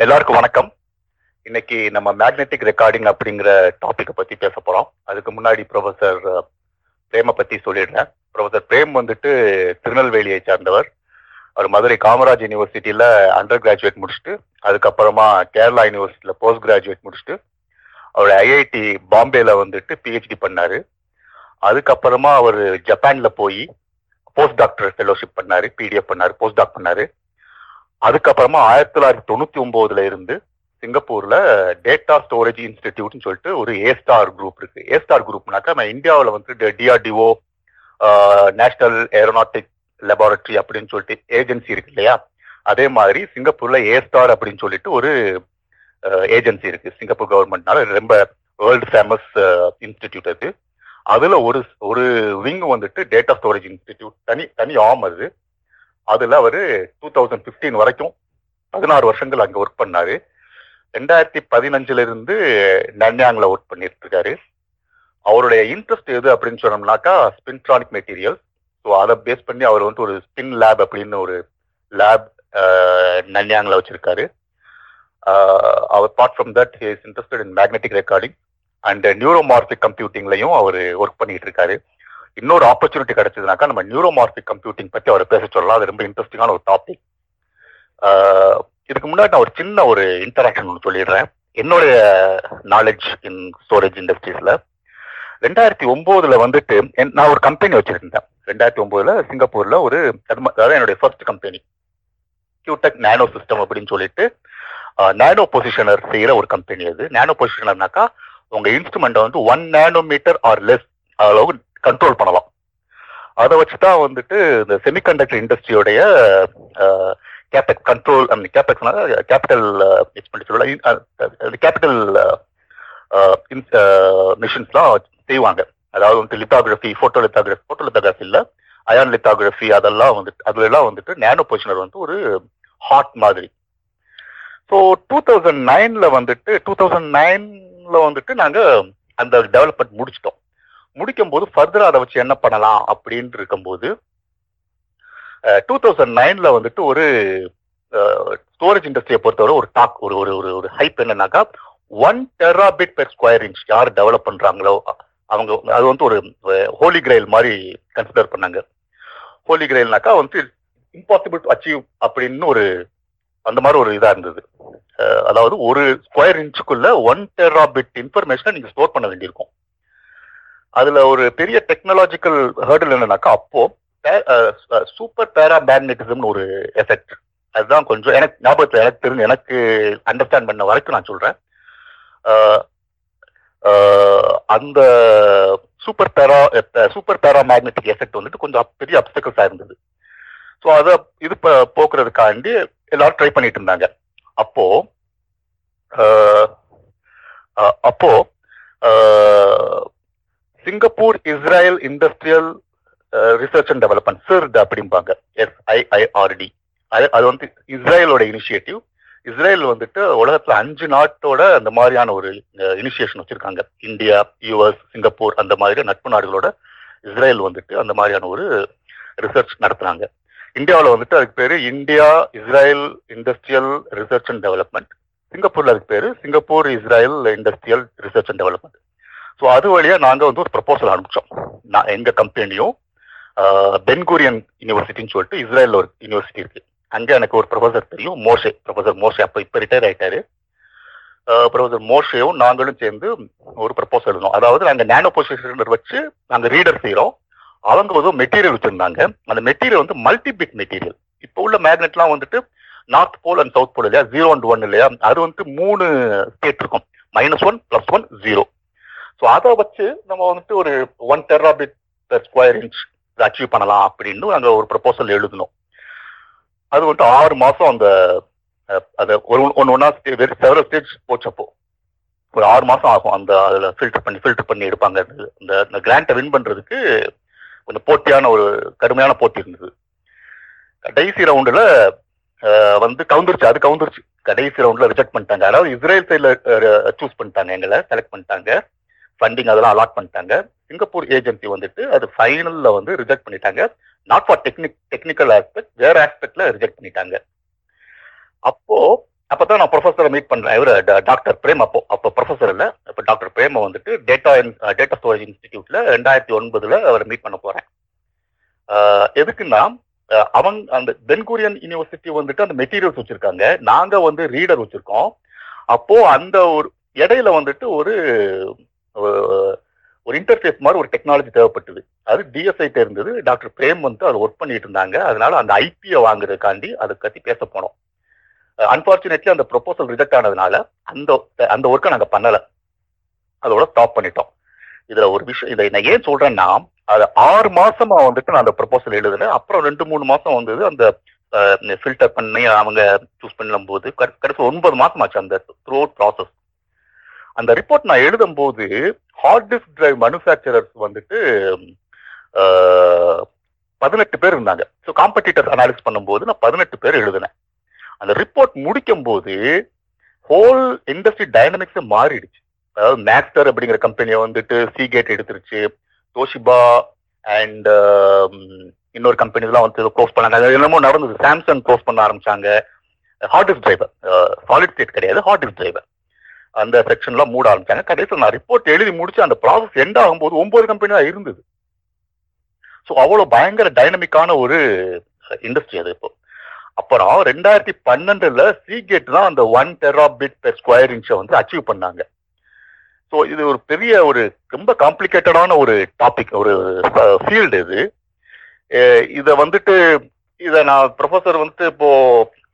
எல்லாருக்கும் வணக்கம். இன்னைக்கு நம்ம மேக்னெட்டிக் ரெக்கார்டிங் அப்படிங்கிற டாபிக்கை பத்தி பேச போறோம். அதுக்கு முன்னாடி ப்ரொஃபசர் பிரேம பத்தி சொல்லிடுறேன். ப்ரொஃபசர் பிரேம் வந்துட்டு திருநெல்வேலியை சார்ந்தவர். அவர் மதுரை காமராஜ் யூனிவர்சிட்டியில அண்டர் கிராஜுவேட் முடிச்சுட்டு அதுக்கப்புறமா கேரளா யூனிவர்சிட்டியில போஸ்ட் கிராஜுவேட் முடிச்சுட்டு அவர் ஐஐடி பாம்பேல வந்துட்டு பிஹெச்டி பண்ணாரு. அதுக்கப்புறமா அவர் ஜப்பான்ல போய் போஸ்ட் டாக்டர் ஃபெலோஷிப் பண்ணாரு பிடிஎஃப் பண்ணாரு போஸ்ட் டாக் பண்ணாரு. அதுக்கப்புறமா ஆயிரத்தி தொள்ளாயிரத்தி தொண்ணூத்தி ஒன்பதுல இருந்து சிங்கப்பூர்ல டேட்டா ஸ்டோரேஜ் இன்ஸ்டிடியூட்னு சொல்லிட்டு ஒரு ஏ ஸ்டார் குரூப் இருக்கு. ஏ ஸ்டார் குரூப்னாக்கா நம்ம இந்தியாவில் வந்து டிஆர்டிஓ நேஷனல் ஏரோநாட்டிக் லெபார்டரி அப்படின்னு சொல்லிட்டு ஏஜென்சி இருக்கு இல்லையா? அதே மாதிரி சிங்கப்பூர்ல ஏ ஸ்டார் அப்படின்னு சொல்லிட்டு ஒரு ஏஜென்சி இருக்கு. சிங்கப்பூர் கவர்மெண்ட்னால ரொம்ப வேர்ல்டு ஃபேமஸ் இன்ஸ்டிடியூட் அது. அதுல ஒரு ஒரு விங் வந்துட்டு டேட்டா ஸ்டோரேஜ் இன்ஸ்டிடியூட் தனி தனி ஆம் அது. அதில் அவர் டூ தௌசண்ட் ஃபிஃப்டீன் வரைக்கும் பதினாறு வருஷங்கள் அங்கே ஒர்க் பண்ணாரு. ரெண்டாயிரத்தி பதினஞ்சிலிருந்து நன்யாங்கில் ஒர்க் பண்ணிட்டு இருக்காரு. அவருடைய இன்ட்ரெஸ்ட் எது அப்படின்னு சொன்னோம்னாக்கா ஸ்பின்ட்ரானிக் மெட்டீரியல் ஸோ அதை பேஸ் பண்ணி அவர் வந்து ஒரு ஸ்பின் லேப் அப்படின்னு ஒரு லேப் நன்யாங்ல வச்சுருக்காரு. அவர் part from that is interested in magnetic recording and neuromorphic கம்ப்யூட்டிங்லையும் அவர் ஒர்க் பண்ணிட்டு இருக்காரு. இன்னொரு ஆப்பர்ச்சுனிட்டி கிடைச்சதுனாக்கா நம்ம நியூரோமார்பிக் கம்ப்யூட்டிங் பற்றி அவர் பேச சொல்லலாம். அது ரொம்ப இன்ட்ரெஸ்டிங்கான ஒரு டாபிக் இதுக்கு முன்னாடி நான் ஒரு சின்ன ஒரு இன்டராக்ஷன் ஒன்று சொல்லிடுறேன். என்னுடைய நாலேஜ் இன் ஸ்டோரேஜ் இண்டஸ்ட்ரீஸில் ரெண்டாயிரத்தி ஒம்போதுல வந்துட்டு நான் ஒரு கம்பெனி வச்சிருந்தேன். ரெண்டாயிரத்தி ஒம்போதுல சிங்கப்பூர்ல ஒரு அதாவது என்னுடைய first company Qutech nano system அப்படின்னு சொல்லிட்டு நானோ பொசிஷனர் செய்யற ஒரு கம்பெனி அது. நானோ பொசிஷனர்னாக்கா உங்க இன்ஸ்ட்ருமெண்ட்டை வந்து one nano metre or less அளவு கண்ட்ரோல் பண்ணலாம். அதை வச்சு தான் வந்துட்டு இந்த செமிகண்டக்டர் இண்டஸ்ட்ரியோடைய கேபெக் கண்ட்ரோல் அந்த கேபெக் கேபிட்டல் எக்ஸ்பெண்டிச்சர் கேபிட்டல் மிஷின்ஸ்லாம் செய்வாங்க. அதாவது வந்துட்டு லித்தாகிராஃபி ஃபோட்டோ லித்தாகிராஃபி ஃபோட்டோ லித்தாகிராஃபி இல்லை அயான் லித்தாகிராஃபி அதெல்லாம் வந்துட்டு அதுல எல்லாம் வந்துட்டு நேனோ பொசிஷனர் வந்து ஒரு ஹாட் மாதிரி. ஸோ டூ தௌசண்ட் நைனில் வந்துட்டு டூ தௌசண்ட் நைனில் வந்துட்டு நாங்கள் அந்த டெவலப்மெண்ட் முடிச்சிட்டோம். முடிக்கும் போது ஃபர்தர் அதை வச்சு என்ன பண்ணலாம் அப்படின்ட்டு இருக்கும்போது டூ தௌசண்ட் நைன்ல வந்துட்டு ஒரு ஸ்டோரேஜ் இண்டஸ்ட்ரியை பொறுத்தவரை ஒரு டாக் ஒரு ஒரு ஒரு ஒரு ஹைப் என்னன்னாக்கா one terabit per square inch யார் டெவலப் பண்றாங்களோ அவங்க அது வந்து ஒரு ஹோலி கிரெயில் மாதிரி கன்சிடர் பண்ணாங்க. ஹோலி கிரெயில்னாக்கா வந்து இம்பாசிபிள் டு அச்சீவ் அப்படின்னு ஒரு அந்த மாதிரி ஒரு இதாக இருந்தது. அதாவது ஒரு ஸ்கொயர் இன்ச்சுக்குள்ள ஒன் டெராபிட் இன்ஃபர்மேஷனை நீங்கள் ஸ்டோர் பண்ண வேண்டியிருக்கும். அதுல ஒரு பெரிய டெக்னாலஜிக்கல் ஹேர்டில் என்னன்னாக்கா அப்போ சூப்பர் பேரா மேக்னெட்டிசம்னு ஒரு எஃபெக்ட் அதுதான் கொஞ்சம் எனக்கு ஞாபகத்தில் எனக்கு தெரிஞ்சு எனக்கு அண்டர்ஸ்டாண்ட் பண்ண வரைக்கும் நான் சொல்றேன். அந்த super para super para magnetic effect வந்துட்டு கொஞ்சம் பெரிய அப்டக்கல்ஸா இருந்தது. ஸோ அதை இது போக்குறதுக்காண்டி எல்லாரும் ட்ரை பண்ணிட்டு இருந்தாங்க. அப்போ அப்போ Singapore Israel industrial research and development சிர்ட் அப்படிம்பாங்க. எஸ்ஐஐஆர்டி அது வந்து இஸ்ரேலோட இனிஷியேட்டிவ் இஸ்ரேல் வந்துட்டு உலகத்துல அஞ்சு நாட்டோட அந்த மாதிரியான ஒரு uh, இனிஷியேஷன் வச்சிருக்காங்க. இந்தியா யூஎஸ் சிங்கப்பூர் அந்த மாதிரி நட்பு நாடுகளோட இஸ்ரேல் வந்துட்டு அந்த மாதிரியான ஒரு ரிசர்ச் நடத்துனாங்க இந்தியாவில் வந்துட்டு அதுக்கு பேர் India Israel industrial research and development சிங்கப்பூர்ல அதுக்கு பேர் Singapore Israel industrial research and development so அது வழியாக நாங்கள் வந்து ஒரு ப்ரப்போசல் அனுப்பிச்சோம். நான் எங்கள் கம்பெனியும் பென்குரியன் யூனிவர்சிட்டின்னு சொல்லிட்டு இஸ்ரேலில் ஒரு யூனிவர்சிட்டி இருக்குது அங்கே எனக்கு ஒரு ப்ரொஃபசர் தெரியும் மோஷே. ப்ரொஃபசர் மோஷே அப்போ இப்போ ரிட்டையர் ஆகிட்டாரு ப்ரொஃபசர் மோஷேவும் நாங்களும் சேர்ந்து ஒரு ப்ரப்போசல் எழுதணும் அதாவது நாங்கள் நேனோ பொசிஷனர் வச்சு நாங்கள் ரீடர் செய்கிறோம் அவங்க வந்து மெட்டீரியல் வச்சுருந்தாங்க. அந்த மெட்டீரியல் வந்து மல்டிபிட் மெட்டீரியல் இப்போ உள்ள மேக்னெட்லாம் வந்துட்டு north pole and south pole இல்லையா? ஜீரோ அண்ட் ஒன் இல்லையா? அது வந்துட்டு மூணு ஸ்டேட் இருக்கும். Minus one plus one zero so அதை வச்சு நம்ம வந்துட்டு ஒரு one terabit square inch achieve பண்ணலாம் அப்படின்னு நாங்கள் ஒரு ப்ரப்போசல் எழுதணும் அது வந்துட்டு ஆறு மாதம் அந்த அதை ஒரு ஒன்று ஒன்றா செவரல் ஸ்டேஜ் போச்சப்போ. ஒரு ஆறு மாதம் ஆகும் அந்த அதில் ஃபில்டர் பண்ணி ஃபில்டர் பண்ணி எடுப்பாங்க. இந்த இந்த கிராண்டை வின் பண்ணுறதுக்கு கொஞ்சம் போட்டியான ஒரு கடுமையான போட்டி இருந்தது. கடைசி ரவுண்டில் வந்து கவுந்துருச்சு. அது கவுந்துருச்சு. கடைசி ரவுண்டில் ரிஜெக்ட் பண்ணிட்டாங்க. அதாவது இஸ்ரேல் சைடில் சூஸ் பண்ணிட்டாங்க. எங்களை செலக்ட் பண்ணிட்டாங்க. ஃபண்டிங் அதெல்லாம் அலாட் பண்ணிட்டாங்க. சிங்கப்பூர் ஏஜென்சி வந்துட்டு அது ஃபைனலில் வந்து ரிஜெக்ட் பண்ணிட்டாங்க. Not for technique technical aspect வேற ஆஸ்பெக்ட்ல ரிஜெக்ட் பண்ணிட்டாங்க. அப்போ அப்பதான் நான் ப்ரொஃபஸரை மீட் பண்றேன். இவர் டாக்டர் பிரேம் அப்போ அப்போ ப்ரொஃபஸர் இல்லை. இப்போ டாக்டர் பிரேம வந்துட்டு டேட்டா டேட்டா ஸ்டோரேஜ் இன்ஸ்டிடியூட்ல ரெண்டாயிரத்தி ஒன்பதுல அவரை மீட் பண்ண போறேன். எதுக்குன்னா அவங்க அந்த பென்கூரியன் யூனிவர்சிட்டி வந்துட்டு அந்த மெட்டீரியல்ஸ் வச்சிருக்காங்க. நாங்க வந்து ரீடர் வச்சிருக்கோம். அப்போ அந்த ஒரு இடையில வந்துட்டு ஒரு ஒரு இன்டர்ஃபேஸ் மாதிரி ஒரு டெக்னாலஜி தேவைப்பட்டது. அது டிஎஸ்ஐ இருந்தது. டாக்டர் பிரேம் வந்து அதை ஒர்க் பண்ணிட்டு இருந்தாங்க. அதனால அந்த ஐபியை வாங்குறதுக்காண்டி அதை பற்றி பேச போனோம். அன்பார்ச்சுனேட்லி அந்த ப்ரொபோசல் ரிஜெக்ட் ஆனதுனால அந்த அந்த ஒர்க்கை நாங்கள் பண்ணலை. அதோட ஸ்டாப் பண்ணிட்டோம். இதில் ஒரு விஷயம் இதை நான் ஏன் சொல்கிறேன்னா அது ஆறு மாசமா வந்துட்டு நான் அந்த ப்ரொபோசல் எழுதுனேன் அப்புறம் ரெண்டு மூணு மாசம் வந்தது அந்த ஃபில்டர் பண்ணி அவங்க சூஸ் பண்ணும் போது கடைசி ஒன்பது மாசம் ஆச்சு அந்த த்ரூ ப்ராசஸ் அந்த ரிப்போர்ட் நான் எழுதும் போது ஹார்ட் டிஸ்க் டிரைவ் மனுஃபேக்சரர்ஸ் வந்துட்டு பதினெட்டு பேர் இருந்தாங்க. ஸோ காம்படிட்டர்ஸ் அனாலிஸ் பண்ணும்போது நான் பதினெட்டு பேர் எழுதினேன். அந்த ரிப்போர்ட் முடிக்கும் போது ஹோல் இண்டஸ்ட்ரி டைனமிக்ஸே மாறிடுச்சு. அதாவது மேக்டர் அப்படிங்கிற கம்பெனியை வந்துட்டு சீகேட் எடுத்துருச்சு. தோஷிபா அண்ட் இன்னொரு கம்பெனிலாம் வந்து க்ளோஸ் பண்ணாங்க. அது என்னமோ நடந்தது. சாம்சங் க்ளோஸ் பண்ண ஆரம்பிச்சாங்க. Hard disk driver solid state கிடையாது. ஹார்ட் டிஸ்க் டிரைவர் அந்த செக்ஷன்லாம் மூட ஆரம்பிச்சாங்க கடைசியில் நான் ரிப்போர்ட் எழுதி முடிச்சு அந்த ப்ராசஸ் எண்ட் ஆகும்போது ஒன்பது கம்பெனி தான் இருந்தது. ஸோ அவ்வளோ பயங்கர டைனமிக்கான ஒரு இண்டஸ்ட்ரி அது இப்போ. அப்புறம் ரெண்டாயிரத்தி பன்னெண்டுல சீகேட் தான் அந்த ஒன் டெராபிட் பெர் ஸ்கொயர் இன்ச்சை வந்து அச்சீவ் பண்ணாங்க. ஸோ இது ஒரு பெரிய ஒரு ரொம்ப காம்ப்ளிகேட்டடான ஒரு டாபிக் ஒரு ஃபீல்டு இது. இதை வந்துட்டு இதை நான் ப்ரொஃபஸர் வந்துட்டு இப்போ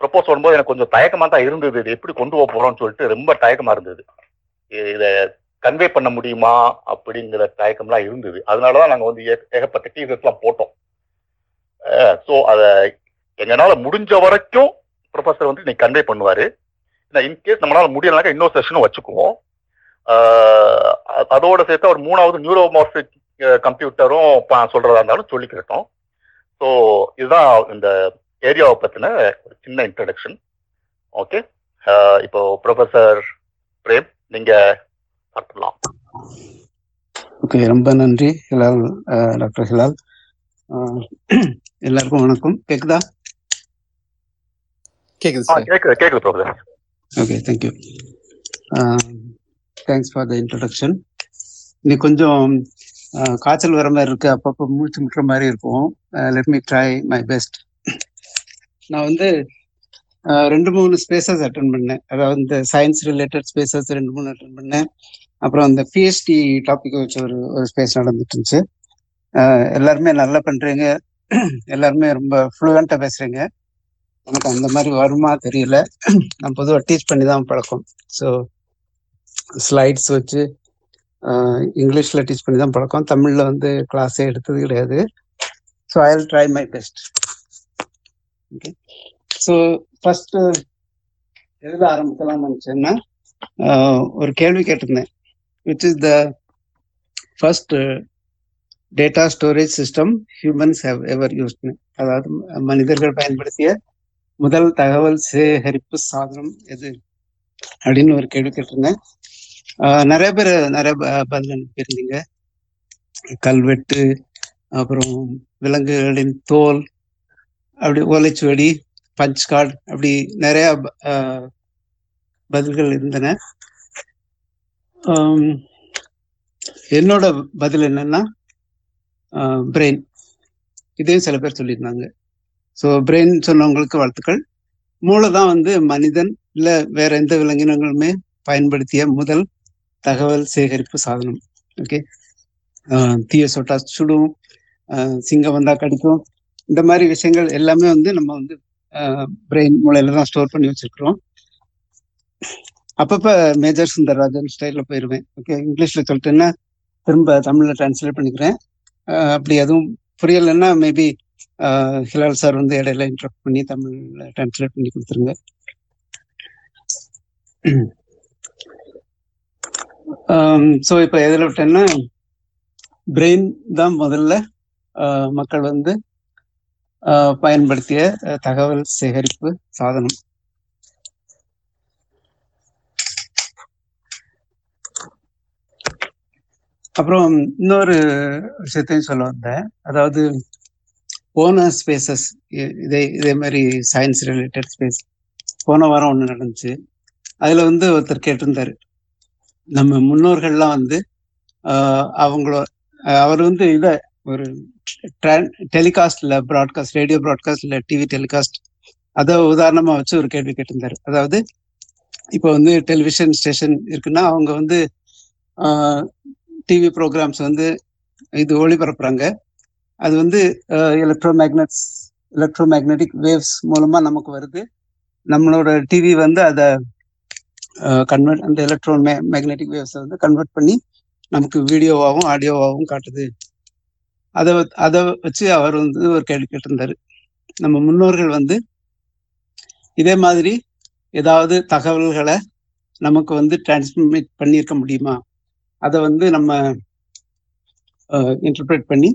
ப்ரப்போஸ் வரும்போது எனக்கு கொஞ்சம் தயக்கமாக தான் இருந்தது. இது எப்படி கொண்டு போக போகிறோம்னு சொல்லிட்டு ரொம்ப தயக்கமாக இருந்தது. இதை கன்வே பண்ண முடியுமா அப்படிங்கிற தயக்கம்லாம் இருந்தது. அதனால தான் நாங்கள் வந்து ஏகப்பட்ட டீசர்ஸ்லாம் போட்டோம். ஸோ அதை எங்களால் முடிஞ்ச வரைக்கும் ப்ரொஃபஸர் வந்து இன்னைக்கு கன்வே பண்ணுவாரு. இன்கேஸ் நம்மளால் முடியலனாக்கா இன்னொரு செஷனும் வச்சுக்குவோம். அதோட சேர்த்து ஒரு மூணாவது நியூரோமார்பிக் கம்ப்யூட்டரும் சொல்கிறதா இருந்தாலும் சொல்லிக்கிட்டோம் ஸோ இதுதான் இந்த ஏரியாவை பத்தின ஒரு சின்ன இன்ட்ரடக்ஷன் ஓகே இப்போ ப்ரொஃபசர் பிரேம் நீங்க ஸ்டார்ட் பண்ணலாம் ஓகே ரொம்ப நன்றி ஹிலால் டாக்டர் ஹிலால். எல்லாருக்கும் வணக்கம். கேக்குதா? கேக்குது சார் கேக்குது கேக்குது professor okay thank you thanks for the introduction இன்னைக்கு கொஞ்சம் காய்ச்சல் வர மாதிரி இருக்கு. அப்பப்போ மூச்சு முட்டுற மாதிரி இருக்கும். Let me try my best நான் வந்து ரெண்டு மூணு ஸ்பேசஸ் அட்டன் பண்ணேன். அதாவது இந்த சயின்ஸ் ரிலேட்டட் ஸ்பேசஸ் ரெண்டு மூணு அட்டன் பண்ணேன். அப்புறம் அந்த பிஹெச்டி டாபிக் வச்சு ஒரு ஒரு ஸ்பேஸ் நடந்துட்டு இருந்துச்சு எல்லாருமே நல்லா பண்றீங்க. எல்லாருமே ரொம்ப ஃப்ளூவெண்டா பேசுறீங்க. எனக்கு அந்த மாதிரி வருமா தெரியல. நான் பொதுவாக டீச் பண்ணி தான் பழக்கம். ஸோ ஸ்லைட்ஸ் வச்சு இங்கிலீஷில் டீச் பண்ணி தான் பழக்கம். தமிழில் வந்து கிளாஸே எடுத்தது கிடையாது. So I will try my best okay so first எதில் ஆரம்பிக்கலாம்னு நினச்சேன்னா ஒரு கேள்வி கேட்டிருந்தேன். Which is the first data storage system humans have ever use அதாவது மனிதர்கள் பயன்படுத்திய முதல் தகவல் சேகரிப்பு சாதனம் எது? அப்படின்னு ஒரு கேள்வி கேட்டிருந்தேன். நிறைய பேர் நிறைய பதில் அனுப்பியிருந்தீங்க. கல்வெட்டு அப்புறம் விலங்குகளின் தோல் அப்படி ஓலைச்சுவடி பஞ்ச் கார்டு அப்படி நிறைய ஆஹ் பதில்கள் இருந்தன. என்னோட பதில் என்னன்னா பிரெயின் இதையும் சில பேர் சொல்லியிருந்தாங்க. ஸோ பிரெயின் சொன்னவங்களுக்கு வாழ்த்துக்கள். மூளை தான் வந்து மனிதன் இல்லை வேற எந்த விலங்கினங்களுமே பயன்படுத்திய முதல் தகவல் சேகரிப்பு சாதனம். ஓகே தீய சொட்டா சுடும் சிங்கம் வந்தா கடிக்கும் இந்த மாதிரி விஷயங்கள் எல்லாமே வந்து நம்ம வந்து பிரெயின் மூளையில தான் ஸ்டோர் பண்ணி வச்சிருக்கிறோம். அப்பப்ப மேஜர் சுந்தரராஜன் ஸ்டைல போயிருவேன். ஓகே இங்கிலீஷ்ல சொல்லிட்டேன்னா திரும்ப தமிழ்ல டிரான்ஸ்லேட் பண்ணிக்கிறேன். அப்படி எதுவும் புரியலைன்னா மேபி ஹிலால் சார் வந்து இடையில இன்டரப்ட் பண்ணி தமிழ்ல டிரான்ஸ்லேட் பண்ணி கொடுத்துருங்க. ஸோ இப்போ எதில் விட்டேன்னா பிரெயின் தான் முதல்ல மக்கள் வந்து பயன்படுத்திய தகவல் சேகரிப்பு சாதனம். அப்புறம் இன்னொரு விஷயத்தையும் சொல்ல வந்தேன். அதாவது போன ஸ்பேசஸ் இதே இதே மாதிரி சயின்ஸ் ரிலேட்டட் ஸ்பேஸ் போன வாரம் ஒன்று நடந்துச்சு. அதுல வந்து ஒருத்தர் கேட்டிருந்தாரு. நம்ம முன்னோர்கள்லாம் வந்து ஆஹ் அவங்கள அவர் வந்து இதை ஒரு டெலிகாஸ்ட்ல ப்ராட்காஸ்ட் ரேடியோ ப்ராட்காஸ்ட் இல்ல டிவி டெலிகாஸ்ட் அதை உதாரணமா வச்சு ஒரு கேள்வி கேட்டிருந்தாரு. அதாவது இப்போ வந்து டெலிவிஷன் ஸ்டேஷன் இருக்குன்னா அவங்க வந்து டிவி ப்ரோக்ராம்ஸ் வந்து இது ஒளிபரப்புறாங்க. அது வந்து electro magnets electro magnetic waves மூலமா நமக்கு வருது. நம்மளோட டிவி வந்து அதை கன்வெர்ட் அந்த எலக்ட்ரோ மேக்னெட்டிக் வேவ்ஸை வந்து கன்வெர்ட் பண்ணி நமக்கு வீடியோவாகவும் ஆடியோவாகவும் காட்டுது. அதை அதை வச்சு அவர் வந்து ஒரு கேள்வி கேட்டிருந்தாரு. நம்ம முன்னோர்கள் வந்து இதே மாதிரி ஏதாவது தகவல்களை நமக்கு வந்து டிரான்ஸ்மிட் பண்ணியிருக்க முடியுமா? அதை வந்து நம்ம இன்டர்பிரேட் பண்ணி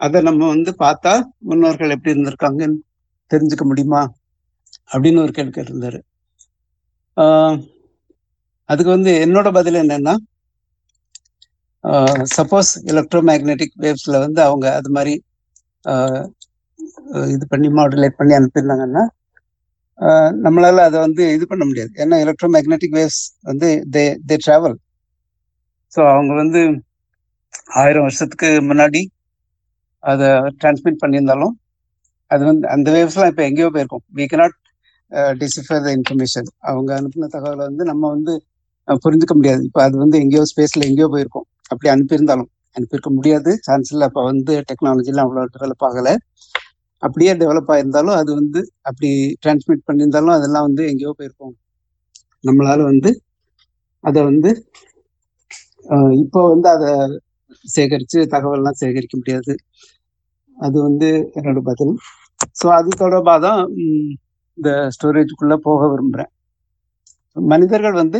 அதை நம்ம வந்து பார்த்தா முன்னோர்கள் எப்படி இருந்திருக்காங்கன்னு தெரிஞ்சுக்க முடியுமா? அப்படின்னு ஒரு கேள்வி கேட்டிருந்தாரு. அதுக்கு வந்து என்னோட பதில் என்னன்னா சப்போஸ் எலக்ட்ரோ மேக்னெட்டிக் வேவ்ஸ்ல வந்து அவங்க அது மாதிரி இது பண்ணி மாடுலேட் பண்ணி அனுப்பியிருந்தாங்கன்னா நம்மளால அதை வந்து இது பண்ண முடியாது. ஏன்னா எலக்ட்ரோ மேக்னெட்டிக் வேவ்ஸ் வந்து தே தே ட்ராவல் ஸோ அவங்க வந்து ஆயிரம் வருஷத்துக்கு முன்னாடி அதை டிரான்ஸ்மிட் பண்ணியிருந்தாலும் அது வந்து அந்த வேவ்ஸ்லாம் இப்போ எங்கேயோ போயிருக்கும். We cannot decipher the information அவங்க அனுப்பின தகவலை வந்து நம்ம வந்து புரிஞ்சுக்க முடியாது. இப்போ அது வந்து எங்கேயோ ஸ்பேஸ்ல எங்கேயோ போயிருக்கோம். அப்படி அனுப்பியிருந்தாலும். அனுப்பியிருக்க முடியாது. சான்ஸ் இல்லை. அப்போ வந்து டெக்னாலஜிலாம் அவ்வளோ டெவலப் ஆகலை. அப்படியே டெவலப் ஆயிருந்தாலும் அது வந்து அப்படி டிரான்ஸ்மிட் பண்ணியிருந்தாலும் அதெல்லாம் வந்து எங்கேயோ போயிருக்கும். நம்மளால வந்து அதை வந்து இப்போ வந்து அதை சேகரித்து தகவல்லாம் சேகரிக்க முடியாது. அது வந்து என்னோட பதில். ஸோ அது தொடர்பாக தான் இந்த ஸ்டோரேஜுக்குள்ளே போக விரும்புகிறேன் மனிதர்கள் வந்து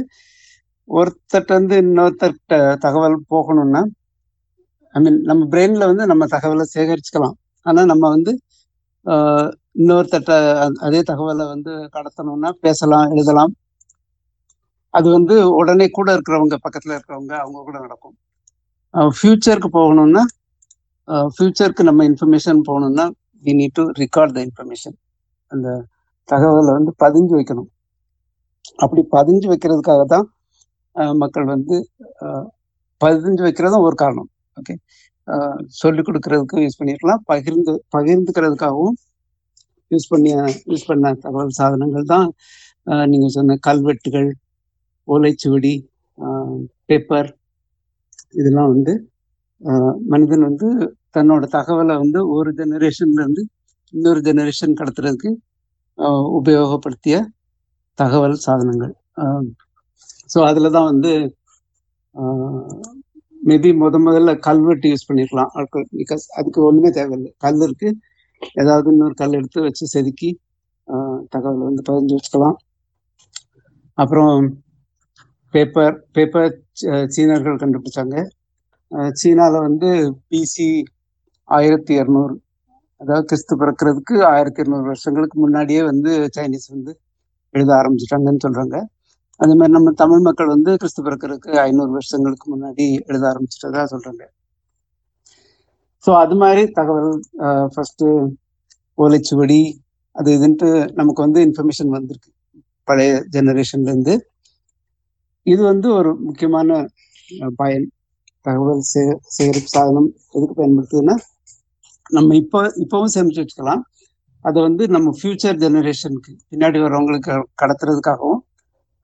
ஒருத்தர்கிட்ட இருந்து இன்னொருத்தர்கிட்ட தகவல் போகணும்னா ஐ மீன் நம்ம பிரெயின்ல வந்து நம்ம தகவலை சேகரிச்சுக்கலாம். ஆனா நம்ம வந்து இன்னொருத்தட்ட அதே தகவலை வந்து கடத்தணும்னா பேசலாம் எழுதலாம். அது வந்து உடனே கூட இருக்கிறவங்க பக்கத்துல இருக்கிறவங்க அவங்க கூட நடக்கும். ஃபியூச்சருக்கு போகணும்னா ஃபியூச்சருக்கு நம்ம இன்ஃபர்மேஷன் போகணும்னா we need to record the information அந்த தகவலை வந்து பதிஞ்சு வைக்கணும். அப்படி பதிஞ்சு வைக்கிறதுக்காக தான் மக்கள் வந்து பதிஞ்சு வைக்கிறதும் ஒரு காரணம். ஓகே? சொல்லிக் கொடுக்கறதுக்கும் யூஸ் பண்ணிருக்கலாம். பகிர்ந்து பகிர்ந்துக்கிறதுக்காகவும் யூஸ் பண்ணிய யூஸ் பண்ண தகவல் சாதனங்கள் தான் நீங்கள் சொன்ன கல்வெட்டுகள் ஓலைச்சுவடி பேப்பர் இதெல்லாம் வந்து மனிதன் வந்து தன்னோட தகவலை வந்து ஒரு ஜெனரேஷன்ல இருந்து இன்னொரு ஜெனரேஷன் கடத்துறதுக்கு உபயோகப்படுத்திய தகவல் சாதனங்கள். ஸோ அதில் தான் வந்து மேபி முத முதல்ல கல்வெட்டு யூஸ் பண்ணிருக்கலாம். ஆட்கள் பிகாஸ் அதுக்கு ஒன்றுமே தேவையில்லை. கல் இருக்கு. ஏதாவது இன்னொரு கல் எடுத்து வச்சு செதுக்கி தகவலை வந்து பதிஞ்சு வச்சுக்கலாம். அப்புறம் பேப்பர் பேப்பர் சீனர்கள் கண்டுபிடிச்சாங்க. சீனாவில் வந்து பிசி ஆயிரத்தி இரநூறு அதாவது கிறிஸ்து பிறக்கிறதுக்கு ஆயிரத்தி இரநூறு வருஷங்களுக்கு முன்னாடியே வந்து சைனீஸ் வந்து எழுத ஆரம்பிச்சிட்டாங்கன்னு சொல்றாங்க. அது மாதிரி நம்ம தமிழ் மக்கள் வந்து கிறிஸ்து பிறக்கிறதுக்கு ஐநூறு வருஷங்களுக்கு முன்னாடி எழுத ஆரம்பிச்சிட்டதா சொல்றாங்க. ஸோ அது மாதிரி தகவல் ஃபர்ஸ்ட் ஓலைச்சுவடி அது இதுன்ட்டு நமக்கு வந்து இன்ஃபர்மேஷன் வந்திருக்கு. பழைய ஜெனரேஷன்ல இருந்து. இது வந்து ஒரு முக்கியமான பயன் தகவல் சே சேகரிப்பு சாதனம் எதுக்கு பயன்படுத்துதுன்னா நம்ம இப்போ இப்போவும் சேமிச்சு வச்சுக்கலாம். அதை வந்து நம்ம ஃபியூச்சர் ஜெனரேஷனுக்கு பின்னாடி வர்றவங்களுக்கு கடத்துறதுக்காகவும்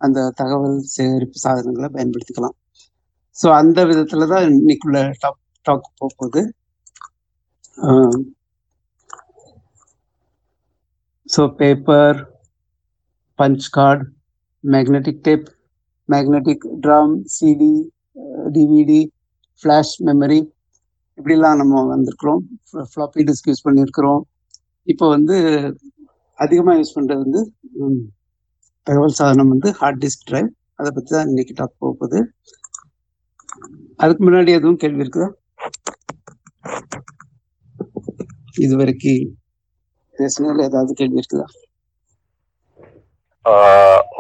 அந்த தகவல் சேகரிப்பு சாதனங்களை பயன்படுத்திக்கலாம். ஸோ அந்த விதத்துல தான் இன்னைக்குள்ள டாப் டாக் போகுது. So paper punch card magnetic tape magnetic drum CD DVD flash memory இப்படிலாம் நம்ம வந்திருக்கிறோம். ஃப்ளாப்பி டிஸ்க் யூஸ் பண்ணியிருக்கிறோம். இப்போ வந்து அதிகமாக யூஸ் பண்ணுறது வந்து தகவல் சாதனம் வந்து ஹார்ட் டிஸ்க் டிரைவ் அதை பற்றி தான் இன்னைக்கு டாக் போகுது. அதுக்கு முன்னாடி எதுவும் கேள்வி இருக்குதா? இது வரைக்கும் ஏதாவது கேள்வி இருக்குதா?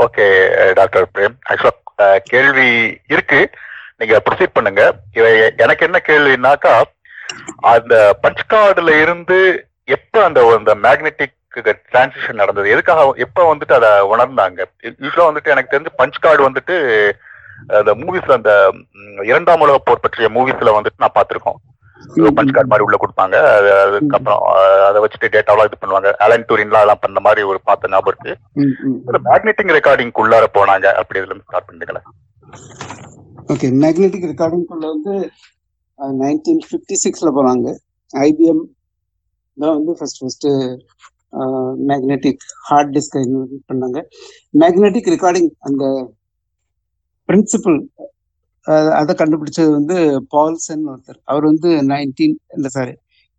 Okay doctor Prem. ஆக்சுவலா கேள்வி இருக்கு. நீங்க ப்ரொசீட் பண்ணுங்க. எனக்கு என்ன கேள்வினாக்கா அந்த பஞ்ச் கார்டுல இருந்து எப்ப அந்த அந்த மேக்னெட்டிக் டிரான்சிஷன் நடந்தது. எதுக்காக எப்ப வந்துட்டு அதை உணர்ந்தாங்க? யூஸ்வலா வந்துட்டு எனக்கு தெரிஞ்சு பஞ்ச் கார்டு வந்துட்டு அந்த மூவிஸ்ல அந்த இரண்டாம் உலக போர் பற்றிய மூவிஸ்ல வந்துட்டு நான் பார்த்திருக்கோம். பஞ்ச் கார்டு மாதிரி உள்ள கொடுப்பாங்க. அது அதுக்கப்புறம் அதை வச்சுட்டு டேட்டாவெல்லாம் இது பண்ணுவாங்க. அலன் டூரின்லாம் அதெல்லாம் பண்ண மாதிரி ஒரு பார்த்த ஞாபகம் இருக்கு. மேக்னெட்டிக் ரெக்கார்டிங் உள்ளார போனாங்க அப்படி இதுல ஸ்டார்ட் பண்ணுங்களேன் ஓகே மேக்னெட்டிக் ரெக்கார்டிங்குள்ள வந்து நைன்டீன் ஃபிஃப்டி சிக்ஸ்ல போனாங்க. ஐபிஎம் தான் வந்து ஃபர்ஸ்ட் ஃபர்ஸ்ட் மேக்னெட்டிக் ஹார்ட் டிஸ்கை இன்வென்ட் பண்ணாங்க. மேக்னெட்டிக் ரெக்கார்டிங் அந்த பிரின்சிபல் அதை கண்டுபிடிச்சது வந்து பால்சன் ஒருத்தர். அவர் வந்து நைன்டீன் இல்லை சாரி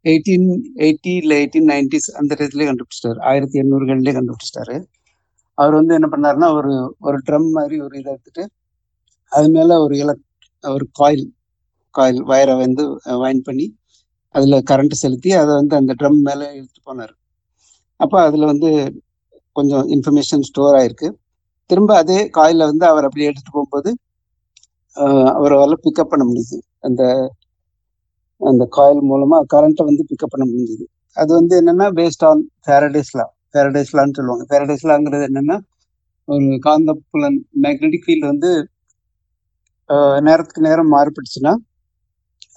எயிட்டீன் எயிட்டி இல்லை எயிட்டீன் நைன்டிஸ் அந்த இடத்துலயே கண்டுபிடிச்சிட்டாரு. ஆயிரத்தி எண்ணூறுகள்லேயே கண்டுபிடிச்சிட்டாரு. அவர் வந்து என்ன பண்ணாருன்னா ஒரு ஒரு ட்ரம் மாதிரி ஒரு இதை எடுத்துட்டு அது மேலே ஒரு இல ஒரு காயில் காயில் வயரை வந்து வைன் பண்ணி அதில் கரண்ட் செலுத்தி அதை வந்து அந்த ட்ரம் மேலே இழுத்து போனார். அப்போ அதில் வந்து கொஞ்சம் இன்ஃபர்மேஷன் ஸ்டோர் ஆயிருக்கு. திரும்ப அதே காயில வந்து அவர் அப்படியே எடுத்துட்டு போகும்போது அவரால் பிக்கப் பண்ண முடியுது அந்த அந்த காயில் மூலமா கரண்ட்டை வந்து பிக்கப் பண்ண முடிஞ்சது. அது வந்து என்னன்னா பேஸ்ட் ஆன் பேரடைஸ்லா ஃபேரடேஸ்லான்னு சொல்லுவாங்க. ஃபேரடேஸ்லாங்கிறது என்னன்னா ஒரு காந்த புலன் மேக்னெட்டிக் ஃபீல்டு வந்து நேரத்துக்கு நேரம் மாறுபட்டுச்சுன்னா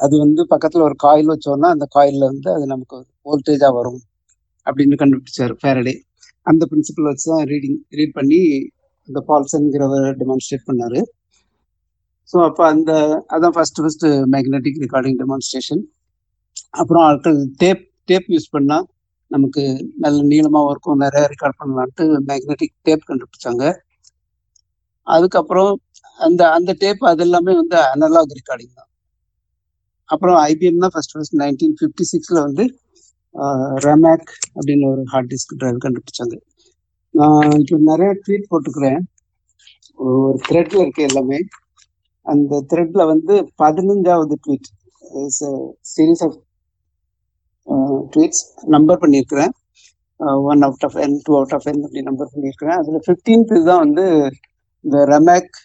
அது வந்து பக்கத்துல ஒரு காயில் வச்சோம்னா அந்த காயில்ல வந்து அது நமக்கு வோல்டேஜா வரும். அப்படின்னு கண்டுபிடிச்சார் ஃபேரடே. அந்த பிரின்சிபல் வச்சு தான் ரீடிங் ரீட் பண்ணி அந்த பால்சன்கிறவர் டெமான்ஸ்ட்ரேட் பண்ணாரு. ஸோ அப்போ அந்த அதான் first first magnetic recording demonstration அப்புறம் ஆட்கள் டேப் டேப் யூஸ் பண்ணால் நமக்கு நல்ல நீளமாக இருக்கும் நிறைய ரெக்கார்ட் பண்ணலான்ட்டு மேக்னெட்டிக் டேப் கண்டுபிடிச்சாங்க. அதுக்கப்புறம் அந்த அந்த டேப் அது எல்லாமே வந்து அனலாக் ரெக்கார்டிங் தான். அப்புறம் ஐபிஎம் தான் ஃபர்ஸ்ட் ஃபர்ஸ்ட் நைன்டீன் ஃபிஃப்டி சிக்ஸில் வந்து ரெமேக் அப்படின்னு ஒரு ஹார்ட் டிஸ்க் டிரைவ் கண்டுபிடிச்சாங்க. நான் இப்போ நிறைய ட்வீட் போட்டுக்கிறேன். ஒரு த்ரெட்ல இருக்கு எல்லாமே. அந்த த்ரெட்ல வந்து பதினஞ்சாவது tweet series of tweets number பண்ணியிருக்கிறேன். One out of N two out of N அப்படி நம்பர் பண்ணியிருக்கிறேன். அதில் ஃபிஃப்டீன்த் தான் வந்து இந்த ரெமேக்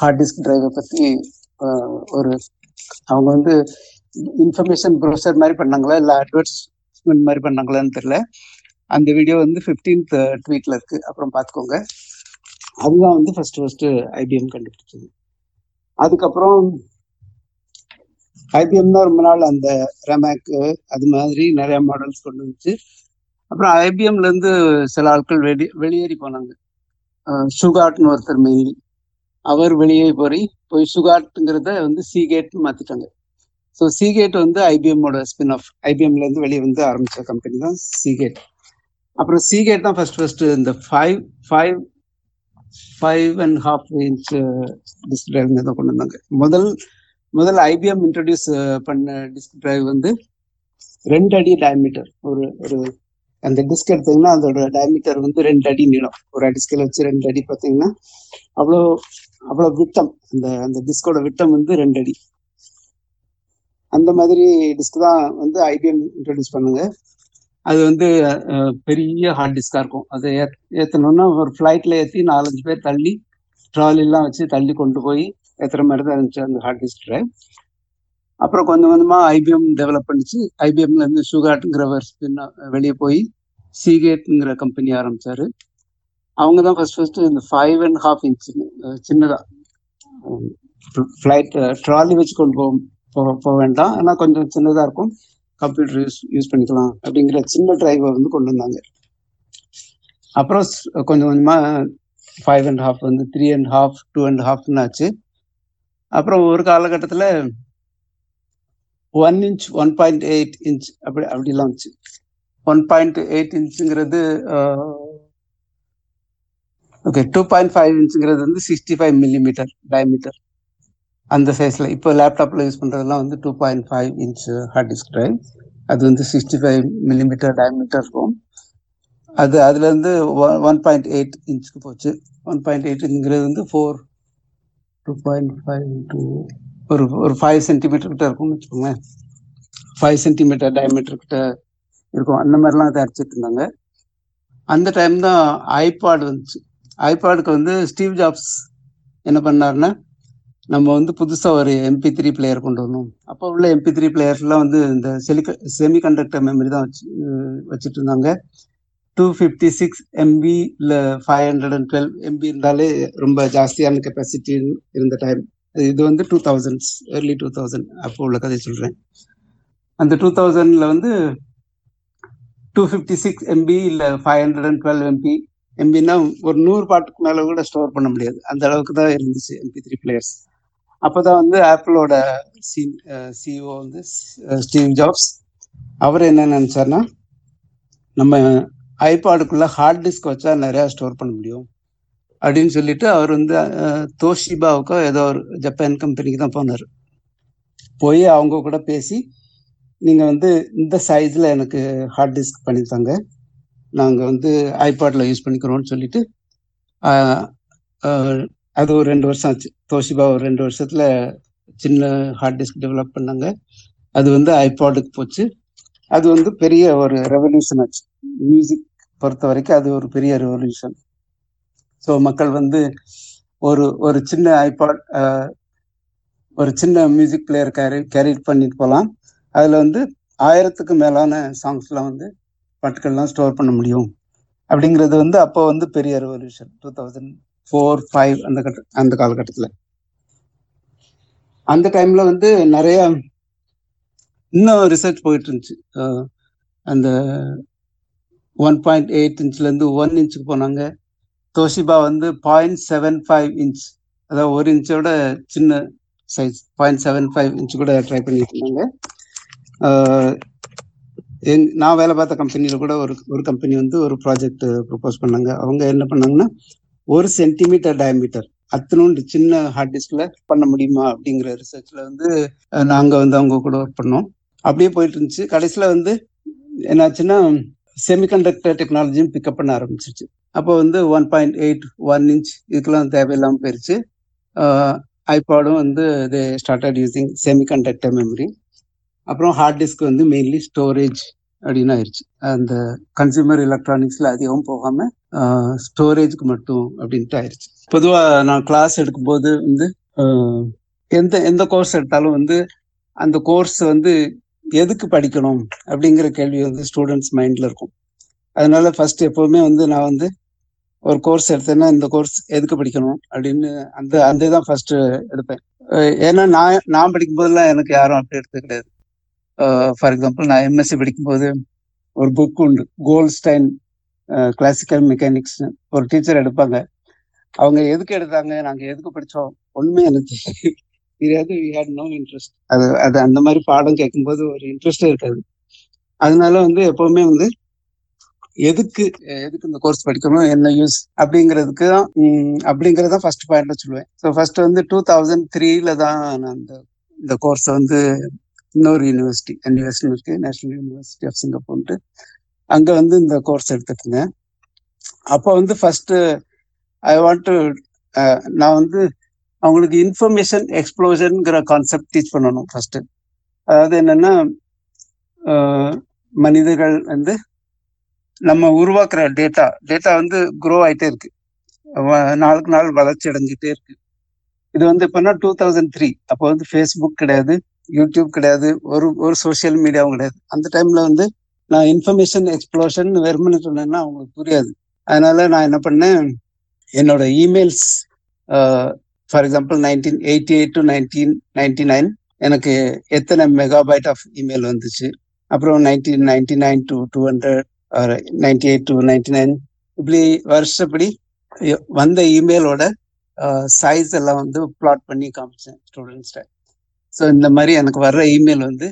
ஹார்ட் டிஸ்க் டிரைவை பற்றி ஒரு அவங்க வந்து இன்ஃபர்மேஷன் ப்ரொசர் மாதிரி பண்ணாங்களா? இல்லை அட்வர்டைஸ்மெண்ட் மாதிரி பண்ணாங்களான்னு தெரியல. அந்த வீடியோ வந்து ஃபிஃப்டீன்த் ட்வீட்ல uh, இருக்கு. அப்புறம் பார்த்துக்கோங்க. அதுதான் வந்து ஃபர்ஸ்ட் ஃபர்ஸ்ட் ஐபிஎம் கண்டுபிடிச்சது. அதுக்கப்புறம் ஐபிஎம் தான் ரொம்ப நாள் அந்த ரெமேக்கு அது மாதிரி நிறைய மாடல்ஸ் கொண்டு வந்துச்சு. அப்புறம் ஐபிஎம்ல இருந்து சில ஆட்கள் வெளி வெளியேறி போனாங்க. சுகாட்னு ஒருத்தர் மெயின்லி அவர் வெளியே போய் போய் சுகாட்டுங்கிறத வந்து சீகேட்னு மாத்திட்டாங்க. ஸோ சீகேட் வந்து ஐபிஎம்மோட ஸ்பின் ஆஃப் ஐபிஎம்ல இருந்து வெளியே வந்து ஆரம்பிச்ச கம்பெனி தான் சீகேட் அப்புறம் சீகேட் தான் ஃபர்ஸ்ட் ஃபர்ஸ்ட் இந்த five five five and half inch disk drive தான் கொண்டு வந்தாங்க. முதல் முதல் ஐபிஎம் இன்ட்ரடியூஸ் uh, பண்ண டிஸ்க் டிரைவ் வந்து ரெண்டு அடி டயமீட்டர் ஒரு ஒரு அந்த டிஸ்க் எடுத்தீங்கன்னா அதோட டயமீட்டர் வந்து ரெண்டு அடி நீளம். ஒரு அடி ஸ்கேல் வச்சு ரெண்டு அடி பார்த்தீங்கன்னா அவ்வளோ அவ்வளோ விட்டம். அந்த அந்த டிஸ்கோட விட்டம் வந்து ரெண்டு அடி. அந்த மாதிரி டிஸ்க் தான் வந்து ஐபிஎம் இன்ட்ரடியூஸ் பண்ணுங்க. அது வந்து பெரிய ஹார்ட் டிஸ்கா இருக்கும். அதை ஏற்றணும்னா ஒரு ஃப்ளைட்ல ஏற்றி நாலஞ்சு பேர் தள்ளி ட்ராலிலாம் வச்சு தள்ளி கொண்டு போய் ஏற்றுற மாதிரி தான் இருந்துச்சு அந்த ஹார்ட் டிஸ்க் ட்ரைவ் அப்புறம் கொஞ்சம் கொஞ்சமாக ஐபிஎம் டெவலப் பண்ணிச்சு. ஐபிஎம்ல இருந்து ஷுகாட்ங்கிறவர் வெளியே போய் சீகேட்ங்கிற கம்பெனி ஆரம்பிச்சாரு. அவங்க தான் ஃபர்ஸ்ட் ஃபர்ஸ்ட் இந்த ஃபைவ் அண்ட் ஹாஃப் இன்ச் சின்னதாக ஃப்ளைட் ட்ராலி வச்சு கொண்டு போக போக வேண்டாம். ஆனால் கொஞ்சம் சின்னதாக இருக்கும். கம்ப்யூட்டர் யூஸ் யூஸ் பண்ணிக்கலாம் அப்படிங்கிற சின்ன டிரைவை வந்து கொண்டு வந்தாங்க. அப்புறம் கொஞ்சம் கொஞ்சமாக ஃபைவ் அண்ட் ஹாஃப் வந்து three and half two and ஹாஃப்னு ஆச்சு. அப்புறம் ஒரு காலகட்டத்தில் one inch one point eight inch அப்படி அப்படிலாம் வந்துச்சு. ஒன் பாயிண்ட் எயிட் இன்ச்சுங்கிறது ஓகே டூ பாயிண்ட் ஃபைவ் இன்ச்சுங்கிறது வந்து சிக்ஸ்டி ஃபைவ் மில்லிமீட்டர் டயமீட்டர் அந்த சைஸ்ல இப்போ லேப்டாப்ல யூஸ் பண்ணுறதுலாம் வந்து two point five inch hard disk drive அது வந்து சிக்ஸ்டி ஃபைவ் மில்லிமீட்டர் டயமீட்டர் இருக்கும் அது அதுல இருந்து ஒன் பாயிண்ட் எயிட் இன்ச்சுக்கு போச்சு. ஒன் பாயிண்ட் எயிட்ங்கிறது வந்து four two point five two ஒரு ஒரு ஃபைவ் சென்டிமீட்டர் கிட்ட இருக்கும்னு வச்சுக்கோங்களேன். ஃபைவ் சென்டிமீட்டர் டயமீட்டர் கிட்ட இருக்கும். அந்த மாதிரிலாம் தயாரிச்சுட்டு இருந்தாங்க. அந்த டைம் தான் ஐபாட் வந்துச்சு. ஐபாடுக்கு வந்து ஸ்டீவ் ஜாப்ஸ் என்ன பண்ணாருன்னா நம்ம வந்து புதுசாக ஒரு எம்பி த்ரீ பிளேயர் கொண்டு வரணும். அப்போ உள்ள எம்பி த்ரீ பிளேயர்ஸ்லாம் வந்து இந்த செலிக செமி கண்டக்டர் மெமரி தான் வச்சு வச்சுட்டு இருந்தாங்க. டூ ஃபிஃப்டி சிக்ஸ் எம்பி இல்லை five hundred and twelve MB இருந்தாலே ரொம்ப ஜாஸ்தியான கெப்பாசிட்டி இருந்த டைம் இது வந்து two thousands early two thousand அப்போ உள்ள கதை சொல்கிறேன் அந்த டூ தௌசண்டில் வந்து டூ ஃபிஃப்டி சிக்ஸ் எம்பி இல்லை five hundred and twelve MB எம்பின்னா ஒரு நூறு பாட்டுக்கு மேலே கூட ஸ்டோர் பண்ண முடியாது. அந்த அளவுக்கு தான் இருந்துச்சு எம்பி த்ரீ பிளேயர்ஸ் அப்போதான் வந்து ஆப்பிளோட சி சிஓ வந்து ஸ்டீவ் ஜாப்ஸ். அவர் என்ன நினச்சார்னா நம்ம ஐபாடுக்குள்ள ஹார்ட் டிஸ்க் வச்சா நிறையா ஸ்டோர் பண்ண முடியும். அப்படின்னு சொல்லிட்டு அவர் வந்து தோஷிபாவுக்கோ ஏதோ ஒரு ஜப்பான் கம்பெனிக்கு தான் போனார். போய் அவங்க கூட பேசி நீங்கள் வந்து இந்த சைஸில் எனக்கு ஹார்ட் டிஸ்க் பண்ணி தாங்க. வந்து ஐபாடில் யூஸ் பண்ணிக்கிறோம்னு சொல்லிட்டு அது ஒரு ரெண்டு வருஷம் ஆச்சு. தோஷிபா ஒரு ரெண்டு வருஷத்துல சின்ன ஹார்ட் டிஸ்க் டெவலப் பண்ணாங்க. அது வந்து ஐபாடுக்கு போச்சு. அது வந்து பெரிய ஒரு ரெவல்யூஷன் ஆச்சு. மியூசிக் பொறுத்த வரைக்கும் அது ஒரு பெரிய ரெவல்யூஷன் ஸோ மக்கள் வந்து ஒரு ஒரு சின்ன ஐபாட் ஒரு சின்ன மியூசிக் பிளேயர் கேரி கேரி பண்ணிட்டு போகலாம் அதில் வந்து ஆயிரத்துக்கு மேலான சாங்ஸ்லாம் வந்து பாட்டுக்கள்லாம் ஸ்டோர் பண்ண முடியும். அப்படிங்கிறது வந்து அப்போ வந்து பெரிய revolution two thousand four five அந்த கட்ட அந்த காலகட்டத்தில். அந்த டைம்ல வந்து நிறைய இன்னும் ரிசர்ச் போயிட்டு இருந்துச்சு அந்த ஒன் பாயிண்ட் எயிட் இன்ச்லேருந்து ஒன் இன்ச்சுக்கு போனாங்க. தோஷிபா வந்து பாயிண்ட் செவன் ஃபைவ் இன்ச் அதாவது ஒரு இன்ச்சோட சின்ன size point seven five inch கூட ட்ரை பண்ணிட்டு இருந்தாங்க எங் நான் வேலை பார்த்த கம்பெனியில் கூட ஒரு ஒரு கம்பெனி வந்து ஒரு ப்ராஜெக்ட் ப்ரப்போஸ் பண்ணாங்க. அவங்க என்ன பண்ணாங்கன்னா ஒரு சென்டிமீட்டர் டயமீட்டர் அத்தனோண்டு சின்ன ஹார்ட் டிஸ்க்ல பண்ண முடியுமா அப்படிங்கிற ரிசர்ச்ல வந்து நாங்க வந்து அவங்க கூட ஒர்க் பண்ணோம். அப்படியே போயிட்டு இருந்துச்சு. கடைசியில வந்து என்னாச்சுன்னா செமிகண்டக்டர் டெக்னாலஜியும் பிக்கப் பண்ண ஆரம்பிச்சிருச்சு. அப்போ வந்து one point eight one inch இதுக்கெல்லாம் தேவையில்லாமல் போயிருச்சு. ஐபாடும் வந்து they started using semiconductor memory அப்புறம் ஹார்ட் டிஸ்க் வந்து மெயின்லி ஸ்டோரேஜ் அப்படின்னு ஆயிடுச்சு அந்த கன்சியூமர் எலக்ட்ரானிக்ஸ்ல அதிகம் போகாம ஸ்டோரேஜ்க்கு மட்டும் அப்படின்ட்டு ஆயிடுச்சு பொதுவாக நான் கிளாஸ் எடுக்கும்போது வந்து எந்த எந்த கோர்ஸ் எடுத்தாலும் வந்து அந்த கோர்ஸ் வந்து எதுக்கு படிக்கணும் அப்படிங்கிற கேள்வி வந்து ஸ்டூடெண்ட்ஸ் மைண்ட்ல இருக்கும். அதனால ஃபர்ஸ்ட் எப்பவுமே வந்து நான் வந்து ஒரு கோர்ஸ் எடுத்தேன்னா இந்த கோர்ஸ் எதுக்கு படிக்கணும் அப்படின்னு அந்த அந்த தான் ஃபர்ஸ்ட் எடுப்பேன். ஏன்னா நான் நான் படிக்கும் போதெல்லாம் எனக்கு யாரும் அப்படி எடுத்து கிடையாது. ஃபார் எக்ஸாம்பிள் நான் எம்எஸ்சி படிக்கும்போது ஒரு புக் உண்டு. கோல்ஸ்டைன் கிளாசிக்கல் மெக்கானிக்ஸ் ஒரு டீச்சர் எடுப்பாங்க. அவங்க எதுக்கு எடுத்தாங்க நாங்கள் எதுக்கு படித்தோம் ஒன்றுமே எனக்கு தெரியாது. வி ஹேட் நோ இன்ட்ரெஸ்ட் அது அது அந்த மாதிரி பாடம் கேட்கும்போது ஒரு இன்ட்ரெஸ்டே இருக்காது. அதனால வந்து எப்பவுமே வந்து எதுக்கு எதுக்கு இந்த கோர்ஸ் படிக்கணும் என்ன யூஸ் அப்படிங்கிறதுக்கு தான் அப்படிங்கிறது தான் ஃபர்ஸ்ட் பாயிண்ட்ல சொல்லுவேன். ஸோ ஃபர்ஸ்ட் வந்து டூ தௌசண்ட் த்ரீல தான் நான் இந்த இந்த கோர்ஸை வந்து இன்னொரு யூனிவர்சிட்டி யூனிவர்சிட்டி இருக்கு. நேஷனல் யூனிவர்சிட்டி ஆஃப் சிங்கப்பூர்ட்டு அங்க வந்து இந்த கோர்ஸ் எடுத்துட்டு இருந்தேன் அப்போ வந்து ஃபர்ஸ்ட் ஐ வாண்ட் டு நான் வந்து அவங்களுக்கு இன்ஃபர்மேஷன் எக்ஸ்ப்ளோஷனுங்கிற கான்செப்ட் டீச் பண்ணணும் ஃபர்ஸ்ட் அதாவது என்னன்னா மனிதர்கள் வந்து நம்ம உருவாக்குற டேட்டா டேட்டா வந்து க்ரோ ஆயிட்டே இருக்கு. நாளுக்கு நாள் வளர்ச்சி அடைஞ்சிட்டே இருக்கு. இது வந்து எப்படின்னா டூ தௌசண்ட் த்ரீ அப்போ வந்து ஃபேஸ்புக் கிடையாது. யூடியூப் கிடையாது ஒரு ஒரு சோஷியல் மீடியாவும் கிடையாது. அந்த டைம்ல வந்து நான் இன்ஃபர்மேஷன் எக்ஸ்ப்ளோஷன் வெறுமனு சொன்னேன்னா அவங்களுக்கு புரியாது. அதனால நான் என்ன பண்ணேன் என்னோட emails for example nineteen eighty eight to nineteen ninety nine எனக்கு எத்தனை மெகாபைட் ஆஃப் இமெயில் வந்துச்சு? அப்புறம் nineteen ninety nine to two hundred ninety eight to ninety nine இப்படி வருஷப்படி வந்த இமெயிலோட சைஸ் எல்லாம் வந்து பிளாட் பண்ணி காமிச்சேன் ஸ்டூடெண்ட்ஸ்ட ஸோ இந்த மாதிரி எனக்கு வர்ற இமெயில் வந்து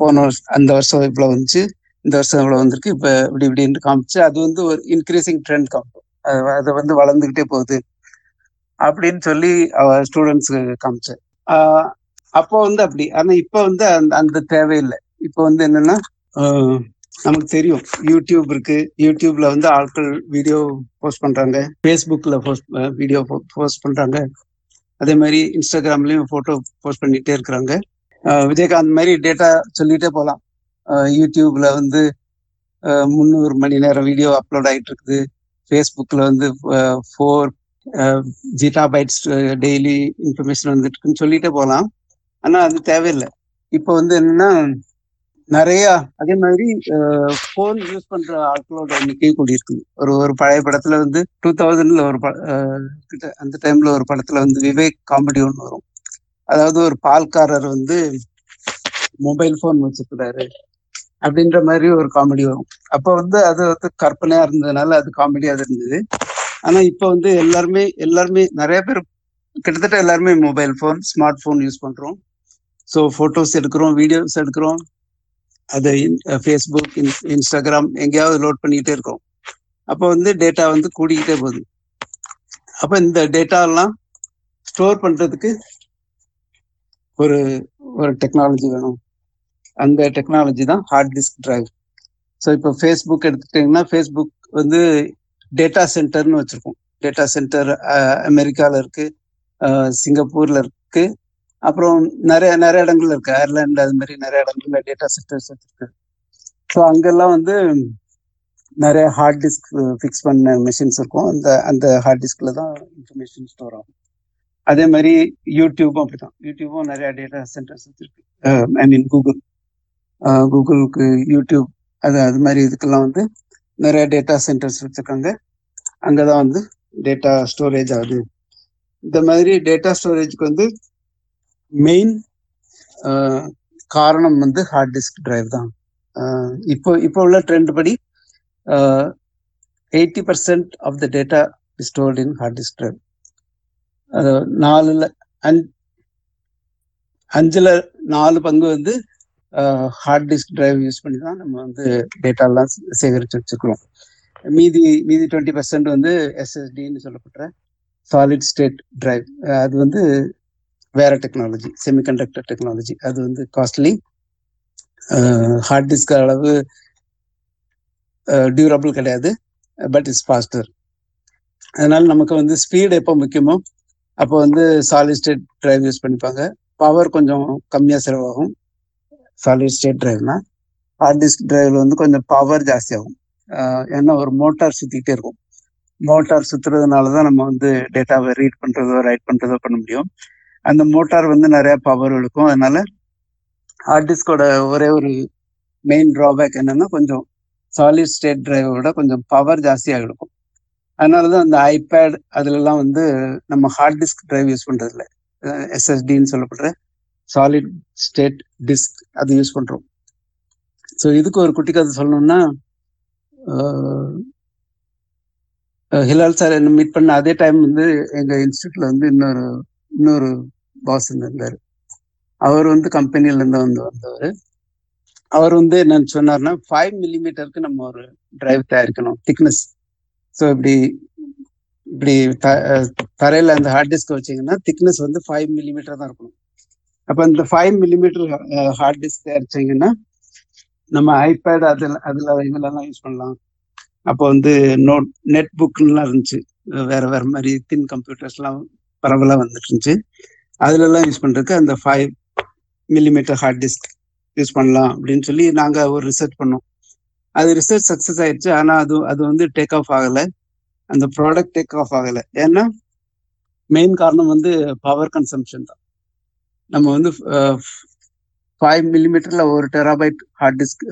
போன வருஷம் அந்த வருஷம் இவ்வளோ வந்துச்சு. இந்த வருஷம் இவ்வளோ வந்திருக்கு. இப்போ இப்படி இப்படின்னு காமிச்சு அது வந்து ஒரு இன்க்ரீசிங் ட்ரெண்ட் காமிக்கும் அது அது வந்து வளர்ந்துக்கிட்டே போகுது. அப்படின்னு சொல்லி ஸ்டூடெண்ட்ஸுக்கு காமிச்சேன். அப்போ வந்து அப்படி. ஆனால் இப்போ வந்து அந்த அந்த தேவையில்லை. இப்போ வந்து என்னன்னா நமக்கு தெரியும். யூடியூப் இருக்கு. யூடியூப்ல வந்து ஆட்கள் வீடியோ போஸ்ட் பண்றாங்க. ஃபேஸ்புக்ல போஸ்ட் வீடியோ போஸ்ட் பண்றாங்க. அதே மாதிரி இன்ஸ்டாகிராம்லயும் போட்டோ போஸ்ட் பண்ணிட்டே இருக்கிறாங்க. விஜயகாந்த் மாதிரி டேட்டா சொல்லிட்டே போகலாம் யூடியூப்ல வந்து முந்நூறு மணி நேரம் வீடியோ அப்லோட் ஆயிட்டு இருக்குது. ஃபேஸ்புக்ல வந்து four zetta bytes daily information வந்துட்டு இருக்குன்னு சொல்லிட்டே போகலாம் ஆனா அது தேவையில்லை. இப்போ வந்து என்னன்னா நிறைய அதே மாதிரி ஃபோன் யூஸ் பண்ற ஆட்களோட எண்ணிக்கையும் கூடியிருக்கு. ஒரு ஒரு பழைய படத்துல வந்து டூ தௌசண்ட்ல ஒரு கிட்ட அந்த டைம்ல ஒரு படத்துல வந்து விவேக் காமெடி ஒன்று வரும். அதாவது ஒரு பால்காரர் வந்து மொபைல் ஃபோன் வச்சிருக்கிறாரு அப்படின்ற மாதிரி ஒரு காமெடி வரும். அப்போ வந்து அது வந்து கற்பனையா இருந்ததுனால அது காமெடியா இருந்தது. ஆனா இப்போ வந்து எல்லாருமே எல்லாருமே நிறைய பேர் கிட்டத்தட்ட எல்லாருமே mobile phone smart phone use பண்றோம். ஸோ ஃபோட்டோஸ் எடுக்கிறோம் வீடியோஸ் எடுக்கிறோம். அதை ஃபேஸ்புக் இன்ஸ்டாகிராம் எங்கேயாவது லோட் பண்ணிக்கிட்டே இருக்கோம். அப்போ வந்து டேட்டா வந்து கூடிக்கிட்டே போகுது. அப்போ இந்த டேட்டாலாம் ஸ்டோர் பண்ணுறதுக்கு ஒரு ஒரு டெக்னாலஜி வேணும். அந்த டெக்னாலஜி தான் ஹார்ட் டிஸ்க் டிரைவ் ஸோ இப்போ ஃபேஸ்புக் எடுத்துக்கிட்டிங்கன்னா ஃபேஸ்புக் வந்து டேட்டா சென்டர்னு வச்சுருக்கோம். டேட்டா சென்டர் அமெரிக்காவில் இருக்குது சிங்கப்பூரில் இருக்குது அப்புறம் நிறைய நிறைய இடங்கள்ல இருக்கு. அயர்லாந்து அது மாதிரி நிறைய இடங்கள்ல டேட்டா சென்டர்ஸ் வச்சிருக்கு ஸோ அங்கெல்லாம் வந்து நிறைய ஹார்ட் டிஸ்க் ஃபிக்ஸ் பண்ண மிஷின்ஸ் இருக்கும். அந்த அந்த ஹார்ட் டிஸ்க்ல தான் இன்ஃபர்மேஷன் ஸ்டோர் ஆகும். அதே மாதிரி யூடியூபும் அப்படிதான் யூடியூபும் நிறைய டேட்டா சென்டர்ஸ் வச்சிருக்கு ஐ மீன் கூகுள் கூகுளுக்கு யூடியூப் அது அது மாதிரி இதுக்கெல்லாம் வந்து நிறைய டேட்டா சென்டர்ஸ் வச்சிருக்காங்க. அங்கதான் வந்து டேட்டா ஸ்டோரேஜ் ஆகுது. இந்த மாதிரி டேட்டா ஸ்டோரேஜ்க்கு வந்து மெயின் காரணம் வந்து ஹார்ட் டிஸ்க் டிரைவ் தான். இப்போ இப்போ உள்ள ட்ரெண்ட் படி eighty percent of the data stored in hard disk drive அது நாலுல அஞ்சு அஞ்சுல நாலு பங்கு வந்து ஹார்ட் டிஸ்க் டிரைவ் யூஸ் பண்ணி தான் நம்ம வந்து டேட்டாலாம் சேகரித்து வச்சுக்கிறோம். மீதி மீதி டுவெண்ட்டி பர்சன்ட் வந்து எஸ்எஸ்டின்னு சொல்லப்படுற சாலிட் ஸ்டேட் டிரைவ் அது வந்து வேற டெக்னாலஜி செமிகண்டக்டர் டெக்னாலஜி அது வந்து காஸ்ட்லி ஹார்ட் டிஸ்க் அளவு டியூரபிள் கிடையாது. பட் இட்ஸ் ஃபாஸ்டர் அதனால நமக்கு வந்து ஸ்பீடு எப்போ முக்கியமோ அப்போ வந்து சாலிட் ஸ்டேட் டிரைவ் யூஸ் பண்ணிப்பாங்க. பவர் கொஞ்சம் கம்மியாக செலவாகும். சாலிட் ஸ்டேட் டிரைவ்னா ஹார்ட் டிஸ்க் டிரைவில் வந்து கொஞ்சம் பவர் ஜாஸ்தியாகும். ஏன்னா ஒரு மோட்டார் சுற்றிக்கிட்டே இருக்கும். மோட்டார் சுற்றுறதுனால தான் நம்ம வந்து டேட்டாவை ரீட் பண்ணுறதோ ரைட் பண்ணுறதோ பண்ண முடியும். அந்த மோட்டார் வந்து நிறைய பவர் இழுக்கும். அதனால ஹார்ட் டிஸ்கோட ஒரே ஒரு மெயின் ட்ராபேக் என்னன்னா கொஞ்சம் சாலிட் ஸ்டேட் டிரைவோட கொஞ்சம் பவர் ஜாஸ்தியாக இருக்கும் அதனால தான் அந்த ஐபேட் அதுலலாம் வந்து நம்ம ஹார்ட் டிஸ்க் டிரைவ் யூஸ் பண்றது இல்லை எஸ்எஸ்டின்னு சொல்லப்படுற சாலிட் ஸ்டேட் டிஸ்க் அது யூஸ் பண்றோம். ஸோ இதுக்கு ஒரு குட்டி கதை சொல்லணும்னா ஹிலால் சார் என்ன மீட் பண்ண அதே டைம் வந்து எங்க இன்ஸ்டியூட்ல வந்து இன்னொரு இன்னொரு பாஸ் இருந்தார். அவர் வந்து கம்பெனில இருந்து வந்து வந்தவர். அவர் வந்து என்னன்னு சொன்னார்னா ஃபைவ் மில்லிமீட்டருக்கு நம்ம ஒரு டிரைவ் தயாரிக்கணும். திக்னஸ் ஸோ இப்படி இப்படி த- தரையில அந்த ஹார்ட் டிஸ்க் வச்சீங்கன்னா திக்னஸ் வந்து ஃபைவ் மில்லிமீட்டர் தான் இருக்கணும். அப்ப இந்த ஃபைவ் மில்லிமீட்டர் ஹார்ட் டிஸ்க் தயாரிச்சீங்கன்னா நம்ம ஐபேட் அதுல அதுல இதுலலாம் யூஸ் பண்ணலாம். அப்போ வந்து நோட் நெட் புக்லாம் இருந்துச்சு. வேற வேற மாதிரி தின் கம்ப்யூட்டர்ஸ்லாம் பரவலாக வந்துட்டு இருந்துச்சு அதுலலாம் யூஸ் பண்ணுறதுக்கு அந்த five millimetre hard disk use பண்ணலாம் அப்படின்னு சொல்லி நாங்கள் ஒரு ரிசர்ச் பண்ணோம். அது ரிசர்ச் சக்ஸஸ் ஆயிடுச்சு. ஆனால் அது அது வந்து டேக் ஆஃப் ஆகலை. அந்த ப்ராடக்ட் டேக் ஆஃப் ஆகலை. ஏன்னா மெயின் காரணம் வந்து பவர் கன்சம்ஷன் தான். நம்ம வந்து ஃபைவ் மில்லிமீட்டரில் ஒரு டெராபைட் ஹார்ட் டிஸ்க்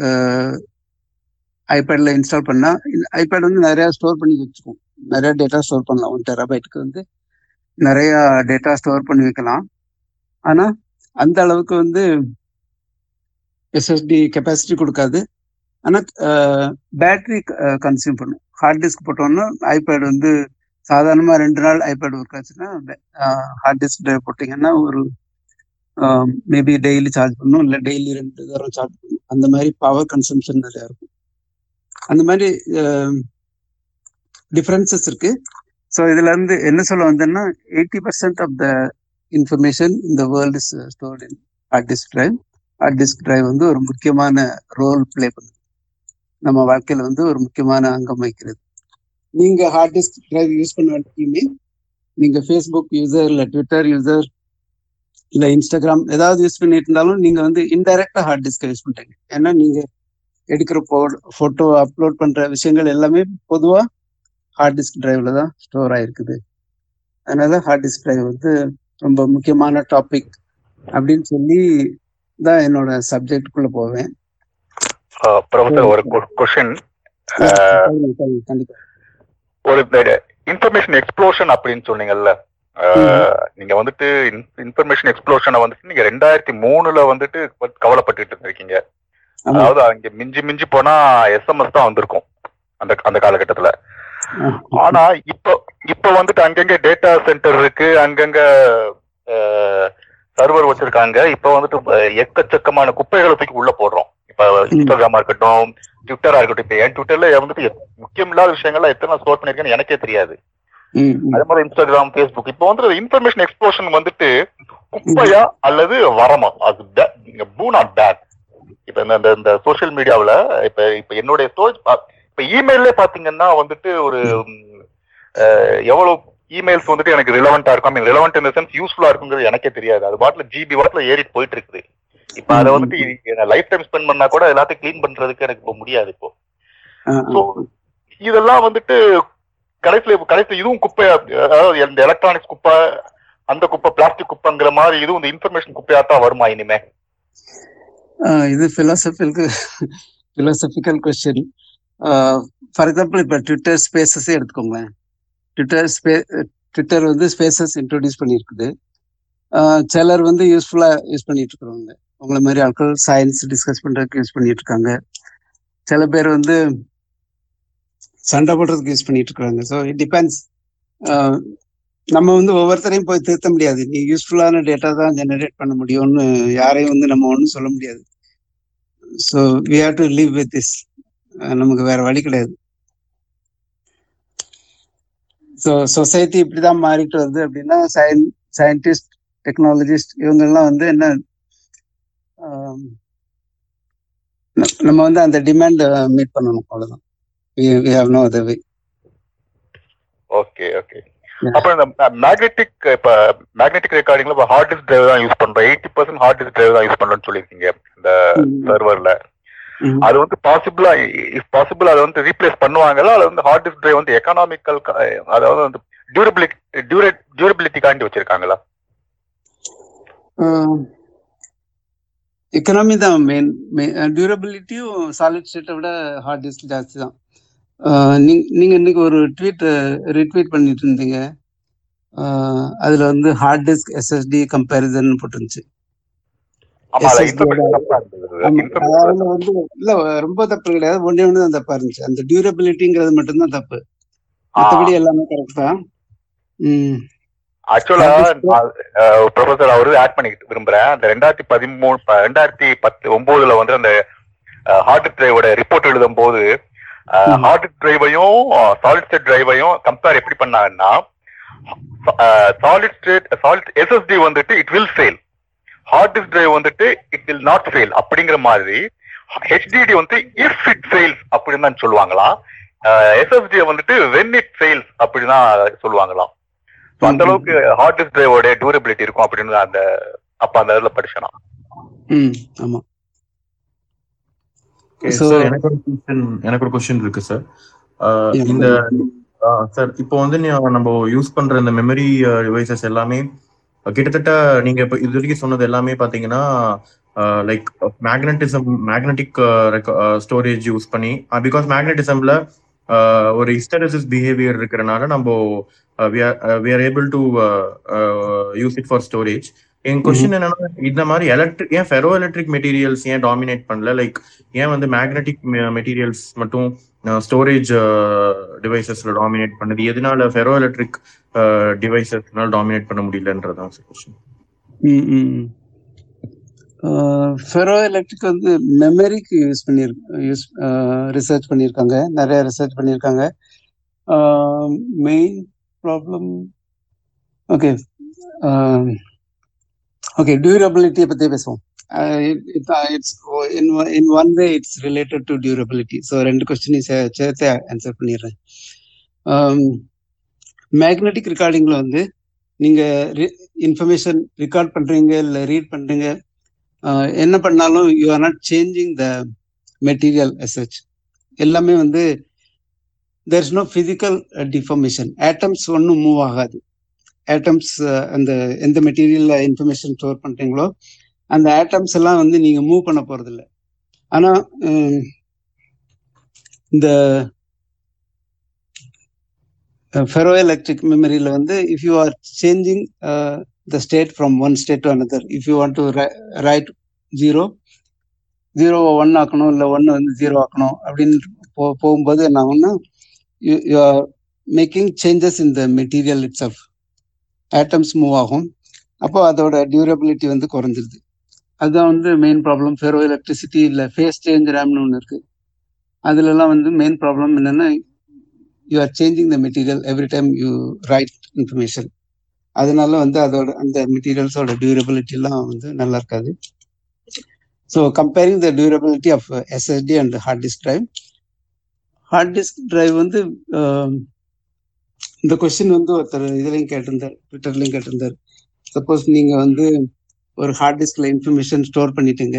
ஐபேடில் இன்ஸ்டால் பண்ணால் ஐபேட் வந்து நிறையா ஸ்டோர் பண்ணி வச்சுக்கோம். நிறையா டேட்டா ஸ்டோர் பண்ணலாம். ஒன் டெராபைட்டுக்கு வந்து நிறைய டேட்டா ஸ்டோர் பண்ணி வைக்கலாம் ஆனா அந்த அளவுக்கு வந்து எஸ்எஸ்டி கெப்பாசிட்டி கொடுக்காது. ஆனா பேட்டரி கன்சியூம் பண்ணும். ஹார்ட் டிஸ்க் போட்டோம்னா ஐபேட் வந்து சாதாரணமா ரெண்டு நாள் ஐபேட் ஒர்க் ஆச்சுன்னா ஹார்ட் டிஸ்க் டிரைவ் போட்டீங்கன்னா ஒரு மேபி டெய்லி சார்ஜ் பண்ணும். இல்லை டெய்லி ரெண்டு தரம் சார்ஜ் பண்ணும். அந்த மாதிரி பவர் கன்சம்ஷன் நிறையா இருக்கும். அந்த மாதிரி டிஃப்ரென்சஸ் இருக்கு. ஸோ இதுல இருந்து என்ன சொல்ல வந்தேன்னா eighty percent of the information இந்த world is stored in hard disk drive hard disk drive வந்து ஒரு முக்கியமான ரோல் ப்ளே பண்ணுது. நம்ம வாழ்க்கையில வந்து ஒரு முக்கியமான அங்கம் வகிக்கிறது. நீங்க ஹார்ட் டிஸ்க் டிரைவ் யூஸ் பண்ண வரைக்குமே நீங்க ஃபேஸ்புக் யூசர் இல்ல ட்விட்டர் யூசர் இல்லை இன்ஸ்டாகிராம் ஏதாவது யூஸ் பண்ணிட்டு இருந்தாலும் நீங்க வந்து இன்டைரக்டா ஹார்ட் டிஸ்க் யூஸ் பண்றீங்க ஏன்னா நீங்க எடுக்கிற போ ஃபோட்டோ அப்லோட் பண்ற விஷயங்கள் எல்லாமே பொதுவா ஹார்ட் டிஸ்க் டிரைவ்ல தான் ஸ்டோர் ஆயிருக்குது. அதனால ஹார்ட் டிஸ்க் டிரைவ் வந்து ரொம்ப முக்கியமான டாபிக் அப்படின்னு சொல்லி தான் என்னோட சப்ஜெக்டுக்குள்ள போவேன். ப்ரொஃபசர் ஒரு கண்டிப்பா. ஒரு இன்ஃபர்மேஷன் எக்ஸ்ப்ளோஷன் அப்படின்னு சொன்னீங்கல்ல நீங்க வந்துட்டு இன்ஃபர்மேஷன் எக்ஸ்ப்ளோஷனை வந்துட்டு நீங்க ரெண்டாயிரத்தி மூணுல வந்துட்டு கவலைப்பட்டுட்டு இருந்திருக்கீங்க. அதாவது அங்க மிஞ்சி மிஞ்சி போனா எஸ்எம்எஸ் தான் வந்திருக்கும் அந்த அந்த காலகட்டத்துல. ஆனா இப்போ இப்ப வந்துட்டு அங்கங்க டேட்டா சென்டர் இருக்கு அங்கங்க சர்வர் வச்சிருக்காங்க. இப்ப வந்துட்டு எக்கச்சக்கமான குப்பைகளை தூக்கி உள்ள போடுறோம். இப்ப இன்ஸ்டாகிராமா இருக்கட்டும் ட்விட்டரா இருக்கட்டும். இப்ப என் ட்விட்டர்ல வந்துட்டு முக்கியம் இல்லாத விஷயங்கள்லாம் எத்தனை ஸ்டோர் பண்ணிருக்கேன்னு எனக்கே தெரியாது. அதே மாதிரி இன்ஸ்டாகிராம் ஃபேஸ்புக் இப்போ வந்து இன்ஃபர்மேஷன் எக்ஸ்ப்ளோஷன் வந்துட்டு குப்பையா அல்லது வரமா? அது பூ நாட் பேட் இப்ப இந்த இந்த- சோஷியல் மீடியாவுல இப்ப இப்ப என்னுடைய ஸ்டோரேஜ் இப்ப இமெயிலே பாத்தீங்கன்னா வந்துட்டு ஒரு எவ்வளவு இமெயில்ஸ் வந்துட்டு எனக்கு ரிலவெண்டா இருக்கும். மீன் ரிலவெண்ட் இந்த சென்ஸ் யூஸ்ஃபுல்லா இருக்குங்கிறது எனக்கே தெரியாது. அது பாட்டுல ஜிபி பாட்டுல ஏறிட்டு போயிட்டு இருக்குது இப்ப அதை வந்துட்டு லைஃப் டைம் ஸ்பெண்ட் பண்ணா கூட எல்லாத்தையும் க்ளீன் பண்றதுக்கு எனக்கு இப்போ முடியாது இப்போ. இதெல்லாம் வந்துட்டு கடைசியில கடைசியில இதுவும் குப்பை அதாவது இந்த எலக்ட்ரானிக்ஸ் குப்பை அந்த குப்பை பிளாஸ்டிக் குப்பைங்கிற மாதிரி இதுவும் இந்த இன்ஃபர்மேஷன் குப்பையா தான் வருமா இனிமே? இது பிலாசபிக்கலுக்கு பிலாசபிக்கல் கொஸ்டின் ஃபார் எக்ஸாம்பிள் இப்போ ட்விட்டர் ஸ்பேசஸே எடுத்துக்கோங்களேன். ட்விட்டர் ஸ்பே ட்விட்டர் வந்து ஸ்பேசஸ் இன்ட்ரோடியூஸ் பண்ணியிருக்குது. சிலர் வந்து யூஸ்ஃபுல்லாக யூஸ் பண்ணிட்டு இருக்கிறவங்க. உங்களை மாதிரி ஆட்கள் சயின்ஸ் டிஸ்கஸ் பண்ணுறதுக்கு யூஸ் பண்ணிட்டு இருக்காங்க. சில பேர் வந்து சண்டை போடுறதுக்கு யூஸ் பண்ணிட்டு இருக்காங்க ஸோ இட் டிபெண்ட்ஸ் நம்ம வந்து ஒவ்வொருத்தரையும் போய் திருத்த முடியாது. நீ யூஸ்ஃபுல்லான டேட்டா தான் ஜெனரேட் பண்ண முடியும்னு யாரையும் வந்து நம்ம ஒன்றும் சொல்ல முடியாது. So we have to live with this நமக்கு வேற வழி கிடையாது. ஸோ சொசைட்டி இப்படிதான் மாறிட்டு வருது அப்படின்னா சயின் சயின்டிஸ்ட் டெக்னாலஜிஸ்ட் இவங்கெல்லாம் வந்து என்ன நம்ம வந்து அந்த டிமாண்ட் மீட் பண்ணணும் அவ்வளவுதான். We have no other way okay okay அப்ப இந்த மேக்னெட்டிக் இப்ப மேக்னெட்டிக் ரெக்கார்டிங்ல இப்ப ஹார்ட் டிஸ்க் டிரைவ் தான் யூஸ் பண்றோம். Eighty percent hard disk drive தான் யூஸ் பண்றோம்னு சொல்லியிருக்கீங்க இந்த சர்வர்ல அது வந்து பாசிபிளா இஃப் பாசிபிள் அதை வந்து ரீப்ளேஸ் பண்ணுவாங்களா? அது வந்து ஹார்ட் டிஸ்க் டிரைவ் வந்து எக்கனாமிக்கல் அதாவது வந்து டியூரபிலிட்டி டியூரேட் டியூரபிலிட்டிக்காண்டி வச்சிருக்காங்களா? எக்கனாமி தான் மெயின் டியூரபிலிட்டியும் சாலிட் ஸ்டேட்டை விட ஹார்ட் டிஸ்க் ஜாஸ்தி தான். ஆஹ் நீங்க நீங்க இன்னைக்கு ஒரு ட்வீட் ரீட்வீட் பண்ணிட்டு இருந்தீங்க. அதுல வந்து ஹார்ட் டிஸ்க் எஸ்எஸ்டி கம்பேரிசன் போட்டுருந்துச்சு. அதுல வந்து இல்ல ரொம்ப தப்பு கிடையாது. ஒன்னே ஒன்று தான் தப்பா இருந்துச்சு. அந்த டியூரபிலிட்டிங்கிறது மட்டும்தான் தப்பு. மற்றபடி எல்லாமே கரெக்ட் தான். ம். ஆக்சுவலா ப்ரொஃபசர் அவரு ஆட் பண்ணிக்க விரும்புறேன். அந்த ரெண்டாயிரத்தி பதிமூணு ரெண்டாயிரத்தி பத்து ஒன்பதுல வந்து அந்த ஹார்ட் டிரைவோட ரிப்போர்ட் எழுதும் போது. ஹார்ட் டிரைவையும் சாலிட் ஸ்டேட் டிரைவையும் கம்பேர் எப்படி பண்ணாங்கன்னா சாலிட் ஸ்டேட் சாலிட் எஸ்எஸ்டி வந்துட்டு it will fail hard disk drive வந்துட்டு இட் வில் நாட் ஃபெயில் அப்படிங்கிற மாதிரி ஹெச்டிடி வந்து இஃப் இட் ஃபெயில்ஸ் அப்படின்னு தான் சொல்லுவாங்களாம் எஸ்எஸ்டி வந்துட்டு வென் இட் ஃபெயில்ஸ் அப்படின்னு தான் சொல்லுவாங்களாம் அந்த அளவுக்கு ஹார்ட் டிஸ்க் டிரைவோட டியூரபிலிட்டி இருக்கும் அப்படின்னு அந்த அப்ப அந்த இதுல படிச்சேன்? ஆமா. எனக்கு ஒரு question எனக்கு ஒரு கொஸ்டின் இருக்கு சார். இந்த சார் இப்போ வந்து நீ- நம்ம யூஸ் பண்ற இந்த மெமரி டிவைசஸ் எல்லாமே கிட்டத்தட்ட நீங்க இப்போ இது வரைக்கும் சொன்னது எல்லாமே பாத்தீங்கன்னா like magnetism magnetic storage use பண்ணி பிகாஸ் மேக்னட்டிசம்ல ஒரு ஹிஸ்டரிசிஸ் பிஹேவியர் இருக்கிறனால நம்ம we are able to use it for storage N question என்னன்னா இந்த மாதிரி எலக்ட்ரிக் ஏன் ஃபெரோ எலக்ட்ரிக் மெட்டீரியல்ஸ் ஏன் டாமினேட் பண்ணல? லைக் ஏன் வந்து மேக்னெட்டிக் மெட்டீரியல்ஸ் மட்டும் ஸ்டோரேஜ் டிவைசஸ்ல டாமினேட் பண்ணுது. எதனால ஃபெரோ எலக்ட்ரிக் டிவைசஸ்னால டாமினேட் பண்ண முடியலன்றதான் கொஸ்டின் ஃபெரோ எலக்ட்ரிக் வந்து மெமரிக்கு யூஸ் பண்ணி யூஸ் ரிசர்ச் பண்ணியிருக்காங்க நிறைய ரிசர்ச் பண்ணியிருக்காங்க மெயின் ப்ராப்ளம் ஓகே ஓகே டியூரபிலிட்டியை பற்றி பேசுவோம். It's in one way it's related to durability so ரெண்டு கொஸ்டினையும் சேர்த்து ஆன்சர் பண்ணிடுறேன். Um, மேக்னெட்டிக் ரெக்கார்டிங்ல வந்து நீங்க இன்ஃபர்மேஷன் ரெக்கார்ட் பண்றீங்க இல்லை ரீட் பண்றீங்க uh, என்ன பண்ணாலும் you are not changing the material SH எல்லாமே வந்து there is no physical deformation atoms ஒன்றும் மூவ் ஆகாது. ஆட்டம்ஸ் uh, அந்த எந்த மெட்டீரியலில் இன்ஃபர்மேஷன் ஸ்டோர் பண்ணுறீங்களோ அந்த ஆட்டம்ஸ் எல்லாம் வந்து நீங்க மூவ் பண்ண போறது இல்லை ஆனா இந்த ஃபெரோ எலக்ட்ரிக் மெமரியில வந்து if you are changing the state from one state to another if you want to write zero ஜீரோவை ஒன் ஆக்கணும் இல்லை ஒன்று வந்து ஜீரோ ஆக்கணும் அப்படின்னு போ போகும்போது என்ன ஆகும்னா you are making changes in the material it's of atoms move ஆகும். அப்போ அதோட டியூரபிலிட்டி வந்து குறைஞ்சிருது. அதுதான் வந்து மெயின் ப்ராப்ளம் ஃபெரோ எலக்ட்ரிசிட்டி இல்லை ஃபேஸ் சேஞ்ச் ரேம்னு ஒன்று இருக்கு. அதுலலாம் வந்து மெயின் ப்ராப்ளம் என்னன்னா you are changing the material every time you write information அதனால வந்து அதோட அந்த மெட்டீரியல்ஸோட டியூரபிலிட்டி எல்லாம் வந்து நல்லா இருக்காது. So comparing the durability of SSD and hard disk drive hard disk drive வந்து um, இந்த கொஸ்டின் வந்து ஒருத்தர் இதுலையும் கேட்டிருந்தார் ட்விட்டர்லையும் கேட்டிருந்தார். சப்போஸ் நீங்க வந்து ஒரு ஹார்ட் டிஸ்க்ல இன்ஃபர்மேஷன் ஸ்டோர் பண்ணிட்டுங்க.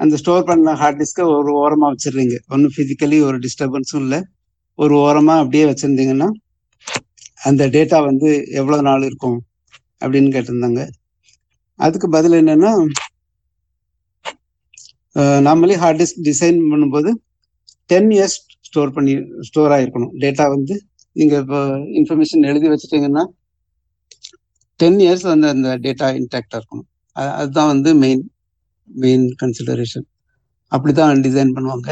அந்த ஸ்டோர் பண்ண ஹார்ட் டிஸ்கை ஒரு ஓரமாக வச்சிடுறீங்க. ஒன்றும் ஃபிசிக்கலி ஒரு டிஸ்டர்பன்ஸும் இல்லை. ஒரு ஓரமாக அப்படியே வச்சுருந்தீங்கன்னா அந்த டேட்டா வந்து எவ்வளோ நாள் இருக்கும் அப்படின்னு கேட்டிருந்தாங்க. அதுக்கு பதில் என்னென்னா நார்மலி ஹார்ட் டிஸ்க் டிசைன் பண்ணும்போது டென் இயர்ஸ் ஸ்டோர் பண்ணி ஸ்டோர் ஆகிருக்கணும் டேட்டா வந்து நீங்கள் இப்போ இன்ஃபர்மேஷன் எழுதி வச்சுட்டீங்கன்னா டென் இயர்ஸ் வந்து அந்த டேட்டா இன்டாக்டாக இருக்கணும். அதுதான் வந்து மெயின் மெயின் கன்சிடரேஷன் அப்படிதான் டிசைன் பண்ணுவாங்க.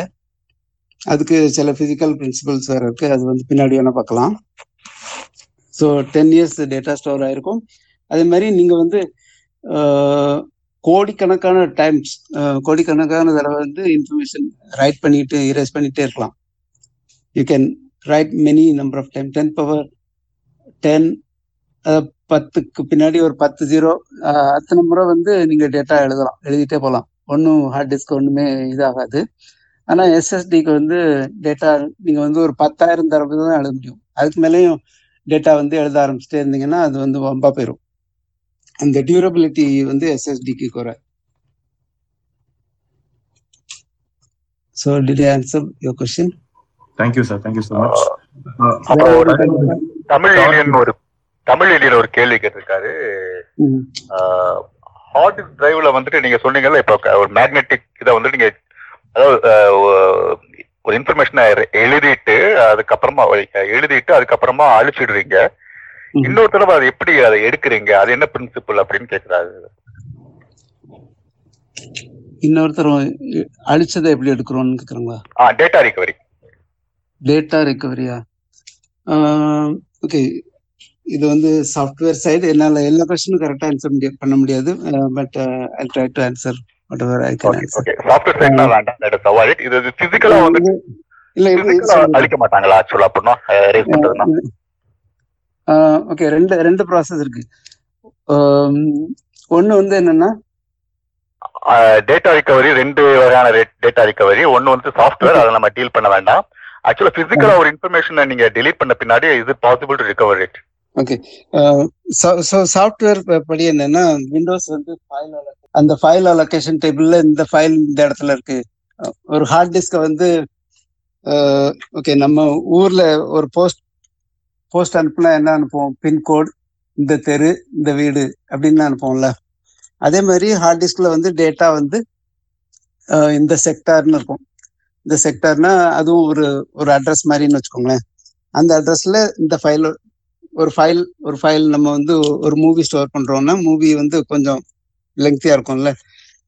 அதுக்கு சில பிசிக்கல் பிரின்சிபல்ஸ் வேற இருக்கு. அது வந்து பின்னாடி வேணா பார்க்கலாம். So ten years data store ஆயிருக்கும். அதே மாதிரி நீங்க வந்து கோடிக்கணக்கான டைம்ஸ் கோடிக்கணக்கான தடவை வந்து இன்ஃபர்மேஷன் ரைட் பண்ணிட்டு இரேஸ் பண்ணிட்டே இருக்கலாம். You can write many number of time ten power ten பத்துக்கு பின்னாடி ஒரு பத்து ஜீரோ அத்தனை முறை வந்து நீங்க டேட்டா எழுதலாம். எழுதிட்டே போகலாம். ஒன்றும் ஹார்ட் டிஸ்க் ஒன்றுமே இதாகாது. ஆனா எஸ்எஸ்டிக்கு வந்து டேட்டா நீங்க வந்து ஒரு பத்தாயிரம் தடவை தான் எழுத முடியும். அதுக்கு மேலேயும் டேட்டா வந்து எழுத ஆரம்பிச்சுட்டே இருந்தீங்கன்னா அது வந்து வம்பா போயிடும் அந்த டியூரபிலிட்டி வந்து எஸ்எஸ்டிக்கு குறை. So did answer your question thank you sir thank you so much Tamil ஒரு தமிழ் ஏலியன் ஒரு கேள்வி கேட்டிருக்காரு. ஹார்ட் டிரைவ்ல வந்துட்டு நீங்க சொன்னீங்கல்ல இப்போ ஒரு மேக்னெட்டிக் இதை வந்து நீங்க அதாவது ஒரு இன்ஃபர்மேஷனை எழுதிட்டு அதுக்கப்புறமா எழுதிட்டு அதுக்கப்புறமா அழிச்சிடுறீங்க. இன்னொரு தடவை அதை எப்படி அதை எடுக்கிறீங்க? அது என்ன பிரின்சிபல் அப்படின்னு கேக்குறாரு. இன்னொருத்தர் அழிச்சதை எப்படி எடுக்கிறோம்னு கேக்குறாங்களா? ஆ டேட்டா ரிகவரி டேட்டா ரெக்கவரியா ஓகே இது வந்து சாஃப்ட்வேர் சைடு என்னால எல்லா கொஸ்டினும் கரெக்டா ஆன்சர் முடிய பண்ண முடியாது. But I try to answer whatever I can software சைட்னா வேண்டாம் us avoid it. இது பிசிக்கலா வந்து இல்ல. அழிக்க மாட்டாங்களா ஆக்சுவலா அப்படின்னா ரேஸ் பண்றதுன்னா? ஓகே ரெண்டு ரெண்டு ப்ராசஸ் இருக்கு. ஒன்னு வந்து என்னன்னா டேட்டா ரிகவரி ரெண்டு வகையான டேட்டா ரிகவரி ஒன்னு வந்து சாஃப்ட்வேர் அதை நம்ம டீல் பண்ண வேண்டாம். ஆக்சுவலா பிசிக்கலா ஒரு இன்ஃபர்மேஷனை நீங்க delete பண்ண பின்னாடி இது possible to recover it okay so software படி என்னன்னா விண்டோஸ் வந்து ஃபைல் அந்த ஃபைல் அலோகேஷன் டேபிள்ல இந்த ஃபைல் இந்த இடத்துல இருக்கு. ஒரு ஹார்ட் டிஸ்கை வந்து ஓகே நம்ம ஊர்ல ஒரு போஸ்ட் போஸ்ட் அனுப்புனா என்ன அனுப்புவோம்? பின்கோடு இந்த தெரு இந்த வீடு அப்படின்னு அனுப்புவோம்ல. அதே மாதிரி ஹார்ட் டிஸ்க்ல வந்து டேட்டா வந்து இந்த செக்டார்னு இருக்கும். இந்த செக்டார்னா அதுவும் ஒரு ஒரு அட்ரஸ் மாதிரின்னு வச்சுக்கோங்களேன். அந்த அட்ரஸ்ல இந்த ஃபைல் ஒரு ஃபைல் ஒரு ஃபைல் நம்ம வந்து ஒரு மூவி ஸ்டோர் பண்றோம்னா மூவி வந்து கொஞ்சம் லெங்க்தியா இருக்கும்ல.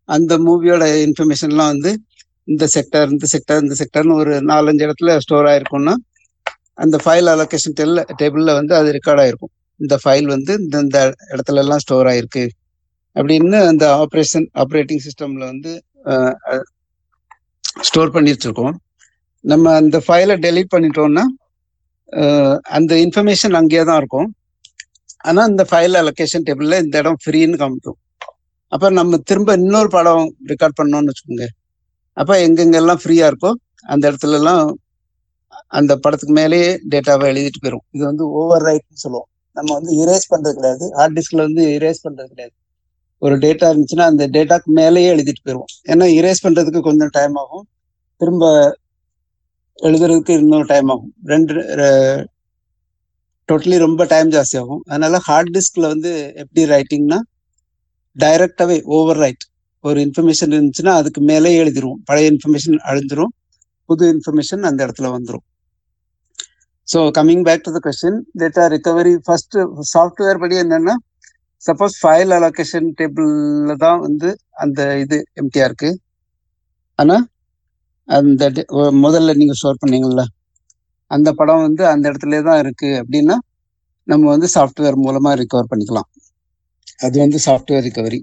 அந்த மூவியோட இன்ஃபர்மேஷன்லாம் வந்து இந்த செக்டர் இந்த செக்டர் இந்த செக்டர்னு ஒரு நாலஞ்சு இடத்துல ஸ்டோர் ஆயிருக்கும்னா அந்த ஃபைல் அலோகேஷன் டெல்ல டேபிள்ல வந்து அது ரெக்கார்ட் ஆயிருக்கும். இந்த ஃபைல் வந்து இந்த இந்த இடத்துல எல்லாம் ஸ்டோர் ஆயிருக்கு. அப்படின்னு அந்த ஆப்ரேஷன் ஆப்ரேட்டிங் சிஸ்டம்ல வந்து ஸ்டோர் பண்ணி வச்சிருக்கோம். நம்ம அந்த ஃபைலை டெலீட் பண்ணிட்டோம்னா அந்த இன்ஃபர்மேஷன் அங்கேயே தான் இருக்கும். ஆனா இந்த ஃபைல் அலொகேஷன் டேபிள்ல இந்த இடம் ஃப்ரீன்னு காமிக்கும் அப்ப நம்ம திரும்ப இன்னொரு படம் ரெக்கார்ட் பண்ணோம்னு வச்சுக்கோங்க. அப்ப எங்கெங்கெல்லாம் ஃப்ரீயா இருக்கோ அந்த இடத்துல எல்லாம் அந்த படத்துக்கு மேலேயே டேட்டாவை எழுதிட்டு போயிடும் இது வந்து ஓவர் ரைட்னு சொல்லுவோம். நம்ம வந்து இரேஸ் பண்றது கிடையாது. ஹார்ட் டிஸ்க்ல வந்து இரேஸ் பண்றது கிடையாது. ஒரு டேட்டா இருந்துச்சுன்னா அந்த டேட்டாக்கு மேலேயே எழுதிட்டு போயிடுவோம் ஏன்னா இரேஸ் பண்றதுக்கு கொஞ்சம் டைம் ஆகும். திரும்ப எழுதுறதுக்கு இன்னொரு டைம் ஆகும். ரெண்டு டோட்டலி ரொம்ப டைம் ஜாஸ்தி ஆகும். அதனால ஹார்ட் டிஸ்க்ல வந்து எப்படி ரைட்டிங்னா டைரக்டாவே ஓவர் ரைட் ஒரு இன்ஃபர்மேஷன் இருந்துச்சுன்னா அதுக்கு மேலே எழுதிருவோம். பழைய இன்ஃபர்மேஷன் அழிஞ்சிரும். புது இன்ஃபர்மேஷன் அந்த இடத்துல வந்துடும் so coming back to the question data recovery first software படி என்னன்னா சப்போஸ் ஃபைல் அலோகேஷன் டேபிள்ல தான் வந்து அந்த இது எம்டிஆர் இருக்கு ஆனால் அந்த முதல்ல நீங்க ஸ்டோர் பண்ணீங்கல்ல. அந்த படம் வந்து அந்த இடத்துல தான் இருக்கு அப்படின்னா நம்ம வந்து சாஃப்ட்வேர் மூலமா ரிகவர் பண்ணிக்கலாம். அது வந்து சாஃப்ட்வேர் ரிகவரி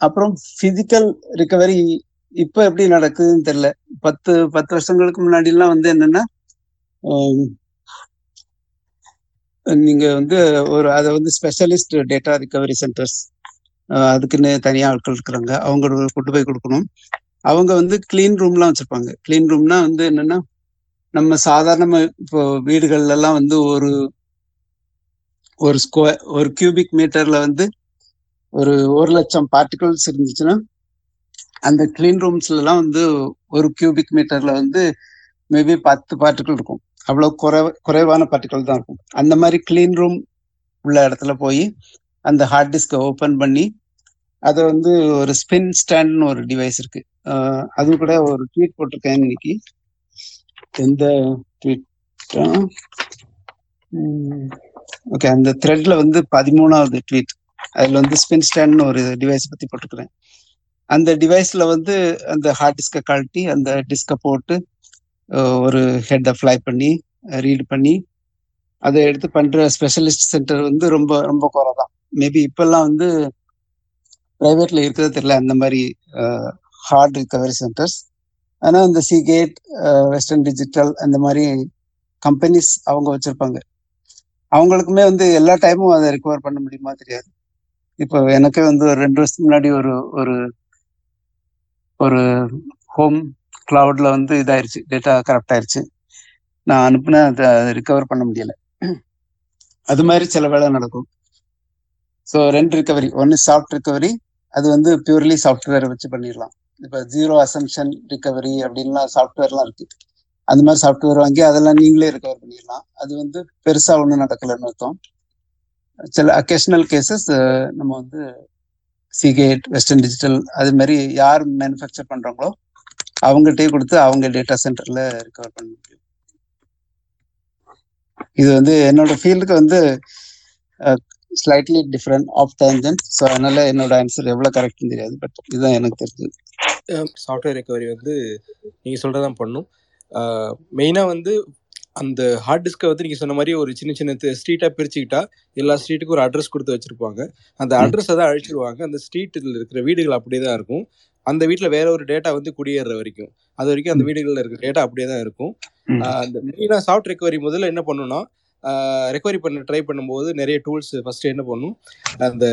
அப்புறம் பிசிக்கல் ரிகவரி இப்போ எப்படி நடக்குதுன்னு தெரியல. பத்து பத்து வருஷங்களுக்கு முன்னாடிலாம் வந்து என்னன்னா நீங்க வந்து ஒரு அதை வந்து ஸ்பெஷலிஸ்ட் டேட்டா ரிகவரி சென்டர்ஸ் அதுக்குன்னு தனியா ஆட்கள் இருக்கிறாங்க. அவங்க கொண்டு போய் கொடுக்கணும். அவங்க வந்து கிளீன் ரூம்லாம் வச்சிருப்பாங்க. கிளீன் ரூம்னா வந்து என்னன்னா நம்ம சாதாரணமா இப்போ வீடுகள்ல எல்லாம் வந்து ஒரு ஒரு ஸ்கொயர் ஒரு கியூபிக் மீட்டர்ல வந்து ஒரு ஒரு லட்சம் பார்ட்டிகல்ஸ் இருந்துச்சுன்னா அந்த கிளீன் ரூம்ஸ்லாம் வந்து ஒரு கியூபிக் மீட்டர்ல வந்து மேபி பத்து பார்ட்டிகல் இருக்கும். அவ்வளோ குறை குறைவான பார்ட்டிகல் தான் இருக்கும். அந்த மாதிரி கிளீன் ரூம் உள்ள இடத்துல போய் அந்த ஹார்ட் டிஸ்கை ஓப்பன் பண்ணி அதை வந்து ஒரு ஸ்பின் ஸ்டாண்ட்னு ஒரு டிவைஸ் இருக்கு. அது கூட ஒரு ட்வீட் போட்டிருக்கேன் இன்னைக்கு. எந்த ட்வீட் ஓகே அந்த த்ரெட்ல வந்து பதிமூணாவது ட்வீட் அதுல வந்து ஸ்பின் ஸ்டாண்ட்னு ஒரு டிவைஸ் பத்தி போட்டிருக்கிறேன். அந்த டிவைஸ்ல வந்து அந்த ஹார்ட் டிஸ்கை கழட்டி அந்த டிஸ்கை போட்டு ஒரு ஹெட்டை ஃப்ளை பண்ணி ரீட் பண்ணி அதை எடுத்து பண்ற ஸ்பெஷலிஸ்ட் சென்டர் வந்து ரொம்ப ரொம்ப குறை தான் மேபி இப்பெல்லாம் வந்து பிரைவேட்ல இருக்கிறது தெரியல அந்த மாதிரி ஹார்ட் ரிகவரி சென்டர்ஸ் ஆனால் இந்த சிகேட் வெஸ்டர்ன் டிஜிட்டல் அந்த மாதிரி கம்பெனிஸ் அவங்க வச்சுருப்பாங்க. அவங்களுக்குமே வந்து எல்லா டைமும் அதை ரிகவர் பண்ண முடியுமா தெரியாது. இப்போ எனக்கே வந்து ஒரு ரெண்டு வருஷத்துக்கு முன்னாடி ஒரு ஒரு ஒரு ஹோம் கிளவுட்ல வந்து இதாயிருச்சு. டேட்டா கரெக்ட் ஆயிருச்சு. நான் அனுப்புனா அதை ரிகவர் பண்ண முடியல. அது மாதிரி சில வேலை நடக்கும். ஸோ ரெண்டு ரிகவரி ஒன்று சாஃப்ட் ரிகவரி அது வந்து பியூர்லி சாஃப்ட்வேரை வச்சு பண்ணிடலாம். இப்போ ஜீரோ அசம்ஷன் ரிகவரி அப்படின்லாம் சாஃப்ட்வேர்லாம் இருக்கு. அந்த மாதிரி சாஃப்ட்வேர் வாங்கி அதெல்லாம் நீங்களே ரிகவர் பண்ணிடலாம். அது வந்து பெருசா ஒன்றும் நடக்கலைன்னு அர்த்தம். சில அக்கேஷனல் கேசஸ் நம்ம வந்து சிகேட் வெஸ்டர்ன் டிஜிட்டல் அது மாதிரி யார் மேனுஃபேக்சர் பண்றாங்களோ அவங்ககிட்டயே கொடுத்து அவங்க டேட்டா சென்டர்ல ரிகவர் பண்ண முடியும். இது வந்து என்னோட ஃபீல்டுக்கு வந்து slightly different of tangent so அதனால என்னோட ஆன்சர் எவ்வளோ கரெக்ட்னு தெரியாது பட் இதுதான் எனக்கு தெரிஞ்சது. சாஃப்ட்வேர் ரெக்கவரி வந்து நீங்கள் சொல்கிறதான் பண்ணும். மெயினாக வந்து அந்த ஹார்ட் டிஸ்கை வந்து நீங்கள் சொன்ன மாதிரி ஒரு சின்ன சின்ன ஸ்ட்ரீட்டாக பிரிச்சுக்கிட்டா எல்லா ஸ்ட்ரீட்டுக்கும் ஒரு அட்ரஸ் கொடுத்து வச்சிருப்பாங்க. அந்த. அட்ரஸை தான் அழிச்சிருவாங்க. அந்த ஸ்ட்ரீட்டில் இருக்கிற வீடுகள் அப்படியே தான் இருக்கும். அந்த வீட்டில் வேற ஒரு டேட்டா வந்து குடியேற வரைக்கும். அது வரைக்கும் அந்த. வீடுகளில் இருக்கிற டேட்டா அப்படியே தான் இருக்கும் அந்த மெயினாக சாஃப்ட் ரெக்கவரி முதல்ல என்ன பண்ணணும்னா ரெக்கவரி பண்ண ட்ரை பண்ணும்போது நிறைய டூல்ஸ் ஃபர்ஸ்ட் என்ன பண்ணும்? அந்த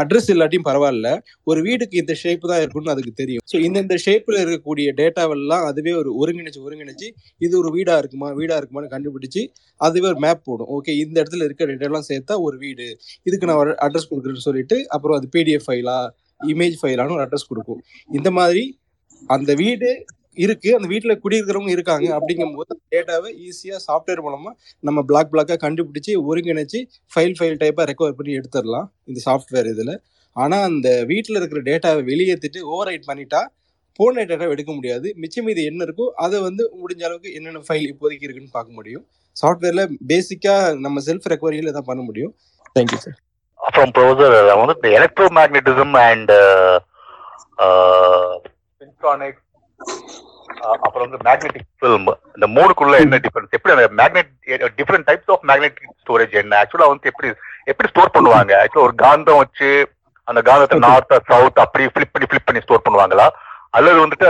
அட்ரஸ் இல்லாட்டியும் பரவாயில்ல. ஒரு வீடுக்கு இந்த ஷேப் தான் இருக்கும்னு அதுக்கு தெரியும். ஸோ இந்தந்த ஷேப்பில் இருக்கக்கூடிய டேட்டாவெல்லாம் அதுவே ஒரு ஒருங்கிணைச்சு ஒருங்கிணைச்சு இது ஒரு வீடா இருக்குமா வீடா இருக்குமான்னு கண்டுபிடிச்சு அதுவே ஒரு மேப் போடும். ஓகே இந்த இடத்துல இருக்க டேட்டாலாம் சேர்த்தா ஒரு வீடு. இதுக்கு நான் அட்ரஸ் கொடுக்குறேன்னு சொல்லிட்டு அப்புறம் அது பிடிஎஃப் ஃபைலா இமேஜ் ஃபைலான்னு ஒரு அட்ரஸ் கொடுக்கும். இந்த மாதிரி அந்த வீடு இருக்கு. அந்த வீட்டுல குடியிருக்கிறவங்க இருக்காங்க. அப்படிங்கும்போது டேட்டாவை ஈஸியா சாஃப்ட்வேர் மூலமா நம்ம பிளாக் பிளாக்கா கண்டுபிடிச்சு ஒருங்கிணைச்சு ஃபைல் ஃபைல் டைப்பா ரெக்கவர் பண்ணி எடுத்துடலாம் இந்த சாஃப்ட்வேர் இதுல. ஆனா அந்த வீட்டுல இருக்கிற டேட்டாவை வெளியேற்றிட்டு ஓவர் ரைட் பண்ணிட்டா போன டேட்டாவை எடுக்க முடியாது. மிச்சம் மீது என்ன இருக்கோ அதை வந்து முடிஞ்ச அளவுக்கு என்னென்ன ஃபைல் இப்போதைக்கு இருக்குன்னு பார்க்க முடியும். சாஃப்ட்வேர்ல பேசிக்கா நம்ம செல்ஃப் ரெக்கவரியில தான் பண்ண முடியும். தேங்க்யூ சார் அப்புறம் ப்ரொஃபசர் வந்து எலக்ட்ரோ மேக்னெட்டிசம் அண்ட் சின்ட்ரானிக் அப்புறம் வந்து மேக்னெட்டிக் ஃபில்ம் இந்த மூணுக்குள்ள என்ன டிஃபரன்ஸ் எப்படி அந்த magnet different types of magnetic storage என்ன? ஆக்சுவலா வந்து எப்படி எப்படி ஸ்டோர் பண்ணுவாங்க? ஆக்சுவலா ஒரு காந்தம் வச்சு அந்த காந்தத்தை. நார்த் சவுத் அப்படி ஃபிளிப் பண்ணி ஃபிளிப் பண்ணி ஸ்டோர் பண்ணுவாங்களா? அல்லது வந்துட்டு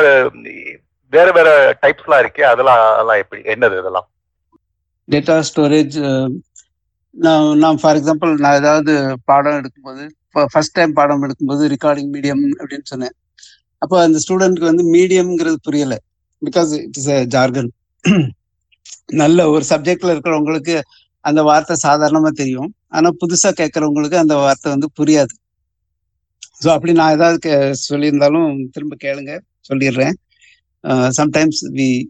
வேற வேற டைப்ஸ்லாம் இருக்கே அதெல்லாம் அதெல்லாம் எப்படி என்னது இதெல்லாம்? டேட்டா ஸ்டோரேஜ் நான் நான் ஃபார் எக்ஸாம்பிள் நான் ஏதாவது பாடம் எடுக்கும்போது ஃபர்ஸ்ட் டைம் பாடம் எடுக்கும்போது ரெக்கார்டிங் மீடியம் அப்படின்னு சொன்னேன். அப்போ அந்த ஸ்டூடெண்ட்க்கு வந்து மீடியம்ங்கிறது புரியல. பிகாஸ் இட் இஸ் ஜார்கன் நல்ல ஒரு சப்ஜெக்ட்ல இருக்கிறவங்களுக்கு அந்த வார்த்தை சாதாரணமா தெரியும். ஆனா புதுசா கேட்கறவங்களுக்கு அந்த வார்த்தை வந்து புரியாது. ஸோ அப்படி நான் ஏதாவது கே- சொல்லியிருந்தாலும் திரும்ப கேளுங்க. சொல்லிடுறேன். Sometimes we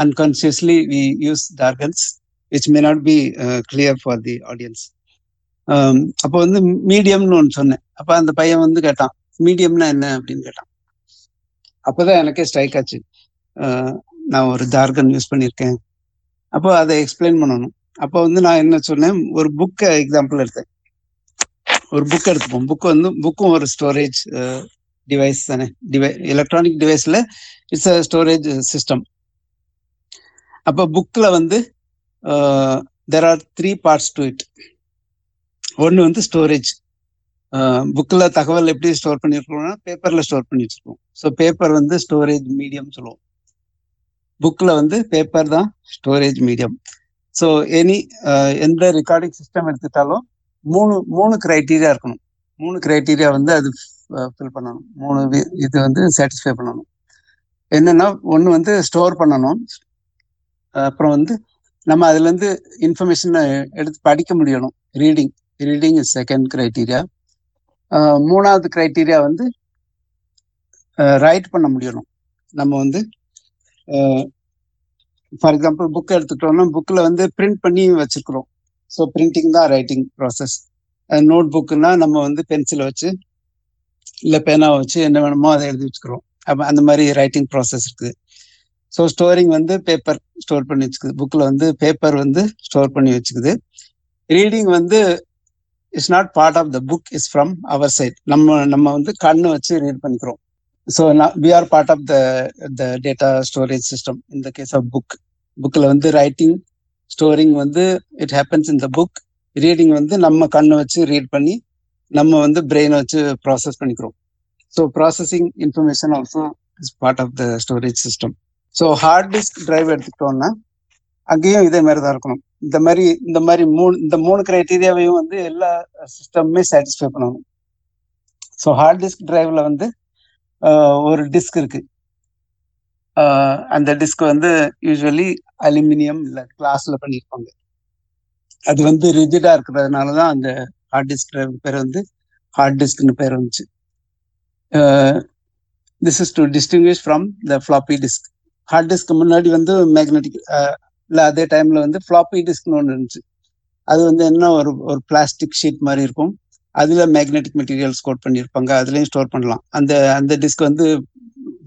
unconsciously we use jargons which may not be clear for the audience அப்போ வந்து மீடியம்னு ஒன்று சொன்னேன். அப்போ அந்த பையன் வந்து கேட்டான். மீடியம்னா என்ன அப்படின்னு கேட்டான். அப்போதான் எனக்கே ஸ்ட்ரைக் ஆச்சு. நான் ஒரு ஜார்கன் யூஸ் பண்ணியிருக்கேன். அப்போ அதை எக்ஸ்பிளைன் பண்ணணும். அப்போ வந்து நான் என்ன சொன்னேன்? ஒரு புக்கை எக்ஸாம்பிள் எடுத்தேன். ஒரு புக் எடுத்துப்போம். புக் வந்து புக்கும் ஒரு ஸ்டோரேஜ் டிவைஸ் தானே. டிவை எலக்ட்ரானிக் டிவைஸ்ல இட்ஸ் அ ஸ்டோரேஜ் சிஸ்டம் அப்போ புக்கில் வந்து there are three parts to it ஒன்று வந்து ஸ்டோரேஜ் புக்கில் தகவல் எப்படி ஸ்டோர் பண்ணியிருக்கோம்னா பேப்பரில் ஸ்டோர் பண்ணி வச்சிருக்கோம் ஸோ பேப்பர் வந்து ஸ்டோரேஜ் மீடியம் சொல்லுவோம். புக்கில் வந்து பேப்பர் தான் ஸ்டோரேஜ் மீடியம் ஸோ எனி எந்த ரெக்கார்டிங் சிஸ்டம் எடுத்துட்டாலும் மூணு மூணு க்ரைட்டீரியா இருக்கணும். மூணு கிரைட்டீரியா வந்து அது ஃபில் பண்ணணும். மூணு வி- இது வந்து சாட்டிஸ்ஃபை பண்ணணும். என்னன்னா ஒன்று வந்து ஸ்டோர் பண்ணணும். அப்புறம் வந்து நம்ம அதுலேருந்து இன்ஃபர்மேஷனை எடுத்து படிக்க முடியணும். Reading reading is second criteria மூணாவது கிரைட்டீரியா வந்து ரைட் பண்ண முடியணும். நம்ம வந்து ஃபார் எக்ஸாம்பிள் புக் எடுத்துக்கிட்டோம்னா புக்கில் வந்து பிரிண்ட் பண்ணி வச்சிருக்கிறோம். ஸோ பிரிண்டிங் தான் ரைட்டிங் ப்ராசஸ் நோட் புக்குன்னா நம்ம வந்து பென்சிலை வச்சு இல்லை பேனாவை வச்சு என்ன வேணுமோ அதை எழுதி வச்சுக்கிறோம். அப்போ அந்த மாதிரி ரைட்டிங் ப்ராசஸ் இருக்குது. ஸோ ஸ்டோரிங் வந்து பேப்பர் ஸ்டோர் பண்ணி வச்சுக்குது. புக்கில் வந்து பேப்பர் வந்து ஸ்டோர் பண்ணி வச்சுக்குது. ரீடிங் வந்து it's not part of the book is from our side நம்ம நம்ம வந்து கண்ணு வச்சு ரீட் பண்ணிக்கிறோம். So we are part of the the data storage system இந்த கேஸ் ஆஃப் புக் புக்கில் வந்து ரைட்டிங் ஸ்டோரிங் வந்து it happens in the book reading வந்து நம்ம கண்ணை வச்சு ரீட் பண்ணி நம்ம வந்து பிரெயினை வச்சு ப்ராசஸ் பண்ணிக்கிறோம். So processing information also is part of the storage system so hard disk drive எடுத்துக்கிட்டோம்னா அங்கேயும் இதே மாதிரி தான் இருக்கணும். இந்த மாதிரி இந்த மாதிரி மூணு இந்த மூணு கிரைட்டீரியாவையும் வந்து எல்லா சிஸ்டமுமே சாட்டிஸ்ஃபை பண்ணணும். ஸோ ஹார்ட் டிஸ்க் டிரைவ்ல வந்து ஒரு டிஸ்க் இருக்கு. அந்த டிஸ்க் வந்து யூஸ்வலி அலுமினியம் இல்லை கிளாஸ்ல பண்ணியிருப்பாங்க. அது வந்து ரிஜிடா இருக்கிறதுனால தான் அந்த ஹார்ட் டிஸ்க் டிரைவ் பேர் வந்து ஹார்ட் டிஸ்க்னு பேர் வந்துச்சு. This is to distinguish from the floppy disk hard disk முன்னாடி வந்து மேக்னெட்டிக் இல்லை அதே டைம்ல வந்து ஃப்ளாப்பி டிஸ்க்னு ஒன்று இருந்துச்சு. அது வந்து என்ன ஒரு ஒரு பிளாஸ்டிக் ஷீட் மாதிரி இருக்கும். அதுல மேக்னெட்டிக் மெட்டீரியல் கோட் பண்ணியிருப்பாங்க. அதுலயும் ஸ்டோர் பண்ணலாம். அந்த அந்த டிஸ்க் வந்து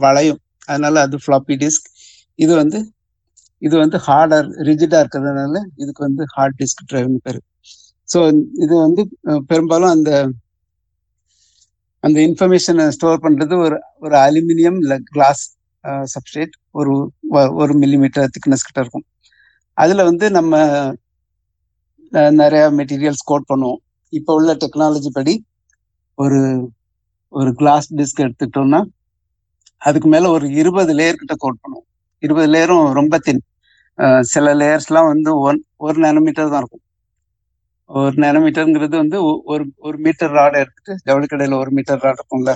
வளையும். அதனால அது ஃப்ளாப்பி டிஸ்க் இது வந்து இது வந்து ஹார்டர் ரிஜிடா இருக்கிறதுனால இதுக்கு வந்து ஹார்ட் டிஸ்க் டிரைவ்னு பேரு. ஸோ இது வந்து பெரும்பாலும் அந்த அந்த இன்ஃபர்மேஷனை ஸ்டோர் பண்றது ஒரு ஒரு அலுமினியம் இல்லை கிளாஸ் சப்ஸ்டேட் ஒரு ஒரு மில்லிமீட்டர் திக்னஸ் கிட்ட இருக்கும். அதுல வந்து நம்ம நிறைய மெட்டீரியல்ஸ் கோட் பண்ணுவோம். இப்போ உள்ள டெக்னாலஜி படி ஒரு ஒரு கிளாஸ் டிஸ்க் எடுத்துக்கிட்டோம்னா அதுக்கு மேல ஒரு இருபது லேயர் கிட்ட கோட் பண்ணுவோம். இருபது லேயரும் ரொம்ப தின் சில லேயர்ஸ்லாம் வந்து ஒன் ஒரு நேனோமீட்டர் தான் இருக்கும். ஒரு நேனோமீட்டருங்கிறது வந்து ஒரு ஒரு மீட்டர் ராடை எடுத்துட்டு ஜவுளி கடையில் ஒரு மீட்டர் ராட் இருக்கும்ல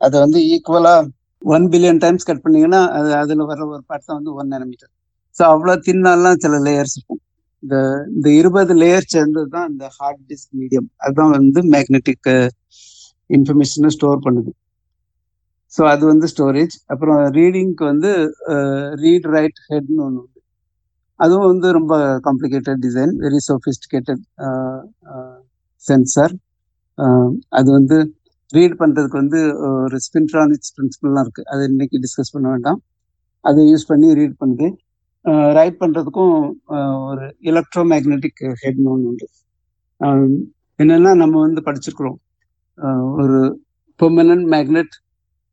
அதை வந்து ஈக்குவலா ஒன் பில்லியன் டைம்ஸ் கட் பண்ணீங்கன்னா அது அதுல வர ஒரு பார்ட் தான் வந்து ஒன் நேனோமீட்டர் ஸோ அவ்வளோ தின்னாலாம் சில லேயர்ஸ் இருக்கும். இந்த இந்த இருபது லேயர் சேர்ந்தது தான் இந்த ஹார்ட் டிஸ்க் மீடியம் அதுதான் வந்து மேக்னெட்டிக் இன்ஃபர்மேஷனை ஸ்டோர் பண்ணுது. ஸோ அது வந்து ஸ்டோரேஜ் அப்புறம் ரீடிங்க்கு வந்து ரீட் ரைட் ஹெட்னு ஒன்று உண்டு. அதுவும் வந்து ரொம்ப complicated design very sophisticated sensor அது வந்து ரீட் பண்ணுறதுக்கு வந்து ஒரு ஸ்பின்ட்ரானிக்ஸ் பிரின்சிபல்லாம் இருக்குது அது இன்னைக்கு டிஸ்கஸ் பண்ண வேண்டாம். அதை யூஸ் பண்ணி ரீட் பண்ணுது ரைட் பண்றதுக்கும் ஒரு எலக்ட்ரோ மேக்னெட்டிக் ஹெட்னு ஒன்று உண்டு என்னன்னா நம்ம வந்து படிச்சிருக்கிறோம். ஒரு பெர்மனன்ட் மேக்னெட்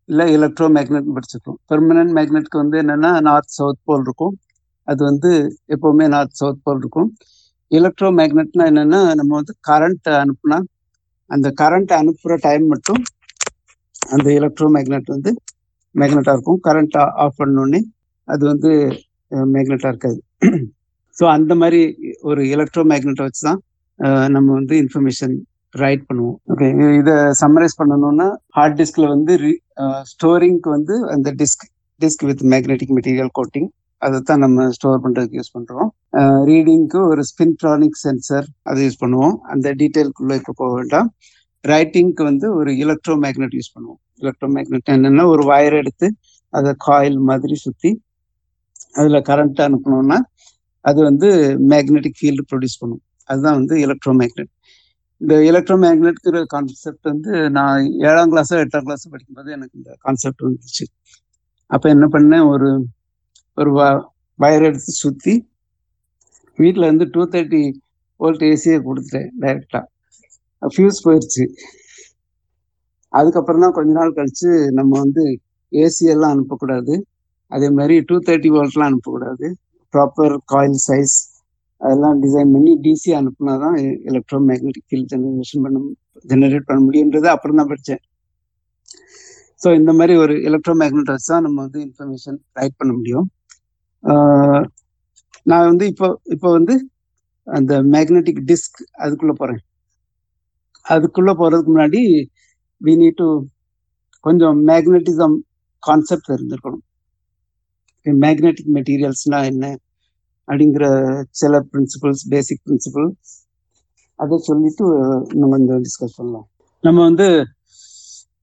இல்லை எலக்ட்ரோ மேக்னெட் படிச்சிருக்கோம் பெர்மனன்ட் மேக்னெட்க்கு வந்து என்னன்னா நார்த் சவுத் போல் இருக்கும். அது வந்து எப்பவுமே நார்த் சவுத் போல் இருக்கும். எலக்ட்ரோ மேக்னெட்னா என்னன்னா நம்ம வந்து கரண்ட் அனுப்புனா அந்த கரண்ட் அனுப்புகிற டைம் மட்டும் அந்த எலக்ட்ரோ மேக்னெட் வந்து மேக்னெட்டா இருக்கும். கரண்ட் ஆஃப் பண்ணோடனே அது வந்து மேக்னெட்டா இருக்காது. ஸோ அந்த மாதிரி ஒரு எலக்ட்ரோ மேக்னெட்டை வச்சு தான் நம்ம வந்து இன்ஃபர்மேஷன் ரைட் பண்ணுவோம். ஓகே இதை சம்மரைஸ் பண்ணணும்னா ஹார்ட் டிஸ்க்ல வந்து ஸ்டோரிங்க்கு வந்து அந்த disk disk with magnetic material coating அதை தான் நம்ம ஸ்டோர் பண்றதுக்கு யூஸ் பண்றோம். ரீடிங்க்கு ஒரு ஸ்பின்ட்ரானிக் சென்சர் அதை யூஸ் பண்ணுவோம். அந்த டீட்டெயிலுக்குள்ள இப்போ போக வேண்டாம். ரைட்டிங்க்கு வந்து ஒரு எலக்ட்ரோ மேக்னெட் யூஸ் பண்ணுவோம். எலக்ட்ரோ மேக்னெட் என்னன்னா ஒரு வயர் எடுத்து அதை காயில் மாதிரி சுத்தி அதில் கரண்ட் அனுப்பணும்னா அது வந்து மேக்னெட்டிக் ஃபீல்டு ப்ரொடியூஸ் பண்ணும். அதுதான் வந்து எலக்ட்ரோ மேக்னெட் இந்த எலக்ட்ரோ மேக்னெட்ங்கிற கான்செப்ட் வந்து நான் ஏழாம் கிளாஸோ எட்டாம் கிளாஸோ படிக்கும்போது எனக்கு இந்த கான்செப்ட் வந்துச்சு. அப்போ என்ன பண்ணேன்? ஒரு ஒரு வயர் எடுத்து சுற்றி வீட்டில் வந்து டூ தேர்ட்டி வோல்ட் ஏசியை கொடுத்துட்டேன் டைரெக்டாக ஃபியூஸ் போயிடுச்சு அதுக்கப்புறம் தான் கொஞ்ச நாள் கழித்து நம்ம வந்து ஏசியெல்லாம் அனுப்பக்கூடாது. அதே மாதிரி டூ தேர்ட்டி வோல்ட்லாம் அனுப்பக்கூடாது. ப்ராப்பர் காயில் சைஸ் அதெல்லாம் டிசைன் பண்ணி டிசி அனுப்புனா தான் எலக்ட்ரோ மேக்னெட்டிக் ஃபீல்ட் ஜெனரேஷன் பண்ண ஜெனரேட் பண்ண முடியுன்றது அப்புறம் தான் படித்தேன் ஸோ இந்த மாதிரி ஒரு எலக்ட்ரோ மேக்னெட் வச்சு தான் நம்ம வந்து இன்ஃபர்மேஷன் ரைட் பண்ண முடியும். நான் வந்து இப்போ இப்போ வந்து அந்த மேக்னெட்டிக் டிஸ்க் அதுக்குள்ளே போகிறேன் அதுக்குள்ளே போகிறதுக்கு முன்னாடி வி நீட் டு கொஞ்சம் மேக்னட்டிசம் கான்செப்ட் தெரிஞ்சிருக்கணும். மேக்னெட்டிக் மெட்டீரியல்ஸ்னா என்ன? அப்படிங்கிற சில பிரின்சிபல்ஸ் பேசிக் பிரின்சிபல் அதை சொல்லிட்டு நம்ம இந்த டிஸ்கஸ் பண்ணலாம். நம்ம வந்து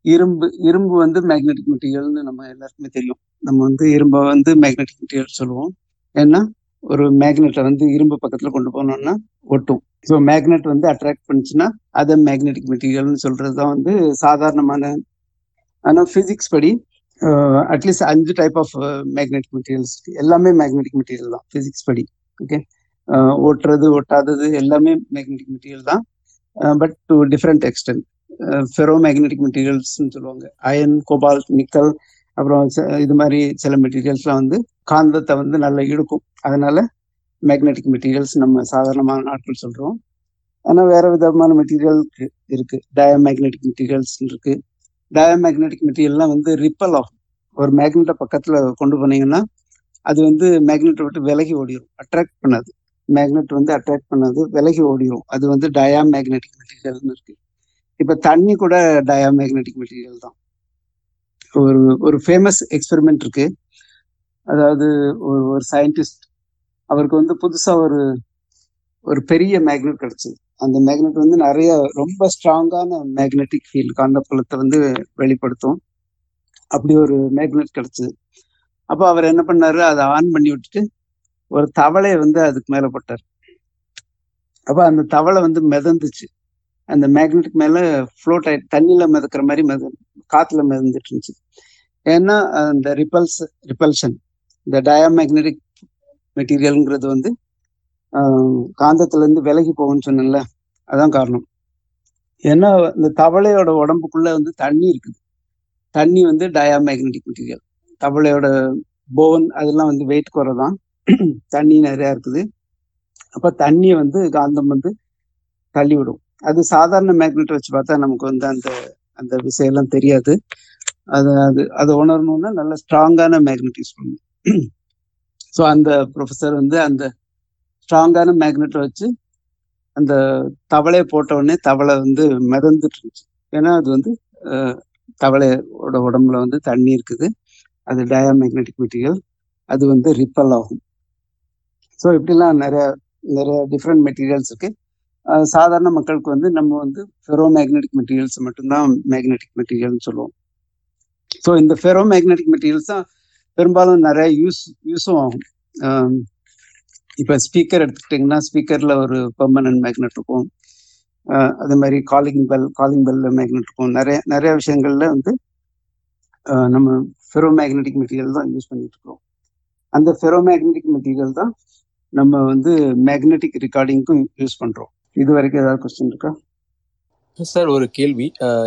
இரும்பு இரும்பு வந்து மேக்னெட்டிக் மெட்டீரியல்னு நம்ம எல்லாருக்குமே தெரியும். நம்ம வந்து இரும்பை வந்து மேக்னெட்டிக் மெட்டீரியல் சொல்லுவோம். ஏன்னா ஒரு மேக்னெட்டை வந்து இரும்பு பக்கத்துல கொண்டு போனோம்னா ஒட்டும். ஸோ மேக்னெட் வந்து அட்ராக்ட் பண்ணுச்சுன்னா அதை மேக்னெட்டிக் மெட்டீரியல்னு சொல்றது தான் வந்து சாதாரணமான. ஆனால் ஃபிசிக்ஸ் படி Uh, அட்லீஸ்ட் அஞ்சு டைப் ஆஃப் மேக்னெட்டிக் மெட்டீரியல்ஸ் எல்லாமே மேக்னெட்டிக் மெட்டீரியல் தான் ஃபிசிக்ஸ் படி ஓகே uh, ஓட்டுறது ஒட்டாதது எல்லாமே மேக்னெட்டிக் மெட்டீரியல் தான். But to different extent ferromagnetic மெட்டீரியல்ஸ்னு சொல்லுவாங்க. அயன் கோபால்ட் நிக்கல் அப்புறம் இது மாதிரி சில மெட்டீரியல்ஸ்லாம் வந்து காந்தத்தை வந்து நல்லா இழுக்கும். அதனால மேக்னெட்டிக் மெட்டீரியல்ஸ் நம்ம சாதாரணமான நாட்கள் சொல்றோம். ஆனால் வேற விதமான மெட்டீரியல் இருக்கு. டயமேக்னெட்டிக் மெட்டீரியல்ஸ் இருக்கு. டயமேக்னெட்டிக் மெட்டீரியல்லாம் வந்து ரிப்பல் ஆகும். ஒரு மேக்னெட்டை பக்கத்தில் கொண்டு போனீங்கன்னா அது வந்து மேக்னெட்டை விட்டு விலகி ஓடிடும் அட்ராக்ட் பண்ணாது. மேக்னெட் வந்து அட்ராக்ட் பண்ணாது விலகி ஓடிடும் அது வந்து டயா மேக்னெட்டிக் மெட்டீரியல்னு இருக்கு. இப்போ தண்ணி கூட டயாமேக்னெட்டிக் மெட்டீரியல் தான். ஒரு ஒரு ஃபேமஸ் எக்ஸ்பெரிமெண்ட் இருக்கு. அதாவது ஒரு ஒரு சயின்டிஸ்ட் அவருக்கு வந்து புதுசாக ஒரு ஒரு பெரிய மேக்னெட் கிடைச்சது. அந்த மேக்னெட் வந்து நிறைய ரொம்ப ஸ்ட்ராங்கான மேக்னெட்டிக் ஃபீல்டு காந்தப்புலத்தை வந்து வெளிப்படுத்தும். அப்படி ஒரு மேக்னெட் கிடைச்சது. அப்போ அவர் என்ன பண்ணாரு? அதை ஆன் பண்ணி விட்டுட்டு ஒரு தவளையை வந்து அதுக்கு மேல போட்டார். அப்போ அந்த தவளை வந்து மிதந்துச்சு. அந்த மேக்னெட்டுக்கு மேல ஃப்ளோட் ஆயிட்டு தண்ணியில மிதக்கிற மாதிரி மித காத்துல மிதந்துட்டு இருந்துச்சு. ஏன்னா அந்த ரிப்பல்ஸ் ரிப்பல்ஷன் இந்த டயாமேக்னெட்டிக் மெட்டீரியல்ங்கிறது வந்து காந்தத்துல இருந்து விலகி போகும்னு சொன்னேன்ல அதான் காரணம். ஏன்னா இந்த தவளையோட உடம்புக்குள்ள வந்து தண்ணி இருக்குது. தண்ணி வந்து டயாமேக்னட்டிக் மெட்டீரியல் தவளையோட போன் அதெல்லாம் வந்து வெயிட் குறைதான். தண்ணி நிறையா இருக்குது. அப்ப தண்ணியை வந்து காந்தம் வந்து தள்ளி விடும் அது சாதாரண மேக்னெட் வச்சு பார்த்தா நமக்கு வந்து அந்த அந்த விஷயம்லாம் தெரியாது. அது அது அதை உணரணும்னா நல்ல ஸ்ட்ராங்கான மேக்னெட் யூஸ் பண்ணணும். ஸோ அந்த ப்ரொஃபஸர் வந்து அந்த ஸ்ட்ராங்கான மேக்னெட்டை வச்சு அந்த தவளையை போட்ட உடனே தவளை வந்து மிதந்துட்டு இருந்துச்சு. ஏன்னா அது வந்து தவளையோட உடம்புல வந்து தண்ணி இருக்குது. அது டயாமேக்னெட்டிக் மெட்டீரியல் அது வந்து ரிப்பல் ஆகும். ஸோ இப்படிலாம் நிறைய நிறைய டிஃப்ரெண்ட் மெட்டீரியல்ஸ் இருக்கு. சாதாரண மக்களுக்கு வந்து நம்ம வந்து ஃபெரோ மேக்னெட்டிக் மெட்டீரியல்ஸ் மட்டும்தான் மேக்னெட்டிக் மெட்டீரியல்னு சொல்லுவோம். ஸோ இந்த ஃபெரோ மேக்னெட்டிக் மெட்டீரியல்ஸ் தான் பெரும்பாலும் நிறைய யூஸ் யூஸும் ஆகும். இப்போ ஸ்பீக்கர் எடுத்துக்கிட்டிங்கன்னா ஸ்பீக்கரில் ஒரு பெர்மனன்ட் மேக்னெட் இருக்கும். அதே மாதிரி காலிங் பெல் காலிங் பெல்ல மேக்னெட் இருக்கும். நிறைய நிறைய விஷயங்கள்ல வந்து நம்ம ஃபெரோ மேக்னெட்டிக் மெட்டீரியல் தான் யூஸ் பண்ணிட்டு இருக்கோம். அந்த ஃபெரோ மேக்னெட்டிக் மெட்டீரியல் தான் நம்ம வந்து மேக்னெட்டிக் ரெக்கார்டிங்க்கும் யூஸ் பண்றோம். இது வரைக்கும் ஏதாவது கொஸ்டின் இருக்கா? சார் ஒரு கேள்வி.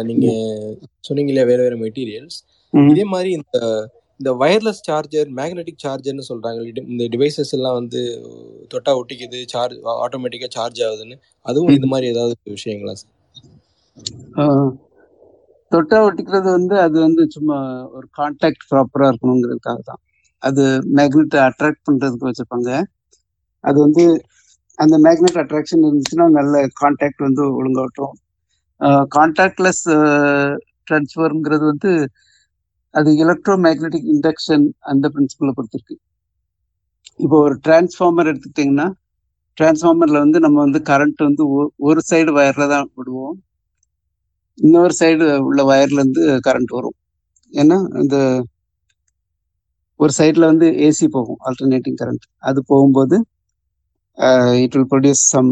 நீங்க சொன்னீங்களே வேற வேற மெட்டீரியல்ஸ் இதே மாதிரி இந்த இந்த வயர்லெஸ் சார்ஜர் மேக்னெட்டிக் சார்ஜர்னு சொல்கிறாங்க இந்த டிவைசஸ் எல்லாம் வந்து தொட்டா ஒட்டிக்குது சார்ஜ் ஆட்டோமேட்டிக்காக சார்ஜ் ஆகுதுன்னு. அதுவும் இது மாதிரி ஏதாவது விஷயங்களா சார் தொட்டா ஒட்டிக்கிறது வந்து அது வந்து சும்மா ஒரு கான்டாக்ட் ப்ராப்பராக இருக்கணுங்கிறதுக்காக தான். அது மேக்னெட்டை அட்ராக்ட் பண்ணுறதுக்கு வச்சுருப்பாங்க. அது வந்து அந்த மேக்னெட் அட்ராக்ஷன் இருந்துச்சுன்னா நல்ல கான்டாக்ட் வந்து ஒழுங்காட்டும் கான்டாக்ட்லெஸ் ட்ரான்ஸ்ஃபர்ங்கிறது வந்து அது எலக்ட்ரோ மேக்னெட்டிக் இண்டக்ஷன் அந்த பிரின்சிபலை பொறுத்திருக்கு. இப்போ ஒரு டிரான்ஸ்ஃபார்மர் எடுத்துக்கிட்டிங்கன்னா டிரான்ஸ்ஃபார்மர்ல வந்து நம்ம வந்து கரண்ட் வந்து ஒரு சைடு வயர்ல தான் விடுவோம். இன்னொரு சைடு உள்ள வயர்ல இருந்து கரண்ட் வரும். ஏன்னா இந்த ஒரு சைட்ல வந்து ஏசி போகும் ஆல்டர்னேட்டிங் கரண்ட் அது போகும்போது it will produce some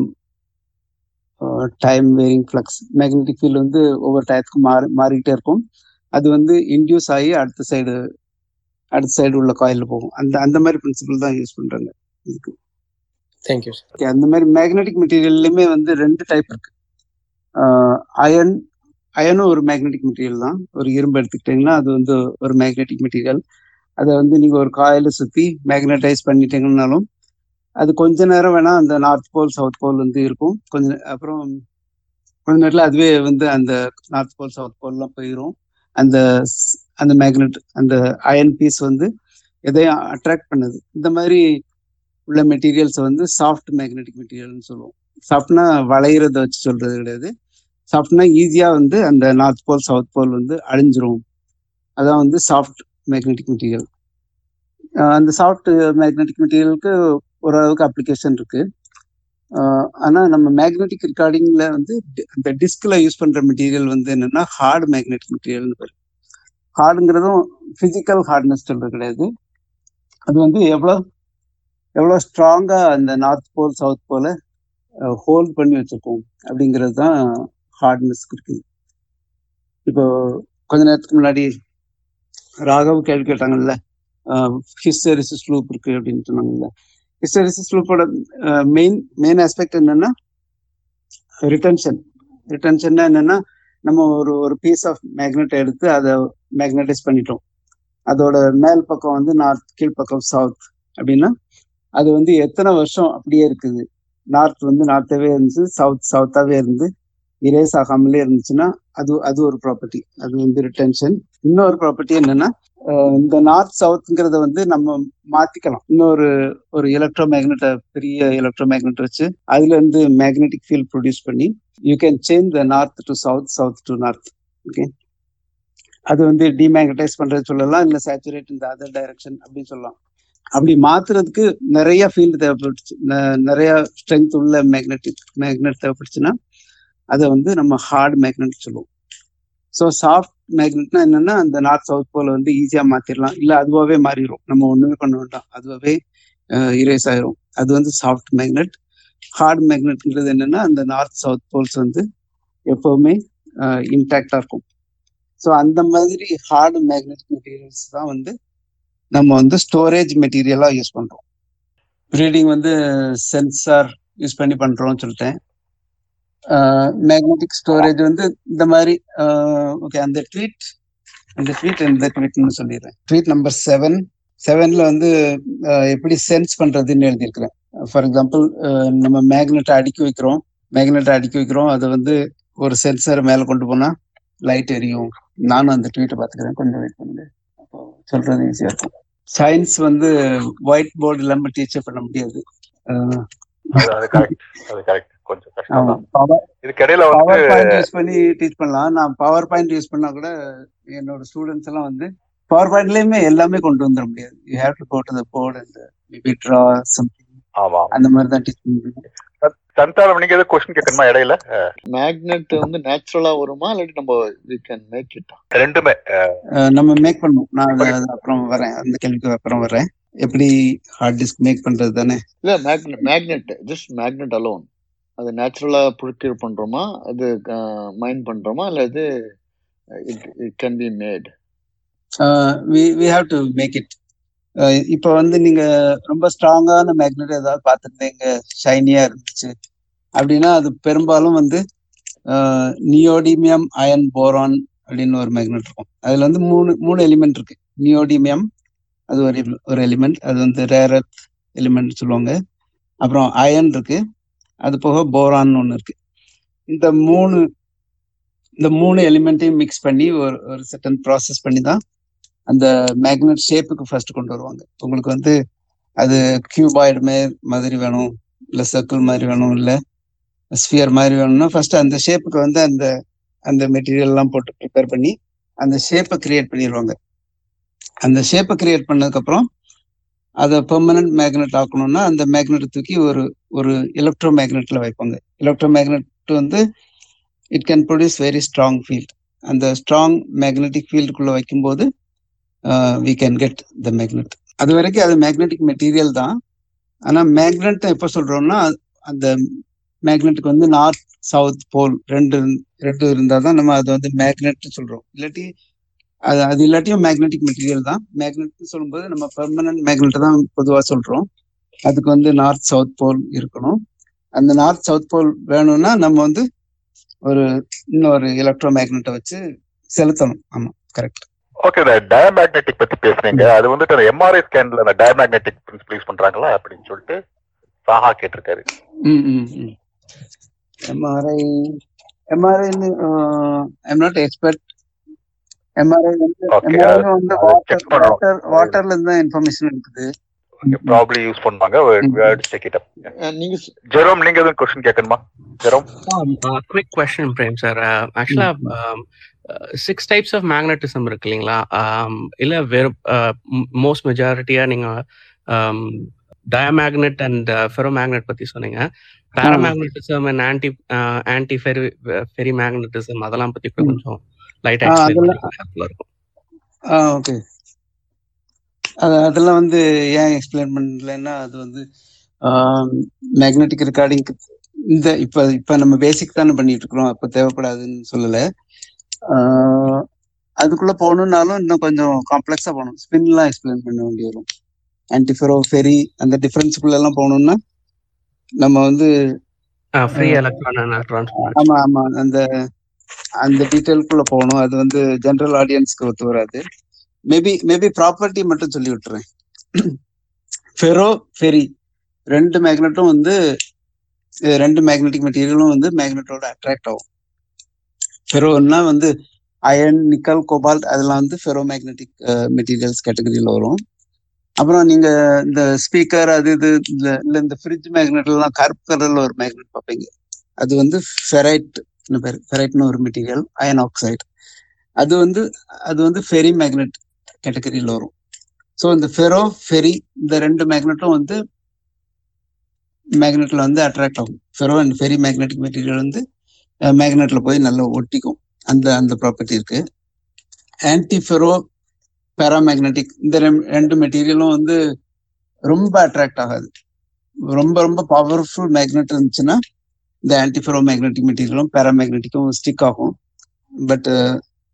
time varying flux magnetic field வந்து ஒவ்வொரு டயத்துக்கும் மாறி மாறிக்கிட்டே இருக்கும். அது வந்து இன்டியூஸ் ஆகி அடுத்த சைடு அடுத்த சைடு உள்ள காயில் போகும். அந்த அந்த மாதிரி பிரின்சிபல் தான் யூஸ் பண்றாங்க இதுக்கு. தேங்க்யூ Okay, அந்த மாதிரி மேக்னெட்டிக் மெட்டீரியல்லையுமே வந்து ரெண்டு டைப் இருக்கு. அயன் அயனும் ஒரு மேக்னெட்டிக் மெட்டீரியல் தான். ஒரு இரும்பு எடுத்துக்கிட்டீங்கன்னா அது வந்து ஒரு மேக்னெட்டிக் மெட்டீரியல் அதை வந்து நீங்க ஒரு காயில சுத்தி மேக்னடைஸ் பண்ணிட்டீங்கன்னாலும் அது கொஞ்ச நேரம் வேணா அந்த நார்த் போல் சவுத் போல் வந்து இருக்கும். கொஞ்ச அப்புறம் கொஞ்ச நேரத்துல அதுவே வந்து அந்த நார்த் போல் சவுத் போல்லாம் போயிடும் அந்த அந்த மேக்னெட் அந்த அயன் பீஸ் வந்து எதையும் அட்ராக்ட் பண்ணுது. இந்த மாதிரி உள்ள மெட்டீரியல்ஸ் வந்து சாஃப்ட் மேக்னெட்டிக் மெட்டீரியல்னு சொல்லுவோம். சாஃப்ட்னா வளையிறத வச்சு சொல்றது கிடையாது. சாஃப்ட்னா ஈஸியாக வந்து அந்த நார்த் போல் சவுத் போல் வந்து அழிஞ்சிரும். அதான் வந்து சாஃப்ட் மேக்னெட்டிக் மெட்டீரியல் அந்த சாஃப்ட் மேக்னெட்டிக் மெட்டீரியலுக்கு ஓரளவுக்கு அப்ளிகேஷன் இருக்குது ஆனா நம்ம மேக்னெட்டிக் ரெக்கார்டிங்ல வந்து அந்த டிஸ்க்ல யூஸ் பண்ற மெட்டீரியல் வந்து என்னன்னா ஹார்டு மேக்னெட்டிக் மெட்டீரியல்னு பேரு ஹார்டுங்கிறதும் பிசிக்கல் ஹார்ட்னஸ் சொல்றது கிடையாது. அது வந்து எவ்வளோ எவ்வளோ ஸ்ட்ராங்கா அந்த north pole south pole hold பண்ணி வச்சிருக்கோம் அப்படிங்கிறது தான் ஹார்ட்னஸ் இருக்குது இப்போ கொஞ்ச நேரத்துக்கு முன்னாடி ராகவ் கேள்வி கேட்டாங்கல்ல ஹிஸ்டரிசிஸ் லூப் இருக்கு அப்படின்னு சொன்னாங்கல்ல ஹிஸ்டரிசிஸ் லூப்போட மெயின் மெயின் ஆஸ்பெக்ட் என்னன்னா ரிட்டன்ஷன் ரிட்டன்ஷன்னா என்னன்னா நம்ம ஒரு ஒரு பீஸ் ஆஃப் மேக்னெட் எடுத்து அதை மேக்னடைஸ் பண்ணிட்டோம். அதோட மேல் பக்கம் வந்து நார்த் கீழ் பக்கம் சவுத் அப்படின்னா அது வந்து எத்தனை வருஷம் அப்படியே இருக்குது? நார்த் வந்து நார்த்தாவே இருந்துச்சு சவுத் சவுத்தாவே இருந்து இரேஸ் ஆகாமலே இருந்துச்சுன்னா அது அது ஒரு ப்ராப்பர்ட்டி அது வந்து ரிட்டன்ஷன் இன்னொரு ப்ராப்பர்ட்டி என்னன்னா இந்த நார்த் சவுத்ங்கிறத வந்து நம்ம மாத்திக்கலாம். இன்னொரு ஒரு எலக்ட்ரோ மேக்னெட்டை பெரிய எலக்ட்ரோ மேக்னெட் வச்சு அதுல இருந்து மேக்னெட்டிக் ஃபீல்ட் ப்ரொடியூஸ் பண்ணி you can change the north to south south to north okay அது வந்து டிமேக்னடைஸ் பண்றது சொல்லலாம் இல்ல சேச்சுரேட் இந்த அதர் டைரக்ஷன் அப்படின்னு சொல்லலாம். அப்படி மாத்துறதுக்கு நிறைய ஃபீல்டு தேவைப்பட்டுச்சு நிறைய ஸ்ட்ரென்த் உள்ள மேக்னெட்டிக் மேக்னெட் தேவைப்பட்டுச்சுன்னா அதை வந்து நம்ம ஹார்ட் மேக்னெட் சொல்லுவோம். ஸோ சாஃப்ட் மேக்னெட்னா என்னன்னா அந்த நார்த் சவுத் போல வந்து ஈஸியா மாத்திரலாம். இல்ல அதுவாவே மாறிடும் நம்ம ஒண்ணுமே பண்ண வேண்டாம். அதுவாவே இரேஸ் ஆயிரும். அது வந்து சாஃப்ட் மேக்னெட் ஹார்ட் மேக்னெட்ங்கிறது என்னன்னா அந்த நார்த் சவுத் போல்ஸ் வந்து எப்பவுமே இன்டாக்டா இருக்கும். ஸோ அந்த மாதிரி ஹார்டு மேக்னெட்டிக் மெட்டீரியல்ஸ் தான் வந்து நம்ம வந்து ஸ்டோரேஜ் மெட்டீரியலா யூஸ் பண்றோம். ப்ரீடிங் வந்து சென்சார் யூஸ் பண்ணி பண்றோம்னு சொல்லிட்டேன். மேக்னெட்டிக் ஸ்டோரேஜ் வந்து இந்த மாதிரி ஓகே அந்த ட்வீட் அந்த ட்வீட் இந்த ட்வீட்னு சொல்லிடுறேன். ட்வீட் நம்பர் செவன் செவன்ல வந்து எப்படி சென்ஸ் பண்றதுன்னு எழுதியிருக்கிறேன். ஃபார் எக்ஸாம்பிள் நம்ம மேக்னெட்டை அடுக்கி வைக்கிறோம். மேக்னெட்டை அடுக்கி வைக்கிறோம். அதை வந்து ஒரு சென்சர் மேல கொண்டு போனா லைட் எரியும். நானும் அந்த ட்வீட்டை பாத்துக்கிறேன் கொஞ்சம் வெயிட் பண்ணுங்க. சொல்றது ஈஸியா இருக்கும். சயின்ஸ் வந்து ஒயிட் போர்டு இல்லாம டீச்சர் பண்ண முடியாது. அது கரெக்ட் அது கரெக்ட் கொஞ்சம் கஷ்டம் தான். வந்து யூஸ் பண்ணி டீச் பண்ணலாம். நான் பவர் பாயிண்ட் யூஸ் பண்ணா கூட என்னோட ஸ்டூடெண்ட்ஸ் எல்லாம் வந்து பவர் பாயிண்ட்லயுமே எல்லாமே கொண்டு வந்துட முடியாது. You have to go to the board and maybe draw something ஆமா. அந்த மாதிரி தான் டீச் பண்ண முடியும் சந்தானம் நீங்க ஏதாவது கொஸ்டின் கேட்கணுமா இடையில? மேக்னெட் வந்து நேச்சுரலா வருமா? இல்லாட்டி நம்ம வி கேன் மேக் இட் ரெண்டுமே அஹ் நம்ம மேக் பண்ணுவோம். நான் அப்புறம் வரேன். அந்த கேள்விக்கு அப்புறம் வரேன். எப்படி ஹார்ட் டிஸ்க் மேக் பண்றது தானே? இல்ல magnet magnet just magnet alone அது நேச்சுரலா ப்ரொக்யூர் பண்றோமா? அது மைண்ட் பண்றோமா? இல்ல இது it it can be made we we have to make it இப்போ வந்து நீங்க ரொம்ப ஸ்ட்ராங்கான மேக்னெட் ஏதாவது பார்த்துருந்தீங்க? ஷைனியா இருந்துச்சு. அப்படின்னா அது பெரும்பாலும் வந்து நியோடிமியம் அயன் போரான் அப்படின்னு ஒரு மேக்னெட் இருக்கும். அதுல வந்து மூணு மூணு எலிமெண்ட் இருக்கு. நியோடிமியம் அது ஒரு ஒரு எலிமெண்ட் அது வந்து ரேர் எலிமெண்ட் சொல்லுவாங்க. அப்புறம் அயன் இருக்கு. அது போக போரான் ஒன்று இருக்கு. இந்த மூணு இந்த மூணு எலிமெண்ட்டையும் மிக்ஸ் பண்ணி ஒரு ஒரு செட்டன் ப்ராசஸ் பண்ணி தான் அந்த மேக்னெட் ஷேப்புக்கு ஃபர்ஸ்ட் கொண்டு வருவாங்க. உங்களுக்கு வந்து அது கியூபாய்டு மாதிரி வேணும் இல்லை சர்க்கிள் மாதிரி வேணும் இல்லை ஸ்பியர் மாதிரி வேணும்னா ஃபர்ஸ்ட் அந்த ஷேப்புக்கு வந்து அந்த அந்த மெட்டீரியல்லாம் போட்டு ப்ரிப்பேர் பண்ணி அந்த ஷேப்பை கிரியேட் பண்ணிடுவாங்க அந்த ஷேப்பை கிரியேட் பண்ணதுக்கப்புறம் அதை பெர்மனன்ட் மேக்னெட் ஆக்கணும்னா அந்த மேக்னெட் தூக்கி ஒரு ஒரு எலக்ட்ரோ மேக்னெட்டில் வைப்பாங்க. எலக்ட்ரோ மேக்னெட் வந்து it can produce very strong field அந்த ஸ்ட்ராங் மேக்னெட்டிக் ஃபீல்டுக்குள்ளே வைக்கும்போது we can get the magnet அது வரைக்கும் அது மேக்னெட்டிக் மெட்டீரியல் தான். ஆனால் மேக்னெட் எப்போ சொல்கிறோம்னா அந்த மேக்னெட்டுக்கு வந்து நார்த் சவுத் போல் ரெண்டு ரெண்டு இருந்தால் தான் நம்ம அதை வந்து மேக்னெட் சொல்கிறோம் இல்லாட்டி அது அது இல்லாட்டியும் மேக்னெட்டிக் மெட்டீரியல் தான். மேக்னெட் சொல்லும்போது நம்ம பெர்மனன்ட் மேக்னெட் தான் பொதுவா சொல்றோம். அதுக்கு வந்து நார்த் சவுத் போல் இருக்கணும். அந்த நார்த் சவுத் போல் வேணும்னா நம்ம வந்து ஒரு இன்னொரு எலக்ட்ரோ மேக்னெட்டை வச்சு செலுத்தணும். ஆமா கரெக்ட் ஓகே இந்த டயமேக்னெட்டிக் பத்தி பேசுனீங்க. அது வந்துட்டு அந்த எம்ஆர்ஐ ஸ்கேன்ல அந்த டயமேக்னெட்டிக் பிரின்சிபல் யூஸ் பண்றாங்களா அப்படின்னு சொல்லிட்டு சாஹா கேட்டிருக்காரு. ம் ம் ம். MRI MRI I'm not expert MRI வந்து Okay, எம்ஆர்ஐ வந்து அதை வாட்டர் check பண்ணணும். வாட்டர் வாட்டர்ல இருந்து தான் இன்ஃபர்மேஷன் இருக்குது. ப்ராப்ளி யூஸ் பண்ணுவாங்க. செக் இட் அப் அஹ் நீங்க ஸ்- ஜெரோம் நீங்க எதுவும் கொஸ்டின் கேட்கணுமா? Jerome quick question, Prem sir. Actually, um, uh, six types of magnetism இருக்கு இல்லைங்களா? Um, இல்ல வெறும் மோஸ்ட் மெஜாரிட்டியா நீங்க diamagnet அண்ட் ஃபெரோமேக்னெட் பத்தி சொன்னீங்க. Paramagnetism and anti anti ferri ferrimagnetism அதெல்லாம் பத்தி. கொஞ்சம் லைட்டா ஆ, ஓகே. அது அதெல்லாம் வந்து ஏன் எக்ஸ்பிளைன் பண்ணலன்னா அது வந்து மேக்னெட்டிக் ரெக்கார்டிங் இந்த இப்ப இப்ப நம்ம பேசிக் தானே பண்ணிட்டு இருக்கிறோம் அப்ப தேவைப்படாதுன்னு சொல்லல. அதுக்குள்ள போகணும்னாலும் இன்னும் கொஞ்சம் காம்ப்ளெக்ஸா போகணும். ஸ்பின்லாம் எக்ஸ்பிளைன் பண்ண வேண்டி வரும் ஆன்டிஃபெரோ ஃபெரி அந்த டிஃபரன்ஸுக்குள்ள எல்லாம் போகணும்னா நம்ம வந்து ஆமா ஆமா அந்த அந்த டீட்டெயிலுக்குள்ள போகணும். அது வந்து ஜெனரல் ஆடியன்ஸ்க்கு ஒத்து வராது. மேபி மேபி ப்ராப்பர்ட்டி மட்டும் சொல்லி விட்டுறேன். ஃபெரோ ஃபெரி ரெண்டு மேக்னெட்டும் வந்து ரெண்டு மேக்னெட்டிக் மெட்டீரியலும் வந்து மேக்னெட்டோட அட்ராக்ட் ஆகும். ஃபெரோன்னா வந்து அயன் நிக்கல் கோபால்ட் அதெல்லாம் வந்து ஃபெரோ மேக்னெட்டிக் மெட்டீரியல்ஸ் கேட்டகரியில் வரும். அப்புறம் நீங்க இந்த ஸ்பீக்கர் அது இது இல்லை இந்த ஃப்ரிட்ஜ் மேக்னெட்லாம் கருப்பு கலர்ல ஒரு மேக்னெட் பார்ப்பீங்க. அது வந்து ஃபெரைட் பேர்? ஃபெரைட்னு ஒரு மெட்டீரியல் அயன் ஆக்சைடு அது வந்து அது வந்து ஃபெரி மேக்னெட் கேட்டகரியில் வரும். ஸோ இந்த ஃபெரோ ஃபெரி இந்த ரெண்டு மேக்னெட்டும் வந்து மேக்னெட்ல வந்து அட்ராக்ட் ஆகும். Ferro and ferry magnetic material வந்து மேக்னெட்ல போய் நல்லா ஒட்டிக்கும். அந்த அந்த ப்ராப்பர்ட்டி இருக்கு. ஆன்டி ஃபெரோ பேராமேக்னெட்டிக் இந்த ரெண்டு மெட்டீரியலும் வந்து ரொம்ப அட்ராக்ட் ஆகாது. ரொம்ப ரொம்ப பவர்ஃபுல் மேக்னெட் இருந்துச்சுன்னா இந்த ஆன்டிஃபெரோ மேக்னெட்டிக் மெட்டீரியலும் பேராமேக்னெட்டிக்கும் ஸ்டிக் ஆகும் பட்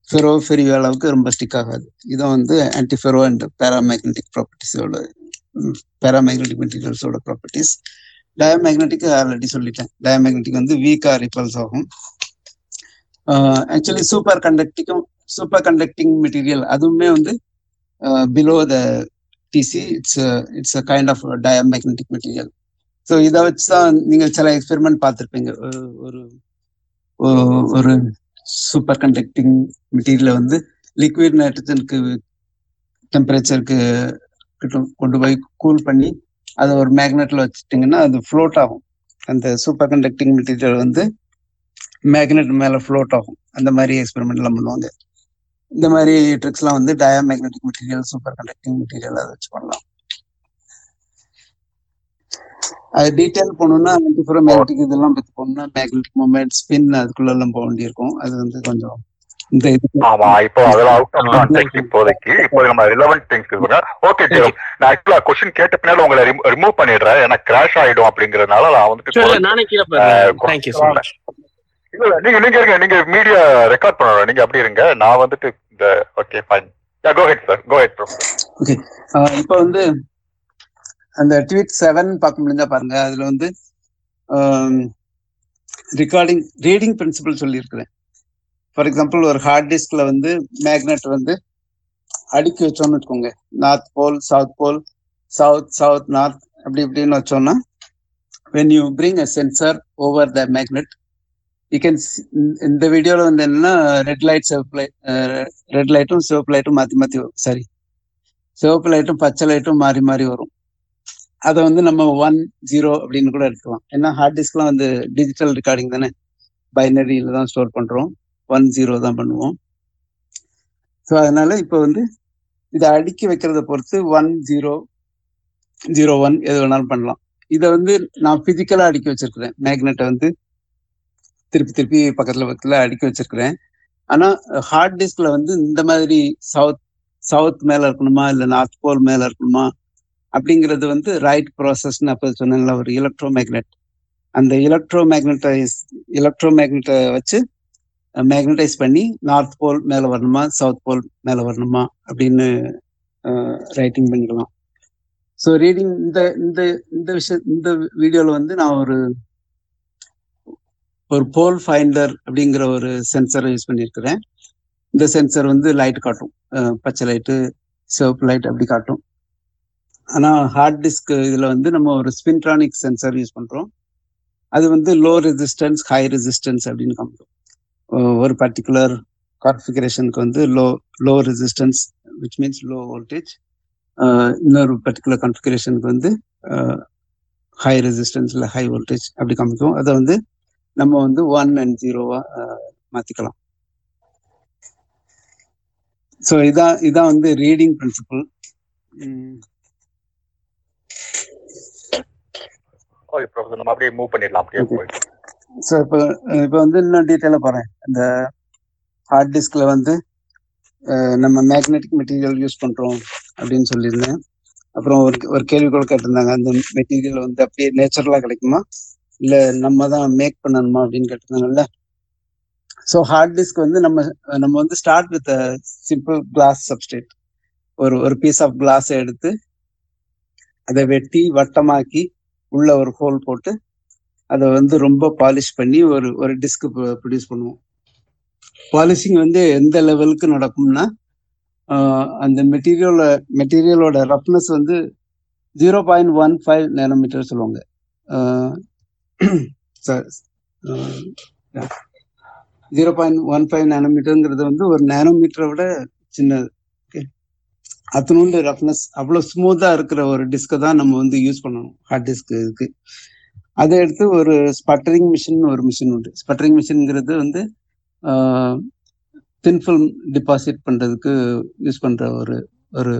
ஃபெரோ ஃபெரி அளவுக்கு ரொம்ப ஸ்டிக் ஆகாது. இதான் வந்து ஆன்டிஃபெரோ அண்ட் பேராமேக்னெட்டிக் ப்ராப்பர்ட்டிஸோட பேராமேக்னெட்டிக் மெட்டீரியல்ஸோட ப்ராப்பர்ட்டிஸ் டயமேக்னெட்டிக் ஆல்ரெடி சொல்லிட்டேன். டயமேக்னெட்டிக் வந்து வீக்கா ரிப்பல்ஸ் ஆகும். ஆக்சுவலி சூப்பர் கண்டக்டிக்கும் சூப்பர் கண்டக்டிங் மெட்டீரியல் அதுவுமே வந்து below the TC it's it's a kind of diamagnetic material so இதை வச்சு தான் நீங்கள் சில எக்ஸ்பெரிமெண்ட் பார்த்துருப்பீங்க. ஒரு ஒரு- ஒரு சூப்பர் கண்டக்டிங் மெட்டீரியலை வந்து லிக்விட் நைட்ரஜனுக்கு டெம்பரேச்சருக்கு கொண்டு போய் கூல் பண்ணி அதை ஒரு மேக்னெட்ல வச்சுட்டிங்கன்னா அது ஃப்ளோட் ஆகும். அந்த சூப்பர் கண்டக்டிங் மெட்டீரியல் வந்து மேக்னெட் மேல ஃப்ளோட் ஆகும். அந்த மாதிரி எக்ஸ்பெரிமெண்ட்லாம் பண்ணுவாங்க. இந்த மாதிரி ட்ரிக்ஸ்லாம் வந்து diamagnetic material super conducting material அதை வச்சு பண்ணலாம். அது டீட்டெயில் போகணும்னா ஆன்டிஃபரோ மேக்னெட்டிக் இதெல்லாம் பத்தி போகணும்னா மேக்னெட்டிக் மூமெண்ட் ஸ்பின் அதுக்குள்ள எல்லாம் போக வேண்டியிருக்கும். அது வந்து கொஞ்சம் இந்த இதுக்கு ஆமா இப்போ அதெல்லாம் அவுட் ஆஃப் கான்டெக்ட் இப்போதைக்கு. இப்போ நம்ம ரிலவெண்ட் திங்ஸ் ஓகே ஜெரோம் நான் ஆக்சுவலா கொஸ்டின் கேட்ட பின்னால உங்களை ரிமூவ் பண்ணிடுறேன். ஏன்னா கிராஷ் ஆயிடும் அப்படிங்கறதுனால நான் வந்துட்டு நானே கீழே தேங்க்யூ ஸோ மச் இல்ல இல்ல நீங்க நீங்க இருங்க. நீங்க மீடியா ரெக்கார்ட் பண்ணணும். நீங்க அப்படி இருங்க. நான் வந்துட்டு இந்த okay fine yeah go head sir go head bro okay இப்போ வந்து அந்த ட்வீட் செவன் பார்க்க முடிஞ்சா பாருங்க. அதுல வந்து ரெக்கார்டிங் ரீடிங் பிரின்சிபல் சொல்லியிருக்கிறேன். ஃபார் எக்ஸாம்பிள் ஒரு ஹார்ட் டிஸ்க்ல வந்து மேக்னெட் வந்து அடுக்கி வச்சோம்னு வச்சுக்கோங்க. North pole south pole south south north அப்படி இப்படின்னு வச்சோம்னா when you bring a sensor over the magnet you can இந்த வீடியோவில் வந்து என்னன்னா ரெட் லைட் சிவப்பு லைட் ரெட் லைட்டும் சிவப்பு லைட்டும் மாற்றி மாற்றி வரும். சாரி சிவப்பு லைட்டும் பச்சை லைட்டும் மாறி மாறி வரும். அதை வந்து நம்ம ஒன் ஜீரோ அப்படின்னு கூட எடுக்கலாம் ஏன்னா ஹார்ட் டிஸ்க்லாம் வந்து டிஜிட்டல் ரெக்கார்டிங் தானே? பைனரியில தான் ஸ்டோர் பண்றோம். ஒன் ஜீரோ தான் பண்ணுவோம். ஸோ அதனால இப்போ வந்து இதை அடுக்கி வைக்கிறத பொறுத்து ஒன் ஜீரோ ஜீரோ ஒன் எது வேணாலும் பண்ணலாம். இதை வந்து நான் பிசிக்கலா அடுக்கி வச்சிருக்கிறேன். மேக்னெட்டை வந்து திருப்பி திருப்பி பக்கத்துல பக்கத்துல அடுக்கி வச்சிருக்கிறேன். ஆனா ஹார்ட் டிஸ்க்ல வந்து இந்த மாதிரி சவுத் சவுத் மேல இருக்கணுமா? இல்ல நார்த் போல் மேல இருக்கணுமா? அப்படிங்கிறது வந்து ரைட் ப்ராசஸ்ன்னு அப்போ சொன்னேன்ல ஒரு எலக்ட்ரோ மேக்னெட் அந்த எலக்ட்ரோ மேக்னட்டைஸ் எலக்ட்ரோ மேக்னெட்டை வச்சு மேக்னடைஸ் பண்ணி நார்த் போல் மேலே வரணுமா சவுத் போல் மேலே வரணுமா அப்படின்னு ரைட்டிங் பண்ணிக்கலாம் ஸோ ரீடிங் இந்த இந்த இந்த விஷய இந்த வீடியோவில் வந்து நான் ஒரு ஒரு போல் ஃபைண்டர் அப்படிங்கிற ஒரு சென்சரை யூஸ் பண்ணியிருக்கிறேன். இந்த சென்சர் வந்து லைட் காட்டும். பச்சை லைட்டு சிவப்பு லைட் அப்படி காட்டும். ஆனால் ஹார்ட் டிஸ்க் இதில் வந்து நம்ம ஒரு ஸ்பின்ட்ரானிக் சென்சர் யூஸ் பண்ணுறோம் அது வந்து லோ ரெசிஸ்டன்ஸ் ஹை ரெசிஸ்டன்ஸ் அப்படின்னு காமிக்கும் ஒரு பர்டிகுலர் கான்ஃபிகரேஷனுக்கு வந்து low low resistance which means low voltage இன்னொரு பர்டிகுலர் கான்ஃபிகரேஷனுக்கு வந்து ஹை ரெசிஸ்டன்ஸ் இல்லை ஹை வோல்டேஜ் அப்படி காமிக்கும் அதை வந்து நம்ம வந்து ஒன் அண்ட் ஜீரோவாக மாத்திக்கலாம். ஸோ இதான் இதான் வந்து ரீடிங் பிரின்சிபல் ப்ரொஃபசர் நம்ம அப்படியே மூவ் பண்ணிடலாம் அப்படியே. போயிட்டு. ஸோ இப்போ இப்போ வந்து இன்னும் டீட்டெயிலாக போகிறேன் இந்த ஹார்ட் டிஸ்கில் வந்து நம்ம மேக்னெட்டிக் மெட்டீரியல் யூஸ் பண்ணுறோம் அப்படின்னு சொல்லியிருந்தேன். அப்புறம் ஒரு ஒரு கேள்வி கூட கேட்டிருந்தாங்க. அந்த மெட்டீரியல் வந்து அப்படியே நேச்சுரலாக கிடைக்குமா? இல்லை நம்ம தான் மேக் பண்ணணுமா அப்படின்னு கேட்டிருந்தாங்கல்ல. ஸோ ஹார்ட் டிஸ்க் வந்து நம்ம நம்ம வந்து start with simple glass substrate ஒரு ஒரு பீஸ் ஆஃப் கிளாஸை எடுத்து அதை வெட்டி வட்டமாக்கி உள்ள ஒரு ஹோல் போட்டு அதை வந்து ரொம்ப பாலிஷ் பண்ணி ஒரு ஒரு டிஸ்க் ப்ரொடியூஸ் பண்ணுவோம். பாலிஷிங் வந்து எந்த லெவலுக்கு நடக்கும்னா அந்த மெட்டீரியலோட மெட்டீரியலோட ரஃப்னஸ் வந்து zero point one five nanometre சொல்லுவாங்க. ஜீரோ பாயிண்ட் ஒன் ஃபைவ் நேனோமீட்டருங்கிறது வந்து ஒரு நேனோமீட்டரை விட சின்னது. அத்தனோண்டு ரஃப்னஸ் அவ்வளோ ஸ்மூத்தாக இருக்கிற ஒரு டிஸ்கை தான் நம்ம வந்து யூஸ் பண்ணணும். ஹார்ட் டிஸ்க் இதுக்கு. அதை எடுத்து ஒரு ஸ்பட்டரிங் மிஷின் ஒரு மிஷின் உண்டு. ஸ்பட்டரிங் மிஷின்ங்கிறது வந்து தின் ஃபில்ம் டிபாசிட் பண்ணுறதுக்கு யூஸ் பண்ணுற ஒரு ஒரு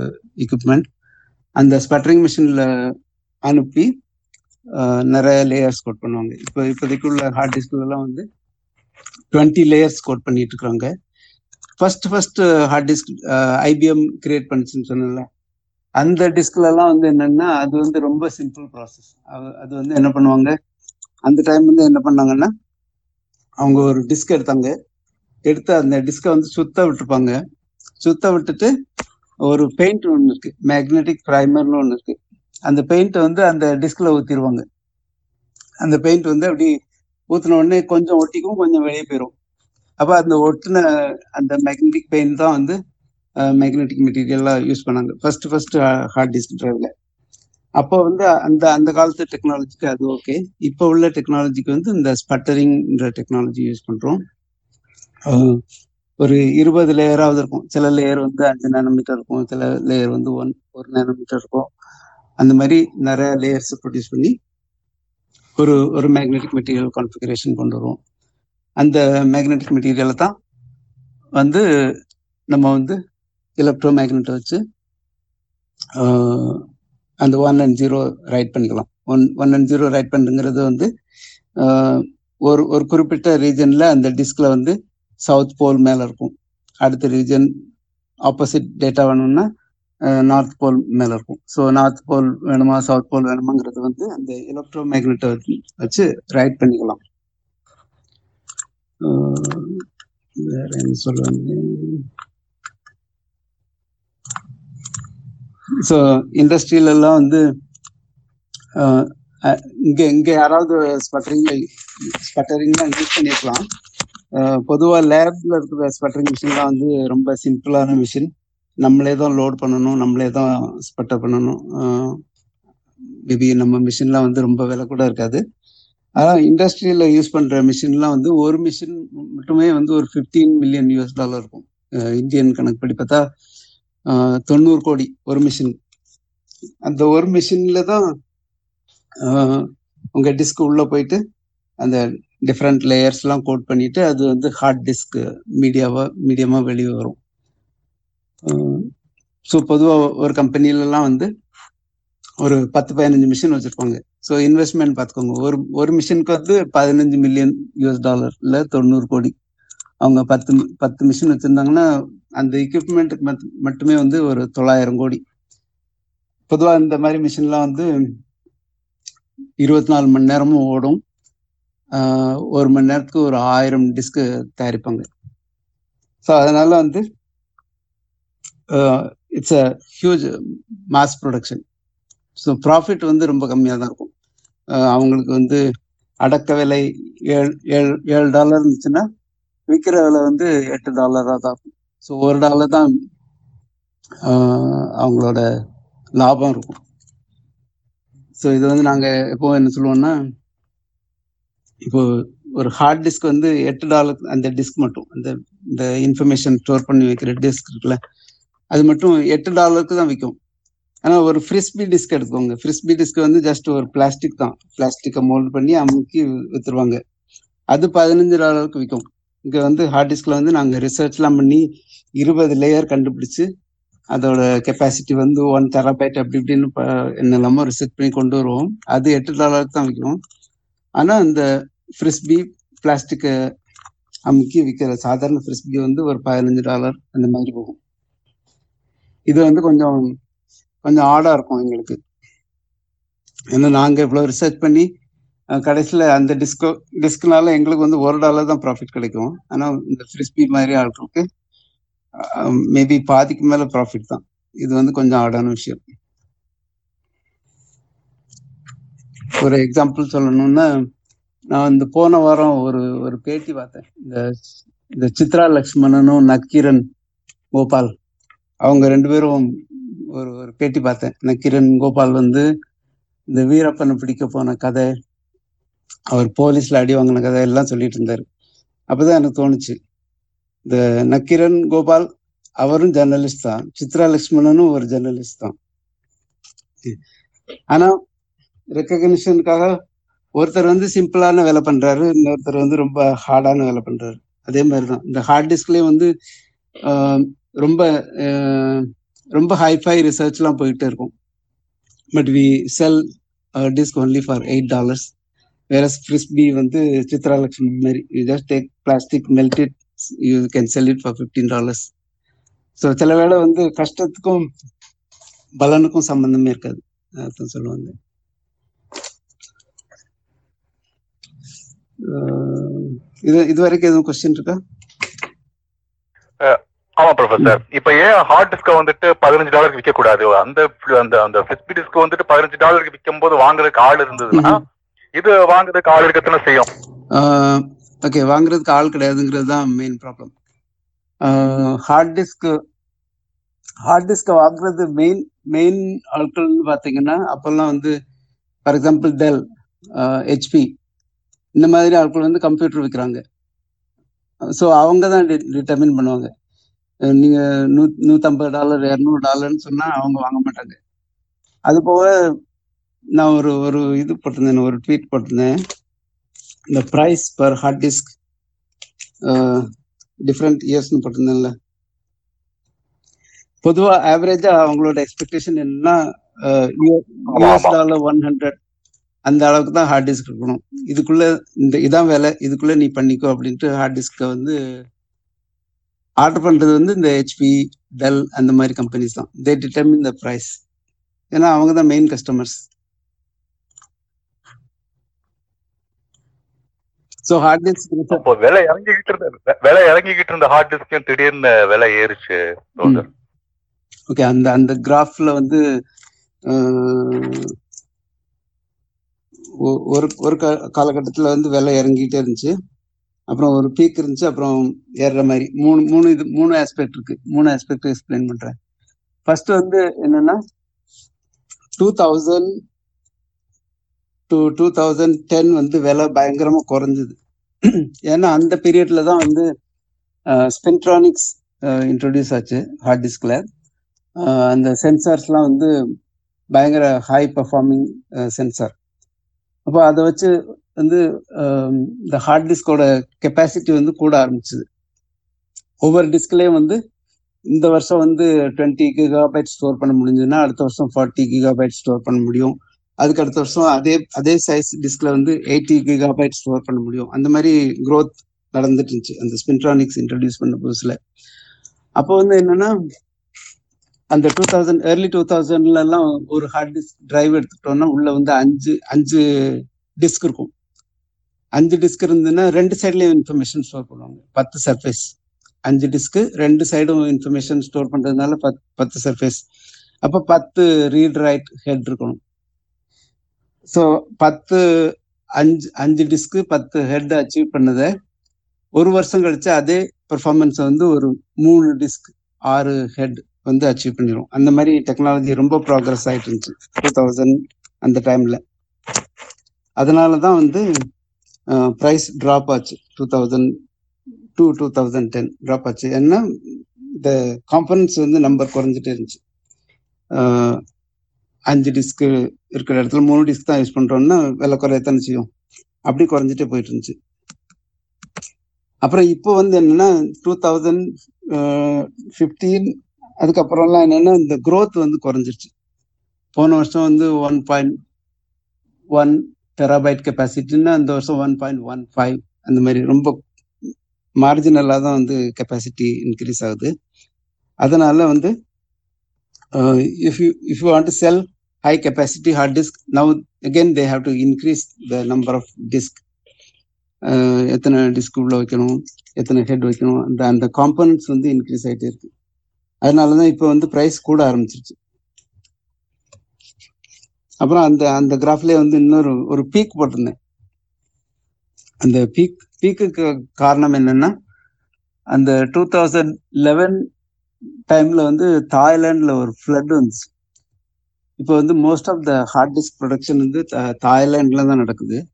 எக்யூப்மெண்ட் அந்த ஸ்பட்டரிங் மிஷினில் அனுப்பி நிறைய லேயர்ஸ் கோட் பண்ணுவாங்க. இப்போ இப்போதைக்கு உள்ள ஹார்ட் டிஸ்க்லாம் வந்து டுவெண்ட்டி லேயர்ஸ் கோட் பண்ணிட்டு இருக்கிறாங்க first first hard disk IBM create பண்ணுச்சுன்னு சொன்னல அந்த டிஸ்க்ல எல்லாம் வந்து என்னன்னா அது வந்து ரொம்ப சிம்பிள் ப்ராசஸ் அது வந்து என்ன பண்ணுவாங்க? அந்த டைம் வந்து என்ன பண்ணாங்கன்னா அவங்க ஒரு டிஸ்க் எடுத்தாங்க. எடுத்து அந்த டிஸ்கை வந்து சுத்த விட்டுருப்பாங்க. சுத்த விட்டுட்டு ஒரு பெயிண்ட் ஒன்று இருக்கு. மேக்னெட்டிக் ப்ரைமர்னு ஒன்று இருக்கு. அந்த பெயிண்ட்டை வந்து அந்த டிஸ்கில் ஊற்றிடுவாங்க அந்த பெயிண்ட் வந்து அப்படி ஊற்றின உடனே கொஞ்சம் ஒட்டிக்கும் கொஞ்சம் வெளியே போயிடும் அப்போ அந்த ஒட்டின அந்த மேக்னெட்டிக் பெயின் தான் வந்து மேக்னெட்டிக் மெட்டீரியல்லாம் யூஸ் பண்ணாங்க. ஃபர்ஸ்ட் ஃபர்ஸ்ட் ஹார்ட் டிஸ்க் டிரைவ்ல அப்போ வந்து அந்த அந்த காலத்து டெக்னாலஜிக்கு அது ஓகே இப்போ உள்ள டெக்னாலஜிக்கு வந்து இந்த ஸ்பட்டரிங்ன்ற டெக்னாலஜி யூஸ் பண்ணுறோம் ஒரு இருபது லேயராவது இருக்கும். சில லேயர் வந்து அஞ்சு நேனோமீட்டர் இருக்கும். சில லேயர் வந்து ஒன் ஒரு நேனோமீட்டர் இருக்கும். அந்த மாதிரி நிறைய லேயர்ஸ் ப்ரொடியூஸ் பண்ணி ஒரு ஒரு மேக்னெட்டிக் மெட்டீரியல் கான்ஃபிகரேஷன் கொண்டு வருவோம். அந்த மேக்னெட்டிக் மெட்டீரியலை தான் வந்து நம்ம வந்து எலக்ட்ரோ மேக்னெட்டை வச்சு அந்த ஒன் அண்ட் ஜீரோ ரைட் பண்ணிக்கலாம். One one and zero write பண்ணுங்கிறது வந்து ஒரு ஒரு குறிப்பிட்ட ரீஜனில் அந்த டிஸ்கில் வந்து சவுத் போல் மேலே இருக்கும். அடுத்த ரீஜன் ஆப்போசிட் டேட்டா வேணும்னா நார்த் போல் மேலே இருக்கும். ஸோ நார்த் போல் வேணுமா சவுத் போல் வேணுமாங்கிறது வந்து அந்த எலக்ட்ரோ மேக்னெட்டை வச்சு ரைட் பண்ணிக்கலாம். வேற என்ன சொல்லுவாங்க ஸோ இண்டஸ்ட்ரியில எல்லாம் வந்து இங்க இங்க யாராவது ஸ்பட்டரிங்ல ஸ்பட்டரிங்லாம் யூஸ் பண்ணிருக்கலாம். பொதுவாக லேப்ல இருக்கிற ஸ்பட்டரிங் மிஷின்லாம் வந்து ரொம்ப சிம்பிளான மிஷின் நம்மளே தான் லோட் பண்ணணும் நம்மளே தான் ஸ்பட்டர் பண்ணணும். மேபி நம்ம மிஷின்லாம் வந்து ரொம்ப விலை கூட இருக்காது. ஆனால் இண்டஸ்ட்ரியில் யூஸ் பண்ணுற மிஷின்லாம் வந்து ஒரு மிஷின் மட்டுமே வந்து ஒரு ஃபிஃப்டீன் மில்லியன் யூஎஸ் டாலர் இருக்கும். இந்தியன் கணக்குப்படி பார்த்தா தொண்ணூறு கோடி ஒரு மிஷின். அந்த ஒரு மிஷின்ல தான் உங்க டிஸ்க் உள்ள போயிட்டு அந்த டிஃப்ரெண்ட் லேயர்ஸ்லாம் கோட் பண்ணிட்டு அது வந்து ஹார்ட் டிஸ்க் மீடியாவா மீடியமா வெளியே வரும். ஸோ பொதுவாக ஒரு கம்பெனிலலாம் வந்து ஒரு பத்து பதினஞ்சு மிஷின் வச்சிருப்பாங்க. ஸோ இன்வெஸ்ட்மெண்ட் பார்த்துக்கோங்க ஒரு ஒரு மிஷினுக்கு வந்து பதினஞ்சு மில்லியன் யூஎஸ் டாலர்ல தொண்ணூறு கோடி. அவங்க பத்து பத்து மிஷின் வச்சிருந்தாங்கன்னா அந்த எக்யூப்மெண்ட்டுக்கு மட்டுமே வந்து ஒரு தொள்ளாயிரம் கோடி. பொதுவாக இந்த மாதிரி மிஷின்லாம் வந்து இருபத்தி நாலு மணி நேரமும் ஓடும். ஒரு மணி நேரத்துக்கு ஒரு ஆயிரம் டிஸ்க்கு தயாரிப்பாங்க. ஸோ அதனால வந்து it's a huge mass production so profit வந்து ரொம்ப கம்மியாக தான் இருக்கும். அவங்களுக்கு வந்து அடக்க விலை ஏழு ஏழு ஏழு டாலர் இருந்துச்சுன்னா விற்கிற விலை வந்து எட்டு டாலராக தான். இருக்கும் ஸோ ஒரு டாலர் தான் அவங்களோட லாபம் இருக்கும். ஸோ இது வந்து நாங்கள் எப்போ என்ன சொல்லுவோம்னா இப்போ ஒரு ஹார்ட் டிஸ்க் வந்து எட்டு டாலர் அந்த டிஸ்க் மட்டும் அந்த இந்த இன்ஃபர்மேஷன் ஸ்டோர் பண்ணி வைக்கிற டிஸ்க் இருக்குல்ல அது மட்டும் எட்டு டாலருக்கு தான் விற்கும் ஆனால் ஒரு ஃப்ரிஸ்பி டிஸ்க் எடுத்துக்கோங்க. ஃப்ரிஸ்பி டிஸ்க் வந்து ஜஸ்ட் ஒரு பிளாஸ்டிக் தான். பிளாஸ்டிக்கை மோல்ட் பண்ணி அமுக்கி வித்துருவாங்க. அது பதினஞ்சு டாலருக்கு விற்கும் இங்கே வந்து ஹார்ட் டிஸ்கில் வந்து நாங்கள் ரிசர்ச்லாம் பண்ணி இருபது லேயர் கண்டுபிடிச்சு அதோட கெப்பாசிட்டி வந்து ஒன் தெராபைட் அப்படி இப்படின்னு ப- என்னெல்லாமோ ரிசர்ச் பண்ணி கொண்டு வருவோம். அது எட்டு டாலருக்கு தான் விற்கும் ஆனால் அந்த ஃப்ரிஸ்பி பிளாஸ்டிக்கை அமுக்கி விற்கிற சாதாரண ஃப்ரிஸ்பி வந்து ஒரு பதினஞ்சு டாலர் அந்த மாதிரி போகும். இது வந்து கொஞ்சம் கொஞ்சம் ஆடாக இருக்கும் எங்களுக்கு. ஏன்னா நாங்கள் இவ்வளோ ரிசர்ச் பண்ணி கடைசியில் அந்த டிஸ்கோ டிஸ்க்னால எங்களுக்கு வந்து ஒரு டாலர் தான் ப்ராஃபிட் கிடைக்கும். ஆனால் இந்த ஃப்ரிஸ்பி மாதிரி ஆட்களுக்கு மேபி பாதிக்கு மேலே ப்ராஃபிட் தான். இது வந்து கொஞ்சம் ஆடான விஷயம். ஒரு எக்ஸாம்பிள் சொல்லணும்னா நான் இந்த போன வாரம் ஒரு ஒரு பேட்டி பார்த்தேன். இந்த இந்த சித்ரா லக்ஷ்மணனும் நக்கீரன் கோபால் அவங்க ரெண்டு பேரும் ஒரு ஒரு பேட்டி பார்த்தேன். நக்கீரன் கோபால் வந்து இந்த வீரப்பனை பிடிக்க போன கதை அவர் போலீஸ்ல அடி வாங்கின கதை எல்லாம் சொல்லிட்டு இருந்தாரு. அப்பதான் எனக்கு தோணுச்சு. இந்த நக்கிரன் கோபால் அவரும் ஜெர்னலிஸ்ட் தான். சித்ரா லட்சுமணனும் ஒரு ஜெர்னலிஸ்ட் தான். ஆனா ரெக்கக்னிஷனுக்காக ஒருத்தர் வந்து சிம்பிளான வேலை பண்றாரு இன்னொருத்தர் வந்து ரொம்ப ஹார்டான வேலை பண்றாரு. அதே மாதிரி தான் இந்த ஹார்ட் டிஸ்க்லயே வந்து ரொம்ப ரொம்ப ஹைஃபை ரிசர்ச்லாம் போயிட்டு இருக்கும். But we sell disc only for eight dollars வேற ஃப்ரிஸ்பி வந்து சித்ரா லக்ஷ்மி மாதிரி you just take plastic melted you can sell it for fifteen dollars so சில வேளை வந்து கஷ்டத்துக்கும் பலனுக்கும் சம்பந்தமே இருக்காது. அதான் சொல்லுவாங்க. இது இது வரைக்கும் எதுவும் கொஸ்டின் இருக்கா? ஆமா ப்ரொஃபசர் இப்ப ஏன் ஹார்ட் டிஸ்க வந்துட்டு பதினஞ்சு டாலருக்கு விற்க கூடாது அந்த அந்த அந்த ஃபிஸ்பி டிஸ்க் வந்துட்டு பதினஞ்சு டாலருக்கு விற்கும் போது வாங்குறதுக்கு ஆள் இருந்ததுன்னா இது வாங்குறதுக்கு ஆள் இருக்கத்தானே செய்யும். ஓகே வாங்குறதுக்கு ஆள் கிடையாதுங்கிறது தான் main problem hard disk hard டிஸ்கை வாங்குறது மெயின் மெயின் ஆட்கள்னு பார்த்தீங்கன்னா அப்போல்லாம் வந்து ஃபார் எக்ஸாம்பிள் டெல் ஹெச்பி இந்த மாதிரி ஆட்கள் வந்து கம்ப்யூட்டர் விற்கிறாங்க ஸோ அவங்க தான் டிட்டர்மின் பண்ணுவாங்க. நீங்க நூ நூற்றம்பது டாலர் இரநூறு டாலர்னு சொன்னா அவங்க வாங்க மாட்டாங்க. அது போக நான் ஒரு ஒரு இது போட்டிருந்தேன் ஒரு ட்வீட் போட்டிருந்தேன். இந்த price per hard disk different இயர்ஸ்னு போட்டிருந்தேன்ல. பொதுவா ஆவரேஜா அவங்களோட எக்ஸ்பெக்டேஷன் என்னன்னா யூஎஸ். டாலர் ஒன் ஹண்ட்ரட் அந்த அளவுக்கு தான் ஹார்ட் டிஸ்க் இருக்கணும். இதுக்குள்ள இந்த இதான் வேலை இதுக்குள்ள நீ பண்ணிக்கோ அப்படின்ட்டு ஹார்ட் டிஸ்கை வந்து ஆர்டர் பண்றது வந்து இந்த ஹெச்பி டெல் அந்த மாதிரி கம்பெனிஸ் தான். தே டிட்டர்மின் த ப்ரைஸ் ஏன்னா அவங்க தான் main customers so hard disk அப்போ விலை இறங்கிக்கிட்டு இருந்த விலை இறங்கிக்கிட்டு இருந்த ஹார்ட் டிஸ்க்கும் திடீர்னு விலை ஏறிச்சு ஓகே அந்த அந்த கிராஃப்ல வந்து ஒரு ஒரு காலகட்டத்துல வந்து விலை இறங்கிட்டே இருந்துச்சு. அப்புறம் ஒரு பீக் இருந்துச்சு அப்புறம் ஏறுற மாதிரி. மூணு மூணு இது மூணு ஆஸ்பெக்ட் இருக்கு. மூணு ஆஸ்பெக்ட் எக்ஸ்பிளைன் பண்றேன். ஃபர்ஸ்ட் வந்து என்னன்னா two thousand to two thousand ten வந்து விலை பயங்கரமா குறைஞ்சது. ஏன்னா அந்த பீரியட்ல தான் வந்து ஸ்பென்ட்ரானிக்ஸ் இன்ட்ரோடியூஸ் ஆச்சு ஹார்ட் டிஸ்க்ல அந்த சென்சார்ஸ்லாம் வந்து பயங்கர ஹை பர்ஃபார்மிங் சென்சார் அப்போ அதை வச்சு வந்து இந்த ஹார்ட் டிஸ்கோட கெப்பாசிட்டி வந்து கூட ஆரம்பிச்சுது. ஒவ்வொரு டிஸ்க்லேயும் வந்து இந்த வருஷம் வந்து டுவெண்ட்டி கிகாபைட் ஸ்டோர் பண்ண முடிஞ்சதுன்னா அடுத்த வருஷம் ஃபார்ட்டி கிகாபைட் ஸ்டோர் பண்ண முடியும். அதுக்கு அடுத்த வருஷம் அதே அதே சைஸ் டிஸ்க்ல வந்து எயிட்டி கிகாபைட் ஸ்டோர் பண்ண முடியும். அந்த மாதிரி க்ரோத் நடந்துட்டு இருந்துச்சு. அந்த ஸ்பின்ட்ரானிக்ஸ் இன்ட்ரடியூஸ் பண்ண புதுசுல. அப்போ வந்து என்னன்னா அந்த டூ தௌசண்ட் ஏர்லி டூ தௌசண்ட்ல எல்லாம் ஒரு ஹார்ட் டிஸ்க் டிரைவ் எடுத்துக்கிட்டோன்னா உள்ள வந்து அஞ்சு அஞ்சு டிஸ்க் இருக்கும். அஞ்சு டிஸ்க் இருந்ததுன்னா ரெண்டு சைட்லயும் இன்ஃபர்மேஷன் ஸ்டோர் பண்ணுவாங்க. பத்து சர்ஃபேஸ் அஞ்சு டிஸ்க்கு ரெண்டு சைடும் இன்ஃபர்மேஷன் ஸ்டோர் பண்றதுனால பத் பத்து சர்ஃபேஸ் அப்போ பத்து ரீட் ரைட் ஹெட் இருக்கணும். ஸோ பத்து அஞ்சு அஞ்சு டிஸ்க்கு பத்து ஹெட் அச்சீவ் பண்ணதை ஒரு வருஷம் கழிச்சு அதே பெர்ஃபார்மன்ஸை வந்து ஒரு மூணு டிஸ்க் ஆறு ஹெட் வந்து அச்சீவ் பண்ணிடும் அந்த மாதிரி டெக்னாலஜி ரொம்ப ப்ராக்ரஸ் ஆகிட்டு இருந்துச்சு. டூ தௌசண்ட் அந்த டைமில் அதனால தான் வந்து ப்ரைஸ் ட்ராப் ஆச்சு. Two thousand to two thousand ten drop ஆச்சு. ஏன்னா இந்த காம்பனன்ஸ் வந்து நம்பர் குறைஞ்சிட்டே இருந்துச்சு. அஞ்சு டிஸ்க்கு இருக்கிற இடத்துல மூணு டிஸ்க் தான் யூஸ் பண்ணுறோம்னா விலை குறையத்தானே செய்யும். அப்படி குறைஞ்சிட்டே போயிட்டு இருந்துச்சு. அப்புறம் இப்போ வந்து என்னன்னா டூ தௌசண்ட் ஃபிஃப்டீன் அதுக்கப்புறம்லாம் என்னன்னா இந்த க்ரோத் வந்து குறைஞ்சிருச்சு. போன வருஷம் வந்து ஒன் பாயிண்ட் ஒன் டெராபைட் கெப்பாசிட்டின்னா இந்த வருஷம் ஒன் பாயிண்ட் ஒன் ஃபைவ் அந்த மாதிரி ரொம்ப மார்ஜினலாக தான் வந்து கெப்பாசிட்டி இன்க்ரீஸ் ஆகுது. அதனால வந்து if you if you want to sell high capacity hard disk now again they have to increase the number of disk எத்தனை டிஸ்க் உள்ள வைக்கணும் எத்தனை ஹெட் வைக்கணும் அந்த அந்த காம்பனன்ட்ஸ் வந்து இன்க்ரீஸ் ஆகிட்டே இருக்கு. அதனால தான் இப்போ வந்து ப்ரைஸ் கூட ஆரம்பிச்சிருச்சு. அப்புறம் அந்த அந்த கிராஃப்லேயே வந்து இன்னொரு ஒரு பீக் போட்டிருந்தேன். அந்த பீக் பீக்குக்கு காரணம் என்னன்னா அந்த டூ தௌசண்ட் லெவன் டைம்ல வந்து தாய்லாந்துல ஒரு ஃப்ளட் வந்துச்சு. இப்போ வந்து most of the hard disk production வந்து தா- தான் நடக்குது.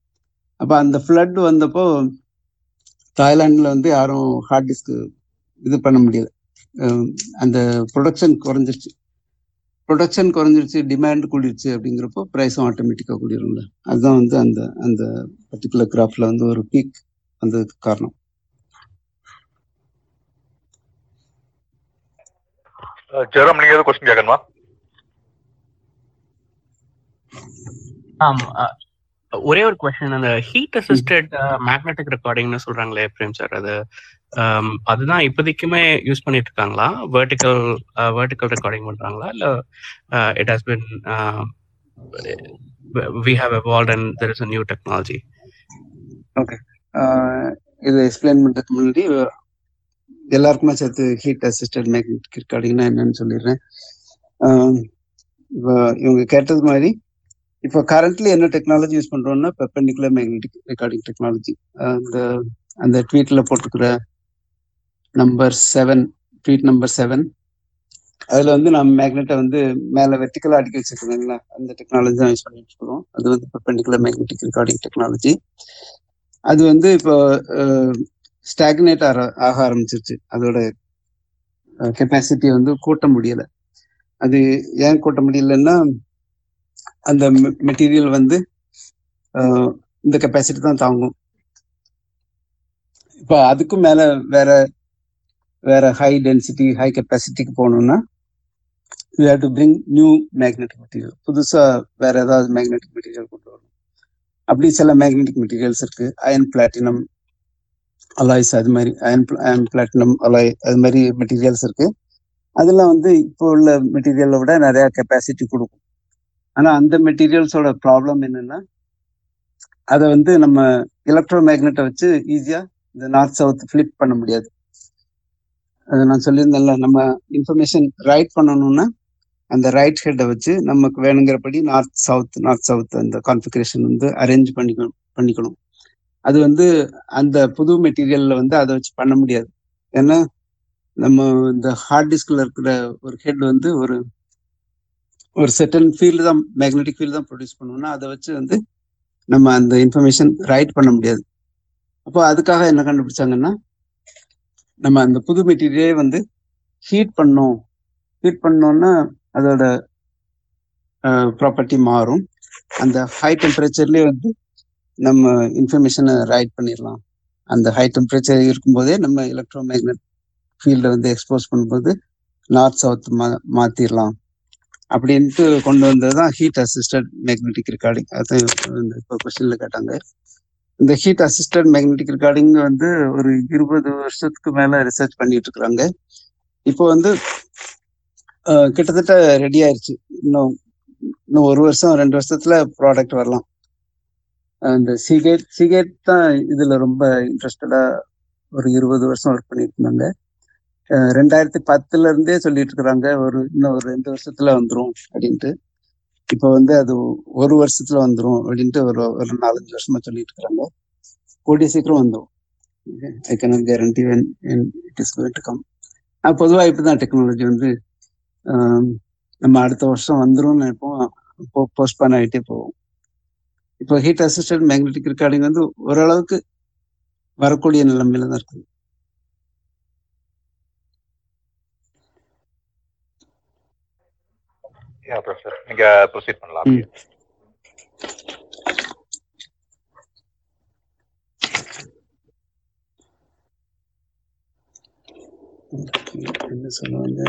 அப்போ அந்த ஃப்ளட் வந்தப்போ தாய்லாண்டில் வந்து யாரும் ஹார்ட் டிஸ்க்கு இது பண்ண முடியல. அந்த ப்ரொடக்ஷன் குறைஞ்சிருச்சு. ப்ரொடக்ஷன் குறைஞ்சிருச்சு டிமாண்ட் கூடிருச்சு அப்படிங்கிறப்போ ப்ரைஸும் ஆட்டோமேட்டிக்காக கூடிரும்ல. அதுதான் வந்து அந்த அந்த பர்டிகுலர் கிராஃப்ல வந்து ஒரு பீக் வந்ததுக்கு காரணம். ஜெரம் நீங்க ஏதாவது கொஸ்டின் கேட்கணுமா ஆம் ஒரே ஒரு கொஸ்டின் அந்த ஹீட் அசிஸ்டட் மேக்னெட்டிக் ரெக்கார்டிங்னு சொல்றாங்களே பிரேம் சார் அது அதுதான் இப்போதைக்குமே யூஸ் பண்ணிட்டு இருக்காங்களா வெர்டிக்கல் வெர்டிக்கல் ரெக்கார்டிங் பண்றாங்களா? இல்ல it has been we have evolve and there is a new technology okay இதை எக்ஸ்பிளைன் பண்றதுக்கு முன்னாடி எல்லாருக்குமே சேர்த்து ஹீட் அசிஸ்டட் மேக்னெட்டிக் ரெக்கார்டிங்னா என்னன்னு சொல்லிடுறேன். இவங்க கேட்டது மாதிரி இப்போ கரண்ட்லி என்ன டெக்னாலஜி யூஸ் பண்றோம்னா பெப்பண்டிகுலர் மேக்னெட்டிக் ரெக்கார்டிங் டெக்னாலஜி அந்த அந்த ட்வீட்ல போட்டிருக்கிற number seven tweet number seven அதுல வந்து நம்ம மேக்னெட்டை வந்து மேல வெர்டிக்கலா அடிக்க வச்சிருக்கோம் அந்த டெக்னாலஜி தான் யூஸ் பண்ணிட்டு இருக்கிறோம். அது வந்து பெப்பண்டிகுலர் மேக்னெட்டிக் ரெக்கார்டிங் டெக்னாலஜி அது வந்து இப்போ ஸ்டாக்னேட் ஆக ஆக ஆரம்பிச்சிருச்சு. அதோட கெப்பாசிட்டியை வந்து கூட்ட முடியலை. அது ஏன் கூட்ட முடியலன்னா அந்த மெட்டீரியல் வந்து இந்த கெப்பாசிட்டி தான் தாங்கும். இப்போ அதுக்கும் மேல வேற வேற ஹை டென்சிட்டி ஹை கெப்பாசிட்டிக்கு போகணும்னா you have to bring new magnetic material புதுசா வேற ஏதாவது மேக்னெட்டிக் மெட்டீரியல் கொண்டு வரணும். அப்படி சில மேக்னெட்டிக் மெட்டீரியல்ஸ் இருக்கு. அயன் பிளாட்டினம் அலாய்ஸ் அது மாதிரி அயன் அயன் பிளாட்டினம் அலாய் அது மாதிரி மெட்டீரியல்ஸ் இருக்கு. அதெல்லாம் வந்து இப்போ உள்ள மெட்டீரியலை விட நிறைய கெப்பாசிட்டி கொடுக்கும். ஆனா அந்த மெட்டீரியல்ஸோட ப்ராப்ளம் என்னன்னா அதை வந்து நம்ம எலக்ட்ரோ மேக்னெட்டை வச்சு ஈஸியா இந்த நார்த் சவுத் ஃபிளிப் பண்ண முடியாது. அதை நான் சொல்லியிருந்தேன்ல நம்ம இன்ஃபர்மேஷன் ரைட் பண்ணணும்னா அந்த ரைட் ஹெட்டை வச்சு நமக்கு வேணுங்கிறபடி நார்த் சவுத் நார்த் சவுத் அந்த கான்ஃபிகரேஷன் வந்து அரேஞ்ச் பண்ணிக்கணும் பண்ணிக்கணும். அது வந்து அந்த புது மெட்டீரியல்ல வந்து அதை வச்சு பண்ண முடியாது. ஏன்னா நம்ம இந்த ஹார்ட் டிஸ்க்ல இருக்கிற ஒரு ஹெட் வந்து ஒரு ஒரு செட்டன் ஃபீல்டு தான் மேக்னெட்டிக் ஃபீல்டு தான் ப்ரொடியூஸ் பண்ணுவோம்னா அதை வச்சு வந்து நம்ம அந்த இன்ஃபர்மேஷன் ரைட் பண்ண முடியாது. அப்போ அதுக்காக என்ன கண்டுபிடிச்சாங்கன்னா நம்ம அந்த புது மெட்டீரியலே வந்து ஹீட் பண்ணோம். ஹீட் பண்ணோம்னா அதோட ப்ராப்பர்ட்டி மாறும். அந்த ஹை டெம்பரேச்சர்லேயே வந்து நம்ம இன்ஃபர்மேஷனை ரைட் பண்ணிடலாம். அந்த ஹை டெம்பரேச்சர் இருக்கும்போதே நம்ம எலக்ட்ரோ மேக்னெட் ஃபீல்டை வந்து எக்ஸ்போஸ் பண்ணும்போது நார்த் சவுத் மா மாத்திரலாம் அப்படின்ட்டு கொண்டு வந்தது தான் ஹீட் அசிஸ்டட் மேக்னெட்டிக் ரெக்கார்டிங் அது இப்போ கொஸ்டின்ல கேட்டாங்க. இந்த ஹீட் அசிஸ்டட் மேக்னெட்டிக் ரெக்கார்டிங் வந்து ஒரு இருபது வருஷத்துக்கு மேல ரிசர்ச் பண்ணிட்டு இருக்கிறாங்க. இப்போ வந்து கிட்டத்தட்ட ரெடி ஆயிருச்சு. இன்னும் இன்னும் ஒரு வருஷம் ரெண்டு வருஷத்துல ப்ராடக்ட் வரலாம். அந்த சிகேட் சிகேட் தான் இதுல ரொம்ப இன்ட்ரெஸ்டடா ஒரு இருபது வருஷம் ஒர்க் பண்ணிட்டு இருந்தாங்க. ரெண்டாயிரத்தி பத்துல இருந்தே சொல்லிட்டு இருக்கிறாங்க ஒரு இன்னும் ஒரு ரெண்டு வருஷத்துல வந்துரும் அப்படின்ட்டு. இப்போ வந்து அது ஒரு வருஷத்துல வந்துரும் அப்படின்ட்டு ஒரு ஒரு நாலஞ்சு வருஷமா சொல்லிட்டு இருக்கிறாங்க கூடிய சீக்கிரம் வந்துடும் I can guarantee when it is going to come பொதுவாக இப்பதான் டெக்னாலஜி வந்து நம்ம அடுத்த வருஷம் வந்துரும்னு நினைப்போம். போஸ்ட்பான் ஆகிட்டே போவோம் இப்போ ஹீட் அசிஸ்டன்ட் மேக்னெட்டிக் ரெக்கார்டிங் வந்து ஓரளவுக்கு வரக்கூடிய நிலைமையில தான் இருக்குது. யா ப்ரொஃபசர் நீங்க ப்ரொசீட் பண்ணலாம் ம். என்ன சொல்லுவாங்க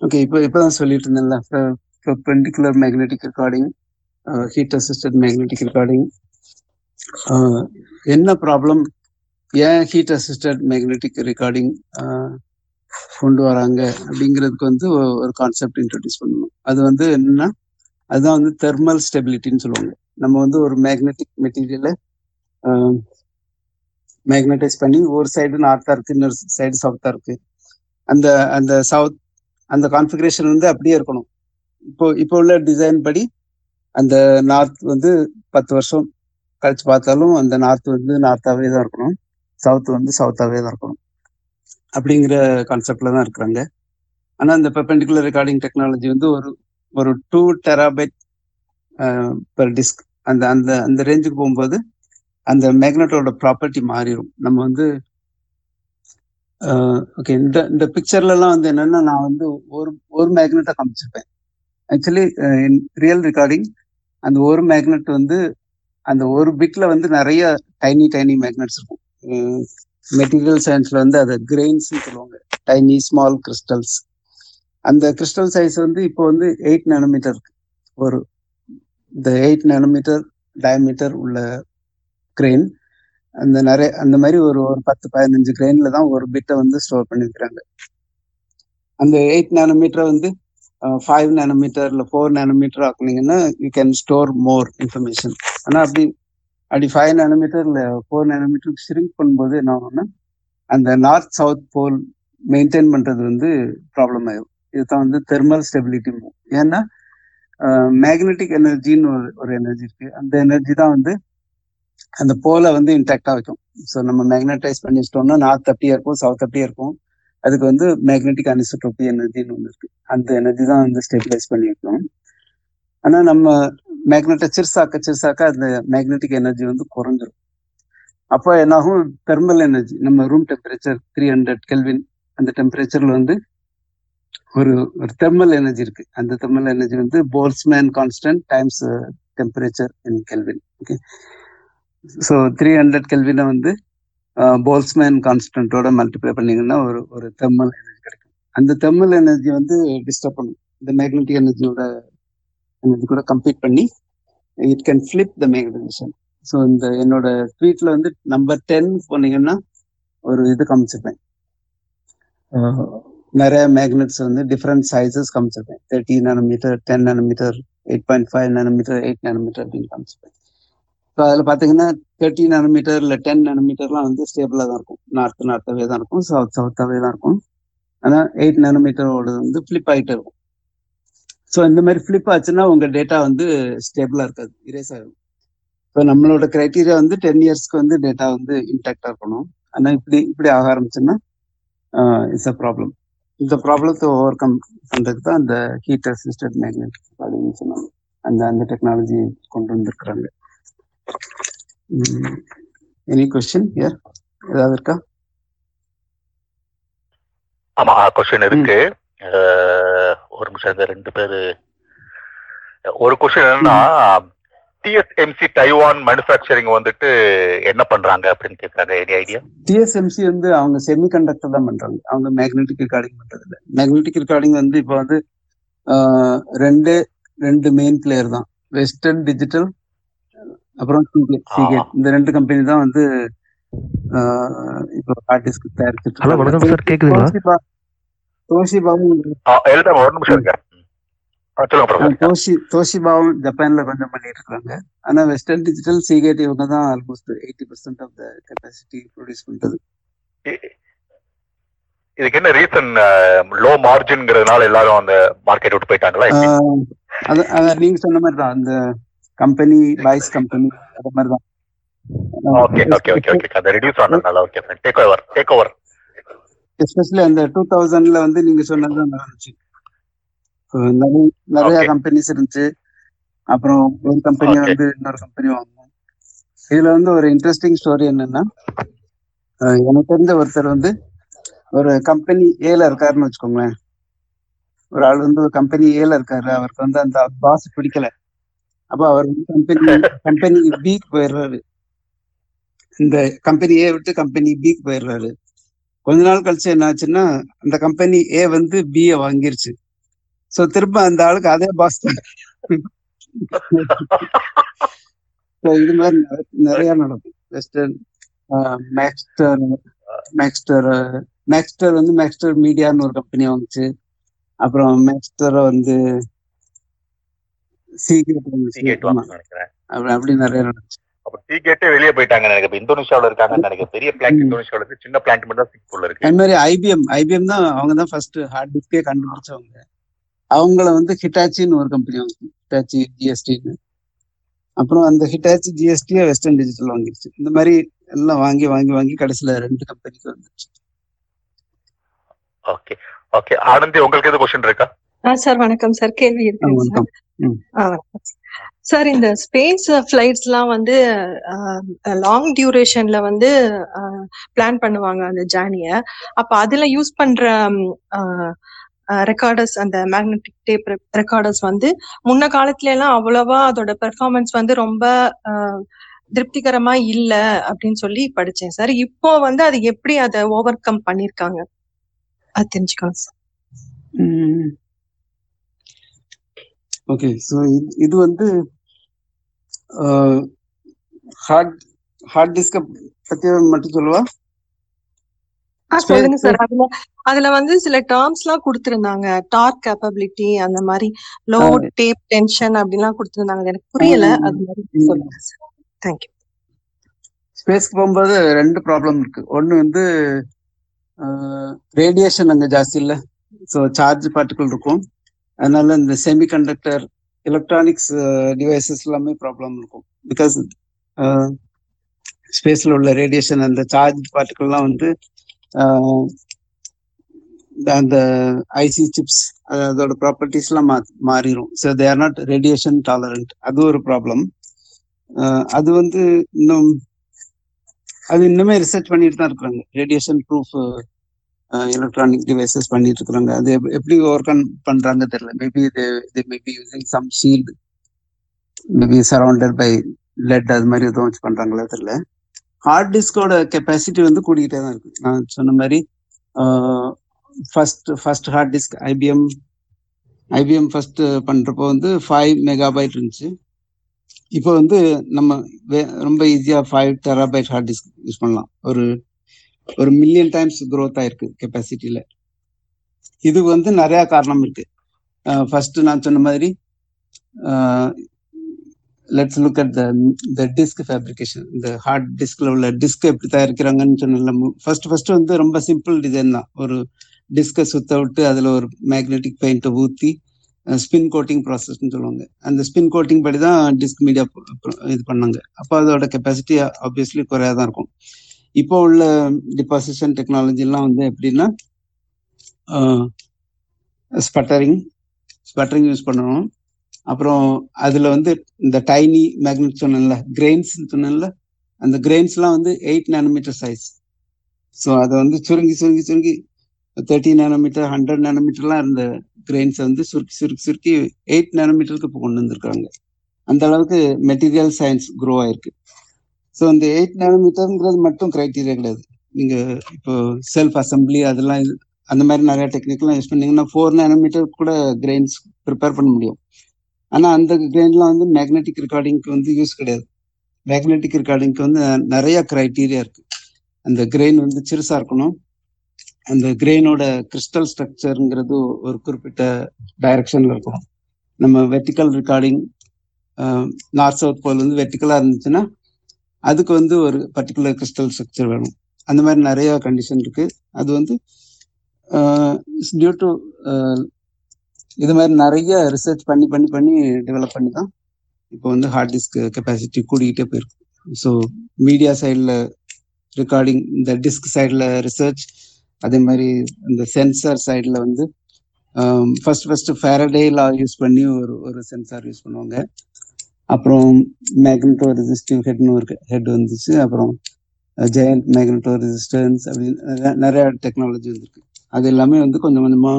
ஓகே இப்போ இப்போதான் சொல்லிட்டு இருந்தேன்ல. Perpendicular magnetic recording heat assisted magnetic recording என்ன ப்ராப்ளம் ஏன் ஹீட் அசிஸ்டட் மேக்னெட்டிக் ரெக்கார்டிங் கொண்டு வராங்க அப்படிங்கிறதுக்கு வந்து ஒரு கான்செப்ட் இன்ட்ரடியூஸ் பண்ணணும். அது வந்து என்னன்னா அதுதான் வந்து தெர்மல் ஸ்டெபிலிட்டின்னு சொல்லுவாங்க. நம்ம வந்து ஒரு மேக்னெட்டிக் மெட்டீரியலை மேக்னடைஸ் பண்ணி ஒரு சைடு நார்த்தா இருக்கு இன்னொரு சைடு சவுத்தா இருக்கு. அந்த அந்த சவுத் அந்த கான்ஃபிகரேஷன் வந்து அப்படியே இருக்கணும். இப்போ இப்போ உள்ள டிசைன் படி அந்த நார்த் வந்து பத்து வருஷம் கழிச்சு பார்த்தாலும் அந்த நார்த் வந்து நார்த்தாவே தான் இருக்கணும். சவுத் வந்து சவுத்தாவே தான் இருக்கணும். அப்படிங்கிற கான்செப்ட்ல தான் இருக்கிறாங்க. ஆனா இந்த பெர்பெண்டிகுலர் ரெக்கார்டிங் டெக்னாலஜி வந்து ஒரு ஒரு டூ டெராபைட் பெர் டிஸ்க் அந்த அந்த அந்த ரேஞ்சுக்கு போகும்போது அந்த மேக்னெட்டோட ப்ராப்பர்ட்டி மாறிடும் நம்ம வந்து ஓகே இந்த இந்த பிக்சர்லலாம் வந்து என்னன்னா நான் வந்து ஒரு ஒரு மேக்னெட்டை காமிச்சிருப்பேன். ஆக்சுவலி ரியல் ரெக்கார்டிங் அந்த ஒரு மேக்னெட் வந்து அந்த ஒரு பிக்ல வந்து நிறைய டைனி டைனி மேக்னெட்ஸ் இருக்கும். மெட்டீரியல் சயின்ஸ்ல வந்து அதை கிரெயின்ஸ் சொல்லுவாங்க. டைனி ஸ்மால் கிறிஸ்டல்ஸ் அந்த கிறிஸ்டல் சைஸ் வந்து இப்போ வந்து எயிட் நானோமீட்டர் ஒரு இந்த எயிட் நானோமீட்டர் டயமீட்டர் உள்ள கிரெயின் அந்த நிறைய அந்த மாதிரி ஒரு ஒரு பத்து பதினஞ்சு கிரெயின்ல தான் ஒரு பிட்டை வந்து ஸ்டோர் பண்ணிருக்கிறாங்க. அந்த எயிட் நானோமீட்டரை வந்து ஃபைவ் நானோமீட்டர் இல்லை four nanometre ஆக்குனீங்கன்னா you can store more information ஆனால் அப்படி அப்படி ஃபைவ் நானோமீட்டர் இல்லை ஃபோர் நானோமீட்டருக்கு ஷ்ரிங்க் பண்ணும்போது என்ன ஆகும்னா அந்த நார்த் சவுத் போல் மெயின்டைன் பண்ணுறது வந்து ப்ராப்ளம் ஆகும் இதுதான் வந்து தெர்மல் ஸ்டெபிலிட்டி ஏன்னா மேக்னெட்டிக் எனர்ஜின்னு ஒரு ஒரு எனர்ஜி இருக்கு. அந்த எனர்ஜி தான் வந்து அந்த போலை வந்து இன்டாக்டாக வைக்கும். ஸோ நம்ம மேக்னடைஸ் பண்ணி வச்சிட்டோம்னா நார்த் அப்படியே இருக்கும் சவுத் அப்படியே இருக்கும். அதுக்கு வந்து மேக்னெட்டிக் அனிசோட்ரோபி எனர்ஜின்னு ஒன்று இருக்கு. அந்த எனர்ஜி தான் வந்து ஸ்டெபிலைஸ் பண்ணி வைக்கணும் ஆனால் நம்ம மேக்னெட்டை சிறுசாக்க சிறுசாக்க அந்த மேக்னெட்டிக் எனர்ஜி வந்து குறைஞ்சிரும். அப்போ என்னாகும்? தெர்மல் எனர்ஜி நம்ம room temperature three hundred kelvin அந்த டெம்பரேச்சர்ல வந்து ஒரு ஒரு தெர்மல் எனர்ஜி இருக்கு. அந்த தெர்மல் எனர்ஜி வந்து Boltzmann constant times temperature in kelvin okay so three hundred கெல்வினை வந்து போல்ஸ்மேன் கான்ஸ்டன்ட்டோட மல்டிப்ளை பண்ணீங்கன்னா ஒரு ஒரு தெர்மல் எனர்ஜி கிடைக்கும். அந்த தெர்மல் எனர்ஜி வந்து டிஸ்டர்ப் பண்ணும். இந்த மேக்னெட்டிக் எனர்ஜியோட எனர்ஜி கூட கம்பீட் பண்ணி it can flip the magnetisation so இந்த என்னோட ட்வீட்ல வந்து நம்பர் டென் போனீங்கன்னா ஒரு இது காமிச்சிருப்பேன். நிறைய மேக்னெட்ஸ் வந்து டிஃப்ரெண்ட் சைசஸ் காமிச்சிருப்பேன். Thirty nanometre ten nanometre eight point five nanometre eight nanometre அப்படின்னு காமிச்சிருப்பேன். ஸோ அதில் பார்த்தீங்கன்னா தேர்ட்டி நானோமீட்டர் இல்லை டென் நானோமீட்டர்லாம் வந்து ஸ்டேபிளாக தான் இருக்கும். நார்த் நார்த்தாவே தான் இருக்கும். சவுத் சவுத்தாவே தான் இருக்கும். ஆனால் எயிட் நானோமீட்டரோட வந்து ஃபிளிப் ஆகிட்டே இருக்கும். ஸோ இந்த மாதிரி ஃபிளிப் ஆச்சுன்னா உங்கள் டேட்டா வந்து ஸ்டேபிளாக இருக்காது இரேஸ் ஆகும் ஸோ நம்மளோட கிரைட்டீரியா வந்து டென் இயர்ஸ்க்கு வந்து டேட்டா வந்து இன்டாக்டாக இருக்கணும். ஆனால் இப்படி இப்படி ஆக ஆரம்பிச்சுன்னா இட்ஸ் அ ப்ராப்ளம் இந்த ப்ராப்ளத்தை ஓவர் கம் பண்ணுறதுக்கு தான் அந்த ஹீட் அசிஸ்டட் மேக்னெட்டிக் அப்படின்னு சொன்னாங்க. அந்த அந்த டெக்னாலஜி கொண்டு வந்திருக்கிறாங்க. எனி கொஸ்டின் யார் ஏதாவது இருக்கா? ஆமா கொஸ்டின் இருக்கு. ஒரு நிமிஷம் இந்த ரெண்டு பேரு. ஒரு கொஸ்டின் என்னன்னா டிஎஸ்எம்சி டைவான் மேனுஃபேக்சரிங் வந்துட்டு என்ன பண்றாங்க அப்படின்னு கேட்கறாங்க எனி ஐடியா டிஎஸ்எம்சி வந்து அவங்க செமி கண்டக்டர் தான் பண்றாங்க. அவங்க மேக்னெட்டிக் ரெக்கார்டிங் பண்றது இல்லை மேக்னெட்டிக் ரெக்கார்டிங் வந்து இப்போ வந்து ரெண்டு ரெண்டு மெயின் பிளேயர் தான். வெஸ்டர்ன் டிஜிட்டல் அப்புறம் சீகேட் சீகேட் இந்த ரெண்டு கம்பெனி தான் வந்து இப்போ ஹார்ட் டிஸ்க் தயாரிச்சுட்டு தோஷிபாவும் தோஷி தோஷிபாவும் ஜப்பான்ல கொஞ்சம் பண்ணிட்டு இருக்காங்க ஆனா வெஸ்டர்ன் டிஜிட்டல் சீகேட் இவங்க தான் almost eighty percent of the capacity produce பண்றது. இதுக்கு என்ன ரீசன் லோ மார்ஜின்ங்கிறதுனால எல்லாரும் அந்த மார்க்கெட் விட்டு போயிட்டாங்களா அது நீங்க சொன்ன மாதிரி தான் அந்த கம்பெனி பாய்ஸ் கம்பெனி அது மாதிரி தான் ஓகே ஓகே ஓகே ஓகே அதை ரெடியூஸ் ஆனதுனால okay take over take over especially அந்த டூ தௌசண்ட்ல வந்து நீங்க சொன்னது தான் நடந்துச்சு. நிறைய நிறைய. கம்பெனிஸ் இருந்துச்சு. அப்புறம் ஒரு கம்பெனி. வந்து இன்னொரு கம்பெனி வாங்கணும் இதுல வந்து ஒரு இன்ட்ரெஸ்டிங் ஸ்டோரி என்னன்னா எனக்கு தெரிஞ்ச ஒருத்தர் வந்து ஒரு கம்பெனி ஏல இருக்காருன்னு வச்சுக்கோங்களேன். ஒரு ஆள் வந்து ஒரு கம்பெனி ஏல இருக்காரு. அவருக்கு வந்து அந்த பாஸ் பிடிக்கல. அப்ப அவர் வந்து கம்பெனி கம்பெனி பிக்கு போயிடுறாரு. இந்த கம்பெனி ஏ விட்டு கம்பெனி பிக்கு போயிடுறாரு. கொஞ்ச நாள் கழிச்சு என்ன ஆச்சுன்னா அந்த கம்பெனி ஏ வந்து ய வாங்கிருச்சு. சோ திரும்ப அந்த ஆளுக்கு அதே பாஸ் இது மாதிரி நிறைய- நடக்கும். வெஸ்டர்ன் மேக்ஸ்டர் மேக்ஸ்டர் மேக்ஸ்டர் வந்து மேக்ஸ்டர் மீடியான்னு ஒரு கம்பெனி வாங்குச்சு. அப்புறம் மேக்ஸ்டர் வந்து அப்படி அப்படி நிறைய நடந்துச்சு. அப்ப சீகேட்டே வெளியே போயிட்டாங்க எனக்கு இப்ப இந்தோனேஷியாவுல இருக்காங்கன்னு நினைக்கிறேன். பெரிய பிளான்ட் ம். இந்தோனேஷியாவுல இருக்கு. சின்ன பிளான்ட் மட்டும் தான் சிங்கப்பூர்ல இருக்கு. அது மாதிரி ஐபிஎம் ஐபிஎம் தான் அவங்க தான் ஃபர்ஸ்ட் ஹார்ட் டிஸ்கே கண்டுபிடிச்சவங்க. அவங்கள வந்து ஹிட்டாச்சின்னு ஒரு கம்பெனி வாங்க ஹிட்டாச்சி ஜிஎஸ்டின்னு அப்புறம் அந்த ஹிட்டாச்சி ஜிஎஸ்டியை வெஸ்டர்ன் டிஜிட்டல் வாங்கிடுச்சு. இந்த மாதிரி எல்லாம் வாங்கி வாங்கி வாங்கி கடைசியில ரெண்டு கம்பெனிக்கு வந்துச்சு ஓகே ஓகே ஆனந்தி உங்களுக்கு எது கொஸ்டின் இருக்கா? சார் வணக்கம் சார். கேள்வி இருக்குங்க. ஆ வணக்கம். சார் இந்த ஸ்பேஸ் ஃபிளைட்ஸ்லாம் வந்து லாங் டியூரேஷன்ல வந்து பிளான் பண்ணுவாங்க அந்த ஜேர்னியை அப்போ அதுல யூஸ் பண்ற ரெக்கார்டர்ஸ் அந்த மேக்னெட்டிக் டேப் ரெக்கார்டர்ஸ் வந்து முன்ன காலத்துல எல்லாம் அவ்வளவா அதோட பெர்ஃபார்மன்ஸ் வந்து ரொம்ப திருப்திகரமா இல்ல அப்படின்னு சொல்லி படிச்சேன் சார். இப்போ வந்து அது எப்படி அதை ஓவர் கம் பண்ணிருக்காங்க? அது தெரிஞ்சுக்கணும் சார். ஓகே ஸோ இது வந்து ஹார்ட் ஹார்ட் டிஸ்க பத்தி மட்டும் சொல்லுவா? சொல்லுங்க சார் அதுல அதுல வந்து சில டேர்ம்ஸ் எல்லாம் கொடுத்திருந்தாங்க. டார்க் கேப்பபிலிட்டி அந்த மாதிரி லோ. டேப் டென்ஷன் அப்படின்லாம் கொடுத்திருந்தாங்க. எனக்கு புரியல. அது மாதிரி. சொல்லுங்க சார் தேங்க்யூ ஸ்பேஸ்க்கு போகும்போது ரெண்டு ப்ராப்ளம் இருக்கு. ஒன்று வந்து ரேடியேஷன் அங்கே ஜாஸ்தி இல்லை. ஸோ சார்ஜ் பார்ட்டிகல் இருக்கும். அதனால இந்த செமிகண்டக்டர் எலக்ட்ரானிக்ஸ் டிவைசஸ் எல்லாமே ப்ராப்ளம் இருக்கும். பிகாஸ் ஸ்பேஸில் uh, உள்ள ரேடியேஷன் அந்த சார்ஜ் பார்ட்டிகல்லாம் வந்து uh, அந்த ஐசி சிப்ஸ் அதோட ப்ராப்பர்ட்டிஸ்லாம் மா மாறிடும் so they are not radiation tolerant அது ஒரு ப்ராப்ளம் அது வந்து இன்னும் அது இன்னுமே ரிசர்ச் பண்ணிட்டு தான் இருக்கிறாங்க. ரேடியேஷன் ப்ரூஃப் எலக்ட்ரானிக் டிவைசஸ் பண்ணிட்டு இருக்கிறாங்க அது எப்படி ஒர்க் ஆன் பண்றாங்க தெரியல. Maybe they maybe using some shield maybe surrounded by lead அது மாதிரி எதுவும் வச்சு பண்றாங்களா தெரியல. ஹார்ட் டிஸ்கோட கெப்பாசிட்டி வந்து கூடிக்கிட்டே தான் இருக்கு. நான் சொன்ன மாதிரி first first hard disk IBM IBM first பண்றப்போ வந்து ஃபைவ் மெகாபைட் இருந்துச்சு. இப்போ வந்து நம்ம ரொம்ப ஈஸியா five terabyte hard disk use பண்ணலாம். ஒரு ஒரு மில்லியன் டைம்ஸ் க்ரோத் ஆயிருக்கு கெப்பாசிட்டியில இது வந்து நிறைய காரணம் இருக்கு. ஃபர்ஸ்ட் நான் சொன்ன மாதிரி let's look at the disk fabrication இந்த ஹார்ட் டிஸ்க்ல உள்ள டிஸ்க் எப்படி தயாரிக்கிறாங்கன்னு சொன்னல ஃபர்ஸ்ட் ஃபர்ஸ்ட் வந்து ரொம்ப சிம்பிள் டிசைன் தான். ஒரு டிஸ்கை சுத்த விட்டு அதுல ஒரு மேக்னெட்டிக் பெயிண்ட்டை ஊத்தி ஸ்பின் கோட்டிங் ப்ராசஸ்ன்னு சொல்லுவாங்க. அந்த ஸ்பின் கோட்டிங் படி தான் டிஸ்க் மீடியா இது பண்ணாங்க. அப்போ அதோட கெப்பாசிட்டி ஆப்வியஸ்லி குறையா தான் இருக்கும். இப்போ உள்ள டிபாசிஷன் டெக்னாலஜிலாம் வந்து எப்படின்னா ஸ்பட்டரிங் ஸ்பட்டரிங் யூஸ் பண்ணணும். அப்புறம் அதில் வந்து இந்த டைனி மேக்னெட் சொன்னேன்ல கிரெயின்ஸ் சொன்னேன்ல அந்த கிரெயின்ஸ்லாம் வந்து எயிட் நேனோமீட்டர் சைஸ் ஸோ அதை வந்து சுருங்கி சுருங்கி சுருங்கி தேர்ட்டி நேனோமீட்டர் ஹண்ட்ரட் நேனோமீட்டர்லாம் இருந்த கிரெயின்ஸை வந்து சுருக்கி சுருக்கி சுருக்கி எயிட் நேனோமீட்டருக்கு இப்போ கொண்டு வந்திருக்காங்க. அந்த அளவுக்கு மெட்டீரியல் சயின்ஸ் க்ரோ ஆயிருக்கு. ஸோ இந்த எயிட் நானோமீட்டர்ங்கிறது மட்டும் கிரைட்டீரியா கிடையாது. நீங்க இப்போ செல்ஃப் அசம்பிளி அதெல்லாம் அந்த மாதிரி நிறைய டெக்னிக்லாம் யூஸ் பண்ணீங்கன்னா ஃபோர் நானோமீட்டர் கூட கிரெயின்ஸ் ப்ரிப்பேர் பண்ண முடியும். ஆனா அந்த கிரெயின்லாம் வந்து மேக்னெட்டிக் ரெக்கார்டிங்க்கு வந்து யூஸ் கிடையாது. மேக்னெட்டிக் ரெக்கார்டிங்க்கு வந்து நிறைய கிரைட்டீரியா இருக்கு. அந்த கிரெயின் வந்து சிறுசா இருக்கணும். அந்த கிரெயினோட கிறிஸ்டல் ஸ்ட்ரக்சருங்கிறது ஒரு குறிப்பிட்ட டைரக்ஷன்ல இருக்கும் நம்ம vertical recording north south pole வந்து வெர்டிக்கலாக இருந்துச்சுன்னா அதுக்கு வந்து ஒரு பர்டிகுலர் கிறிஸ்டல் ஸ்ட்ரக்சர் வேணும். அந்த மாதிரி நிறைய கண்டிஷன் இருக்கு. அது வந்து டியூ டு இது மாதிரி நிறைய ரிசர்ச் பண்ணி பண்ணி பண்ணி டெவலப் பண்ணி தான் இப்போ வந்து ஹார்ட் டிஸ்க் கெப்பாசிட்டி கூடிக்கிட்டே போயிருக்கு. ஸோ மீடியா சைடில் ரெக்கார்டிங் இந்த டிஸ்க் சைடில் ரிசர்ச் அதே மாதிரி இந்த சென்சார் சைடில் வந்து first first Faraday law use பண்ணி ஒரு ஒரு சென்சார் யூஸ் பண்ணுவாங்க. அப்புறம் மேக்னட்டோ ரெசிஸ்டிவ் ஹெட்னு ஒரு ஹெட் வந்துச்சு. அப்புறம் ஜெயண்ட் மேக்னட்டோ ரெசிஸ்டன்ஸ் அப்படின்னு நிறைய டெக்னாலஜி வந்திருக்கு. அது எல்லாமே வந்து கொஞ்சம் கொஞ்சமா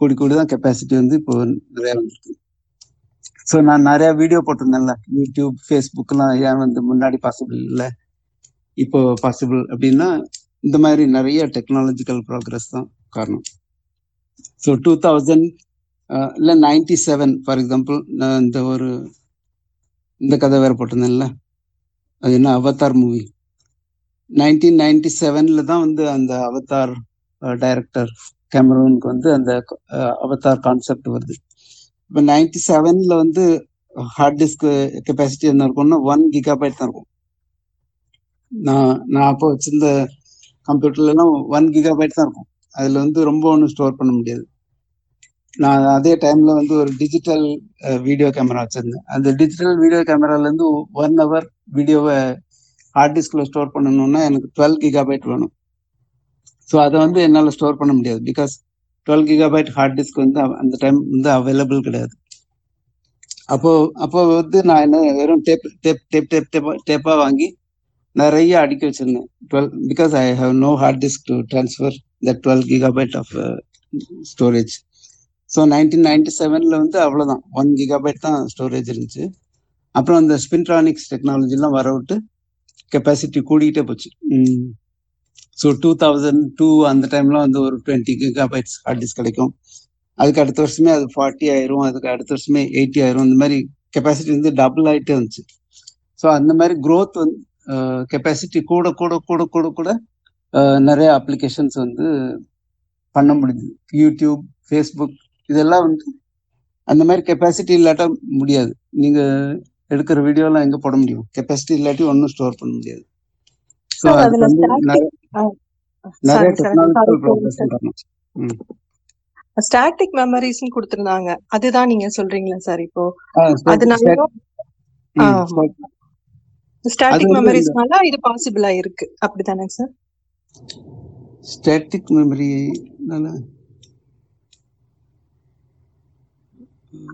கூடி கூடி தான் கெப்பாசிட்டி வந்து இப்போ நிறைய வந்திருக்கு. ஸோ நான் நிறைய வீடியோ போட்டிருந்தேன்ல. யூடியூப் ஃபேஸ்புக்லாம் ஏன் வந்து முன்னாடி பாசிபிள் இல்லை? இப்போ பாசிபிள் அப்படின்னா இந்த மாதிரி நிறைய டெக்னாலஜிக்கல் ப்ராக்ரஸ் தான் காரணம். ஸோ டூ தௌசண்ட் இல்லை நைன்டி செவன் ஃபார் எக்ஸாம்பிள் நான் இந்த ஒரு இந்த கதை வேற போட்டிருந்தேன்ல. அது என்ன அவதார் மூவி நைன்டீன் நைன்டி செவன்ல தான் வந்து அந்த அவதார் டைரக்டர் கேமரூனுக்கு வந்து அந்த அவதார் கான்செப்ட் வருது. இப்போ நைன்டி செவன்ல வந்து ஹார்ட் டிஸ்க் கெப்பாசிட்டி என்ன இருக்கும்னா ஒன் கிகாபைட் தான் இருக்கும். நான் நான் அப்போ வச்சிருந்த கம்ப்யூட்டர்லாம் ஒன் கிகாபைட் தான் இருக்கும். அதில் வந்து ரொம்ப ஒன்றும் ஸ்டோர் பண்ண முடியாது. நான் அதே டைம்ல வந்து ஒரு டிஜிட்டல் வீடியோ கேமரா வச்சிருந்தேன். அந்த டிஜிட்டல் வீடியோ கேமரால இருந்து ஒன் ஹவர் வீடியோவை ஹார்ட் டிஸ்க்ல ஸ்டோர் பண்ணணும்னா எனக்கு டுவெல் கிகாபைட் வேணும். ஸோ அதை வந்து என்னால் ஸ்டோர் பண்ண முடியாது. Because twelve gigabyte hard disk வந்து அந்த டைம் வந்து அவைலபிள் கிடையாது. அப்போ அப்போ வந்து நான் என்ன வெறும் டேப் டேப் டேப் டேப் டேப்பா டேப்பாக வாங்கி நிறைய அடிக்க வச்சிருந்தேன். Twelve because I have no hard disk to transfer the twelve gigabyte of storage so nineteen ninety செவனில் வந்து அவ்வளோதான் ஒன் கிகாபைட் தான் ஸ்டோரேஜ் இருந்துச்சு. அப்புறம் அந்த ஸ்பின்ட்ரானிக்ஸ் டெக்னாலஜிலாம் வர விட்டு கெப்பாசிட்டி கூடிக்கிட்டே போச்சு. ஸோ டூ தௌசண்ட் டூ அந்த டைம்லாம் வந்து ஒரு டுவெண்ட்டி கிகாபைட்ஸ் ஹார்ட் டிஸ்க் கிடைக்கும். அதுக்கு அடுத்த வருஷமே அது ஃபார்ட்டி ஆயிரும். அதுக்கு அடுத்த வருஷமே எயிட்டி ஆயிரும். இந்த மாதிரி கெப்பாசிட்டி வந்து டபுள் ஆகிட்டே இருந்துச்சு. ஸோ அந்த மாதிரி க்ரோத் வந்து கெப்பாசிட்டி கூட கூட கூட கூட கூட நிறைய அப்ளிகேஷன்ஸ் வந்து பண்ண முடியுது யூடியூப் ஃபேஸ்புக் இதெல்லாம் வந்து அந்த மாதிரி கெப்பாசிட்டி இல்லாட்டா முடியாது. நீங்க எடுக்கிற வீடியோலாம் எங்க போட முடியும்? கெப்பாசிட்டி இல்லாட்டி ஒன்றும் ஸ்டோர் பண்ண முடியாது. நிறைய டெக்னாலஜிக்கல் பண்ணணும் ஸ்டாட்டிக் மெமரிஸ்னு கொடுத்திருந்தாங்க. அதுதான் நீங்க சொல்றீங்களா சார் இப்போ? அதனால ஸ்டாட்டிக் மெமரிஸ்னால இது பாசிபிளா இருக்கு. அப்படிதானே சார் ஸ்டாட்டிக் மெமரி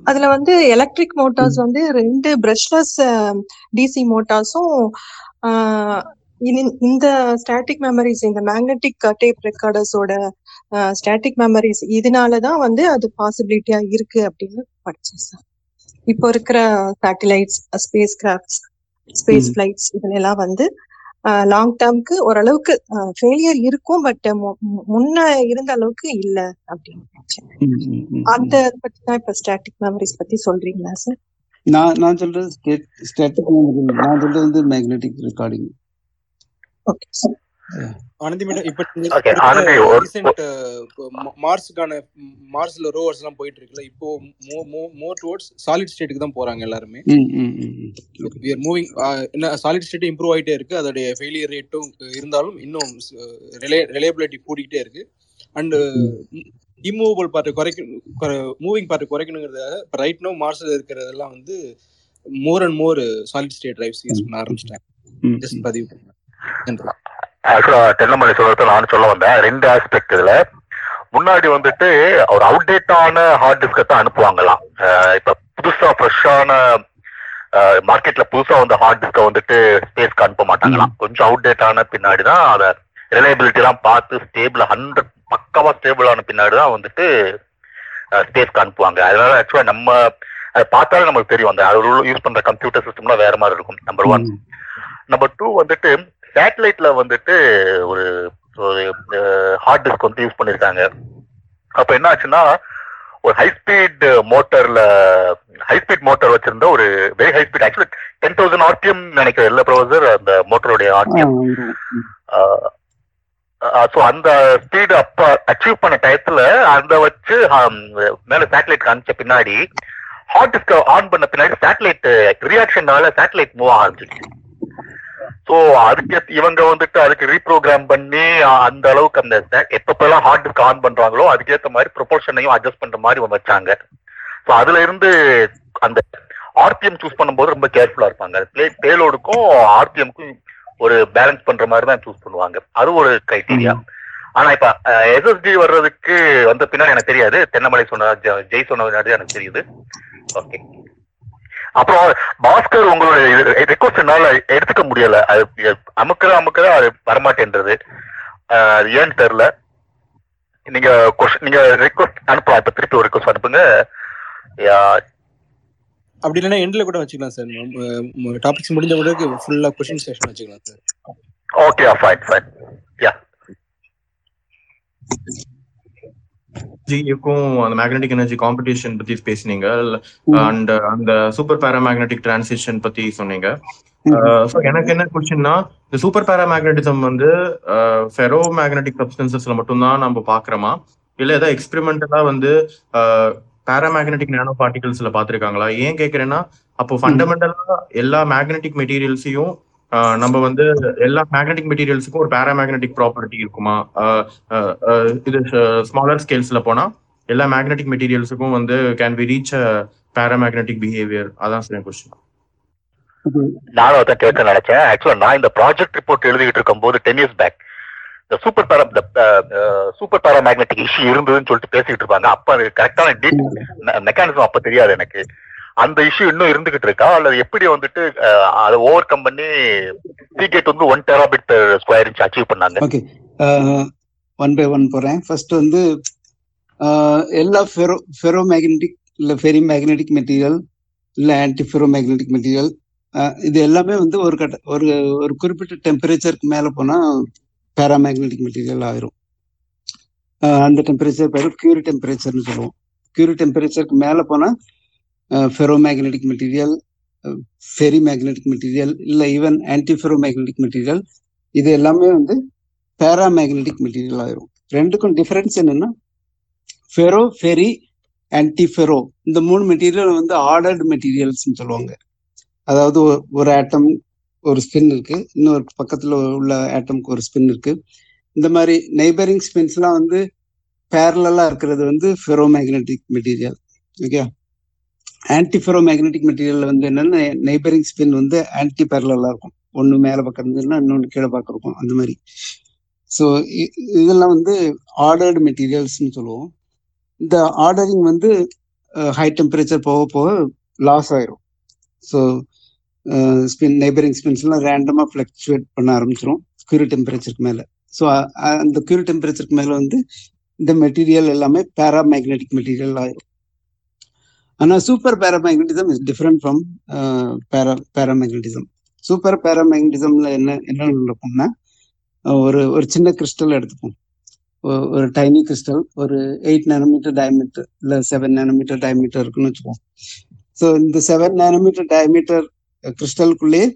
அதுல வந்து எலக்ட்ரிக் மோட்டார்ஸ் வந்து ரெண்டு பிரஷ்லெஸ் டிசி மோட்டார்ஸும் இந்த ஸ்டாட்டிக் மெமரிஸ் இந்த மேக்னெட்டிக் டேப் ரெக்கார்டர்ஸோட ஸ்டாட்டிக் மெமரிஸ் இதனாலதான் வந்து அது பாசிபிலிட்டியா இருக்கு அப்படின்னு படிச்சேன் சார். இப்போ இருக்கிற satellites space crafts space flights இதுல எல்லாம் வந்து லாங் டேர்ம்க்கு ஓரளவுக்கு ஃபெயிலியர் இருக்கும் பட் முன்ன இருந்த அளவுக்கு இல்ல அப்படின்னு அந்த பத்தி தான் இப்ப ஸ்டாட்டிக் மெமரிஸ் பத்தி சொல்றீங்களா சார் நான் நான் சொல்றது ஸ்டாட்டிக் நான் சொல்றது வந்து magnetic recording okay sir Anandhi madam இப்ப ஒரு- ரீசெண்ட் மார்ஸ்க்கான மார்ஸ்ல ரோவர்ஸ் எல்லாம் போயிட்டு இருக்குல்ல இப்போ மோர் டுவர்ட்ஸ் சாலிட் ஸ்டேட்டுக்கு தான் போறாங்க எல்லாருமே. மூவிங் என்ன சாலிட் ஸ்டேட் இம்ப்ரூவ் ஆயிட்டே இருக்கு அதோடைய ஃபெயிலியர் ரேட்டும் இருந்தாலும் இன்னும் ரிலையபிலிட்டி கூடிக்கிட்டே இருக்கு. அண்ட் இம்மூவபிள் பார்ட்டை குறைக்க மூவிங் பார்ட்டை குறைக்கணுங்கிறதுக்காக இப்போ ரைட் நோ மார்ஸ்ல இருக்கிறதெல்லாம் வந்து more and more solid state drives use பண்ண ஆரம்பிச்சிட்டாங்க. ஜஸ்ட் பதிவு பண்ணேன் நன்றி. ஆக்சுவலா தென்னமலை சொல்றது நானும் சொல்ல வந்தேன். ரெண்டு ஆஸ்பெக்ட் இதுல. முன்னாடி வந்துட்டு ஒரு அவுடேட்டான ஹார்ட் டிஸ்கை தான் அனுப்புவாங்களாம். இப்ப புதுசா ஃப்ரெஷ்ஷான மார்க்கெட்ல புதுசா வந்து ஹார்ட் டிஸ்கை வந்துட்டு ஸ்பேஸ்க்கு அனுப்ப மாட்டாங்களாம். கொஞ்சம் அவுடேட் ஆன பின்னாடி தான் அதை ரிலையபிலிட்டி எல்லாம் பார்த்து ஸ்டேபிள் ஹண்ட்ரட் பக்காவா ஸ்டேபிள் ஆன பின்னாடி தான் வந்துட்டு ஸ்பேஸ்க்கு அனுப்புவாங்க. அதனால ஆக்சுவலா நம்ம அதை பார்த்தாலே நமக்கு தெரியும். அந்த யூஸ் பண்ற கம்ப்யூட்டர் சிஸ்டம்லாம் வேற மாதிரி இருக்கும் நம்பர் ஒன் நம்பர் டூ வந்துட்டு சேட்டலைட்ல வந்துட்டு ஒரு ஒரு ஹார்ட் டிஸ்க் வந்து யூஸ் பண்ணிருக்காங்க. அப்ப என்ன ஆச்சுன்னா ஒரு ஹை ஸ்பீட் மோட்டர்ல ஹை ஸ்பீட் மோட்டார் வச்சிருந்த ஒரு very high speed actually ten thousand RTM நினைக்கிறேன். இல்ல ப்ரொஃபசர் அந்த மோட்டருடைய ஆர்டிஎம் ஸோ அந்த ஸ்பீடு அப்ப அச்சீவ் பண்ண டயத்துல அந்த வச்சு மேல சேட்டலைட் காமிச்ச பின்னாடி ஹார்ட் டிஸ்க் ஆன் பண்ண பின்னாடி சேட்டலைட் ரியாக்ஷனால சேட்டலைட் மூவ் ஆரம்பிச்சிருச்சு ஸோ அதுக்கு இவங்க வந்துட்டு அதுக்கு ரீப்ரோக்ராம் பண்ணி அந்த அளவுக்கு அந்த எப்பப்பெல்லாம் ஹார்ட் டிஸ்க் ஆன் பண்றாங்களோ அதுக்கேற்ற மாதிரி ப்ரொபோர்ஷனையும் அட்ஜஸ்ட் பண்ற மாதிரி வச்சாங்க. ஸோ அதுல இருந்து அந்த ஆர்பிஎம் சூஸ் பண்ணும்போது ரொம்ப கேர்ஃபுல்லா இருப்பாங்க. பிளே பேலோடுக்கும் ஆர்பிஎம்க்கும் ஒரு பேலன்ஸ் பண்ற மாதிரி தான் சூஸ் பண்ணுவாங்க. அது ஒரு கிரைட்டீரியா ஆனா இப்ப எஸ்எஸ்டி வர்றதுக்கு வந்த பின்னாடி எனக்கு தெரியாது. தென்னமலை சொன்ன ஜெய் சொன்னது எனக்கு தெரியுது. ஓகே அப்புறம் பாஸ்கர் உங்களுடைய ரெக்வஸ்ட் என்னால எடுத்துக்க முடியல. அது அமுக்குற அமுக்குற அது வரமாட்டேன்றது. அது ஏன்னு தெரியல. நீங்க நீங்க ரெக்வஸ்ட் அனுப்பலாம். இப்ப திருப்பி ஒரு ரெக்வஸ்ட் அனுப்புங்க. அப்படி இல்லைன்னா எண்ட்ல கூட வச்சுக்கலாம் சார். டாபிக்ஸ் முடிஞ்ச பிறகு ஃபுல்லா கொஸ்டின் செஷன் வச்சுக்கலாம் sir. Okay fine fine yeah ஜிக்கும் அந்த மேக்னெட்டிக் எனர்ஜி காம்படிஷன் பத்தி பேசுனீங்க. அண்ட் அந்த சூப்பர் பேராமேக்னெட்டிக் டிரான்சிஷன் பத்தி சொன்னீங்க. எனக்கு என்ன கொஸ்டின்னா இந்த சூப்பர் பேராமேக்னட்டிசம் வந்து ஃபெரோ மேக்னெட்டிக் சப்ஸ்டன்சஸ்ல மட்டும்தான் நம்ம பாக்குறோமா இல்ல ஏதாவது எக்ஸ்பெரிமெண்டலா வந்து பேராமேக்னெட்டிக் நானோ பார்ட்டிகல்ஸ்ல பாத்திருக்காங்களா ஏன் கேக்குறேன்னா அப்போ ஃபண்டமெண்டலா எல்லா மேக்னெட்டிக் மெட்டீரியல்ஸையும் நம்ம வந்து எல்லா மேக்னெட்டிக் மெட்டீரியல்ஸுக்கும் ஒரு பேராமேக்னெட்டிக் ப்ராப்பர்ட்டி இருக்குமா? இது ஸ்மாலர் ஸ்கேல்ஸ்ல போனா எல்லா மேக்னெட்டிக் மெட்டீரியல்ஸுக்கும் வந்து can be reach paramagnetic behaviour அதான் சார் கொஸ்டின் நானும் அதான் கேட்க நினைச்சேன். ஆக்சுவலா நான் இந்த ப்ராஜெக்ட் ரிப்போர்ட் எழுதிட்டு இருக்கும் போது டென் இயர்ஸ் பேக் இந்த super para super para magnetic issue இருந்ததுன்னு சொல்லிட்டு பேசிட்டு இருப்பாங்க. அப்ப அது கரெக்டான மெக்கானிசம் அப்ப தெரியாது எனக்கு. அந்த இஷ்யூ இன்னும் இருந்துகிட்டு இருக்கா? அல்லது எப்படி வந்துட்டு அதை ஓவர் கம் பண்ணி சீகேட் வந்து one terabit square inch achieve பண்ணாங்க? ஓகே ஒன் பை ஒன் போறேன். ஃபர்ஸ்ட் வந்து ஆஹ், எல்லா ஃபெரோ ஃபெரோ மேக்னெட்டிக் இல்ல ஃபெரி மேக்னெட்டிக் மெட்டீரியல் இல்ல ஆன்டி ஃபெரோ மேக்னெட்டிக் மெட்டீரியல் இது எல்லாமே வந்து ஒரு கட்ட ஒரு ஒரு குறிப்பிட்ட டெம்பரேச்சருக்கு மேல போனா பேராமேக்னெட்டிக் மெட்டீரியல் ஆயிரும். அந்த டெம்பரேச்சர் பேர் கியூரி டெம்பரேச்சர்னு சொல்லுவோம். கியூரி டெம்பரேச்சருக்கு மேல போனா ferro magnetic material ferri magnetic material இல்லை even anti ferro magnetic material இது எல்லாமே வந்து பேரா மேக்னெட்டிக் மெட்டீரியல் ஆயிரும். ரெண்டுக்கும் டிஃபரன்ஸ் என்னன்னா ஃபெரோ ஃபெரி ஆன்டி ஃபெரோ இந்த மூணு மெட்டீரியல் வந்து ஆர்டர்டு மெட்டீரியல்ஸ்னு சொல்லுவாங்க. அதாவது ஒரு- ஒரு ஆட்டம் ஒரு ஸ்பின் இருக்கு. இன்னொரு பக்கத்துல உள்ள ஆட்டம்க்கு ஒரு ஸ்பின் இருக்கு. இந்த மாதிரி நெய்பரிங் ஸ்பின்ஸ்லாம் வந்து பேரலா இருக்கிறது வந்து ferromagnetic material okay antiferromagnetic material வந்து என்னன்னா நெய்பரிங் ஸ்பின் வந்து ஆன்டி பேரலா இருக்கும். ஒன்று மேல பக்கம் இருந்ததுன்னா இன்னொன்னு கீழே பார்க்க இருக்கும் அந்த மாதிரி. ஸோ இதெல்லாம் வந்து ஆர்டர்டு மெட்டீரியல்ஸ்னு சொல்லுவோம். இந்த ஆர்டரிங் வந்து ஹை டெம்பரேச்சர் போக போக லாஸ் ஆயிரும். ஸோ ஸ்பின் நெய்பரிங் ஸ்பின்ஸ்லாம் ரேண்டமாக ஃப்ளக்சுவேட் பண்ண ஆரம்பிச்சிரும் கியூரி டெம்பரேச்சருக்கு மேலே. ஸோ அந்த கியூரி டெம்பரேச்சருக்கு மேலே வந்து இந்த மெட்டீரியல் எல்லாமே பேரா மேக்னெட்டிக் மெட்டீரியல் ஆயிரும். ஆனால் super paramagnetism is different from para paramagnetism super பேராமேக்னட்டிசம்ல என்ன என்ன நடக்கும்னா ஒரு ஒரு சின்ன கிறிஸ்டல் எடுத்துப்போம். ஒரு டைனி கிறிஸ்டல் ஒரு எயிட் நேனோமீட்டர் டயமீட்டர் இல்ல செவன் நேனோமீட்டர் டயமீட்டர் இருக்குன்னு வச்சுப்போம். ஸோ இந்த செவன் நேனோமீட்டர் டயமீட்டர் கிறிஸ்டலுக்குள்ளேயே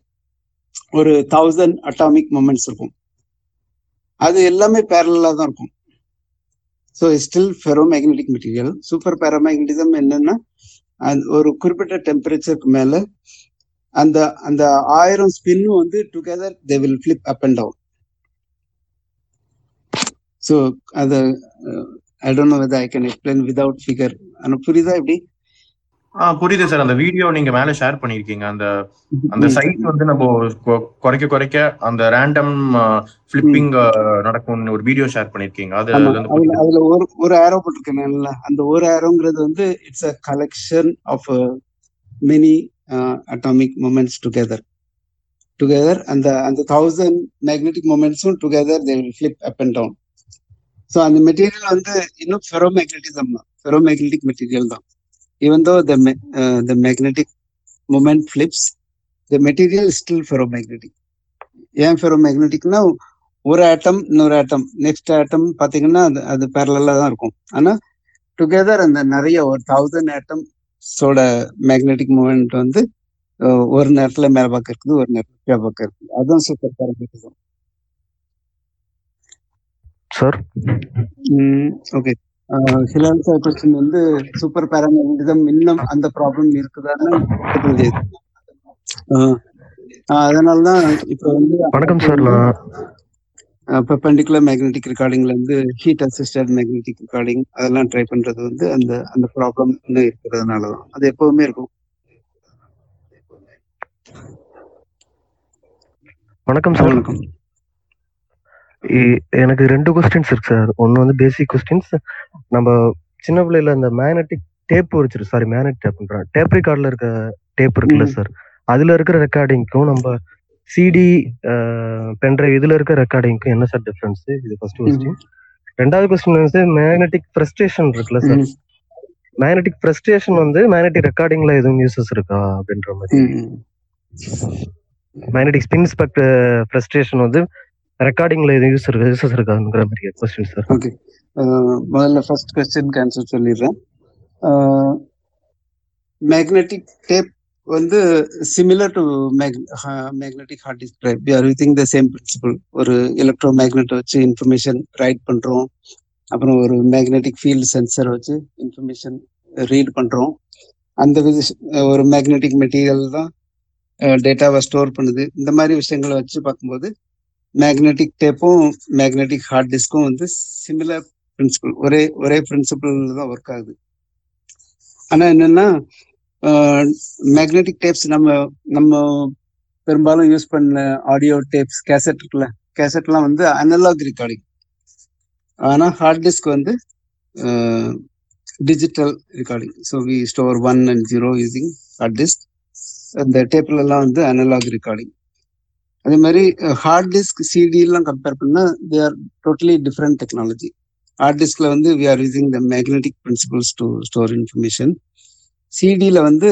ஒரு தௌசண்ட் அட்டாமிக் மொமெண்ட்ஸ் இருக்கும். அது எல்லாமே பேரலாக தான் இருக்கும். So still ferromagnetic material super paramagnetism என்னன்னா அந்த ஒரு குறிப்பிட்ட டெம்பரேச்சருக்கு மேல அந்த அந்த ஆயிரம் ஸ்பின்னும் வந்து together they will flip up and down so அது I don't know whether I can explain without figure ஆனால் புரியுதா எப்படி ஆ புரியுது சார். அந்த வீடியோ நீங்க மேல ஷேர் பண்ணிருக்கீங்க. அந்த அந்த சைஸ் வந்து நம்ம குறைக்க குறைக்க அந்த ரேண்டம் ஃபிளிப்பிங் நடக்கும்னு ஒரு வீடியோ ஷேர் பண்ணிருக்கீங்க. அது அதுல ஒரு ஒரு ஏரோ போட்டிருக்கேன்ல அந்த ஒரு ஏரோங்கிறது வந்து it's a collection of many atomic moments together together அந்த அந்த thousand magnetic மூமெண்ட்ஸும் together they will flip up and down so அந்த மெட்டீரியல் வந்து இன்னும் ஃபெரோ மேக்னெட்டிசம் தான். ஃபெரோ மேக்னெட்டிக் மெட்டீரியல் தான். Even though the the magnetic moment flips the material still ferro magnetic ஏன் ferro மேக்னெட்டிக்னா ஒரு ஆட்டம் இன்னொரு ஆட்டம் நெக்ஸ்ட் ஆட்டம் பாத்தீங்கன்னா அது அது பேரலா தான் இருக்கும். ஆனா டுகெதர் அந்த நிறைய ஒரு தௌசண்ட் ஆட்டம்ஸோட மேக்னெட்டிக் மூமெண்ட் வந்து ஒரு நேரத்துல மேல பக்கம் இருக்குது ஒரு நேரத்துல கீழே பக்கம் இருக்குது. அதுதான் super paramagnetism sir okay Hilal sir question வந்து சூப்பர் பேராமேக்னட்டிசம் இன்னும் அந்த ப்ராப்ளம் இருக்குதான்னு முடியாது அதனால தான் இப்போ வந்து வணக்கம் சார் பெர்பெண்டிகுலர் மேக்னெட்டிக் ரெக்கார்டிங்ல இருந்து ஹீட் அசிஸ்டட் மேக்னெட்டிக் ரெக்கார்டிங் அதெல்லாம் ட்ரை பண்றது வந்து அந்த அந்த ப்ராப்ளம் இன்னும் இருக்கிறதுனால தான் அது எப்பவுமே இருக்கும். வணக்கம் சார் வணக்கம். எனக்கு ரெண்டு கொஸ்டின்ஸ் இருக்கு சார் ஒன்னு வந்து பேசிக் கொஸ்டின்ஸ் நம்ம சின்ன பிள்ளையில அந்த மேக்னெட்டிக் டேப் வச்சிரு சாரி மேக்னெட் டேப் டேப் ரெக்கார்ட்ல இருக்க டேப் இருக்குல்ல. சார் அதுல இருக்கிற ரெக்கார்டிங்க்கும் நம்ம சிடி பென்ட்ரைவ் இதுல இருக்க ரெக்கார்டிங்க்கும் என்ன சார் டிஃபரன்ஸ் இது ஃபர்ஸ்ட் கொஸ்டின் ரெண்டாவது கொஸ்டின் வந்து மேக்னெட்டிக் ஃப்ரஸ்ட்ரேஷன் இருக்குல்ல சார். மேக்னெட்டிக் ஃப்ரஸ்ட்ரேஷன் வந்து மேக்னெட்டிக் ரெக்கார்டிங்ல எதுவும் யூசஸ் இருக்கா அப்படின்ற மாதிரி. மேக்னெட்டிக் ஸ்பின் ஸ்பெக்ட் ஃப்ரஸ்ட்ரேஷன் வந்து ரெக்கார்டிங்ல எதுவும் யூஸ் இருக்கா யூசஸ் இருக்காங்கிற மாதிரி கொஸ்டின் சார் ஓகே முதல்ல ஃபர்ஸ்ட் கொஸ்டின் ஆன்சர் சொல்லிடுறேன். மேக்னெட்டிக் டேப் வந்து similar to magnetic hard disk drive we are using the same principle ஒரு எலக்ட்ரோ மேக்னெட் வச்சு இன்ஃபர்மேஷன் ரைட் பண்றோம். அப்புறம் ஒரு மேக்னெட்டிக் ஃபீல்டு சென்சர் வச்சு இன்ஃபர்மேஷன் ரீட் பண்றோம். அந்த வித- ஒரு மேக்னெட்டிக் மெட்டீரியல் தான் டேட்டாவை ஸ்டோர் பண்ணுது. இந்த மாதிரி விஷயங்களை வச்சு பார்க்கும்போது மேக்னெட்டிக் டேப்பும் மேக்னெட்டிக் ஹார்ட் டிஸ்க்கும் வந்து சிமிலர் பிரின்சிபல் ஒரே ஒரே பிரின்சிபல் தான் ஒர்க் ஆகுது. ஆனால் என்னன்னா மேக்னெட்டிக் டேப்ஸ் நம்ம நம்ம பெரும்பாலும் யூஸ் பண்ண ஆடியோ டேப்ஸ் கேசட் இருக்குல்ல கேசட்லாம் வந்து அனலாக் ரெக்கார்டிங் ஆனால் ஹார்ட் டிஸ்க் வந்து digital recording so we store one and zero using hard disk அந்த டேப்லலாம் வந்து அனலாக் ரெக்கார்டிங் அதே மாதிரி ஹார்ட் டிஸ்க் சிடிலாம் கம்பேர் பண்ணா they are totally different technology hard டிஸ்க்ல வந்து we are using the magnetic principles to store information சிடியில் வந்து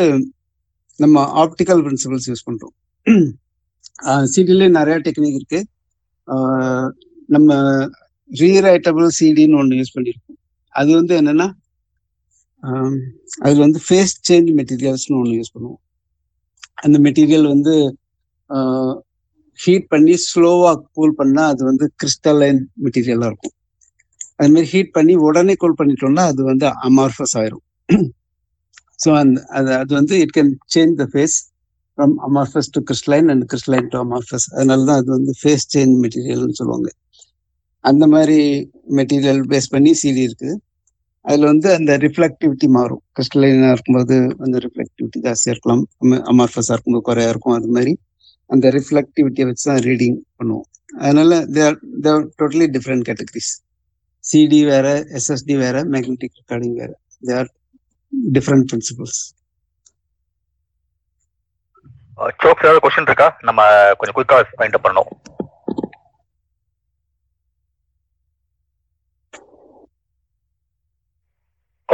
நம்ம ஆப்டிக்கல் பிரின்சிபல்ஸ் யூஸ் பண்றோம். சிடிலே நிறைய டெக்னிக் இருக்கு. நம்ம ரீரைட்டபிள் சிடின்னு ஒன்று யூஸ் பண்ணியிருக்கோம் அது வந்து என்னன்னா அதில் வந்து ஃபேஸ் சேஞ்ச் மெட்டீரியல்ஸ்னு ஒன்று யூஸ் பண்ணுவோம். அந்த மெட்டீரியல் வந்து ஹீட் பண்ணி ஸ்லோவாக கூல் பண்ணால் அது வந்து கிறிஸ்டலைன் மெட்டீரியலாக இருக்கும். அது மாதிரி ஹீட் பண்ணி உடனே கூல் பண்ணிட்டோம்னா அது வந்து அமார்ஃபஸ் ஆயிரும். ஸோ அந்த அது அது வந்து it can change the phase from amorphous to crystalline and crystalline to amorphous அதனால தான் அது வந்து ஃபேஸ் சேஞ்ச் மெட்டீரியல்னு சொல்லுவாங்க. அந்த மாதிரி மெட்டீரியல் பேஸ் பண்ணி சீடி இருக்குது அதில் வந்து அந்த ரிஃப்ளெக்டிவிட்டி மாறும். கிறிஸ்டலைனாக இருக்கும்போது அந்த ரிஃப்ளெக்டிவிட்டி ஜாஸ்தியாக இருக்கலாம். அமார்ஃபஸாக இருக்கும்போது குறையாக இருக்கும் அது மாதிரி. அந்த ரிஃப்ளெக்டிவிட்டியை வச்சு தான் ரீடிங் பண்ணுவோம். அதனால there there totally different categories CD வேற எஸ்எஸ்டி வேற மேக்னெட்டிக் ரெக்கார்டிங் வேற. தேர் டிஃப்ரெண்ட் பிரின்சிபல்ஸ் சோக்ஸ் ஏதாவது கொஸ்டின் இருக்கா? நம்ம கொஞ்சம் குயிக்கா பாயிண்ட் பண்ணணும்.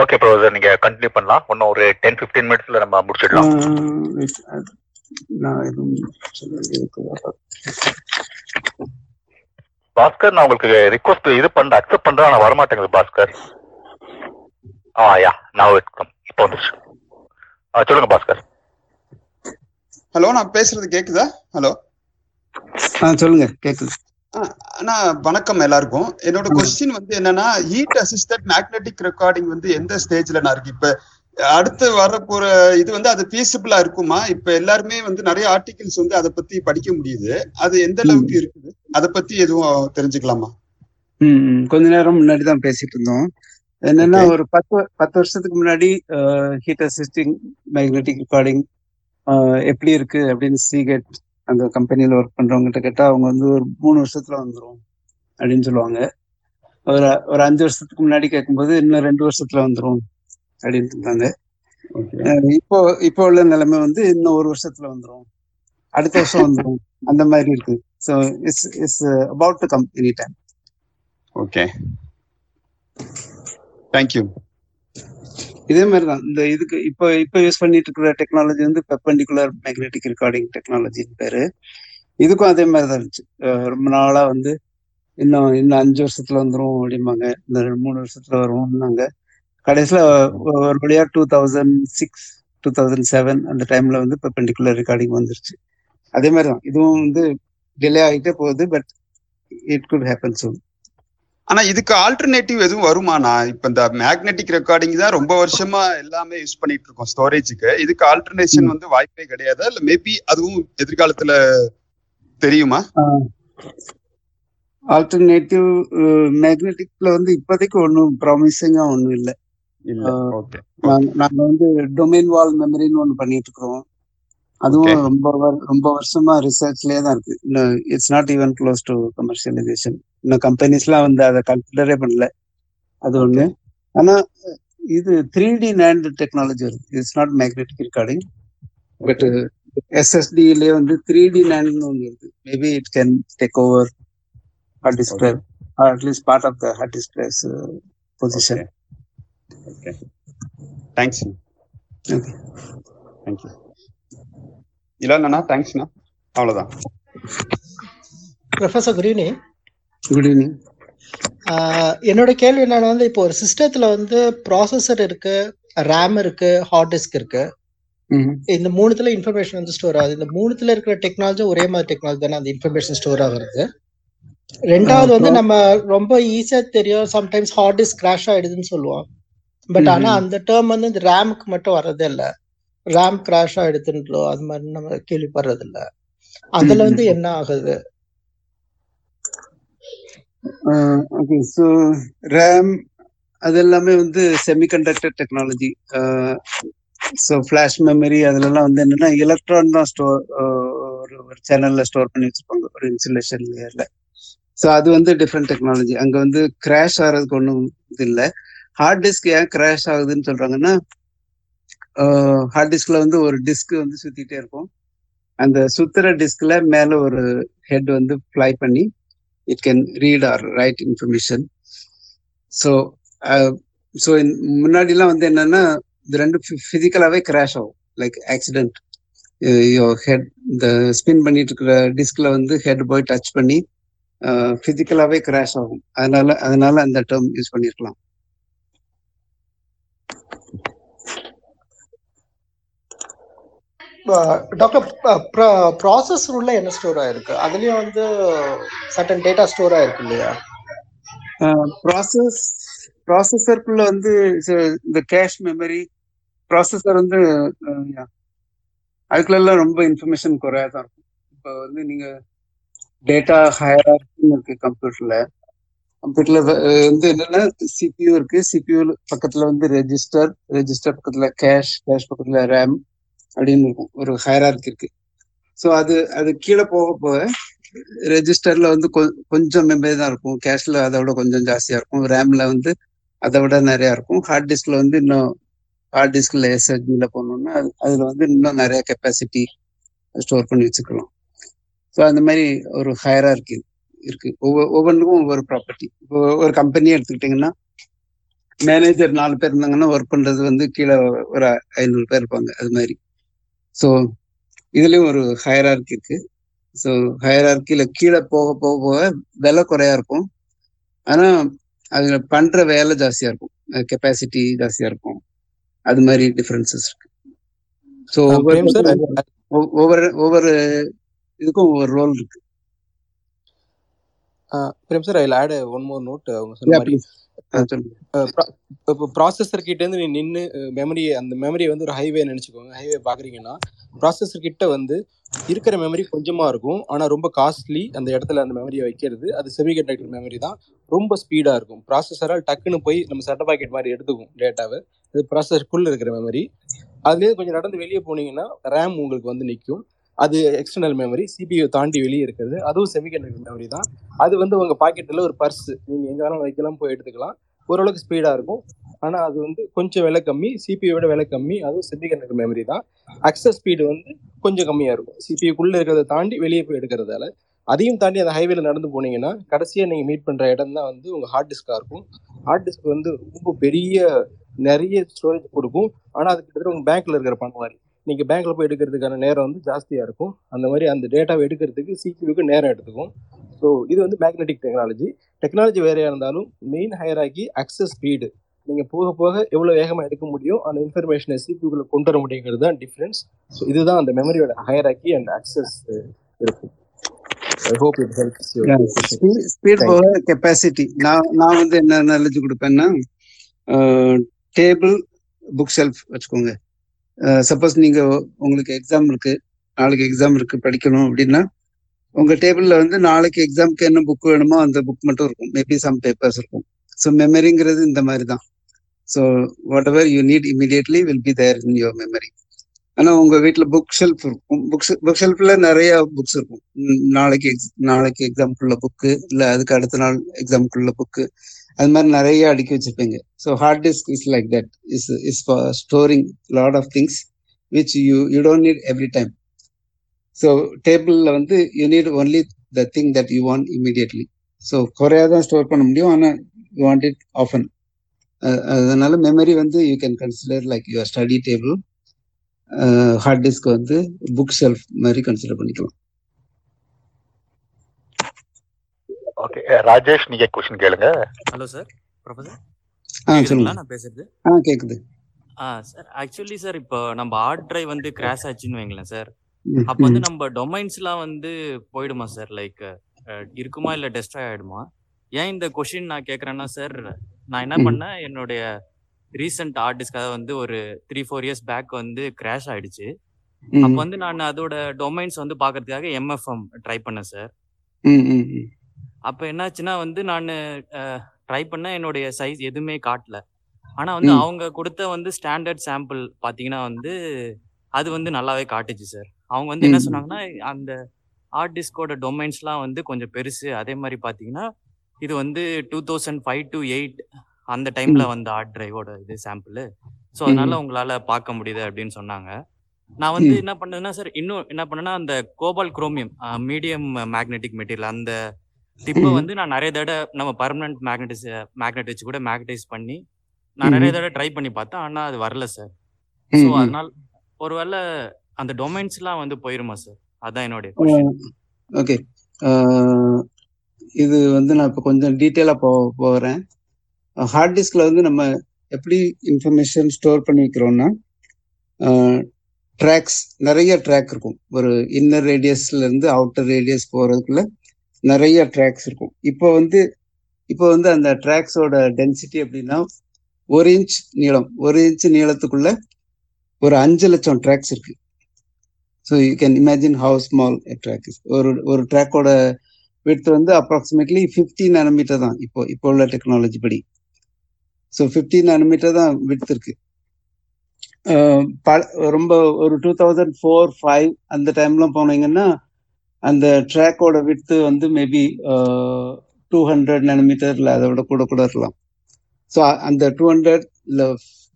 ஓகே ப்ரொஃபசர் நீங்க கண்டினியூ பண்ணலாம். இன்னும் ஒரு டென் ஃபிஃப்டீன் மினிட்ஸ்ல நம்ம முடிச்சிடலாம். நான் எதுவும் பாஸ்கர் நான் உங்களுக்கு ரிக்வஸ்ட் இது பண்ற அக்செப்ட் பண்றேன் ஆனா வரமாட்டேங்குது பாஸ்கர். ஆ யா நான் வெல்கம் இப்போ வந்துருச்சு. ஆ சொல்லுங்க பாஸ்கர். ஹலோ நான் பேசுறது கேக்குதா? ஹலோ. ஆ சொல்லுங்க கேக்குது. அண்ணா வணக்கம் எல்லாருக்கும். என்னோட கொஸ்டின் வந்து என்னன்னா ஹீட் அசிஸ்டட் மேக்னெட்டிக் ரெக்கார்டிங் வந்து எந்த ஸ்டேஜ்ல நான் இருக்கு? இப்ப அடுத்து வரப்போற இது வந்து அது ஃபீஸிபிளா இருக்குமா? இப்ப எல்லாருமே வந்து நிறைய ஆர்டிகிள்ஸ் வந்து அதை பத்தி படிக்க முடியுது. அது எந்த அளவுக்கு இருக்குது? அதை பத்தி எதுவும் தெரிஞ்சுக்கலாமா? ம். கொஞ்ச நேரம் முன்னாடி தான் பேசிட்டு இருந்தோம். என்னன்னா ஒரு பத்து பத்து வருஷத்துக்கு முன்னாடி ஹீட் அசிஸ்டிங் மேக்னெட்டிக் ரெக்கார்டிங் எப்படி இருக்கு அப்படின்னு சீகெட் அந்த கம்பெனில ஒர்க் பண்றவங்க கேட்டா அவங்க வந்து ஒரு மூணு வருஷத்துல வந்துரும் அப்படின்னு சொல்லுவாங்க. ஒரு ஒரு அஞ்சு வருஷத்துக்கு முன்னாடி கேட்கும்போது இன்னும் ரெண்டு வருஷத்துல வந்துரும். அப்படின்னு இருந்தாங்க இப்போ இப்போ உள்ள நிலைமை வந்து இன்னும் ஒரு வருஷத்துல வந்துரும். அடுத்த வருஷம் வந்துரும். அந்த மாதிரி இருக்கு. So it's it's about to come any time okay thank you இதே மாதிரி தான் இந்த இதுக்கு இப்போ இப்போ யூஸ் பண்ணிட்டு இருக்கிற டெக்னாலஜி வந்து பெர்பெண்டிகுலர் மேக்னெட்டிக் ரெக்கார்டிங் டெக்னாலஜின்னு பேரு. இதுக்கும் அதே மாதிரி தான் இருந்துச்சு ரொம்ப நாளா வந்து இன்னும் இன்னும் அஞ்சு வருஷத்துல வந்துரும் அப்படிம்பாங்க. இந்த மூணு வருஷத்துல வரும்னாங்க. கடைசியில ஒரு வழியா two thousand six two thousand seven அந்த டைம்ல வந்து பெர்பெண்டிகுலர் ரெக்கார்டிங் வந்துருச்சு. அதே மாதிரி தான் இதுவும் வந்து டிலே ஆகிட்டே போகுது but it could happen soon ஆனா இதுக்கு ஆல்டர்னேட்டிவ் எதுவும் வருமா நான் இப்ப இந்த மேக்னெட்டிக் ரெக்கார்டிங் தான் ரொம்ப வருஷமா எல்லாமே யூஸ் பண்ணிட்டு இருக்கோம் ஸ்டோரேஜுக்கு இதுக்கு ஆல்டர்னேஷன் வந்து வாய்ப்பே கிடையாதா? இல்ல மேபி அதுவும் எதிர்காலத்துல தெரியுமா? ஆல்டர்னேட்டிவ் மேக்னெட்டிக்ல வந்து இப்போதைக்கு ஒன்றும் ப்ராமிசிங்கா ஒன்றும் இல்லை. நாங்க வந்து டொமைன் வால் மெமரின்னு ஒன்று பண்ணிட்டு இருக்கிறோம் அதுவும் ரொம்ப ரொம்ப வருஷமா ரிசர்ச்லயே தான் இருக்கு. இன்னும் it's not even close to commercialization இன்னும் கம்பெனிஸ்லாம் வந்து அதை கன்சிடரே பண்ணல. அது ஒண்ணு. ஆனா இது த்ரீ டி நேண்ட் டெக்னாலஜி இருக்கு. It's not magnetic recording but எஸ்எஸ்டிலே வந்து த்ரீ டி நேண்ட்னு ஒன்று இருக்கு. Maybe it can take over hard disk at least part of the hard disk drives position okay thanks thank you இல்லைண்ணா தேங்க்ஸ்ண்ணா அவ்வளவுதான். Professor good evening good evening என்னோட கேள்வி என்னன்னா வந்து இப்போ ஒரு சிஸ்டத்துல வந்து ப்ராசஸர் இருக்கு ரேம் இருக்கு ஹார்ட் டிஸ்க் இருக்கு. இந்த மூணுத்துல இன்ஃபர்மேஷன் வந்து ஸ்டோர் ஆகுது. இந்த மூணுத்துல இருக்கிற டெக்னாலஜி ஒரே மாதிரி டெக்னாலஜி தானே அந்த இன்ஃபர்மேஷன் ஸ்டோர் ஆகுறது. ரெண்டாவது வந்து நம்ம ரொம்ப ஈஸியா தெரியும். சம்டைம்ஸ் ஹார்ட் டிஸ்க் கிராஷ் ஆயிடுதுன்னு சொல்லுவோம். பட் ஆனா. அந்த டேர்ம் வந்து இந்த ரேமுக்கு மட்டும் வர்றதே இல்ல ரேம் கிராஷ் ஆயிடுதுன்றோ அது மாதிரி நம்ம கேள்விப்படுறது இல்ல அதுல வந்து என்ன ஆகுது? ஓகே ஸோ ரேம் அது எல்லாமே வந்து semiconductor technology so flash memory அதுலலாம் வந்து என்னன்னா எலக்ட்ரான் தான் ஸ்டோர் ஒரு ஒரு சேனல்ல ஸ்டோர் பண்ணி வச்சிருப்பாங்க. ஒரு இன்சுலேஷன் லேயர்ல ஸோ அது வந்து டிஃப்ரெண்ட் டெக்னாலஜி அங்க வந்து கிராஷ் ஆகிறதுக்கு ஒன்றும் இது இல்லை. ஹார்ட் டிஸ்க் ஏன் கிராஷ் ஆகுதுன்னு சொல்றாங்கன்னா ஹார்ட் டிஸ்க்ல வந்து ஒரு டிஸ்க் வந்து சுத்திட்டே இருக்கும். அந்த சுத்துற டிஸ்க்ல மேல ஒரு ஹெட் வந்து ஃப்ளை பண்ணி it can read or write information so so முன்னாடிலாம் வந்து என்னன்னா இது ரெண்டு ஃபிசிக்கலாகவே கிராஷ் ஆகும். லைக் ஆக்சிடென்ட் ஹெட் இந்த ஸ்பின் பண்ணிட்டு இருக்கிற டிஸ்க்ல வந்து ஹெட் போய் டச் பண்ணி ஃபிசிக்கலாகவே கிராஷ் ஆகும். அதனால அதனால அந்த டேர்ம் யூஸ் பண்ணியிருக்கலாம் டாக்டர் ப்ராசஸ் உள்ள என்ன ஸ்டோர் ஆயிருக்கு? அதுலயும் வந்து சட்டன் டேட்டா ஸ்டோர் ஆயிருக்கு இல்லையா? ப்ராசஸ் ப்ராசஸருக்குள்ள வந்து இந்த கேஷ் மெமரி ப்ராசஸர் வந்து அதுக்குள்ள ரொம்ப இன்ஃபர்மேஷன் குறையா தான் இருக்கும். இப்போ வந்து நீங்க டேட்டா ஹையர் இருக்கு கம்ப்யூட்டர்ல கம்ப்யூட்டர்ல வந்து என்னன்னா சிபியூ இருக்கு. சிபியூ பக்கத்துல வந்து ரெஜிஸ்டர் ரெஜிஸ்டர் பக்கத்துல கேஷ் கேஷ் பக்கத்துல ரேம் அப்படின்னு இருக்கும் ஒரு ஹையரார்க்கி இருக்கு. ஸோ அது அது கீழே போக போக ரெஜிஸ்டர்ல வந்து கொ- கொஞ்சம் மெமரி தான் இருக்கும். கேஷ்ல அதை விட கொஞ்சம் ஜாஸ்தியா இருக்கும். ரேம்ல வந்து அதை விட நிறையா இருக்கும். ஹார்ட் டிஸ்க்ல வந்து இன்னும் ஹார்ட் டிஸ்க்ல எஸ்எஸ்டில போனோம்னா அது அதுல வந்து இன்னும் நிறைய கெப்பாசிட்டி ஸ்டோர் பண்ணி வச்சுக்கலாம். ஸோ அந்த மாதிரி ஒரு ஹையரார்கி இருக்கு. ஒவ்வொரு ஒவ்வொன்றுக்கும் ஒவ்வொரு ப்ராப்பர்ட்டி இப்போ ஒரு கம்பெனியே எடுத்துக்கிட்டிங்கன்னா மேனேஜர் நாலு பேர் இருந்தாங்கன்னா ஒர்க் பண்றது வந்து கீழே ஒரு ஐநூறு பேர் இருப்பாங்க. அது மாதிரி. ஸோ இதுலயும் ஒரு ஹையரார்கி இருக்கு. ஸோ ஹையரார்கில கீழே போக போக போக விலை குறையா இருக்கும். ஆனா அதுல பண்ற வேலை ஜாஸ்தியா இருக்கும். கெப்பாசிட்டி ஜாஸ்தியா இருக்கும். அது மாதிரி டிஃபரன்சஸ் இருக்கு. ஸோ ஒவ்வொரு ஒவ்வொரு இதுக்கும் ஒவ்வொரு ரோல் இருக்கு. Prem sir I add one more note அவங்க சொன்ன மாதிரி. இப்போ ப்ராசஸர் கிட்ட இருந்து நீ நின்று மெமரி அந்த மெமரியை வந்து ஒரு ஹைவே நினைச்சுக்கோங்க. ஹைவே பாக்குறீங்கன்னா ப்ராசஸர் கிட்ட வந்து இருக்கிற மெமரி கொஞ்சமா இருக்கும். ஆனா ரொம்ப காஸ்ட்லி அந்த இடத்துல அந்த மெமரியை வைக்கிறது. அது செமிகண்டக்டர் மெமரி தான். ரொம்ப ஸ்பீடா இருக்கும். ப்ராசஸரால் டக்குன்னு போய் நம்ம சட்ட பாக்கெட் மாதிரி எடுத்துக்கும் டேட்டாவை அது ப்ராசஸருக்குள்ள இருக்கிற மெமரி அதுலேயே கொஞ்சம் நடந்து வெளியே போனீங்கன்னா ரேம் உங்களுக்கு வந்து நிற்கும் அது எக்ஸ்டர்னல் மெமரி சிபியூ தாண்டி வெளியே இருக்கிறது. அதுவும் செமிகண்டக்டர் மெமரி தான். அது வந்து உங்க பாக்கெட்டில் ஒரு பர்ஸ் நீங்க எங்க வேணாலும் வைக்கலாம் போய் எடுத்துக்கலாம். ஓரளவுக்கு ஸ்பீடா இருக்கும். ஆனா அது வந்து கொஞ்சம் விலை கம்மி சிபிஐ விட விலை கம்மி அதுவும் செமிகண்டக்டர் மெமரி தான். அக்சஸ் ஸ்பீடு வந்து கொஞ்சம் கம்மியா இருக்கும். சிபிஐக்குள்ள இருக்கிறத தாண்டி வெளியே போய் எடுக்கிறதால. அதையும் தாண்டி அந்த ஹைவேல நடந்து போனீங்கன்னா கடைசியா நீங்க மீட் பண்ற இடம் தான் வந்து உங்க ஹார்ட் டிஸ்கா இருக்கும். ஹார்ட் டிஸ்க் வந்து ரொம்ப பெரிய நிறைய ஸ்டோரேஜ் கொடுக்கும். ஆனா அது கிட்டத்தட்ட உங்க பேங்க்ல இருக்கிற பணம் மாதிரி. நீங்க பேங்க்ல போய் எடுக்கிறதுக்கான நேரம் வந்து ஜாஸ்தியா இருக்கும். அந்த மாதிரி அந்த டேட்டாவை எடுக்கிறதுக்கு சிபியூக்கு நேரம் எடுத்துக்கும். ஸோ இது வந்து மேக்னெட்டிக் டெக்னாலஜி டெக்னாலஜி வேறையா இருந்தாலும் மெயின் ஹையராக்கி அக்சஸ் ஸ்பீடு நீங்க போக போக எவ்வளவு வேகமா எடுக்க முடியும் அந்த இன்ஃபர்மேஷனை சிபியூக்குள்ள கொண்டு வர முடியுங்கிறது தான் டிஃபரன்ஸ் ஸோ இதுதான் அந்த மெமரியோட ஹையராக்கி அண்ட் அக்சஸ் இருக்கும். ஸ்பீட் போக கெப்பாசிட்டி நான் நான் வந்து என்ன நாலேஜ் கொடுப்பேன்னா டேபிள் புக் ஷெல்ஃப் வச்சுக்கோங்க. சப்போஸ் நீங்க உங்களுக்கு எக்ஸாம் இருக்கு நாளைக்கு எக்ஸாம் இருக்கு படிக்கணும் அப்படின்னா உங்க டேபிள்ல வந்து நாளைக்கு எக்ஸாம்க்கு என்ன புக் வேணுமோ அந்த புக் மட்டும் இருக்கும். மேபி சம் பேப்பர்ஸ் இருக்கும். ஸோ மெமரிங்கிறது இந்த மாதிரி தான் so whatever you need immediately will be there in your memory ஆனா உங்க வீட்ல புக் ஷெல்ஃப் இருக்கும். புக் புக் ஷெல்ஃப்ல நிறைய புக்ஸ் இருக்கும். நாளைக்கு எக்ஸ் நாளைக்கு எக்ஸாம்க்குள்ள புக்கு இல்ல அதுக்கு அடுத்த நாள் எக்ஸாம்க்குள்ள புக்கு அது மாதிரி நிறைய அடுக்கி வச்சிருப்பீங்க. So hard disk is like that is is for storing lot of things which you you don't need every time so டேபிளில் வந்து you need only the thing that you want immediately so குறையாக தான் store பண்ண முடியும். ஆனால் you want it often அதனால memory வந்து you can consider like your study table hard disk வந்து புக் ஷெல்ஃப் மாதிரி கன்சிடர் பண்ணிக்கலாம் ஓகே ராஜேஷ் நீங்க கொஸ்டின் கேளுங்க. ஹலோ சார் ப்ரொஃபசர் நான் பேசுறது? ஆ கேக்குது. ஆ சார் ஆக்சுவலி சார் இப்போ நம்ம ஹார்ட் டிரைவ் வந்து கிராஷ் ஆச்சுன்னு வைங்களேன் சார் அப்போ வந்து நம்ம டொமைன்ஸ்லாம் வந்து போயிடுமா சார் லைக் இருக்குமா இல்லை டெஸ்ட்ராய் ஆயிடுமா? ஏன் இந்த கொஷின் நான் கேட்குறேன்னா சார் நான் என்ன பண்ணேன் என்னுடைய ரீசெண்ட் ஹார்ட் டிஸ்க்காக வந்து ஒரு த்ரீ ஃபோர் இயர்ஸ் பேக் வந்து கிராஷ் ஆயிடுச்சு. அப்போ வந்து நான் அதோட டொமைன்ஸ் வந்து பார்க்கறதுக்காக எம்எஃப்எம் ட்ரை பண்ணேன் சார் ம், ம், ம், அப்போ என்னாச்சுன்னா வந்து நான் ட்ரை பண்ண என்னுடைய சைஸ் எதுவுமே காட்டல. ஆனா வந்து அவங்க கொடுத்த வந்து ஸ்டாண்டர்ட் சாம்பிள் பாத்தீங்கன்னா வந்து அது வந்து நல்லாவே காட்டுச்சு சார் அவங்க வந்து என்ன சொன்னாங்கன்னா அந்த ஹார்ட் டிஸ்கோட டொமைன்ஸ்லாம் வந்து கொஞ்சம் பெருசு. அதே மாதிரி பாத்தீங்கன்னா இது வந்து two thousand five to eight அந்த டைம்ல வந்த ஹார்ட் டிரைவோட இது சாம்பிள் ஸோ அதனால உங்களால பார்க்க முடியுது அப்படின்னு சொன்னாங்க. நான் வந்து என்ன பண்ணேன்னா சார் இன்னும் என்ன பண்ணேன்னா அந்த cobalt chromium medium magnetic material அந்த டிப்பை வந்து நான் நிறைய தடவை நம்ம பர்மனன்ட் மேக்னெட்டிஸ் மேக்னெட் வச்சு கூட மேக்னடைஸ் பண்ணி நான் நிறைய தடவை ட்ரை பண்ணி பார்த்தேன். ஆனால் அது வரல சார் ஸோ. அதனால ஒருவேளை அந்த டொமைன்ஸ்லாம் வந்து போயிருமா சார் அதான் என்னுடைய ஓகே இது வந்து நான் இப்போ கொஞ்சம் டீட்டெயிலாக போ போகிறேன் ஹார்ட் டிஸ்க்ல வந்து நம்ம எப்படி இன்ஃபர்மேஷன் ஸ்டோர் பண்ணி வைக்கிறோம்னா ட்ராக்ஸ் நிறைய ட்ராக் இருக்கும். ஒரு இன்னர் ரேடியஸ்ல இருந்து அவுட்டர் ரேடியஸ் போறதுக்குள்ள நிறைய ட்ராக்ஸ் இருக்கும். இப்போ வந்து இப்போ வந்து அந்த ட்ராக்ஸோட டென்சிட்டி அப்படின்னா ஒரு இன்ச் நீளம் ஒரு இன்ச் நீளத்துக்குள்ள ஒரு அஞ்சு லட்சம் ட்ராக்ஸ் இருக்கு. So you can imagine how small track is ஒரு ஒரு ட்ராக்கோட விட்த் வந்து அப்ராக்சிமேட்லி ஃபிஃப்டி நானோமீட்டர் தான். இப்போ இப்போ உள்ள டெக்னாலஜி படி. ஸோ ஃபிஃப்டி நானோமீட்டர் தான் விட்த் இருக்கு. ப- ரொம்ப ஒரு டூ தௌசண்ட் ஃபோர் ஃபைவ் அந்த டைம்லாம் போனீங்கன்னா அந்த ட்ராக்கோட வித்து வந்து மேபி டூ ஹண்ட்ரட் நானோமீட்டர் இல்லை அதை விட கூட கூட இருக்கலாம். ஸோ அந்த டூ ஹண்ட்ரட் இல்லை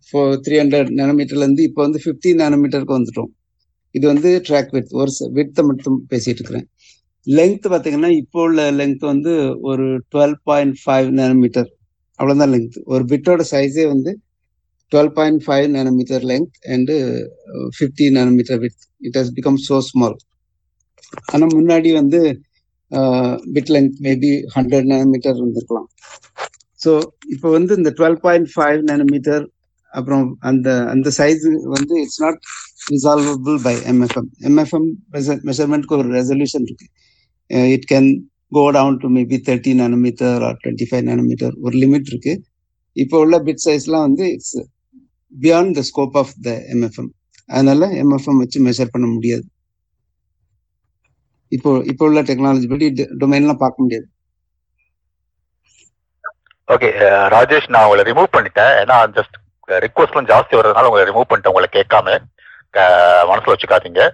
ஃபோர் த்ரீ ஹண்ட்ரட் நானோமீட்டர்லேருந்து இப்போ வந்து ஃபிஃப்டி நானோமீட்டருக்கு வந்துட்டோம். இது வந்து ட்ராக் வித் ஒரு வித்தை மட்டும் பேசிட்டு இருக்கிறேன். லெங்த் பார்த்தீங்கன்னா இப்போ உள்ள லெங்த் வந்து ஒரு டுவெல் பாயிண்ட் ஃபைவ் நானோமீட்டர் அவ்வளோதான் லெங்த் ஒரு பிட்டோட சைஸே வந்து twelve point five nanometre length and fifty nanometre width it has become so small ஆனா முன்னாடி வந்து bit length maybe hundred nanometre இருந்திருக்கலாம். ஸோ இப்போ வந்து இந்த டுவெல் பாயிண்ட் ஃபைவ் நேனோமீட்டர் அப்புறம் அந்த அந்த சைஸ் வந்து it's not resolvable by MFM MFM மெஷர்மெண்ட்க்கு ஒரு ரெசல்யூஷன் இருக்கு. It can go down to maybe thirty nanometre or twenty five nanometre ஒரு லிமிட் இருக்கு. இப்போ உள்ள பிட் சைஸ்லாம் வந்து it's beyond the scope of the MFM அதனால எம்எஃப்எம் வச்சு மெஷர் பண்ண முடியாது. இப்போ இப்போ உள்ள டெக்னாலஜி படி டொமைன்லாம் பார்க்க முடியாது. ஓகே ராஜேஷ் நான் உங்களை ரிமூவ் பண்ணிட்டேன். ஏன்னா ஜஸ்ட் ரிக்வஸ்ட்லாம் ஜாஸ்தி வர்றதுனால உங்களை ரிமூவ் பண்ணிட்டேன் உங்களை கேட்காம. மனசுல வச்சுக்காதீங்க.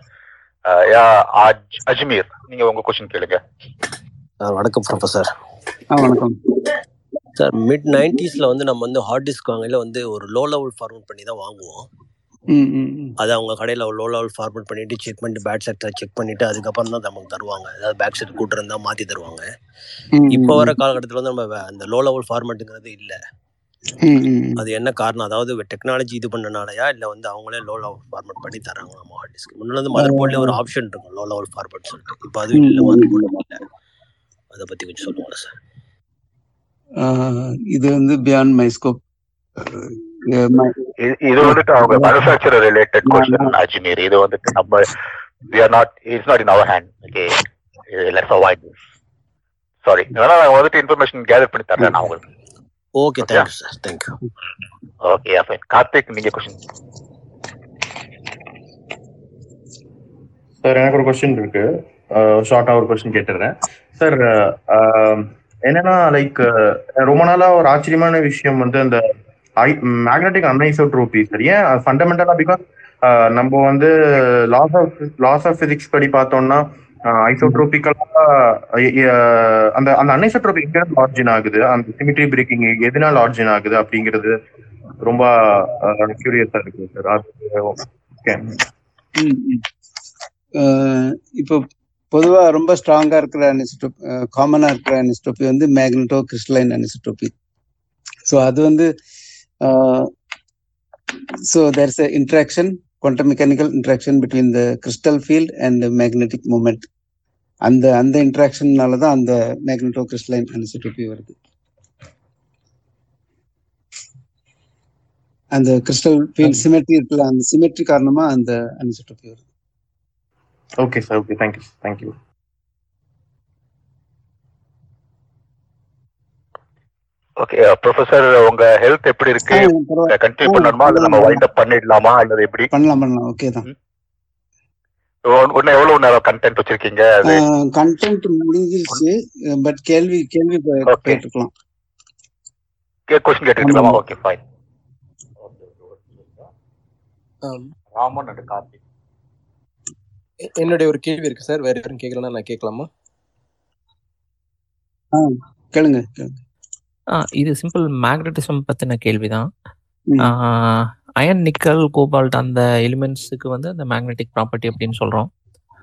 யா, அஜ்- அஜ்மீர் நீங்க உங்க கொஸ்டின் கேளுங்க. வணக்கம் ப்ரொஃபசர் வணக்கம். சார் மிட் நைன்டிஸ்ல வந்து நம்ம வந்து ஹார்ட் டிஸ்க் வாங்கல வந்து ஒரு லோ லெவல் ஃபார்மட் பண்ணி தான் வாங்குவோம். அது அவங்க கடையில் லோ லெவல் ஃபார்மட் பண்ணிட்டு செக் பண்ணிட்டு பேட் செட்டை செக் பண்ணிட்டு அதுக்கப்புறம் தான் நமக்கு தருவாங்க. அதாவது பேக் செட் கூட்டு இருந்தா மாத்தி தருவாங்க. இப்போ வர காலகட்டத்தில் வந்து நம்ம அந்த லோ லெவல் ஃபார்மட்டுங்கிறது இல்லை. அது என்ன காரணம்? அதாவது டெக்னாலஜி இது பண்ணனாலயா? இல்லை வந்து அவங்களே லோ லெவல் ஃபார்மட் பண்ணி தராங்க நம்ம ஹார்ட் டிஸ்க் முன்னாடி வந்து மதர் போர்ட்லேயே ஒரு ஆப்ஷன் இருக்கும் லோ லெவல் ஃபார்மட் சொல்லிட்டு. இப்போ அதுவும் இல்லை மதர் போர்டில் இல்லை அதை பற்றி கொஞ்சம் சொல்லுங்களேன் சார் இது வந்து பியாண்ட் மை ஸ்கோப் இது வந்துட்டு அவங்க மேனுஃபேக்சரர் ரிலேட்டட் கொஸ்டின் அஜ்மீர் இது வந்துட்டு நம்ம we are not it's not in our hand okay? Let's avoid this sorry அதனால நான் வந்துட்டு இன்ஃபர்மேஷன் கேதர் பண்ணி தரேன் நான் உங்களுக்கு. Okay thank you sir thank you okay fine Karthik நீங்க கொஸ்டின் சார் எனக்கு ஒரு கொஸ்டின் இருக்கு. ஷார்ட்டா ஒரு கொஸ்டின் கேட்டுறேன். சார் என்னன்னா லைக் ரொம்ப நாளா ஒரு ஆச்சரியமான விஷயம் வந்து அந்த மேக்னெட்டிக் அன்ஐசோட்ரோபி சார் ஏன்? ஃபண்டமெண்டலா பிகாஸ் நம்ம வந்து laws of laws of physics படி பார்த்தோம்னா ஐசோட்ரோபிக்கலா அந்த அந்த அன்ஐசோட்ரோபிக் எங்கிருந்து ஆர்ஜின் ஆகுது? அந்த சிமிட்ரி பிரேக்கிங் எதனால ஆர்ஜின் ஆகுது அப்படிங்கிறது ரொம்ப கியூரியஸா இருக்கு சார் ஓகே இப்போ பொதுவா ரொம்ப ஸ்ட்ராங்கா இருக்கிற அனிசோடோப் காமனா இருக்கிற அனிசோடோபி வந்து மேக்னட்டோ கிறிஸ்டலைன் அனிசோடோபி ஸோ அது வந்து so there is interaction quantum mechanical interaction between the crystal field and the magnetic moment. அந்த அந்த இன்ட்ராக்ஷன்னால தான் அந்த மேக்னட்டோ கிறிஸ்டலைன் அனிசோடோபி வருது அந்த கிறிஸ்டல் ஃபீல்ட் சிமெட்ரி இருக்குல்ல அந்த சிமெட்ரி காரணமா அந்த அனிசோடோபி வருது. Okay sir okay thank you thank you okay professor உங்க ஹெல்த் எப்படி இருக்கு? கண்டினியூ பண்ணணுமா? இல்ல நம்ம வைண்ட் அப் பண்ணிடலாமா? அல்லது எப்படி? பண்ணலாம் பண்ணலாம். ஓகே தான். இன்னும் எவ்வளவு நேரம் கண்டென்ட் வச்சிருக்கீங்க? அது கண்டென்ட் முடிஞ்சிருச்சு. பட் கேள்வி கேள்வி கேட்டுக்கலாம். Question கேட்டுக்கலாமா? Okay fine Raman and Karthik என்னுடைய ஒரு கேள்வி இருக்கு சார் வேற யாரும் கேட்கலன்னா நான் கேட்கலாமா கேளுங்க கேளுங்க. இது சிம்பிள் மேக்னட்டிசம் பத்தின கேள்விதான். அயன் நிக்கல் கோபால்ட் அந்த எலிமெண்ட்ஸுக்கு வந்து அந்த மேக்னெட்டிக் ப்ராப்பர்ட்டி அப்படின்னு சொல்றோம்.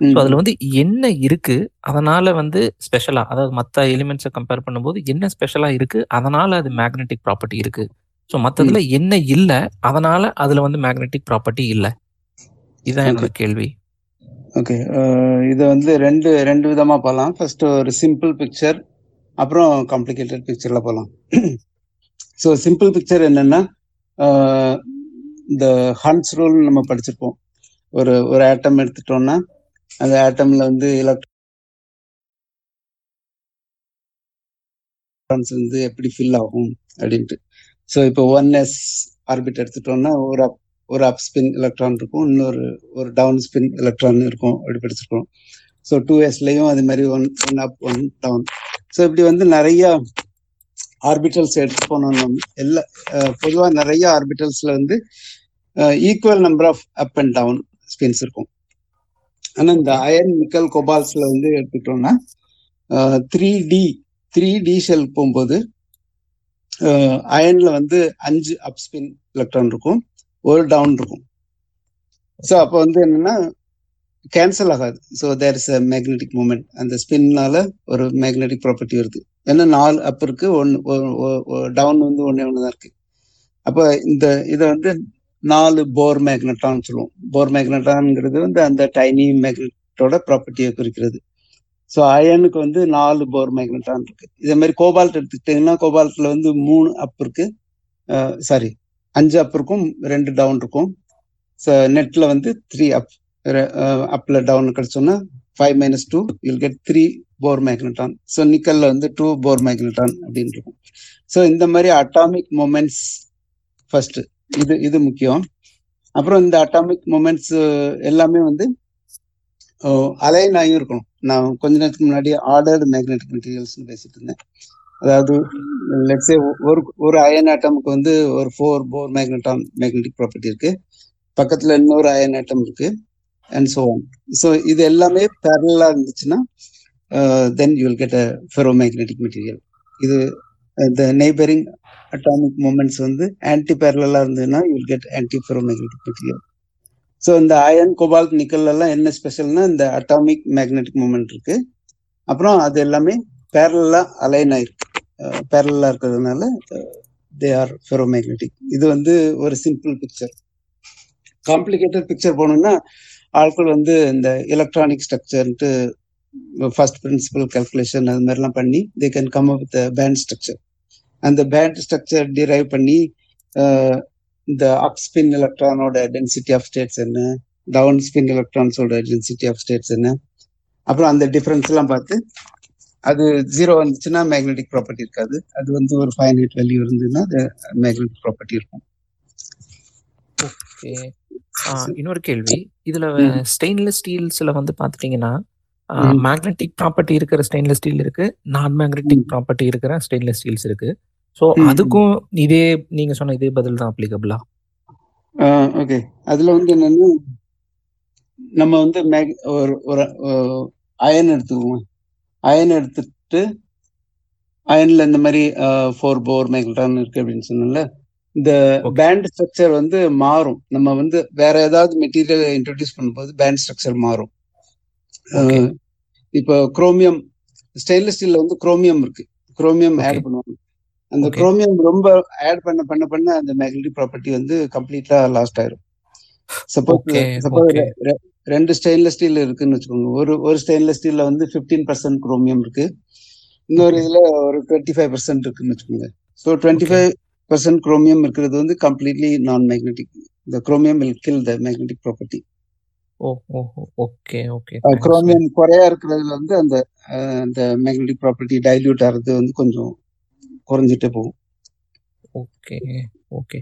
ஸோ அதுல வந்து என்ன இருக்கு? அதனால வந்து ஸ்பெஷலா அதாவது மற்ற எலிமெண்ட்ஸை கம்பேர் பண்ணும்போது என்ன ஸ்பெஷலா இருக்கு? அதனால அது மேக்னெட்டிக் ப்ராப்பர்ட்டி இருக்கு. ஸோ மற்றதுல என்ன இல்லை? அதனால அதுல வந்து மேக்னெட்டிக் ப்ராப்பர்ட்டி இல்லை. இதுதான் என்னோட கேள்வி. ஓகே. இதை வந்து ரெண்டு ரெண்டு விதமா போகலாம் ஃபர்ஸ்ட் ஒரு சிம்பிள் பிக்சர் அப்புறம் காம்ப்ளிகேட்டட் பிக்சர்ல போகலாம் ஸோ சிம்பிள் பிக்சர் என்னன்னா இந்த ஹன்ஸ் ரூல் நம்ம படிச்சிருப்போம். ஒரு ஒரு ஆட்டம் எடுத்துட்டோம்னா அந்த ஆட்டம்ல வந்து எலக்ட்ரான்ஸ் வந்து எப்படி ஃபில் ஆகும் அப்படின்ட்டு. ஸோ இப்போ ஒன் எஸ் ஆர்பிட் எடுத்துட்டோம்னா ஒரு அப் ஒரு அப் ஸ்பின் எலக்ட்ரான் இருக்கும். இன்னொரு ஒரு டவுன் ஸ்பின் எலக்ட்ரான் இருக்கும். அப்படி படிச்சிருக்கோம் ஸோ டூ எஸ்லையும் அது மாதிரி one one up one down so இப்படி வந்து நிறைய ஆர்பிட்டல்ஸ் எடுத்து போனோம் எல்லா பொதுவாக நிறைய ஆர்பிட்டல்ஸ்ல வந்து equal number of up and down spins இருக்கும். ஆனால் இந்த அயன் நிக்கல் கொபால்ஸ்ல வந்து எடுத்துக்கிட்டோம்னா three D three D shell போகும்போது அயன்ல வந்து அஞ்சு அப் ஸ்பின் எலக்ட்ரான் இருக்கும் ஒரு டவுன் இருக்கும். ஸோ அப்போ வந்து என்னன்னா கேன்சல் ஆகாது. So there is a magnetic moment அந்த ஸ்பின்னால ஒரு மேக்னெட்டிக் ப்ராப்பர்ட்டி வருது. ஏன்னா நாலு அப் இருக்கு ஒன்று டவுன் வந்து ஒன்னே ஒன்று தான் இருக்கு. அப்போ இந்த இதை வந்து நாலு போர் மேக்னட்டான்னு சொல்லுவோம். போர் மேக்னட்டான்ங்கிறது வந்து அந்த டைனி மேக்னெட்டோட ப்ராப்பர்ட்டியை குறிக்கிறது. ஸோ அயனுக்கு வந்து நாலு போர் மேக்னட்டான் இருக்கு. இதே மாதிரி கோபால்ட் எடுத்துக்கிட்டீங்கன்னா கோபால்ட்ல வந்து மூணு அப் இருக்கு. சாரி அஞ்சு அப் இருக்கும் ரெண்டு டவுன் இருக்கும். ஸோ நெட்ல வந்து த்ரீ அப் அப்ல down கிடைச்சோன்னா five minus two you'll get three four magneton so நிக்கல்ல வந்து டூ போர் மேக்னட்டான் அப்படின்னு இருக்கும். ஸோ இந்த மாதிரி அட்டாமிக் மூமெண்ட்ஸ் ஃபர்ஸ்ட் இது இது முக்கியம். அப்புறம் இந்த அட்டாமிக் மூமெண்ட்ஸ் uh, எல்லாமே வந்து uh, அலைன் ஆகியும் இருக்கணும். நான் கொஞ்ச நேரத்துக்கு முன்னாடி ஆர்டர்டு மேக்னெட்டிக் மெட்டீரியல்ஸ் பேசிட்டு இருந்தேன். அதாவது லெட்ஸே ஒரு ஒரு அயன் ஆட்டமுக்கு வந்து ஒரு four four magneton magnetic property இருக்கு. பக்கத்துல இன்னொரு அயன் ஆட்டம் இருக்கு. அண்ட் ஸோ ஸோ இது எல்லாமே பேரலாக இருந்துச்சுன்னா then you will get a ferromagnetic material இது இந்த நெய்பரிங் அட்டாமிக் மூமெண்ட்ஸ் வந்து ஆன்டி பேரலாக இருந்ததுன்னா you will get antiferromagnetic material so இந்த அயன் கோபால்ட் நிக்கல் எல்லாம் என்ன ஸ்பெஷல்னா இந்த அட்டாமிக் மேக்னெட்டிக் மூமெண்ட் இருக்கு. அப்புறம் அது எல்லாமே பேரலாக அலைன் ஆயிருக்கு. பேரலாக இருக்கிறதுனால தே ஆர் ஃபெரோ மேக்னெட்டிக் இது வந்து ஒரு சிம்பிள் பிக்சர் காம்ப்ளிகேட்டட் பிக்சர் போனோம்னா ஆட்கள் வந்து இந்த எலக்ட்ரானிக் ஸ்ட்ரக்சர்ன்ட்டு ஃபர்ஸ்ட் பிரின்சிபல் கல்குலேஷன் அது மாதிரிலாம் பண்ணி they can come up with band structure அந்த பேண்ட் ஸ்ட்ரக்சர் டிரைவ் பண்ணி இந்த அப் ஸ்பின் எலக்ட்ரானோட டென்சிட்டி ஆஃப் ஸ்டேட்ஸ் என்ன டவுன் ஸ்பின் எலக்ட்ரான்ஸோட டென்சிட்டி ஆஃப் ஸ்டேட்ஸ் என்ன அப்புறம் அந்த டிஃப்ரென்ஸ் எல்லாம் பார்த்து அது ஜீரோ வந்துச்சுன்னா மேக்னெட்டிக் ப்ராப்பர்ட்டி இருக்காது. அது வந்து ஒரு ஃபைனைட் வேல்யூ இருந்ததுன்னா அது மேக்னெட்டிக் ப்ராப்பர்ட்டி இருக்கும். இன்னொரு கேள்வி. இதுல ஸ்டெயின்லெஸ் ஸ்டீல்ஸ்ல வந்து பாத்துட்டீங்கன்னா. மேக்னெட்டிக் ப்ராப்பர்ட்டி இருக்கிற ஸ்டெயின்லெஸ் ஸ்டீல் இருக்கு நான் மேக்னெட்டிக் ப்ராப்பர்ட்டி இருக்கிற ஸ்டெயின்லெஸ் ஸ்டீல்ஸ் இருக்கு. ஸோ. அதுக்கும் இதே நீங்க சொன்ன இதே பதில் தான் அப்ளிகபிளா ஓகே அதுல வந்து என்னன்னா நம்ம வந்து மேக் ஒரு ஒரு அயன் எடுத்துக்குவோம். அயன் எடுத்துட்டு அயன்ல இந்த மாதிரி ஃபோர் போர் மைக்ரான் இருக்கு அப்படின்னு சொன்னோம்ல இந்த பேண்ட் ஸ்ட்ரக்சர் வந்து மாறும். நம்ம வந்து வேற ஏதாவது மெட்டீரியல் இன்ட்ரடியூஸ் பண்ணும்போது பேண்ட் ஸ்ட்ரக்சர் மாறும். இப்போ குரோமியம் ஸ்டெயின்லெஸ் ஸ்டீல்ல வந்து குரோமியம் இருக்கு. குரோமியம் ஆட் பண்ணுவாங்க. அந்த. குரோமியம் ரொம்ப ஆட் பண்ண பண்ண பண்ண அந்த மேக்னெட்டிக் ப்ராப்பர்ட்டி வந்து கம்ப்ளீட்டா லாஸ்ட் ஆயிரும். Suppose suppose. ரெண்டு ஸ்டெயின்லெஸ் ஸ்டீல் இருக்குன்னு வச்சுக்கோங்க. ஒரு ஒரு ஸ்டெயின்லெஸ் ஸ்டீல்ல வந்து 15% பர்சன்ட் குரோமியம் இருக்கு. இன்னொரு இதுல ஒரு டுவெண்ட்டி ஃபைவ் பர்சன்ட் இருக்குன்னு வச்சுக்கோங்க. So twenty five percent chromium இருக்கிறது வந்து கம்ப்ளீட்லி நான் மேக்னெட்டிக் இந்த chromium will kill the magnetic property okay okay chromium குறையா இருக்கிறதுல வந்து அந்த அந்த மேக்னெட்டிக் ப்ராப்பர்ட்டி டைல்யூட் ஆகிறது வந்து கொஞ்சம் குறைஞ்சிட்டே போகும். ஓகே ஓகே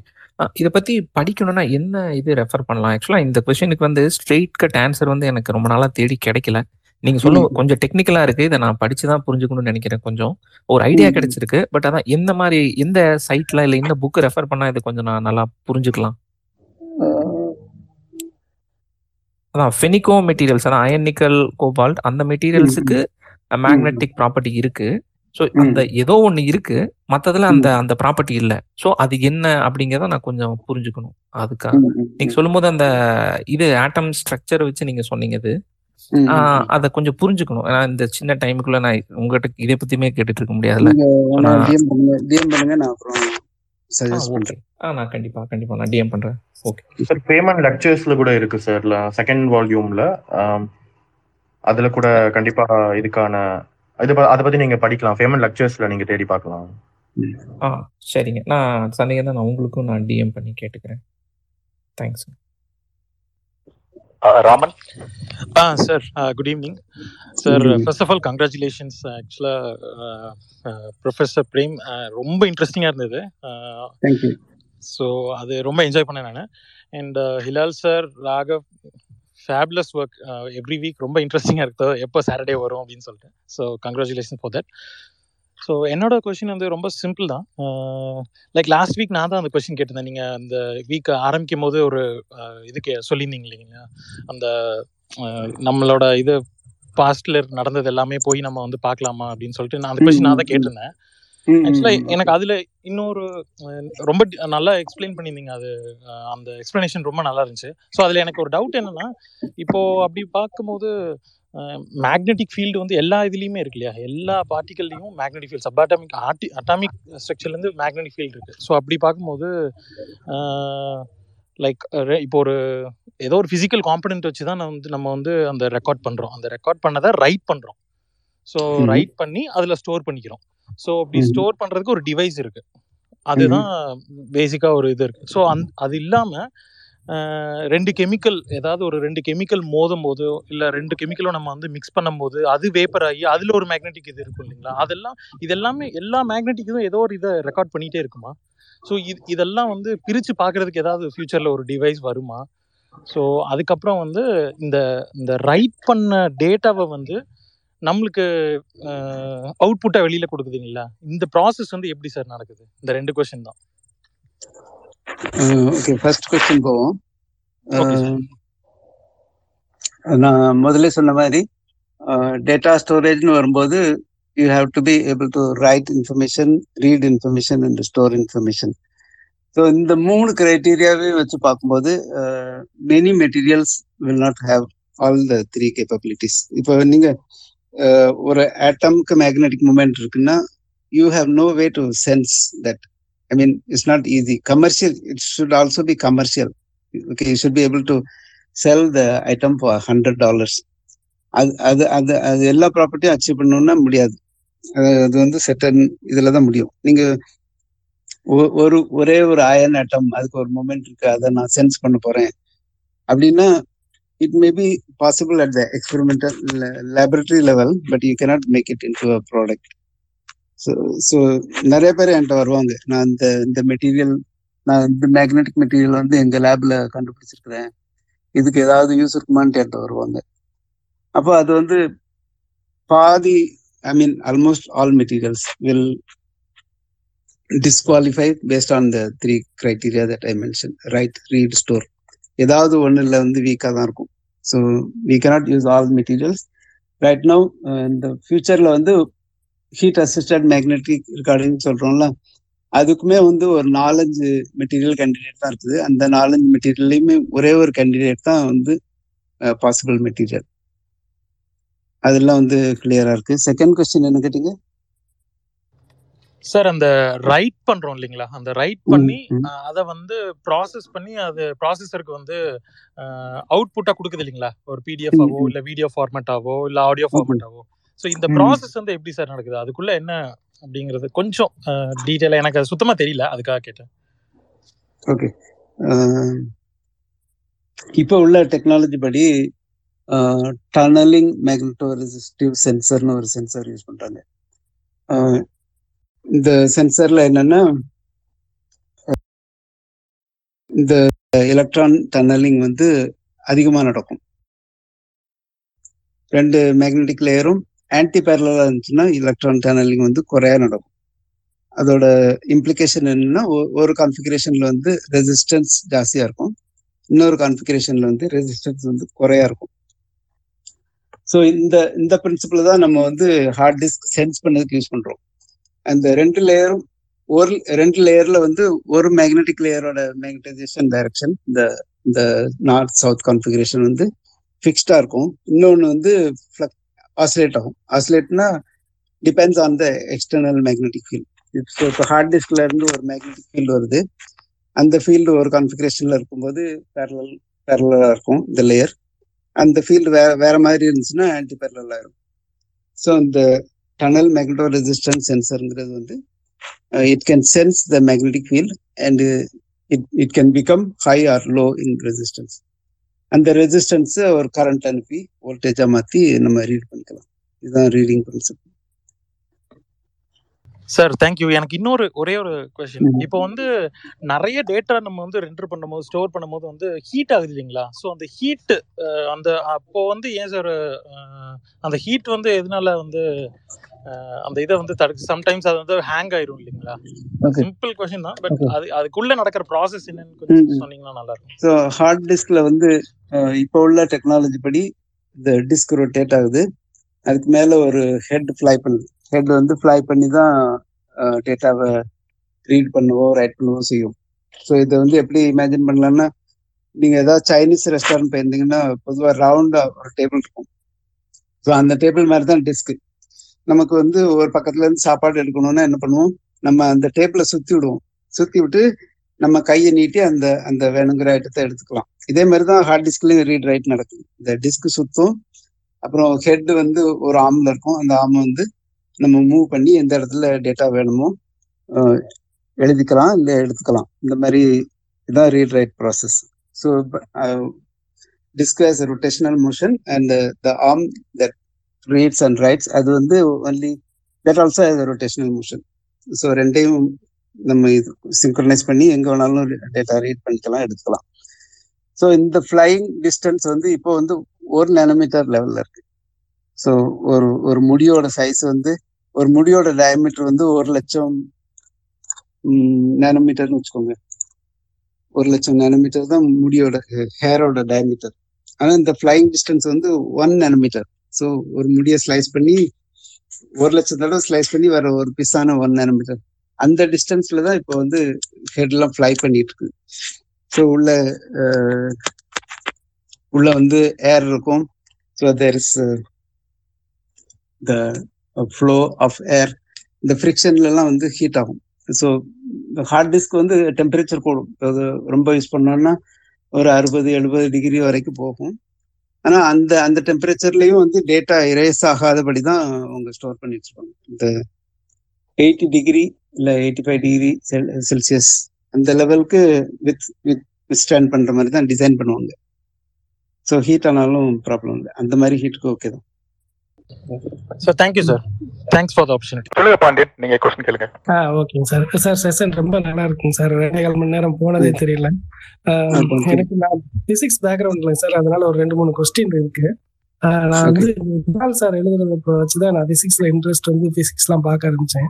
இதை பத்தி படிக்கணும்னா என்ன இது ரெஃபர் பண்ணலாம்? ஆக்சுவலா இந்த கொஸ்டினுக்கு வந்து ஸ்ட்ரெயிட் கட் ஆன்சர் வந்து எனக்கு ரொம்ப நாளா தேடி கிடைக்கல. நீங்க சொல்ல. கொஞ்சம் டெக்னிக்கலா இருக்கு. இதை நான் படிச்சுதான் புரிஞ்சுக்கணும்னு நினைக்கிறேன் கொஞ்சம். ஒரு ஐடியா. கிடைச்சிருக்கு. பட் அதான் எந்த மாதிரி எந்த சைட்ல இல்ல என்ன புக் ரெஃபர் பண்ணா இது கொஞ்சம் நான் நல்லா புரிஞ்சுக்கலாம். அதான் ஃபெனிகோ மெட்டீரியல்ஸ் அதான் அயன் நிக்கல் கோபால்ட் அந்த மெட்டீரியல்ஸுக்கு மேக்னெட்டிக் ப்ராப்பர்ட்டி இருக்கு. ஸோ அந்த ஏதோ ஒன்று இருக்கு. மற்றதுல அந்த அந்த ப்ராப்பர்ட்டி இல்லை. ஸோ அது என்ன அப்படிங்கிறத நான் கொஞ்சம் புரிஞ்சுக்கணும். அதுக்காக நீங்க சொல்லும்போது அந்த இது ஆட்டம் ஸ்ட்ரக்சர் வச்சு நீங்க சொன்னீங்க. அதை கொஞ்சம் புரிஞ்சுக்கணும். ஏன்னா இந்த சின்ன டைமுக்குள்ள நான் உங்ககிட்ட இதை பத்தியுமே கேட்டுட்டு இருக்க முடியாதுல்ல நான் டிஎம் பண்ணுங்க டிஎம் பண்ணுங்க நான் அப்புறம் ஆ சஜஸ்ட் ஓகே பண்றேன். ஆ நான் கண்டிப்பா கண்டிப்பா நான் டிஎம் பண்றேன். ஓகே சார் பேமெண்ட் லெக்சர்ஸ்ல கூட இருக்கு சார் செகண்ட் வால்யூம்ல அதுல கூட கண்டிப்பா இதுக்கான இது அதை பத்தி நீங்க படிக்கலாம். பேமெண்ட் லெக்சர்ஸ்ல நீங்க தேடி பார்க்கலாம். ஆ சரிங்க. நான் சந்தேகம் தான் நான் உங்களுக்கும் நான் டிஎம் பண்ணி கேட்டுக்கிறேன். Thanks Raman ah sir good evening sir. First of all congratulations ஆக்சுவலாக ப்ரொஃபஸர் பிரேம் ரொம்ப இன்ட்ரெஸ்டிங்காக இருந்தது. ஸோ அது ரொம்ப என்ஜாய் பண்ணேன் நான். And Hilal sir Raghav fabulous work every week ரொம்ப இன்ட்ரெஸ்டிங்காக இருக்குது எப்போ சாட்டர்டே வரும் அப்படின்னு சொல்லிட்டு. So congratulation for that so என்னோட கொஷின் வந்து ரொம்ப சிம்பிள் தான். லைக் லாஸ்ட் வீக் நான் தான் அந்த கொஷின் கேட்டிருந்தேன். நீங்கள் அந்த வீக் ஆரம்பிக்கும் போது ஒரு அஹ், இது கே சொல்லியிருந்தீங்க இல்லைங்களா? அந்த நம்மளோட இது பாஸ்ட்ல நடந்தது எல்லாமே போய் நம்ம வந்து பார்க்கலாமா அப்படின்னு சொல்லிட்டு நான் அந்த கொஸ்டின் நான் தான். கேட்டிருந்தேன். ஆக்சுவலா. எனக்கு அதுல இன்னொரு ரொம்ப நல்லா எக்ஸ்பிளைன் பண்ணியிருந்தீங்க அது. அந்த எக்ஸ்பிளனேஷன் ரொம்ப நல்லா இருந்துச்சு. ஸோ அதுல எனக்கு ஒரு டவுட் என்னன்னா இப்போ அப்படி பார்க்கும்போது மேக்னெட்டிக் ஃபீல்டு வந்து எல்லா இதுலயுமே இருக்கு இல்லையா? எல்லா பார்ட்டிகல்லையும் magnetic field sub atomic or atomic ஸ்ட்ரக்சர்லேருந்து magnetic field இருக்கு. ஸோ அப்படி பார்க்கும்போது லைக் இப்போ ஒரு ஏதோ ஒரு ஃபிசிக்கல் காம்பனன்ட் வச்சு தான் வந்து நம்ம வந்து அந்த ரெக்கார்ட் பண்றோம். அந்த ரெக்கார்ட் பண்ணதை ரைட் பண்றோம். ஸோ. ரைட் பண்ணி அதுல ஸ்டோர் பண்ணிக்கிறோம். ஸோ அப்படி. ஸ்டோர் பண்றதுக்கு ஒரு டிவைஸ் இருக்கு. அதுதான் பேசிக்கா ஒரு இது இருக்கு. ஸோ அந் அது இல்லாம அஹ், ரெண்டு கெமிக்கல் ஏதாவது ஒரு ரெண்டு கெமிக்கல் மோதும் போதோ இல்லை ரெண்டு கெமிக்கலும் நம்ம வந்து மிக்ஸ் பண்ணும்போது அது வேப்பர் ஆகி அதில் ஒரு மேக்னெட்டிக் இது இருக்கும் இல்லைங்களா? அதெல்லாம் இதெல்லாமே எல்லா மேக்னெட்டிக்கும் ஏதோ ஒரு இதை ரெக்கார்ட் பண்ணிகிட்டே இருக்குமா? ஸோ இது இதெல்லாம் வந்து பிரித்து பார்க்குறதுக்கு ஏதாவது ஃப்யூச்சரில் ஒரு டிவைஸ் வருமா? ஸோ அதுக்கப்புறம் வந்து இந்த இந்த ரைட் பண்ண டேட்டாவை வந்து நம்மளுக்கு அவுட்புட்டாக வெளியில் கொடுக்குதுங்களா இந்த ப்ராசஸ் வந்து எப்படி சார் நடக்குது? இந்த ரெண்டு கொஷின் தான். ஓகே ஃபர்ஸ்ட் கொஸ்டின் போவோம். அஹ், நான் முதல்ல சொன்ன மாதிரி டேட்டா ஸ்டோரேஜ்னு வரும்போது you have to be able to write information read information and store information so இந்த மூணு கிரைட்டீரியாவே வச்சு பார்க்கும்போது many materials will not have all the three capabilities இப்போ நீங்க அஹ், ஒரு ஆட்டம்க்கு மேக்னெட்டிக் மூமெண்ட் இருக்குன்னா you have no way to sense that I mean it's not easy commercial it should also be commercial okay you should be able to sell the item for hundred dollars அது அது அது அது எல்லா ப்ராப்பர்ட்டியும் achieve பண்ணணும்னா முடியாது. அது வந்து Sutton இதுல தான் முடியும். நீங்க ஒ- ஒரு ஒரே ஒரு அயன் ஆட்டம் அதுக்கு ஒரு மூமெண்ட் இருக்கு அதை நான் சென்ஸ் பண்ண போறேன். அப்படின்னா it may be possible at the experimental laboratory level but you cannot make it in to a product so so நிறைய பேர் என்கிட்ட வருவாங்க. நான் இந்த இந்த மெட்டீரியல் நான் இந்த மேக்னெட்டிக் மெட்டீரியல் வந்து எங்கள் லேபில் கண்டுபிடிச்சிருக்கிறேன். இதுக்கு ஏதாவது யூஸ் இருக்குமான்ட்டு என்கிட்ட வருவாங்க. அப்போ அது வந்து பாதி I mean almost all materials will disqualify based on the three criteria that I mention right read store ஏதாவது ஒன்றில் வந்து வீக்காக தான் இருக்கும். So we cannot use all materials right now இந்த ஃபியூச்சரில் வந்து ஹீட் அசிஸ்டட் மேக்னெட்டிக் ரெக்கார்டிங் சொல்றோம்ல அதுக்குமே வந்து ஒரு நாலஞ்சு மெட்டீரியல் கேண்டிடேட் தான் இருக்குது. அந்த நாலஞ்சு மெட்டீரியல்லையுமே ஒரே ஒரு கேண்டிடேட் தான் வந்து பாசிபிள் மெட்டீரியல் அதெல்லாம் வந்து கிளியரா இருக்கு. செகண்ட் கொஸ்டின் என்ன கேட்டீங்க? சார் அந்த ரைட் பண்றோம் இல்லைங்களா? அந்த ரைட் பண்ணி அதை வந்து ப்ராசஸ் பண்ணி அது ப்ராசஸருக்கு வந்து அவுட்புட்டா கொடுக்குது இல்லைங்களா? ஒரு பிடிஎஃப் ஆவோ இல்ல வீடியோ ஃபார்மேட்டாவோ இல்ல ஆடியோ ஃபார்மேட்டாவோ ஸோ இந்த ப்ராசஸ் வந்து எப்படி சார் நடக்குது? அதுக்குள்ள என்ன அப்படிங்கிறது கொஞ்சம் டீட்டெயிலாக எனக்கு அது சுத்தமா தெரியல. அதுக்காக கேட்டேன். ஓகே இப்போ உள்ள டெக்னாலஜி படி டனலிங் மேக்னட்டோ ரெசிஸ்டிவ் சென்சர்னு ஒரு சென்சர் யூஸ் பண்றாங்க. இந்த சென்சர்ல என்னன்னா இந்த எலக்ட்ரான் டனலிங் வந்து அதிகமா நடக்கும். ரெண்டு மேக்னெட்டிக் லேயரும் ஆன்டி பேரலாக இருந்துச்சுன்னா எலக்ட்ரான் டேனலிங் வந்து குறையா நடக்கும். அதோட இம்ப்ளிகேஷன் என்னன்னா ஒரு கான்ஃபிகரேஷன்ல வந்து ரெசிஸ்டன்ஸ் ஜாஸ்தியா இருக்கும். இன்னொரு கான்ஃபிகரேஷன்ல வந்து ரெசிஸ்டன்ஸ் வந்து குறையா இருக்கும். ஸோ இந்த இந்த பிரின்சிபிள் தான் நம்ம வந்து ஹார்ட் டிஸ்க் சென்ஸ் பண்ணதுக்கு யூஸ் பண்றோம். அந்த ரெண்டு லேயரும் ஒரு ரெண்டு லேயர்ல வந்து ஒரு மேக்னெட்டிக் லேயரோட மேக்னடைசேஷன் டைரக்ஷன் இந்த இந்த நார்த் சவுத் கான்ஃபிகரேஷன் வந்து ஃபிக்ஸ்டா இருக்கும். இன்னொன்று வந்து ஆசிலேட் ஆகும். ஆசிலேட்னா depends on the external magnetic field so இப்போ ஹார்ட் டிஸ்க்ல இருந்து ஒரு மேக்னெட்டிக் ஃபீல்டு வருது. அந்த ஃபீல்டு ஒரு கான்ஃபிகரேஷன்ல இருக்கும்போது பேரலல் பேரலா இருக்கும் இந்த லேயர் அந்த ஃபீல்டு வேற வேற மாதிரி இருந்துச்சுன்னா ஆன்டி பேரலாக இருக்கும். ஸோ இந்த டனல் மேக்னட்டோ ரெசிஸ்டன்ஸ் சென்சருங்கிறது வந்து it can sense the magnetic field and it it can become high or low in resistance அந்த ரெசிஸ்டன்ஸ் ஒரு கரண்ட் அனுப்பி வோல்டேஜா மாத்தி நம்ம ரீட் பண்ணிக்கலாம். இதுதான் ரீடிங் பிரின்சிபல் சார் தேங்க்யூ எனக்கு இன்னொரு ஒரே ஒரு கொஸ்டின் இப்போ வந்து நிறைய டேட்டா நம்ம வந்து ரெண்டர் பண்ணும்போது ஸ்டோர் பண்ணும்போது வந்து ஹீட் ஆகுது இல்லைங்களா? ஸோ அந்த ஹீட் அந்த அப்போ வந்து ஏன் சார் அந்த ஹீட் வந்து எதனால வந்து அந்த இதை வந்து தடுக்கு சம்டைம்ஸ் அது வந்து ஹேங் ஆயிரும் இல்லைங்களா? சிம்பிள் கொஸ்டின் தான் பட் அது அதுக்குள்ள நடக்கிற ப்ராசஸ் என்னன்னு கொஞ்சம் சொன்னீங்கன்னா நல்லா இருக்கும். ஸோ ஹார்ட் டிஸ்க்ல வந்து இப்போ உள்ள டெக்னாலஜி படி இந்த டிஸ்க் ரொட்டேட் ஆகுது. அதுக்கு மேல ஒரு ஹெட் ஃப்ளை பண்ணுது ஹெட் வந்து ஃப்ளை பண்ணி தான் டேட்டாவை ரீட் பண்ணவோ ரைட் பண்ணவோ செய்யும். ஸோ இதை வந்து எப்படி இமேஜின் பண்ணலாம்னா நீங்க ஏதாவது சைனீஸ் ரெஸ்டாரண்ட் போயிருந்தீங்கன்னா பொதுவாக ரவுண்டாக ஒரு டேபிள் இருக்கும். ஸோ அந்த டேபிள் மாதிரி தான் டிஸ்க் நமக்கு வந்து ஒரு பக்கத்துல இருந்து சாப்பாடு எடுக்கணும்னா என்ன பண்ணுவோம்? நம்ம அந்த டேபிளை சுத்தி விடுவோம். சுத்தி விட்டு நம்ம கையை நீட்டி அந்த அந்த வேணுங்கிற ஐட்டத்தை எடுத்துக்கலாம். இதே மாதிரி தான் ஹார்ட் டிஸ்க்லயும் ரீட் ரைட் நடக்கும் இந்த டிஸ்க் சுத்தும் அப்புறம் ஹெட் வந்து ஒரு ஆம்ல இருக்கும். அந்த ஆம் வந்து நம்ம மூவ் பண்ணி எந்த இடத்துல டேட்டா வேணுமோ எழுதிக்கலாம் இல்லை எடுத்துக்கலாம். இந்த மாதிரி இதான் read write process so disk has rotational motion and the arm that reads and writes அது வந்து only that also rotational motion so ரெண்டையும் நம்ம இது சிங்க்ரனைஸ் பண்ணி எங்கே வேணாலும் டேட்டா ரீட் பண்ணிக்கலாம் எடுத்துக்கலாம். ஸோ இந்த ஃப்ளைங் டிஸ்டன்ஸ் வந்து இப்போ வந்து ஒரு நேனோமீட்டர் லெவல்ல இருக்கு. ஸோ ஒரு ஒரு முடியோட சைஸ் வந்து ஒரு முடியோட டயமீட்டர் வந்து ஒரு லட்சம் நேனோமீட்டர்னு வச்சுக்கோங்க. ஒரு லட்சம் நேனோமீட்டர் தான் முடியோட ஹேரோட டயமீட்டர் ஆனால் இந்த ஃப்ளையிங் டிஸ்டன்ஸ் வந்து ஒன் நேனோமீட்டர் ஸோ ஒரு முடியை ஸ்லைஸ் பண்ணி ஒரு லட்சம் தடவை ஸ்லைஸ் பண்ணி வர ஒரு பிஸான ஒன் நேனோமீட்டர் அந்த டிஸ்டன்ஸ்ல தான் இப்போ வந்து ஹெட்லாம் ஃப்ளை பண்ணிட்டு இருக்கு ஸோ உள்ள உள்ள வந்து ஏர் இருக்கும். So there is the flow of air இந்த ஃப்ரிக்ஷன்லாம் வந்து ஹீட் ஆகும். ஸோ ஹார்ட் டிஸ்க் வந்து டெம்பரேச்சர் கூடும் அது ரொம்ப யூஸ் பண்ணோம்னா ஒரு அறுபது எழுபது டிகிரி வரைக்கும் போகும். ஆனால் அந்த அந்த டெம்பரேச்சர்லையும் வந்து டேட்டா இரேஸ் ஆகாதபடி தான் அவங்க ஸ்டோர் பண்ணி வச்சுருப்பாங்க இந்த எயிட்டி டிகிரி இல்லை eighty five degree cel celsius அந்த லெவலுக்கு வித் வித் ஸ்டாண்ட் பண்ணுற மாதிரி தான் டிசைன் பண்ணுவாங்க. ஸோ ஹீட் ஆனாலும் ப்ராப்ளம் இல்லை. அந்த மாதிரி ஹீட்டுக்கு ஓகே தான். Sir thank you sir thanks for the opportunity சொல்லுங்க பாண்டியன். நீங்க கொஸ்டின் கேளுங்க. ஆ ஓகேங்க சார் சார் செஷன் ரொம்ப நல்லா இருக்குங்க சார் ரெண்டே கால் மணி நேரம் போனதே தெரியல. ஆஹ் thank you. எனக்கு நான் பிசிக்ஸ் பேக்ரவுண்ட் இல்லைங்க சார் அதனால ஒரு ரெண்டு மூணு கொஸ்டின் இருக்கு. நான் வந்து சார் எழுதுறத இப்போ வச்சுதான் நான் பிசிக்ஸ்ல இன்ட்ரெஸ்ட் வந்து பிசிக்ஸ்லாம் பார்க்க ஆரம்பிச்சேன்.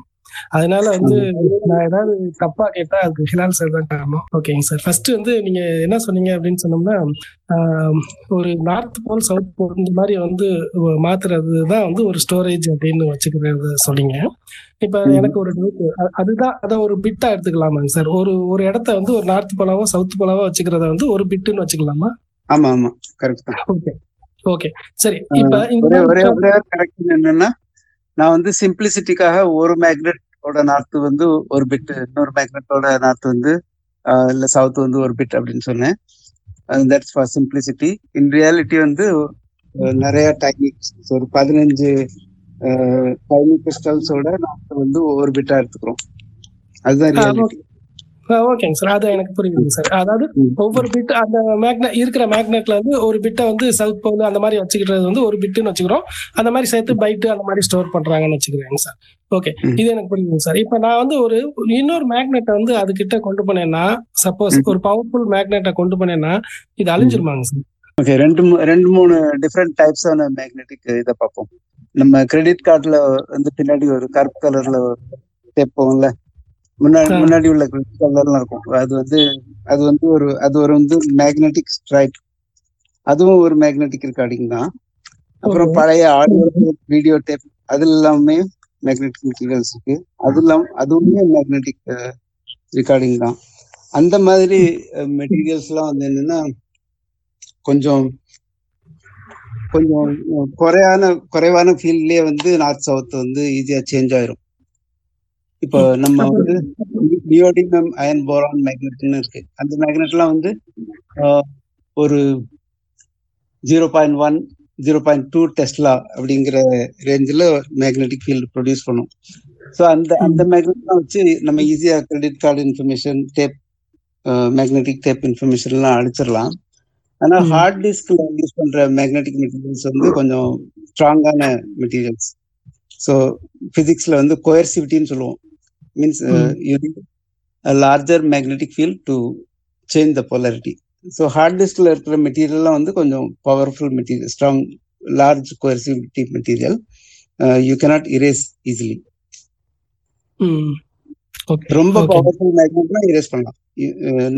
அதனால வந்து நான் ஏதாவது தப்பா கேட்டா அதுக்கு ஹிலால் சார் தான் காரணம். ஓகேங்க சார் ஃபர்ஸ்ட் வந்து நீங்க என்ன சொன்னீங்க அப்படின்னு சொன்னோம்னா ஒரு நார்த் போல் சவுத் போல் இந்த மாதிரி வந்து மாத்துறது தான் வந்து ஒரு ஸ்டோரேஜ் அப்படின்னு வச்சுக்கிறது சொன்னீங்க. இப்ப எனக்கு ஒரு. அ- அதுதான் அதை ஒரு பிட்டா எடுத்துக்கலாமாங்க சார் ஒரு ஒரு இடத்த வந்து ஒரு நார்த் போலாவோ சவுத் போலாவோ வச்சுக்கிறத வந்து ஒரு பிட்டுன்னு வச்சுக்கலாமா? ஆமா ஆமா. கரெக்ட் ஓகே ஓகே சரி. இப்ப என்னன்னா நான் வந்து சிம்பிளிசிட்டிக்காக ஒரு மேக்னெட்டோட நார்த் வந்து ஒரு பிட் இன்னொரு மேக்னெட்டோட நார்த் வந்து இல்ல சவுத் வந்து ஒரு பிட் அப்படின்னு சொன்னேன். That's for simplicity in reality வந்து நிறைய டைனி ஒரு பதினஞ்சு டைனி கிறிஸ்டல்ஸோட நார்த் வந்து ஒரு பிட்டா எடுத்துக்கிறோம். அதுதான் ரியாலிட்டி ஓகேங்க சார் அது எனக்கு புரியுதுங்க சார் அதாவது ஒவ்வொரு பிட் அந்த மேக்னெட் இருக்கிற மேக்னெட்ல வந்து ஒரு பிட்டை வந்து சவுத் போல் அந்த மாதிரி வச்சுக்கிறது வந்து ஒரு பிட்டுன்னு வச்சுக்கிறோம். அந்த மாதிரி சேர்த்து பைட்டு அந்த மாதிரி ஸ்டோர் பண்றாங்கன்னு வச்சுக்கிறேங்க சார் ஓகே இது எனக்கு புரியுதுங்க சார் இப்போ நான் வந்து ஒரு இன்னொரு மேக்னெட்டை வந்து அதுகிட்ட கொண்டு போனேன்னா சப்போஸ் ஒரு பவர்ஃபுல் மேக்னெட்டை கொண்டு போனேன்னா இது அழிஞ்சிருமாங்க சார் ஓகே ரெண்டு ரெண்டு மூணு டிஃப்ரெண்ட் டைப்ஸான மேக்னெட்டிக் இதை பார்ப்போம். நம்ம கிரெடிட் கார்டுல வந்து பின்னாடி ஒரு கருப்பு கலர்ல தேப்போம்ல முன்னாடி. முன்னாடி உள்ள கலர்லாம் இருக்கும். அது வந்து அது வந்து ஒரு அது ஒரு வந்து மேக்னெட்டிக் ஸ்ட்ரைக் அதுவும் ஒரு மேக்னெட்டிக் ரெக்கார்டிங் தான். அப்புறம். பழைய ஆடியோ டேப் வீடியோ டேப் அது எல்லாமே மேக்னெட்டிக் மெட்டீரியல்ஸ் இருக்கு அது இல்லாம அதுவுமே மேக்னெட்டிக் ரெக்கார்டிங் தான். அந்த மாதிரி மெட்டீரியல்ஸ்லாம் வந்து என்னன்னா கொஞ்சம் கொஞ்சம் குறையான குறைவான ஃபீல்ட்லயே வந்து நார்த் சவுத் வந்து ஈஸியா சேஞ்ச் ஆயிரும். இப்போ நம்ம வந்து நியோடினம் அயன் போரான் மேக்னெட்னு இருக்கு. அந்த மேக்னெட்லாம் வந்து ஒரு zero point one zero point two tesla அப்படிங்கிற ரேஞ்சில் மேக்னெட்டிக் ஃபீல்டு ப்ரொடியூஸ் பண்ணும். ஸோ அந்த அந்த மேக்னெட்லாம் வச்சு நம்ம ஈஸியா credit card information tape magnetic tape இன்ஃபர்மேஷன்லாம் அடிச்சிடலாம். ஆனா ஹார்ட் டிஸ்க்ல யூஸ் பண்ற மேக்னெட்டிக் மெட்டீரியல்ஸ் வந்து கொஞ்சம் ஸ்ட்ராங்கான மெட்டீரியல்ஸ் ஸோ பிசிக்ஸ்ல வந்து கோயர்சிவிட்டின்னு சொல்லுவோம். Means larger magnetic field to change the polarity. So hard டிஸ்க்ல இருக்கிற மெட்டீரியல்லாம் வந்து கொஞ்சம் powerful material strong large coercivity material you cannot erase easily ரொம்ப பவர்ஃபுல் மேக்னெட்னா இரேஸ் பண்ணலாம்.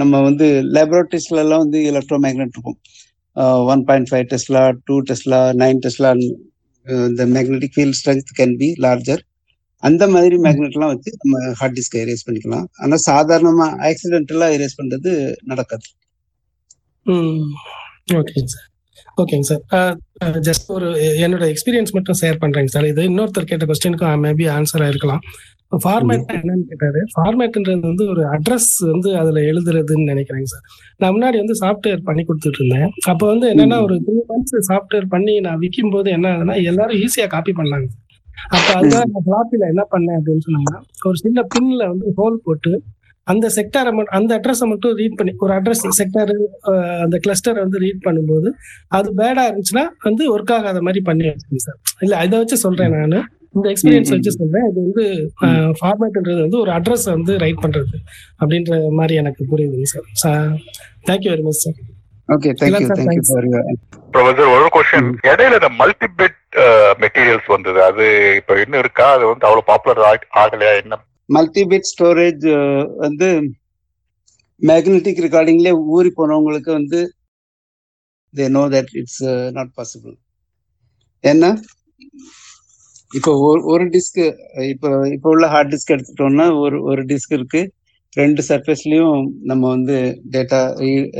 நம்ம வந்து லேபரேட்டரிஸ்ல எல்லாம் வந்து எலக்ட்ரோ மேக்னெட் இருக்கும் one point five tesla two tesla nine tesla இந்த magnetic field strength can be larger அந்த மாதிரி மேக்னெட்லாம் வச்சு நம்ம ஹார்ட் டிஸ்கை erase பண்ணிக்கலாம். ஆனா சாதாரணமா ஆக்சிடென்டலா erase பண்றது நடக்காது. ம். ஓகேங்க சார் ஓகேங்க சார் ஜஸ்ட் ஒரு என்னோட எக்ஸ்பீரியன்ஸ் மட்டும் ஷேர் பண்றேங்க சார் இது இன்னொருத்தர் கேட்ட கொஸ்டினுக்கு மேபி ஆன்சர் ஆயிருக்கலாம் ஃபார்மேட் என்னன்னு கேட்டாரு ஃபார்மேட்ன்றது வந்து ஒரு அட்ரஸ் வந்து அதுல எழுதுறதுன்னு நினைக்கிறேங்க சார் நான் முன்னாடி வந்து சாஃப்ட்வேர் பண்ணி கொடுத்துட்டு இருந்தேன். அப்போ வந்து என்னன்னா ஒரு த்ரீ மந்த்ஸ் சாஃப்ட்வேர் பண்ணி நான் விற்கும் போது என்ன ஆகுதுன்னா எல்லாரும் ஈஸியா காப்பி பண்ணாங்க அப்ப அதுதான் நான் ஃபிளாப்பில என்ன பண்ணேன் அப்படின்னு சொன்னோம்னா ஒரு சின்ன பின்ல வந்து ஹோல் போட்டு அந்த செக்டாரை மட்டும் அந்த அட்ரஸை மட்டும் ரீட் பண்ணி ஒரு அட்ரஸ் செக்டார் அந்த கிளஸ்டரை வந்து ரீட் பண்ணும்போது அது பேடா இருந்துச்சுன்னா வந்து ஒர்க் ஆகாத மாதிரி பண்ணி வச்சிருக்கேன் சார் இல்ல இதை வச்சு சொல்றேன் நான். இந்த எக்ஸ்பீரியன்ஸ் வச்சு சொல்றேன். இது வந்து ஃபார்மேட்ன்றது வந்து ஒரு அட்ரஸ் வந்து ரைட் பண்றது அப்படின்ற மாதிரி எனக்கு புரியுதுங்க sir thank you very much sir okay thank you thank you for professor ஒரு கொஸ்டின் இடையில இந்த மல்டிபிட் மெட்டீரியல்ஸ் வந்தது. அது இப்ப இன்னும் இருக்கா? அது வந்து அவ்வளவு பாப்புலர் ஆகலையா? என்ன? மல்டிபிட் ஸ்டோரேஜ் வந்து மேக்னெட்டிக் ரெக்கார்டிங்லேயே ஊறி போனவங்களுக்கு வந்து they know that it's not possible ஏன்னா இப்போ ஒரு ஒரு டிஸ்க் இப்போ இப்போ உள்ள ஹார்ட் டிஸ்க் எடுத்துட்டோம்னா ஒரு ஒரு டிஸ்க் இருக்கு. ரெண்டு சர்ஃபேஸ்லயும் நம்ம வந்து டேட்டா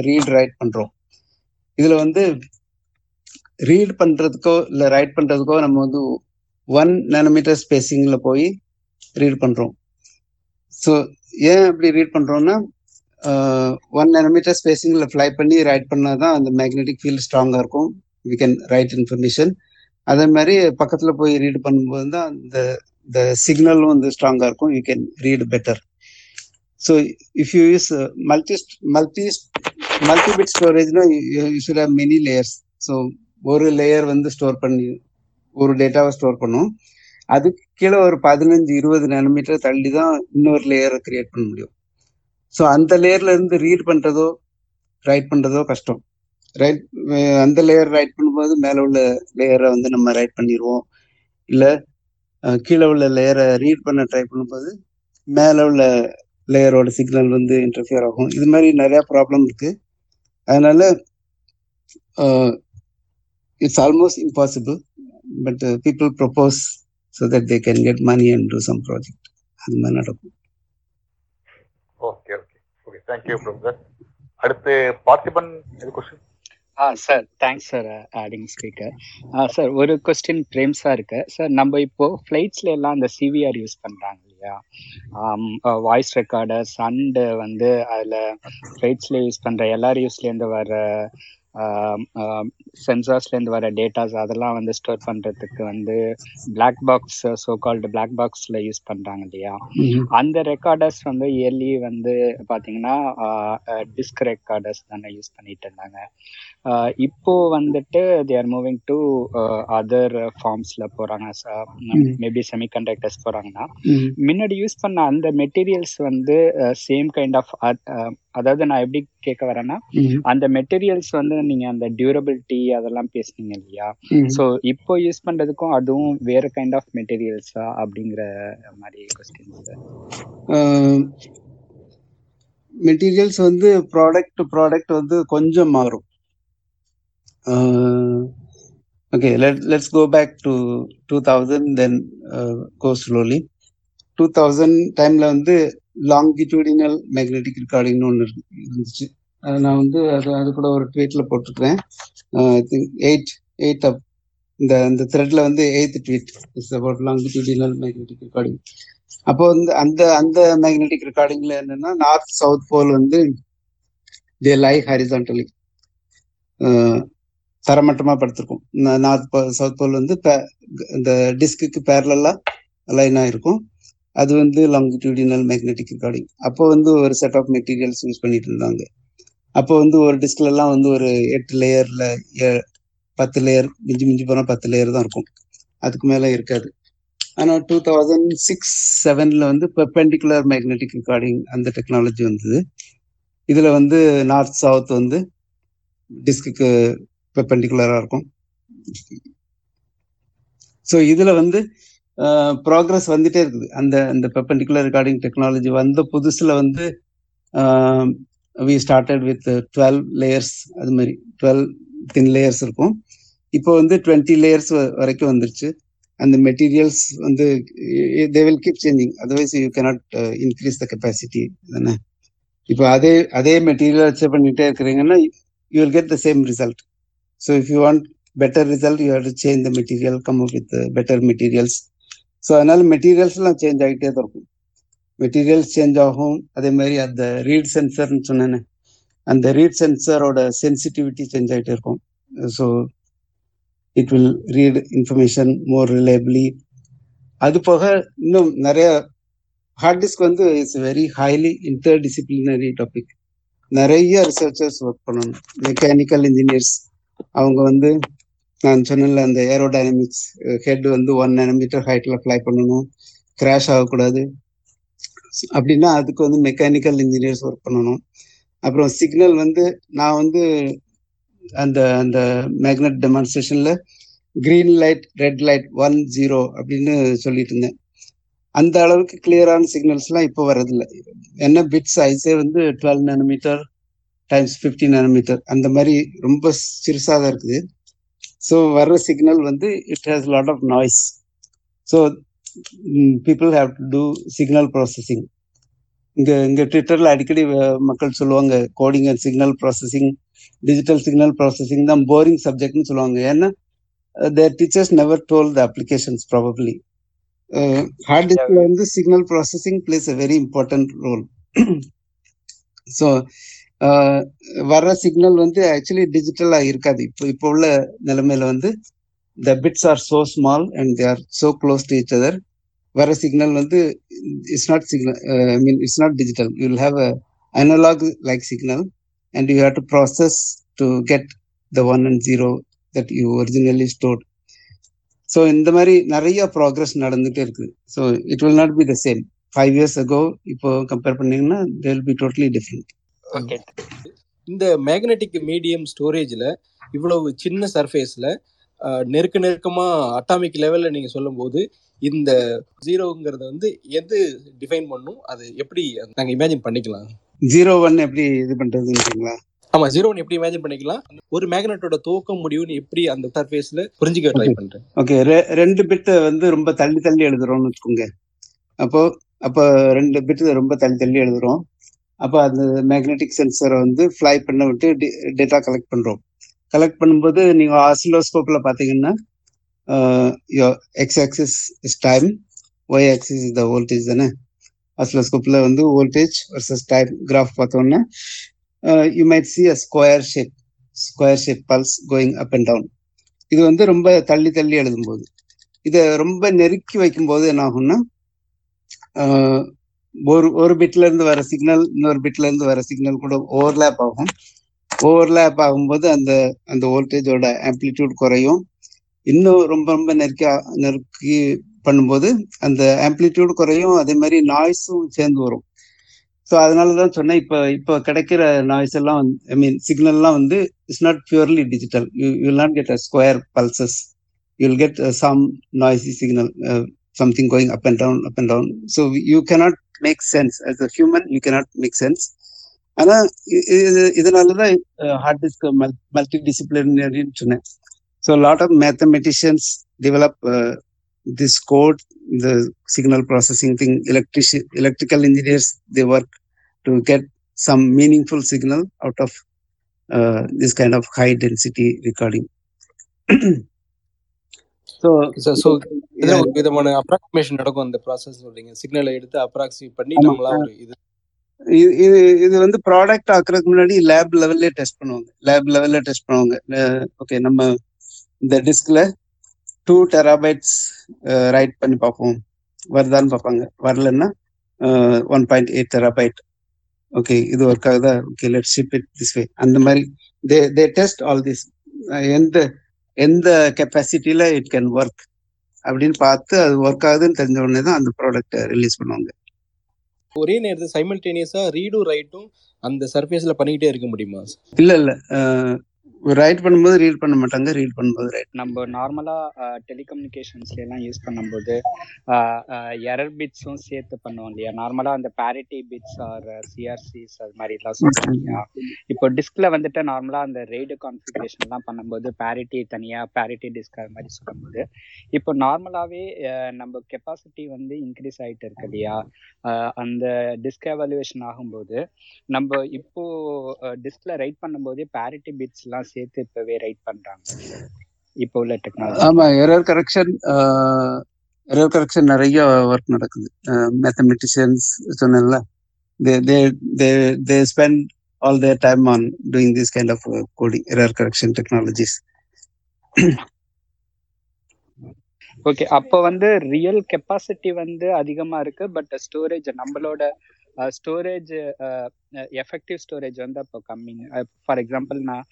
ரீட் ரைட் பண்றோம். இதுல வந்து ரீட் பண்றதுக்கோ இல்ல ரைட் பண்றதுக்கோ நம்ம வந்து ஒன் நேனோமீட்டர் ஸ்பேசிங்ல போய் ரீட் பண்றோம். ஸோ ஏன் அப்படி ரீட் பண்றோம்னா ஒன் நேனோமீட்டர் ஸ்பேசிங்ல ஃப்ளை பண்ணி ரைட் பண்ணாதான் அந்த மேக்னெட்டிக் ஃபீல்ட் ஸ்ட்ராங்கா இருக்கும். வி கேன் ரைட் இன்ஃபர்மேஷன் அதே மாதிரி பக்கத்துல போய் ரீட் பண்ணும்போது தான் அந்த இந்த சிக்னலும் வந்து ஸ்ட்ராங்கா இருக்கும். You can read better so if you use multi bit storage, no, you, you should have many layers so ஒரு லேயர் வந்து ஸ்டோர் பண்ணி ஒரு டேட்டாவை ஸ்டோர் பண்ணும். அதுக்கு கீழே ஒரு பதினஞ்சு இருபது நானோமீட்டர் தள்ளி தான் இன்னொரு லேயரை கிரியேட் பண்ண முடியும். ஸோ அந்த லேயர்ல இருந்து ரீட் பண்றதோ ரைட் பண்றதோ கஷ்டம். ரைட் அந்த லேயர் ரைட் பண்ணும்போது மேலே உள்ள லேயரை வந்து நம்ம ரைட் பண்ணிடுவோம் இல்லை கீழே உள்ள லேயரை ரீட் பண்ண ட்ரை பண்ணும்போது மேலே உள்ள லேயரோட சிக்னல் வந்து இன்டர்ஃபியர் ஆகும். இது மாதிரி நிறைய ப்ராப்ளம் இருக்கு. அதனால it's almost impossible but people propose so that they can get money and do some project அது மாதிரி நடக்கும். Okay okay okay thank you brother அடுத்து Parthiban question ah sir thanks sir adding speaker ah sir ஒரு question Prem சாருக்கு sir நம்ம இப்போ ஃப்ளைட்ஸ்ல எல்லாம் அந்த சிவிஆர் யூஸ் பண்றாங்க. இல்லையா? வாய்ஸ் ரெக்கார்டர்ஸ் அண்டு வந்து அதில் ஃப்ளைட்ஸ்ல யூஸ் பண்ற எல்லார் யூஸ்லேருந்து வர சென்சார்ஸ்லேருந்து வர டேட்டாஸ் அதெல்லாம் வந்து ஸ்டோர் பண்ணுறதுக்கு வந்து black box so called black பாக்ஸில் யூஸ் பண்ணுறாங்க இல்லையா அந்த ரெக்கார்டர்ஸ் வந்து இயர்லி வந்து பார்த்தீங்கன்னா டிஸ்க் ரெக்கார்டர்ஸ் தானே யூஸ் பண்ணிட்டு இருந்தாங்க. இப்போ வந்துட்டு they are moving to other ஃபார்ம்ஸில் போகிறாங்க மேபி செமி கண்டக்டர்ஸ் போகிறாங்கன்னா முன்னாடி யூஸ் பண்ண அந்த மெட்டீரியல்ஸ் வந்து சேம் கைண்ட் ஆஃப் அதாவது நான் எப்படி கேட்க வரேன்னா அந்த மெட்டீரியல்ஸ் வந்து நீங்க அந்த டியூரபிலிட்டி அதெல்லாம் பேசுனீங்க இல்லையா? ஸோ இப்போ யூஸ் பண்றதுக்கும் அதுவும் வேற கைண்ட் ஆஃப் மெட்டீரியல்ஸா அப்படிங்கிற மாதிரி கொஸ்டின் மெட்டீரியல்ஸ் வந்து ப்ராடக்ட் ப்ராடக்ட் வந்து கொஞ்சம் மாறும். Okay let let's go back to two thousand then go slowly to thousand டைம்ல வந்து லாங்கிடியூடினல் மேக்னெட்டிக் ரெக்கார்டிங்னு ஒன்று இருந்துச்சு. நான் வந்து அது அது கூட ஒரு ட்வீட்ல போட்டிருக்கிறேன். எயிட் எயிட் அப் இந்த இந்த த்ரெட்ல வந்து eighth tweet is about longitudinal magnetic recording அப்போ வந்து அந்த அந்த மேக்னெட்டிக் ரெக்கார்டிங்ல என்னன்னா நார்த் சவுத் போல் வந்து தே லை ஹரிசான்டலி தரமட்டமா படுத்திருக்கும். நார்த் சவுத் போல் வந்து இந்த டிஸ்க்கு பேரலா லைனா இருக்கும் அது வந்து லாங்கிடியூடினல் மேக்னெட்டிக் ரெக்கார்டிங் அப்போ வந்து ஒரு செட் ஆஃப் மெட்டீரியல்ஸ் யூஸ் பண்ணிட்டு இருந்தாங்க. அப்போ வந்து ஒரு டிஸ்க்ல எல்லாம் வந்து ஒரு எட்டு லேயர்ல பத்து லேயர் மிஞ்சி மிஞ்சி போனால் பத்து லேயர் தான் இருக்கும். அதுக்கு மேலே இருக்காது. ஆனால் டூ தௌசண்ட் சிக்ஸ் செவன்ல வந்து பெர்பெண்டிகுலர் மேக்னெட்டிக் ரெக்கார்டிங் அந்த டெக்னாலஜி வந்தது. இதில் வந்து நார்த் சவுத் வந்து டிஸ்க்கு பெர்பெண்டிகுலராக இருக்கும். ஸோ இதில் வந்து ப்ராக்ரஸ் வந்துட்டே இருக்குது. அந்த அந்த பெர்பெண்டிகுலர் ரெக்கார்டிங் டெக்னாலஜி வந்த புதுசில் வந்து we started with twelve layers அது மாதிரி டுவெல் தின் லேயர்ஸ் இருக்கும். இப்போ வந்து டுவெண்ட்டி லேயர்ஸ் வரைக்கும் வந்துருச்சு. அந்த மெட்டீரியல்ஸ் வந்து they will keep changing otherwise you cannot increase the capacity தானே? இப்போ அதே அதே மெட்டீரியல் வச்சு பண்ணிகிட்டே இருக்கிறீங்கன்னா you will get the same result so if you want better result you have to change the material come up with better materials so அதனால மெட்டீரியல்ஸ்லாம் change ஆகிட்டே தான் இருக்கும். மெட்டீரியல்ஸ் சேஞ்ச் ஆகும். அதே மாதிரி அந்த ரீட் சென்சர்னு சொன்னேன்னு அந்த ரீட் சென்சரோட சென்சிட்டிவிட்டி சேஞ்ச் ஆகிட்டே இருக்கும். So it will read information more reliably அது போக இன்னும் நிறைய ஹார்ட் டிஸ்க் வந்து it's very highly inter disciplinary topic நிறைய ரிசர்ச்சர்ஸ் ஒர்க் பண்ணணும். மெக்கானிக்கல் இன்ஜினியர்ஸ் அவங்க வந்து நான் சொன்னல அந்த ஏரோடைனமிக்ஸ் ஹெட் வந்து ஒன் நானோமீட்டர் ஹைட்ல ஃப்ளை பண்ணணும். கிராஷ் ஆகக்கூடாது. அப்படின்னா அதுக்கு வந்து மெக்கானிக்கல் இன்ஜினியர்ஸ் ஒர்க் பண்ணணும். அப்புறம் சிக்னல் வந்து நான் வந்து அந்த அந்த magnet டெமான்ஸ்ட்ரேஷன்ல green light red light one zero அப்படின்னு சொல்லிட்டு இருந்தேன். அந்த அளவுக்கு கிளியரான சிக்னல்ஸ்லாம் இப்போ வரதில்லை என்ன பிட் சைஸே வந்து twelve nanometer times fifty nanometer அந்த மாதிரி ரொம்ப சிறுசாக தான் இருக்குது. ஸோ வர்ற சிக்னல் வந்து it has lot of noise so people have to do signal processing இங்கே இங்கே ட்விட்டரில் அடிக்கடி மக்கள் சொல்லுவாங்க coding and signal processing digital signal processing தான் போரிங் சப்ஜெக்ட்னு சொல்லுவாங்க. ஏன்னா their teachers never told the applications probably hard டிஸ்க்ல வந்து signal processing plays a very important role so வர்ற சிக்னல் வந்து ஆக்சுவலி டிஜிட்டலா இருக்காது. இப்போ இப்போ உள்ள நிலைமையில வந்து the bits are so small and they are so close to each other வர சிக்னல் வந்து it's not signal I mean it's not digital you will have a analog like signal and you have to process to get the one and zero that you originally stored so இந்த மாதிரி நிறைய progress நடந்துட்டே இருக்குது. So it will not be the same five years ago இப்போ compare பண்ணீங்கன்னா they will be totally different இந்த magnetic medium ஸ்டோரேஜ்ல இவ்வளவு சின்ன சர்ஃபேஸ்ல நெருக்க நெருக்கமா அட்டாமிக் லெவல்ல நீங்க சொல்லும்போது இந்த ஜீரோங்கிறத வந்து எது டிஃபைன் பண்ணும்? அது எப்படி நாங்க இமேஜின் பண்ணிக்கலாம்? ஜீரோ ஒன் எப்படி இது பண்றதுன்றீங்களா? ஆமா ஜீரோ ஒன் எப்படி இமேஜின் பண்ணிக்கலாம்? ஒரு மேக்னெட்டோட துவக்கம் முடிவுன்னு எப்படி அந்த சர்ஃபேஸ்ல புரிஞ்சுக்க ட்ரை பண்றேன். ஓகே ரெண்டு பிட் வந்து ரொம்ப தள்ளி தள்ளி எழுதுறோம்னு வச்சுக்கோங்க. அப்போ அப்போ ரெண்டு பிட் ரொம்ப தள்ளி தள்ளி எழுதுறோம். அப்போ அந்த மேக்னெட்டிக் சென்சரை வந்து ஃப்ளை பண்ண விட்டு டேட்டா கலெக்ட் பண்ணுறோம் கலெக்ட் பண்ணும்போது நீங்கள் ஆசிலோஸ்கோப்பில் பார்த்தீங்கன்னா X axis is time Y axis is the voltage தானே? ஆசிலோஸ்கோப்பில் வந்து வோல்டேஜ் வர்சஸ் டைம் கிராஃப் பார்த்தோம்னா you might see a square shape square shape pulse going up and down இது வந்து ரொம்ப தள்ளி தள்ளி எழுதும்போது. இதை ரொம்ப நெருக்கி வைக்கும்போது என்ன ஆகும்னா ஒரு ஒரு பிட்ல இருந்து வர சிக்னல் இன்னொரு பிட்ல இருந்து வர சிக்னல் கூட ஓவர்லேப் ஆகும். ஓவர்லேப் ஆகும்போது அந்த அந்த வோல்டேஜோட ஆம்பிளிடியூட் குறையும். இன்னும் ரொம்ப ரொம்ப நெருக்கி நெருக்கி பண்ணும்போது அந்த ஆம்ப்ளிடியூட் குறையும். அதே மாதிரி நாய்ஸும் சேர்ந்து வரும். ஸோ அதனால தான் சொன்னேன் இப்போ இப்போ கிடைக்கிற நாய்ஸ் எல்லாம் ஐ மீன் சிக்னல்லாம் வந்து it's not purely digital you will not get a square pulses you'll get some noisy signal something going up and down up and down so you cannot make sense as a human you cannot make sense ஆனா இது இதனால தான் hard disk multi டிசிப்ளினரின்னு சொன்னேன் so lot of mathematicians develop this code the signal processing thing electric electrical engineers they work to get some meaningful signal out of uh, this kind of high density so, so இதுல ஒரு விதமான approximation நடக்கும் அந்த process சொல்றீங்க. சிக்னலை எடுத்து approximate பண்ணி நம்மளா ஒரு இது. இது இது வந்து ப்ராடக்ட் ஆக்குறதுக்கு முன்னாடி லேப் லெவல்ல டெஸ்ட் பண்ணுவாங்க. லேப் லெவல்ல டெஸ்ட் பண்ணுவாங்க. ஓகே நம்ம இந்த டிஸ்க்ல டூ டெராபைட்ஸ் ரைட் பண்ணி பார்ப்போம். வருதான்னு பார்ப்பாங்க. வரலன்னா one point eight terabyte okay இது ஒர்க் ஆகுதா? Okay let ship it this way அந்த மாதிரி they they test all this எந்த எந்த கெப்பாசிட்டியில இட் கேன் ஒர்க் அப்படின்னு பார்த்து அது ஒர்க் ஆகுதுன்னு தெரிஞ்ச உடனே தான் அந்த ப்ராடக்ட் ரிலீஸ் பண்ணுவாங்க. ஒரே நேரத்தில் சைமல்டேனியஸா ரீடும் ரைட்டும் அந்த சர்ஃபேஸ்ல பண்ணிக்கிட்டே இருக்க முடியுமா? இல்ல இல்ல. ரைட் பண்ணும்போது ரீட் பண்ண மாட்டாங்க ரீட் பண்ணும்போது ரைட் நம்ம நார்மலா டெலிகம்யூனிகேஷன்ஸ்ல எல்லாம் யூஸ் பண்ணும்போது எரர் பிட்ஸும் சேர்த்து பண்ணுவோம் இல்லையா? நார்மலா அந்த பேரிட்டி பிட்ஸ் ஆர் சிஆர்சிஸ் அது மாதிரி எல்லாம் சொல்லுவோம் இல்லையா? இப்போ டிஸ்க்ல வந்துட்டு நார்மலா அந்த ரெய்டு கான்ஃபிகரேஷன் எல்லாம் பண்ணும்போது பேரிட்டி தனியா பேரிட்டி டிஸ்க் அது மாதிரி சொல்லும்போது இப்போ நார்மலாவே நம்ம கெப்பாசிட்டி வந்து இன்க்ரீஸ் ஆயிட்டு இருக்கு இல்லையா? அந்த டிஸ்க் எவாலுவேஷன் ஆகும்போது நம்ம இப்போ டிஸ்க்ல ரைட் பண்ணும்போதே பேரிட்டி பிட்ஸ் எல்லாம் சேர்த்து இப்பவே ரைட் பண்றாங்க. இப்போ உள்ள டெக்னாலஜி ஆமா எரர் கரெக்ஷன் எரர் கரெக்ஷன் நிறைய ஒர்க் நடக்குது. மேத்தமெட்டிஷியன்ஸ் சொன்னேன்ல they they they they spend all their time on doing this kind of coding error correction technologies okay அப்போ வந்து ரியல் கெப்பாசிட்டி வந்து அதிகமா இருக்கு பட் ஸ்டோரேஜ் நம்மளோட ஸ்டோரேஜ் எஃபெக்டிவ் ஸ்டோரேஜ் வந்து அப்போ கம்மிங் ஃபார் எக்ஸாம்பிள் நான்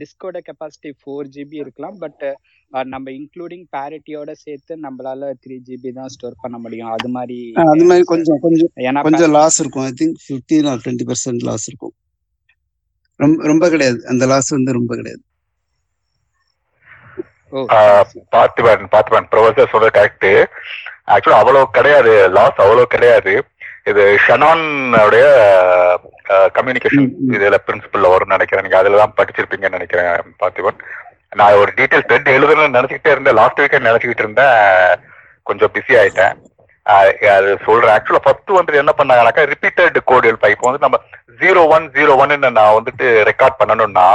டிஸ்கோட கெப்பாசிட்டி ஃபோர் ஜிபி இருக்கலாம் பட் நம்ம இன்க்ளூடிங் பேரிட்டியோட சேர்த்து நம்மளால த்ரீ ஜிபி தான் ஸ்டோர் பண்ண முடியும். அது மாதிரி அது மாதிரி கொஞ்சம் கொஞ்சம் ஏன்னா கொஞ்சம் லாஸ் இருக்கும். I think fifteen or twenty percent loss இருக்கும். ரொம்ப ரொம்ப கிடையாது. அந்த லாஸ் வந்து ரொம்ப கிடையாது. பார்த்திபன் பார்த்திபன் ப்ரொஃபசர் சொல்றது கரெக்ட் ஆக்சுவலா அவ்வளவு கிடையாது. லாஸ் அவ்வளவு கிடையாது. இது ஷனான் உடைய கம்யூனிகேஷன் இதுல பிரின்சிபல்ல வரும்னு நினைக்கிறேன். நீங்க அதுல தான் படிச்சிருப்பீங்கன்னு நினைக்கிறேன் பார்த்திபன். நான் ஒரு டீட்டெயில் த்ரெட் எழுதணும்னு நினைச்சுக்கிட்டே இருந்தேன். லாஸ்ட் வீக்கெண்ட் நினைச்சுக்கிட்டு இருந்தேன். கொஞ்சம் பிஸி ஆயிட்டேன். அது சொல்றேன் ஆக்சுவலா ஃபர்ஸ்ட் வந்துட்டு என்ன பண்ணாங்கனாக்கா ரிப்பீட்டட் கோடு எழுப்பா. இப்போ வந்து நம்ம ஜீரோ ஒன் ஜீரோ ஒன்னு நான் வந்துட்டு ரெக்கார்ட் பண்ணணும்னா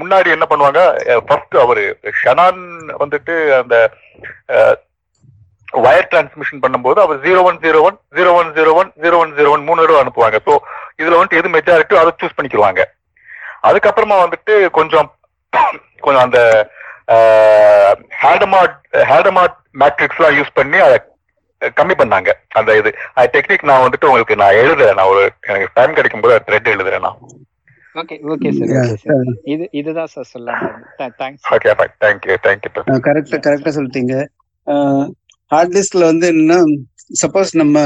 முன்னாடி என்ன பண்ணுவாங்க ஃபர்ஸ்ட் அவரு ஷனான் வந்துட்டு அந்த வயர் டிரான்ஸ்மிஷன் பண்ணும்போது அவர் zero one zero one zero one zero one zero one zero one மூணு தடவை அனுப்புவாங்க. ஸோ இதுல வந்துட்டு எது மெஜாரிட்டியோ அதை சூஸ் பண்ணிக்கிடுவாங்க அதுக்கப்புறமா வந்துட்டு கொஞ்சம் கொஞ்சம் அந்த ஹேடமாட் ஹேடமாட் மேட்ரிக்ஸ் எல்லாம் யூஸ் பண்ணி அதை கம்மி பண்ணாங்க. அந்த இது டெக்னிக் நான் வந்துட்டு உங்களுக்கு நான் எழுதுறேன். நான் ஒரு எனக்கு டைம் கிடைக்கும் போது த்ரெட் எழுதுறேன் நான். Okay okay sir. இது இதுதான் சார் சொல்ல thanks okay fine thank you thank you கரெக்டா கரெக்டா சொல்லிட்டீங்க. ஹார்ட் டிஸ்க்ல வந்து என்னன்னா சப்போஸ் நம்ம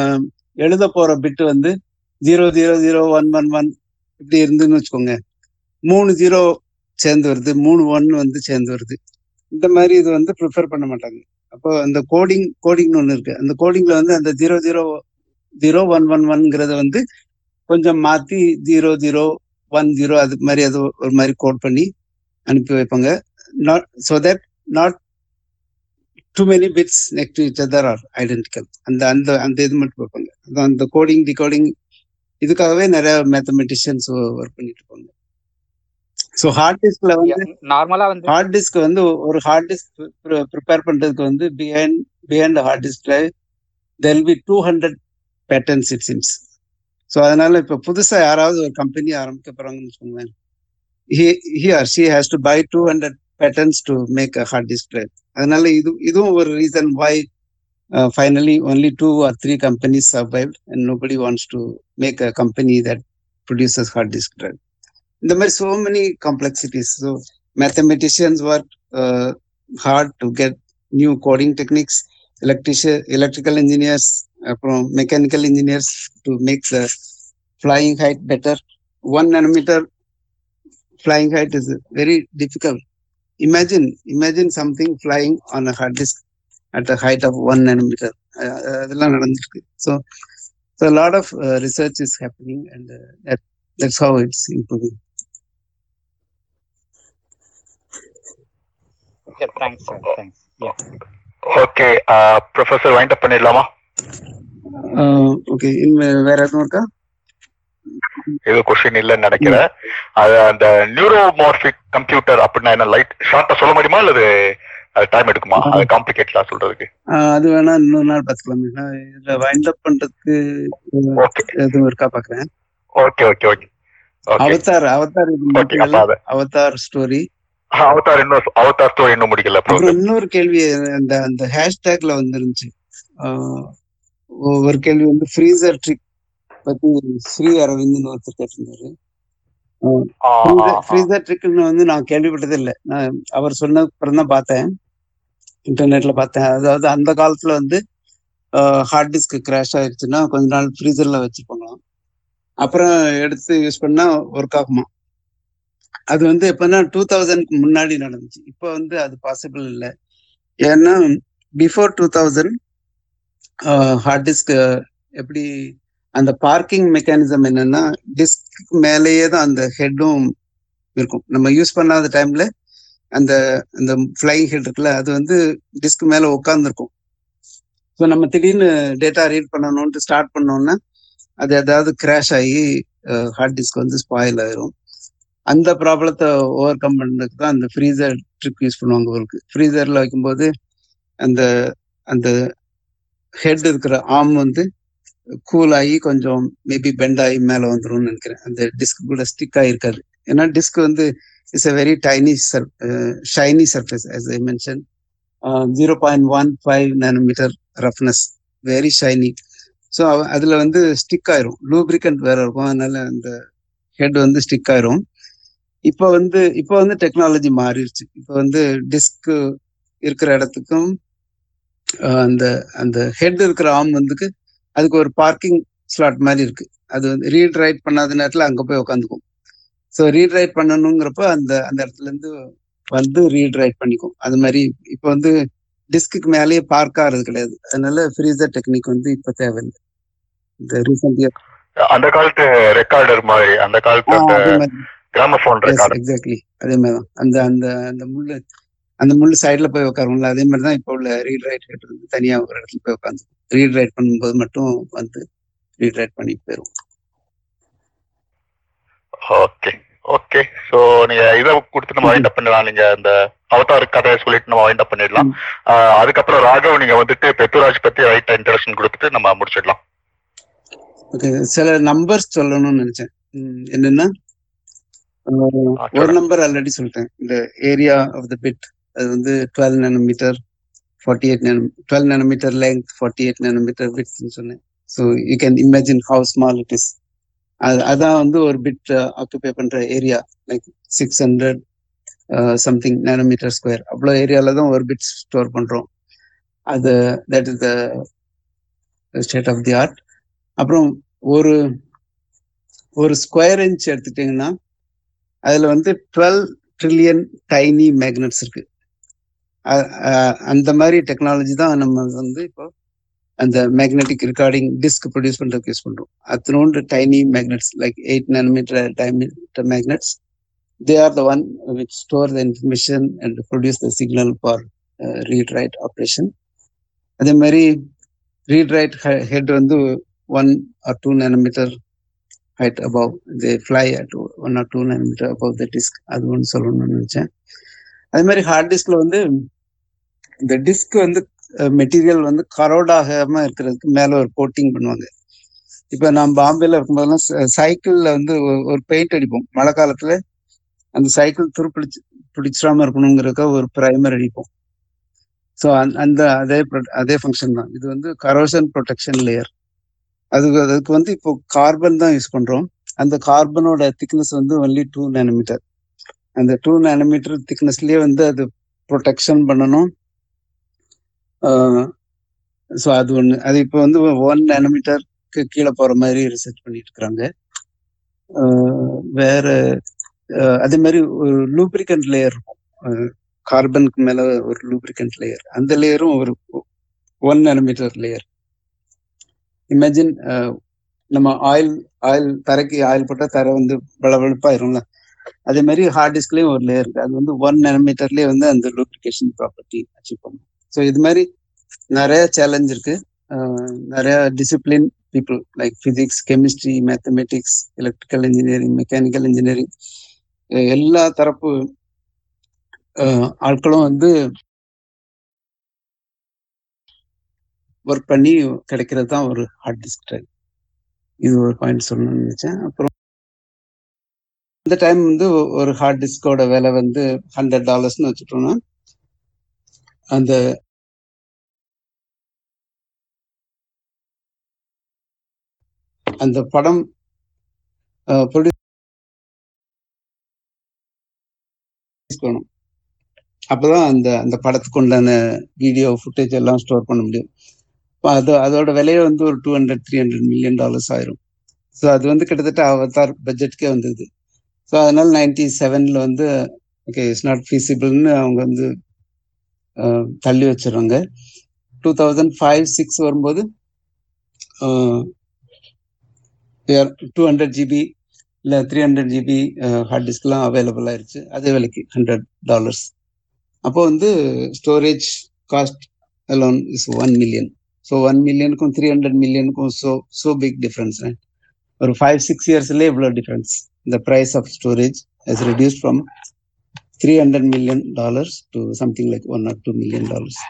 எழுத போற பிட் வந்து zero zero zero one one one இப்படி இருந்துன்னு வச்சுக்கோங்க. மூணு ஜீரோ சேர்ந்து வருது. மூணு ஒன் வந்து சேர்ந்து வருது. இந்த மாதிரி இது வந்து ப்ரிஃபர் பண்ண மாட்டாங்க. அப்போ அந்த கோடிங் கோடிங்னு ஒன்று இருக்கு. அந்த கோடிங்ல வந்து அந்த zero zero zero one one ஒன்ங்கிறத வந்து கொஞ்சம் மாத்தி ஜீரோ ஜீரோ ஒன் ஜீரோ அது மாதிரி அது ஒரு மாதிரி கோட் பண்ணி அனுப்பி வைப்பாங்க. Not so that not too many bits next each other are identical அந்த அந்த அந்த இது மட்டும் அதான் அந்த கோடிங் டிகோடிங் இதுக்காகவே நிறைய மேத்தமெட்டிஷியன்ஸ் ஒர்க் பண்ணிட்டு இருப்பாங்க. ஸோ ஹார்ட் டிஸ்க்ல வந்து நார்மலா வந்து ஹார்ட் டிஸ்க் வந்து ஒரு ஹார்ட் டிஸ்க் ப்ரிப்பேர் பண்றதுக்கு வந்து behind behind hard டிஸ்க்ல there'll be two hundred patterns it seems so அதனால இப்போ புதுசா யாராவது ஒரு கம்பெனி ஆரம்பிக்க போறாங்கன்னு வச்சுக்கோங்களேன். He or she has to buy 200 patents to make a hard disk drive அதனால இது இதுவும் ஒரு reason why uh, finally only two or three companies survived and nobody wants to make a company that produces hard disk drive இந்த மாதிரி so many complexities so mathematicians work uh, hard to get new coding techniques electrician electrical engineers அப்புறம் mechanical engineers to make the flying height better one nanometer flying height is very difficult. Imagine, imagine something flying on a hard disk at a height of one nanometer. Uh, அதெல்லாம் நடந்திருக்கு. So, so a lot of uh, research is happening, and uh, that that's how it's improving. Okay thanks sir thanks yeah okay professor wind up பண்ணிடலாமா Uh, okay, in வேற எதுவும் இருக்கா? இது question இல்லைன்னு நினைக்கிறேன். அது அந்த நியூரோமார்பிக் கம்ப்யூட்டர் அப்படின்னா என்ன லைட் ஷார்ட்டா சொல்ல முடியுமா அல்லது அது டைம் எடுக்குமா? அது காம்ப்ளிகேட்டா சொல்றதுக்கு. அது வேணா இன்னொரு நாள் பார்த்துக்கலாம். நான் இதுல வைண்ட் அப் பண்றதுக்கு எதுவும் இருக்கா பாக்குறேன். Okay okay okay Avatar Avatar Avatar story Avatar இன்னும் அவதார் ஸ்டோரி இன்னும் முடிக்கல அப்புறம் இன்னொரு கேள்வி அந்த அந்த ஹேஷ்டேக்ல வந்துருந்துச்சு. ஒரு கேள்வி வந்து ஃப்ரீசர் ட்ரிக் பத்தி ஸ்ரீ அரவிந்த்னு ஒருத்தர் கேட்டிருந்தாரு ஃப்ரீசர் ட்ரிக்னு வந்து நான் கேள்விப்பட்டதே இல்லை. நான் அவர் சொன்ன அப்புறம் தான் பார்த்தேன். இன்டர்நெட்ல பார்த்தேன். அதாவது அந்த காலத்துல வந்து ஹார்ட் டிஸ்க் கிராஷ் ஆயிடுச்சுன்னா கொஞ்ச நாள் ஃப்ரீசர்ல வச்சிருப்பாங்களாம். அப்புறம் எடுத்து யூஸ் பண்ணா ஒர்க் ஆகுமா? அது வந்து எப்பன்னா டூ தௌசண்ட்க்கு முன்னாடி நடந்துச்சு. இப்போ வந்து அது பாசிபிள் இல்லை. ஏன்னா before two thousand hard disk எப்படி அந்த பார்க்கிங் மெக்கானிசம் என்னன்னா டிஸ்க் மேலேயே தான் அந்த ஹெட்டும் இருக்கும். நம்ம யூஸ் பண்ணாத டைம்ல அந்த அந்த ஃப்ளைங் ஹெட் இருக்குல்ல அது வந்து டிஸ்க் மேல உட்காந்துருக்கும் ஸோ நம்ம திடீர்னு டேட்டா ரீட் பண்ணணும்ட்டு ஸ்டார்ட் பண்ணோம்னா அது ஏதாவது கிராஷ் ஆகி ஹார்ட் டிஸ்க் வந்து ஸ்பாயில் ஆயிரும். அந்த ப்ராப்ளத்தை ஓவர் கம் பண்ணுறதுக்கு தான் அந்த ஃப்ரீசர் ட்ரிப் யூஸ் பண்ணுவாங்க உங்களுக்கு ஃப்ரீசரில் வைக்கும்போது அந்த அந்த ஹெட் இருக்கிற ஆர்ம் வந்து கூல் ஆகி கொஞ்சம் மேபி பெண்ட் ஆகி மேலே வந்துரும்னு நினைக்கிறேன். அந்த டிஸ்க் கூட ஸ்டிக் ஆகிருக்காது ஏன்னா டிஸ்க் வந்து it's a very tiny sir shiny surface as I mention zero point one five nanometer roughness very shiny so அதில் வந்து ஸ்டிக் ஆயிரும். லூப்ரிகண்ட் வேற இருக்கும். அதனால அந்த ஹெட் வந்து ஸ்டிக் ஆயிரும். இப்போ வந்து இப்போ வந்து டெக்னாலஜி மாறிடுச்சு. இப்போ வந்து டிஸ்க் இருக்கிற இடத்துக்கும் uh, அந்த அந்த ஹெட் இருக்கிற ஆம் வந்துக்கு அதுக்கு ஒரு பார்க்கிங் ஸ்லாட் மாதிரி இருக்கு. அது வந்து ரீட் ரைட் பண்ணாத நேரத்தில் அங்கே போய் உட்காந்துக்கும் ஸோ ரீட் ரைட் பண்ணணுங்கிறப்ப அந்த அந்த இடத்துல இருந்து வந்து ரீட் ரைட் பண்ணிக்கும். அது மாதிரி இப்போ வந்து டிஸ்க்கு மேலேயே பார்க் ஆகிறது கிடையாது. அதனால ஃப்ரீசர் டெக்னிக் வந்து இப்போ தேவையில்லை. இந்த ரீசெண்ட் இயர் அந்த காலத்து ரெக்கார்டர் மாதிரி அந்த காலத்து கிராமபோன் ரெக்கார்டர் எக்ஸாக்ட்லி அதே மாதிரி தான் அந்த அந்த அந்த முள்ளு அந்த முள்ளு சைடுல போய் உட்காரும்ல அதே மாதிரி தான் இப்போ உள்ள ரீட் ரைட் ஹெட் வந்து தனியா ஒரு இடத்துல போய் உட்காந்து ரீட் ரைட் பண்ணும்போது மட்டும் வந்து ரீட் ரைட் பண்ணிட்டு போயிரும் ஓகே ஓகே சோ நீங்க இதை கொடுத்து நம்ம வைண்ட் அப் பண்ணலாம் நீங்க அந்த அவதார் கதையை சொல்லிட்டு நம்ம வைண்ட் அப் பண்ணிடலாம். அதுக்கப்புறம் ராகவ் நீங்க வந்துட்டு பெத்துராஜ் பத்தி ரைட் இன்ட்ரடக்ஷன் கொடுத்துட்டு நம்ம முடிச்சிடலாம். ஓகே. சில நம்பர்ஸ் சொல்லணும்னு நினைச்சேன். என்னன்னா ஒரு நம்பர் ஆல்ரெடி சொல்லிட்டேன். இந்த ஏரியா ஆஃப் த பிட் அது வந்து twelve nanometer forty eight nano twelve nanometer length forty eight nanometer விட்ஸ்ன்னு சொன்னேன். So you can imagine how small it is அது அதான் வந்து ஒரு பிட் ஆக்குபை uh, பண்ற area like six hundred something nanometer square அவ்வளோ ஏரியால தான் ஒரு பிட் ஸ்டோர் பண்றோம். அது that is the state of the art அப்புறம் ஒரு ஒரு ஸ்கொயர் இன்ச் எடுத்துட்டீங்கன்னா அதுல வந்து டுவெல் ட்ரில்லியன் டைனி மேக்னட்ஸ் இருக்கு. அந்த மாதிரி டெக்னாலஜி தான் நம்ம வந்து இப்போ அந்த மேக்னெட்டிக் ரெக்கார்டிங் டிஸ்க் ப்ரொடியூஸ் பண்ணுறதுக்கு யூஸ் பண்ணுறோம் அத்தனோண்டு tiny magnets like eight nanometer diameter magnets they are the one which store the information and produce the signal for read write operation அதே மாதிரி ரீட் ரைட் ஹெட் வந்து one or two nanometer height above they fly at one or two nanometer above the disk அது ஒன்று சொல்லணும்னு நினச்சேன். அதே மாதிரி heart டிஸ்கில் வந்து இந்த டிஸ்க் வந்து மெட்டீரியல் வந்து கரோடாகாம இருக்கிறதுக்கு மேல ஒரு கோட்டிங் பண்ணுவாங்க. இப்ப நான் பாம்பேல இருக்கும்போதெல்லாம் சைக்கிள்ல வந்து ஒரு- பெயிண்ட் அடிப்போம். மழை காலத்துல அந்த சைக்கிள் துருப்பிடிச்சு பிடிச்சிடாம இருக்கணுங்கிறதுக்காக ஒரு பிரைமர் அடிப்போம். ஸோ அந்த அதே அதே ஃபங்க்ஷன் தான். இது வந்து கரோஷன் ப்ரொடெக்ஷன் லேயர் அது அதுக்கு வந்து இப்போ கார்பன் தான் யூஸ் பண்றோம். அந்த கார்பனோட திக்னஸ் வந்து ஒன்லி டூ நேனோமீட்டர் அந்த டூ நேனோமீட்டர் திக்னஸ்லயே வந்து அது ப்ரொடெக்ஷன் பண்ணணும். ஸோ அது ஒன்று அது இப்போ வந்து ஒன் நானோமீட்டருக்கு கீழே போற மாதிரி ரிசர்ச் பண்ணிட்டு இருக்கிறாங்க வேற அதே மாதிரி ஒரு லூப்ரிகன்ட் லேயர் இருக்கும். கார்பனுக்கு மேல ஒரு லூப்ரிகன்ட் லேயர் அந்த லேயரும் ஒரு ஒன் நானோமீட்டர் லேயர் இமேஜின் நம்ம ஆயில் ஆயில் தரைக்கு ஆயில் போட்டா தரை வந்து பளபளப்பாயிரும்ல. அதே மாதிரி ஹார்ட் டிஸ்க்லயும் ஒரு லேயர் இருக்கு. அது வந்து ஒன் நானோமீட்டர்லயே வந்து அந்த லூப்ரிகேஷன் ப்ராப்பர்ட்டி அச்சீவ் பண்ணும். ஸோ இது மாதிரி நிறைய சேலஞ்ச் இருக்கு. நிறைய discipline people like physics chemistry mathematics electrical engineering mechanical engineering எல்லா தரப்பு ஆட்களும் வந்து ஒர்க் பண்ணி கிடைக்கிறது தான் ஒரு ஹார்ட் டிஸ்க் ட்ரைவ் இது ஒரு பாயிண்ட் சொல்லணும்னு நினைச்சேன். அப்புறம் இந்த டைம் வந்து ஒரு ஹார்ட் டிஸ்கோட விலை வந்து ஹண்ட்ரட் டாலர்ஸ்னு வச்சுட்டோம்னா அந்த அந்த படம் பண்ணணும். அப்பதான் அந்த அந்த படத்துக்கு உண்டான வீடியோ ஃபுட்டேஜ் எல்லாம் ஸ்டோர் பண்ண முடியும். அது அதோட விலைய வந்து ஒரு two hundred three hundred million dollars ஆயிரும். ஸோ அது வந்து கிட்டத்தட்ட அவதார் பட்ஜெட்கே வந்தது. ஸோ அதனால நைன்டி செவன்ல வந்து ஓகே இட்ஸ் நாட் ஃபீஸிபிள்னு அவங்க வந்து தள்ளி வச்சிடுறாங்க. டூ தௌசண்ட் ஃபைவ் சிக்ஸ் வரும்போது டூ ஹண்ட்ரட் ஜிபி இல்லை த்ரீ ஹண்ட்ரட் ஜிபி ஹார்ட் டிஸ்க்லாம் அவைலபிள் ஆயிடுச்சு அதே விலைக்கு ஹண்ட்ரட் டாலர்ஸ் அப்போ வந்து storage cost alone is one million so one மில்லியனுக்கும் த்ரீ ஹண்ட்ரட் மில்லியனுக்கும் ஸோ ஸோ பிக் டிஃப்ரென்ஸ் ஒரு ஃபைவ் சிக்ஸ் இயர்ஸ்லேயே இவ்வளோ டிஃப்ரென்ஸ் இந்த price of storage is reduce from three hundred million dollars to something like one or two million dollars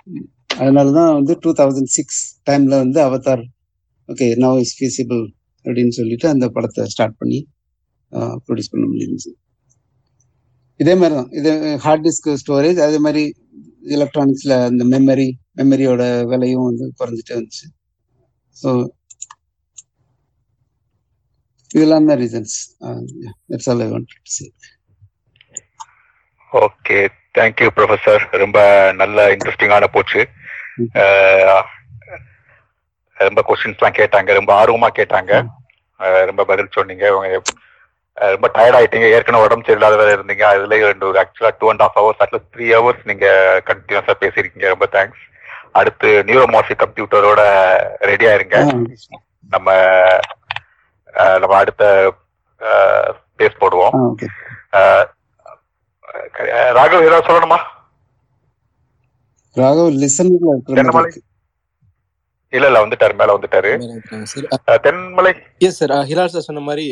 அதனால தான் வந்து two thousand six டைமில் வந்து Avatar okay now is feasible அப்படின்னு சொல்லிட்டு அந்த படத்தை ஸ்டார்ட் பண்ணி ப்ரொடியூஸ் பண்ண முடிஞ்சுச்சு இதே மாதிரி தான் இது ஹார்ட் டிஸ்க் ஸ்டோரேஜ் அதே மாதிரி எலக்ட்ரானிக்ஸில் அந்த மெமரி மெமரியோட விலையும் வந்து குறைஞ்சிட்டே வந்துச்சு. ஸோ இதெல்லாம் தான் reasons that's all I want to say okay thank you professor ரொம்ப நல்ல இன்ட்ரெஸ்டிங்கான போச்சு. ரொம்ப கொஸ்டின்ஸ்லாம் கேட்டாங்க ரொம்ப ஆர்வமா கேட்டாங்க. ரொம்ப பதில் சொன்னீங்க. ரொம்ப டயர்ட் ஆயிட்டீங்க. ஏற்கனவே உடம்பு சரியில்லாத வேற இருந்தீங்க. அதுலயே ரெண்டு actually two and half hours at least three hours நீங்க கண்டினியூஸா பேசியிருக்கீங்க. ரொம்ப தேங்க்ஸ் அடுத்து நியூரோமார்ஃபிக் கம்ப்யூட்டரோட ரெடியா இருங்க நம்ம நம்ம அடுத்த பேஸ் போடுவோம். ராகவ் ஏதாவது சொல்லணுமா? ராகவ் லிசனிங்ல இருக்கிற இல்ல இல்ல வந்துட்டாரு மேல வந்துட்டாரு. Thenmala? Yes sir Hilal sir சொன்ன மாதிரி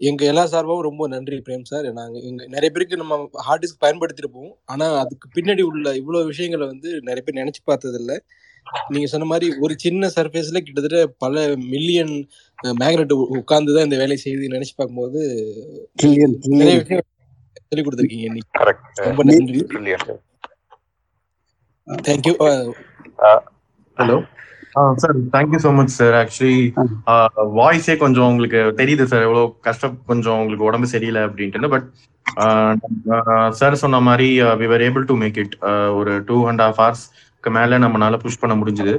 எங்க எல்லா சார்பாகவும் ரொம்ப நன்றி பிரேம் சார் நாங்க எங்க நிறைய பேருக்கு நம்ம ஹார்ட் டிஸ்க் பயன்படுத்திருப்போம் ஆனா அதுக்கு பின்னாடி உள்ள இவ்வளவு விஷயங்களை வந்து நிறைய பேர் நினைச்சு பார்த்தது இல்ல நீங்க சொன்ன மாதிரி ஒரு சின்ன சர்ஃபேஸ்ல கிட்டத்தட்ட பல மில்லியன் மேக்னெட் உட்கார்ந்து தான் இந்த வேலையை செய்து நினைச்சு பார்க்கும்போது ட்ரில்லியன் நிறைய விஷயம் சொல்லி கொடுத்துருக்கீங்க இன்னைக்கு. கரெக்ட் ரொம்ப நன்றி. Thank you hello sir thank you so much sir actually வாய்ஸே கொஞ்சம் உங்களுக்கு தெரியுது சார் எவ்வளோ கஷ்டம் கொஞ்சம் உங்களுக்கு உடம்பு சரியில்லை அப்படின்ட்டு பட் சார் சொன்ன மாதிரி we were able to make it ஒரு டூ அண்ட் ஹாஃப் ஹவர்ஸ்க்கு மேலே நம்மளால புஷ் பண்ண முடிஞ்சுது.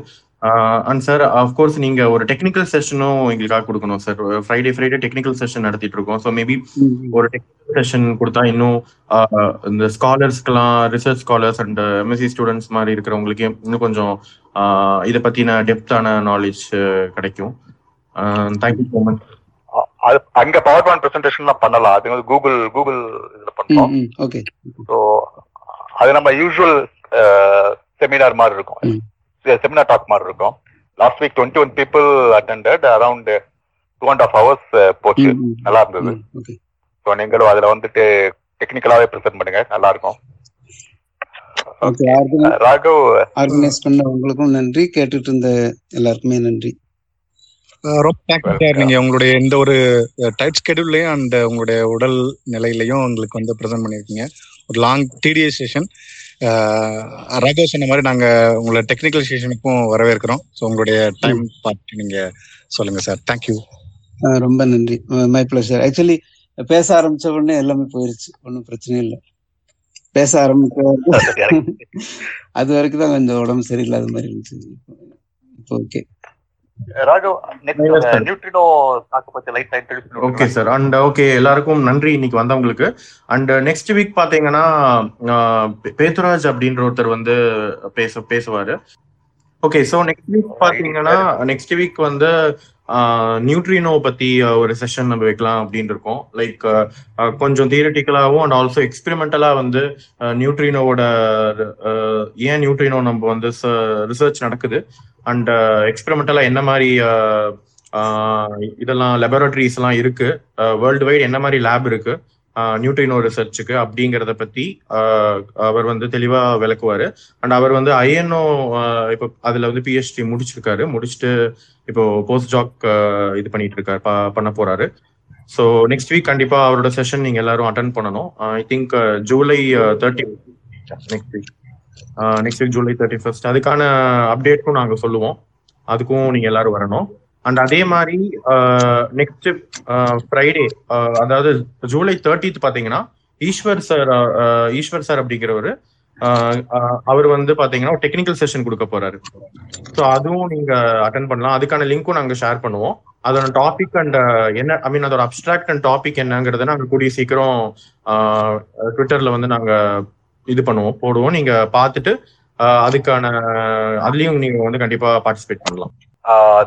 அண்ட் சார் அஃப்கோர்ஸ் நீங்க ஒரு டெக்னிக்கல் செஷனும் எங்களுக்காக கொடுக்கணும் sir Friday Friday technical session நடத்திட்டு இருக்கோம். ஸோ மேபி ஒரு டெக்னிக்கல் செஷன் கொடுத்தா இன்னும் ஆஹ், இந்த ஸ்காலர்ஸ்க்கெல்லாம் research scholars and MSc students மாதிரி இருக்கிறவங்களுக்கு இன்னும் கொஞ்சம் இதை பத்தின டெப்தான நாலேஜ் கிடைக்கும். தேங்க்யூ ஸோ மச் அது அங்க பவர் பாயிண்ட் பிரசன்டேஷன்லாம் பண்ணலாம். அது வந்து கூகுள் கூகுள் இதுல பண்ணோம். ஓகே. ஸோ அது நம்ம யூஸ்வல் செமினார் மாதிரி இருக்கும். செமினார் டாக் மாதிரி இருக்கும். Last week twenty one people attended around two and half hours போச்சு. நல்லா இருந்தது. ஸோ நீங்களும் அதுல வந்துட்டு டெக்னிக்கலாவே ப்ரெசென்ட் பண்ணுங்க. நல்லா இருக்கும். ஓகே ராகவ் ஆர்கனைஸ் பண்ண உங்களுக்கும் நன்றி. கேட்டுட்டு இருந்த எல்லாருக்குமே நன்றி. அஹ் ரொம்ப தேங்க்யூ சார் நீங்க உங்களுடைய எந்த ஒரு டைட் ஸ்கெடியூல்லையும் அண்ட் உங்களுடைய உடல் நிலையிலையும் உங்களுக்கு வந்து ப்ரெசென்ட் பண்ணியிருக்கீங்க. ஒரு லாங் டிடிஎஸ் செஷன் ராகவ் சொன்ன மாதிரி நாங்க உங்களை டெக்னிக்கல் செஷனுக்கும் வரவேற்கிறோம். ஸோ உங்களுடைய டைம் பார்த்து நீங்க சொல்லுங்க சார் தேங்க்யூ ரொம்ப நன்றி. மை ப்ளஷர் ஆக்சுவலி பேச ஆரம்பிச்ச உடனே எல்லாமே போயிருச்சு. ஒன்றும் பிரச்சனை இல்லை. பேச ஆரம்பிக்க அது வரைக்கும் தான் கொஞ்சம் உடம்பு சரியில்லாத மாதிரி இருந்துச்சு. இப்போ okay Raghav next Yes, sir. Neutrino தாக்க பத்தி light introduce okay sir and okay எல்லாருக்கும் நன்றி இன்னைக்கு வந்தவங்களுக்கு. அண்ட் நெக்ஸ்ட் வீக் பாத்தீங்கன்னா பே- பேத்துராஜ் அப்படின்ற ஒருத்தர் வந்து பேச பேசுவாரு. ஓகே ஸோ நெக்ஸ்ட் வீக் பாத்தீங்கன்னா நெக்ஸ்ட் வீக் வந்து நியூட்ரினோ பத்தி ஒரு செஷன் நம்ம வைக்கலாம் அப்படின்னு இருக்கோம். லைக் கொஞ்சம் தியரட்டிக்கலாகவும் அண்ட் ஆல்சோ எக்ஸ்பெரிமெண்டலா வந்து நியூட்ரினோவோட ஏன் நியூட்ரினோ நம்ம வந்து ரிசர்ச் நடக்குது? அண்ட் எக்ஸ்பெரிமெண்டலா என்ன மாதிரி இதெல்லாம் லெபரட்டரிஸ் எல்லாம் இருக்கு? வேர்ல்டு வைட் என்ன மாதிரி லேப் இருக்கு? நியூட்ரினோ ரிசர்ச்சுக்கு அப்படிங்கிறத பத்தி அவர் வந்து தெளிவா விளக்குவாரு. அண்ட் அவர் வந்து ஐஎன்ஓ இப்போ அதுல வந்து பிஹெச்டி முடிச்சிருக்காரு. முடிச்சுட்டு இப்போ போஸ்ட் ஜாக் இது பண்ணிட்டு இருக்காரு பண்ண போறாரு. ஸோ நெக்ஸ்ட் வீக் கண்டிப்பா அவரோட செஷன் நீங்க எல்லாரும் அட்டன் பண்ணணும். I think July thirty next week next week July thirty first அதுக்கான அப்டேட்டும் நாங்க சொல்லுவோம். அதுக்கும் நீங்க எல்லாரும் வரணும். அண்ட் அதே மாதிரி நெக்ஸ்ட் ஃப்ரைடே அதாவது ஜூலை தேர்ட்டீத் பாத்தீங்கன்னா ஈஸ்வர் சார் ஈஸ்வர் சார் அப்படிங்கிறவரு அவர் வந்து பாத்தீங்கன்னா டெக்னிக்கல் செஷன் கொடுக்க போறாரு. ஸோ அதுவும் நீங்க அட்டன் பண்ணலாம். அதுக்கான லிங்க்கும் நாங்க ஷேர் பண்ணுவோம். அதோட டாபிக் அண்ட் என்ன ஐ மீன் அதோட அப்ட்ராக்ட் அண்ட் டாபிக் என்னங்கிறத நாங்க கூடிய சீக்கிரம் ட்விட்டர்ல வந்து நாங்க இது பண்ணுவோம் போடுவோம். நீங்க பார்த்துட்டு அதுக்கான அதுலயும் நீங்க வந்து கண்டிப்பா பார்ட்டிசிபேட் பண்ணலாம்.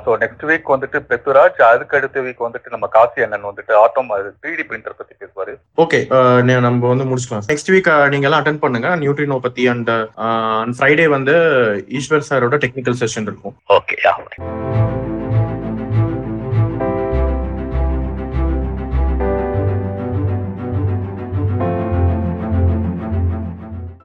ஸோ நெக்ஸ்ட் வீக் வந்துட்டு பெத்துராஜ் அதுக்கு அடுத்த வீக் வந்துட்டு நம்ம காசி அண்ணன் வந்துட்டு ஆட்டோம் த்ரீ டி பிரிண்டர் பத்தி பேசுவாரு. ஓகே நம்ம வந்து முடிச்சுக்கலாம். நெக்ஸ்ட் வீக் நீங்க எல்லாம் அட்டன் பண்ணுங்க. நியூட்ரினோ பத்தி அண்ட் ஃப்ரைடே வந்து ஈஸ்வர் சாரோட டெக்னிக்கல் செஷன் இருக்கும். ஓகே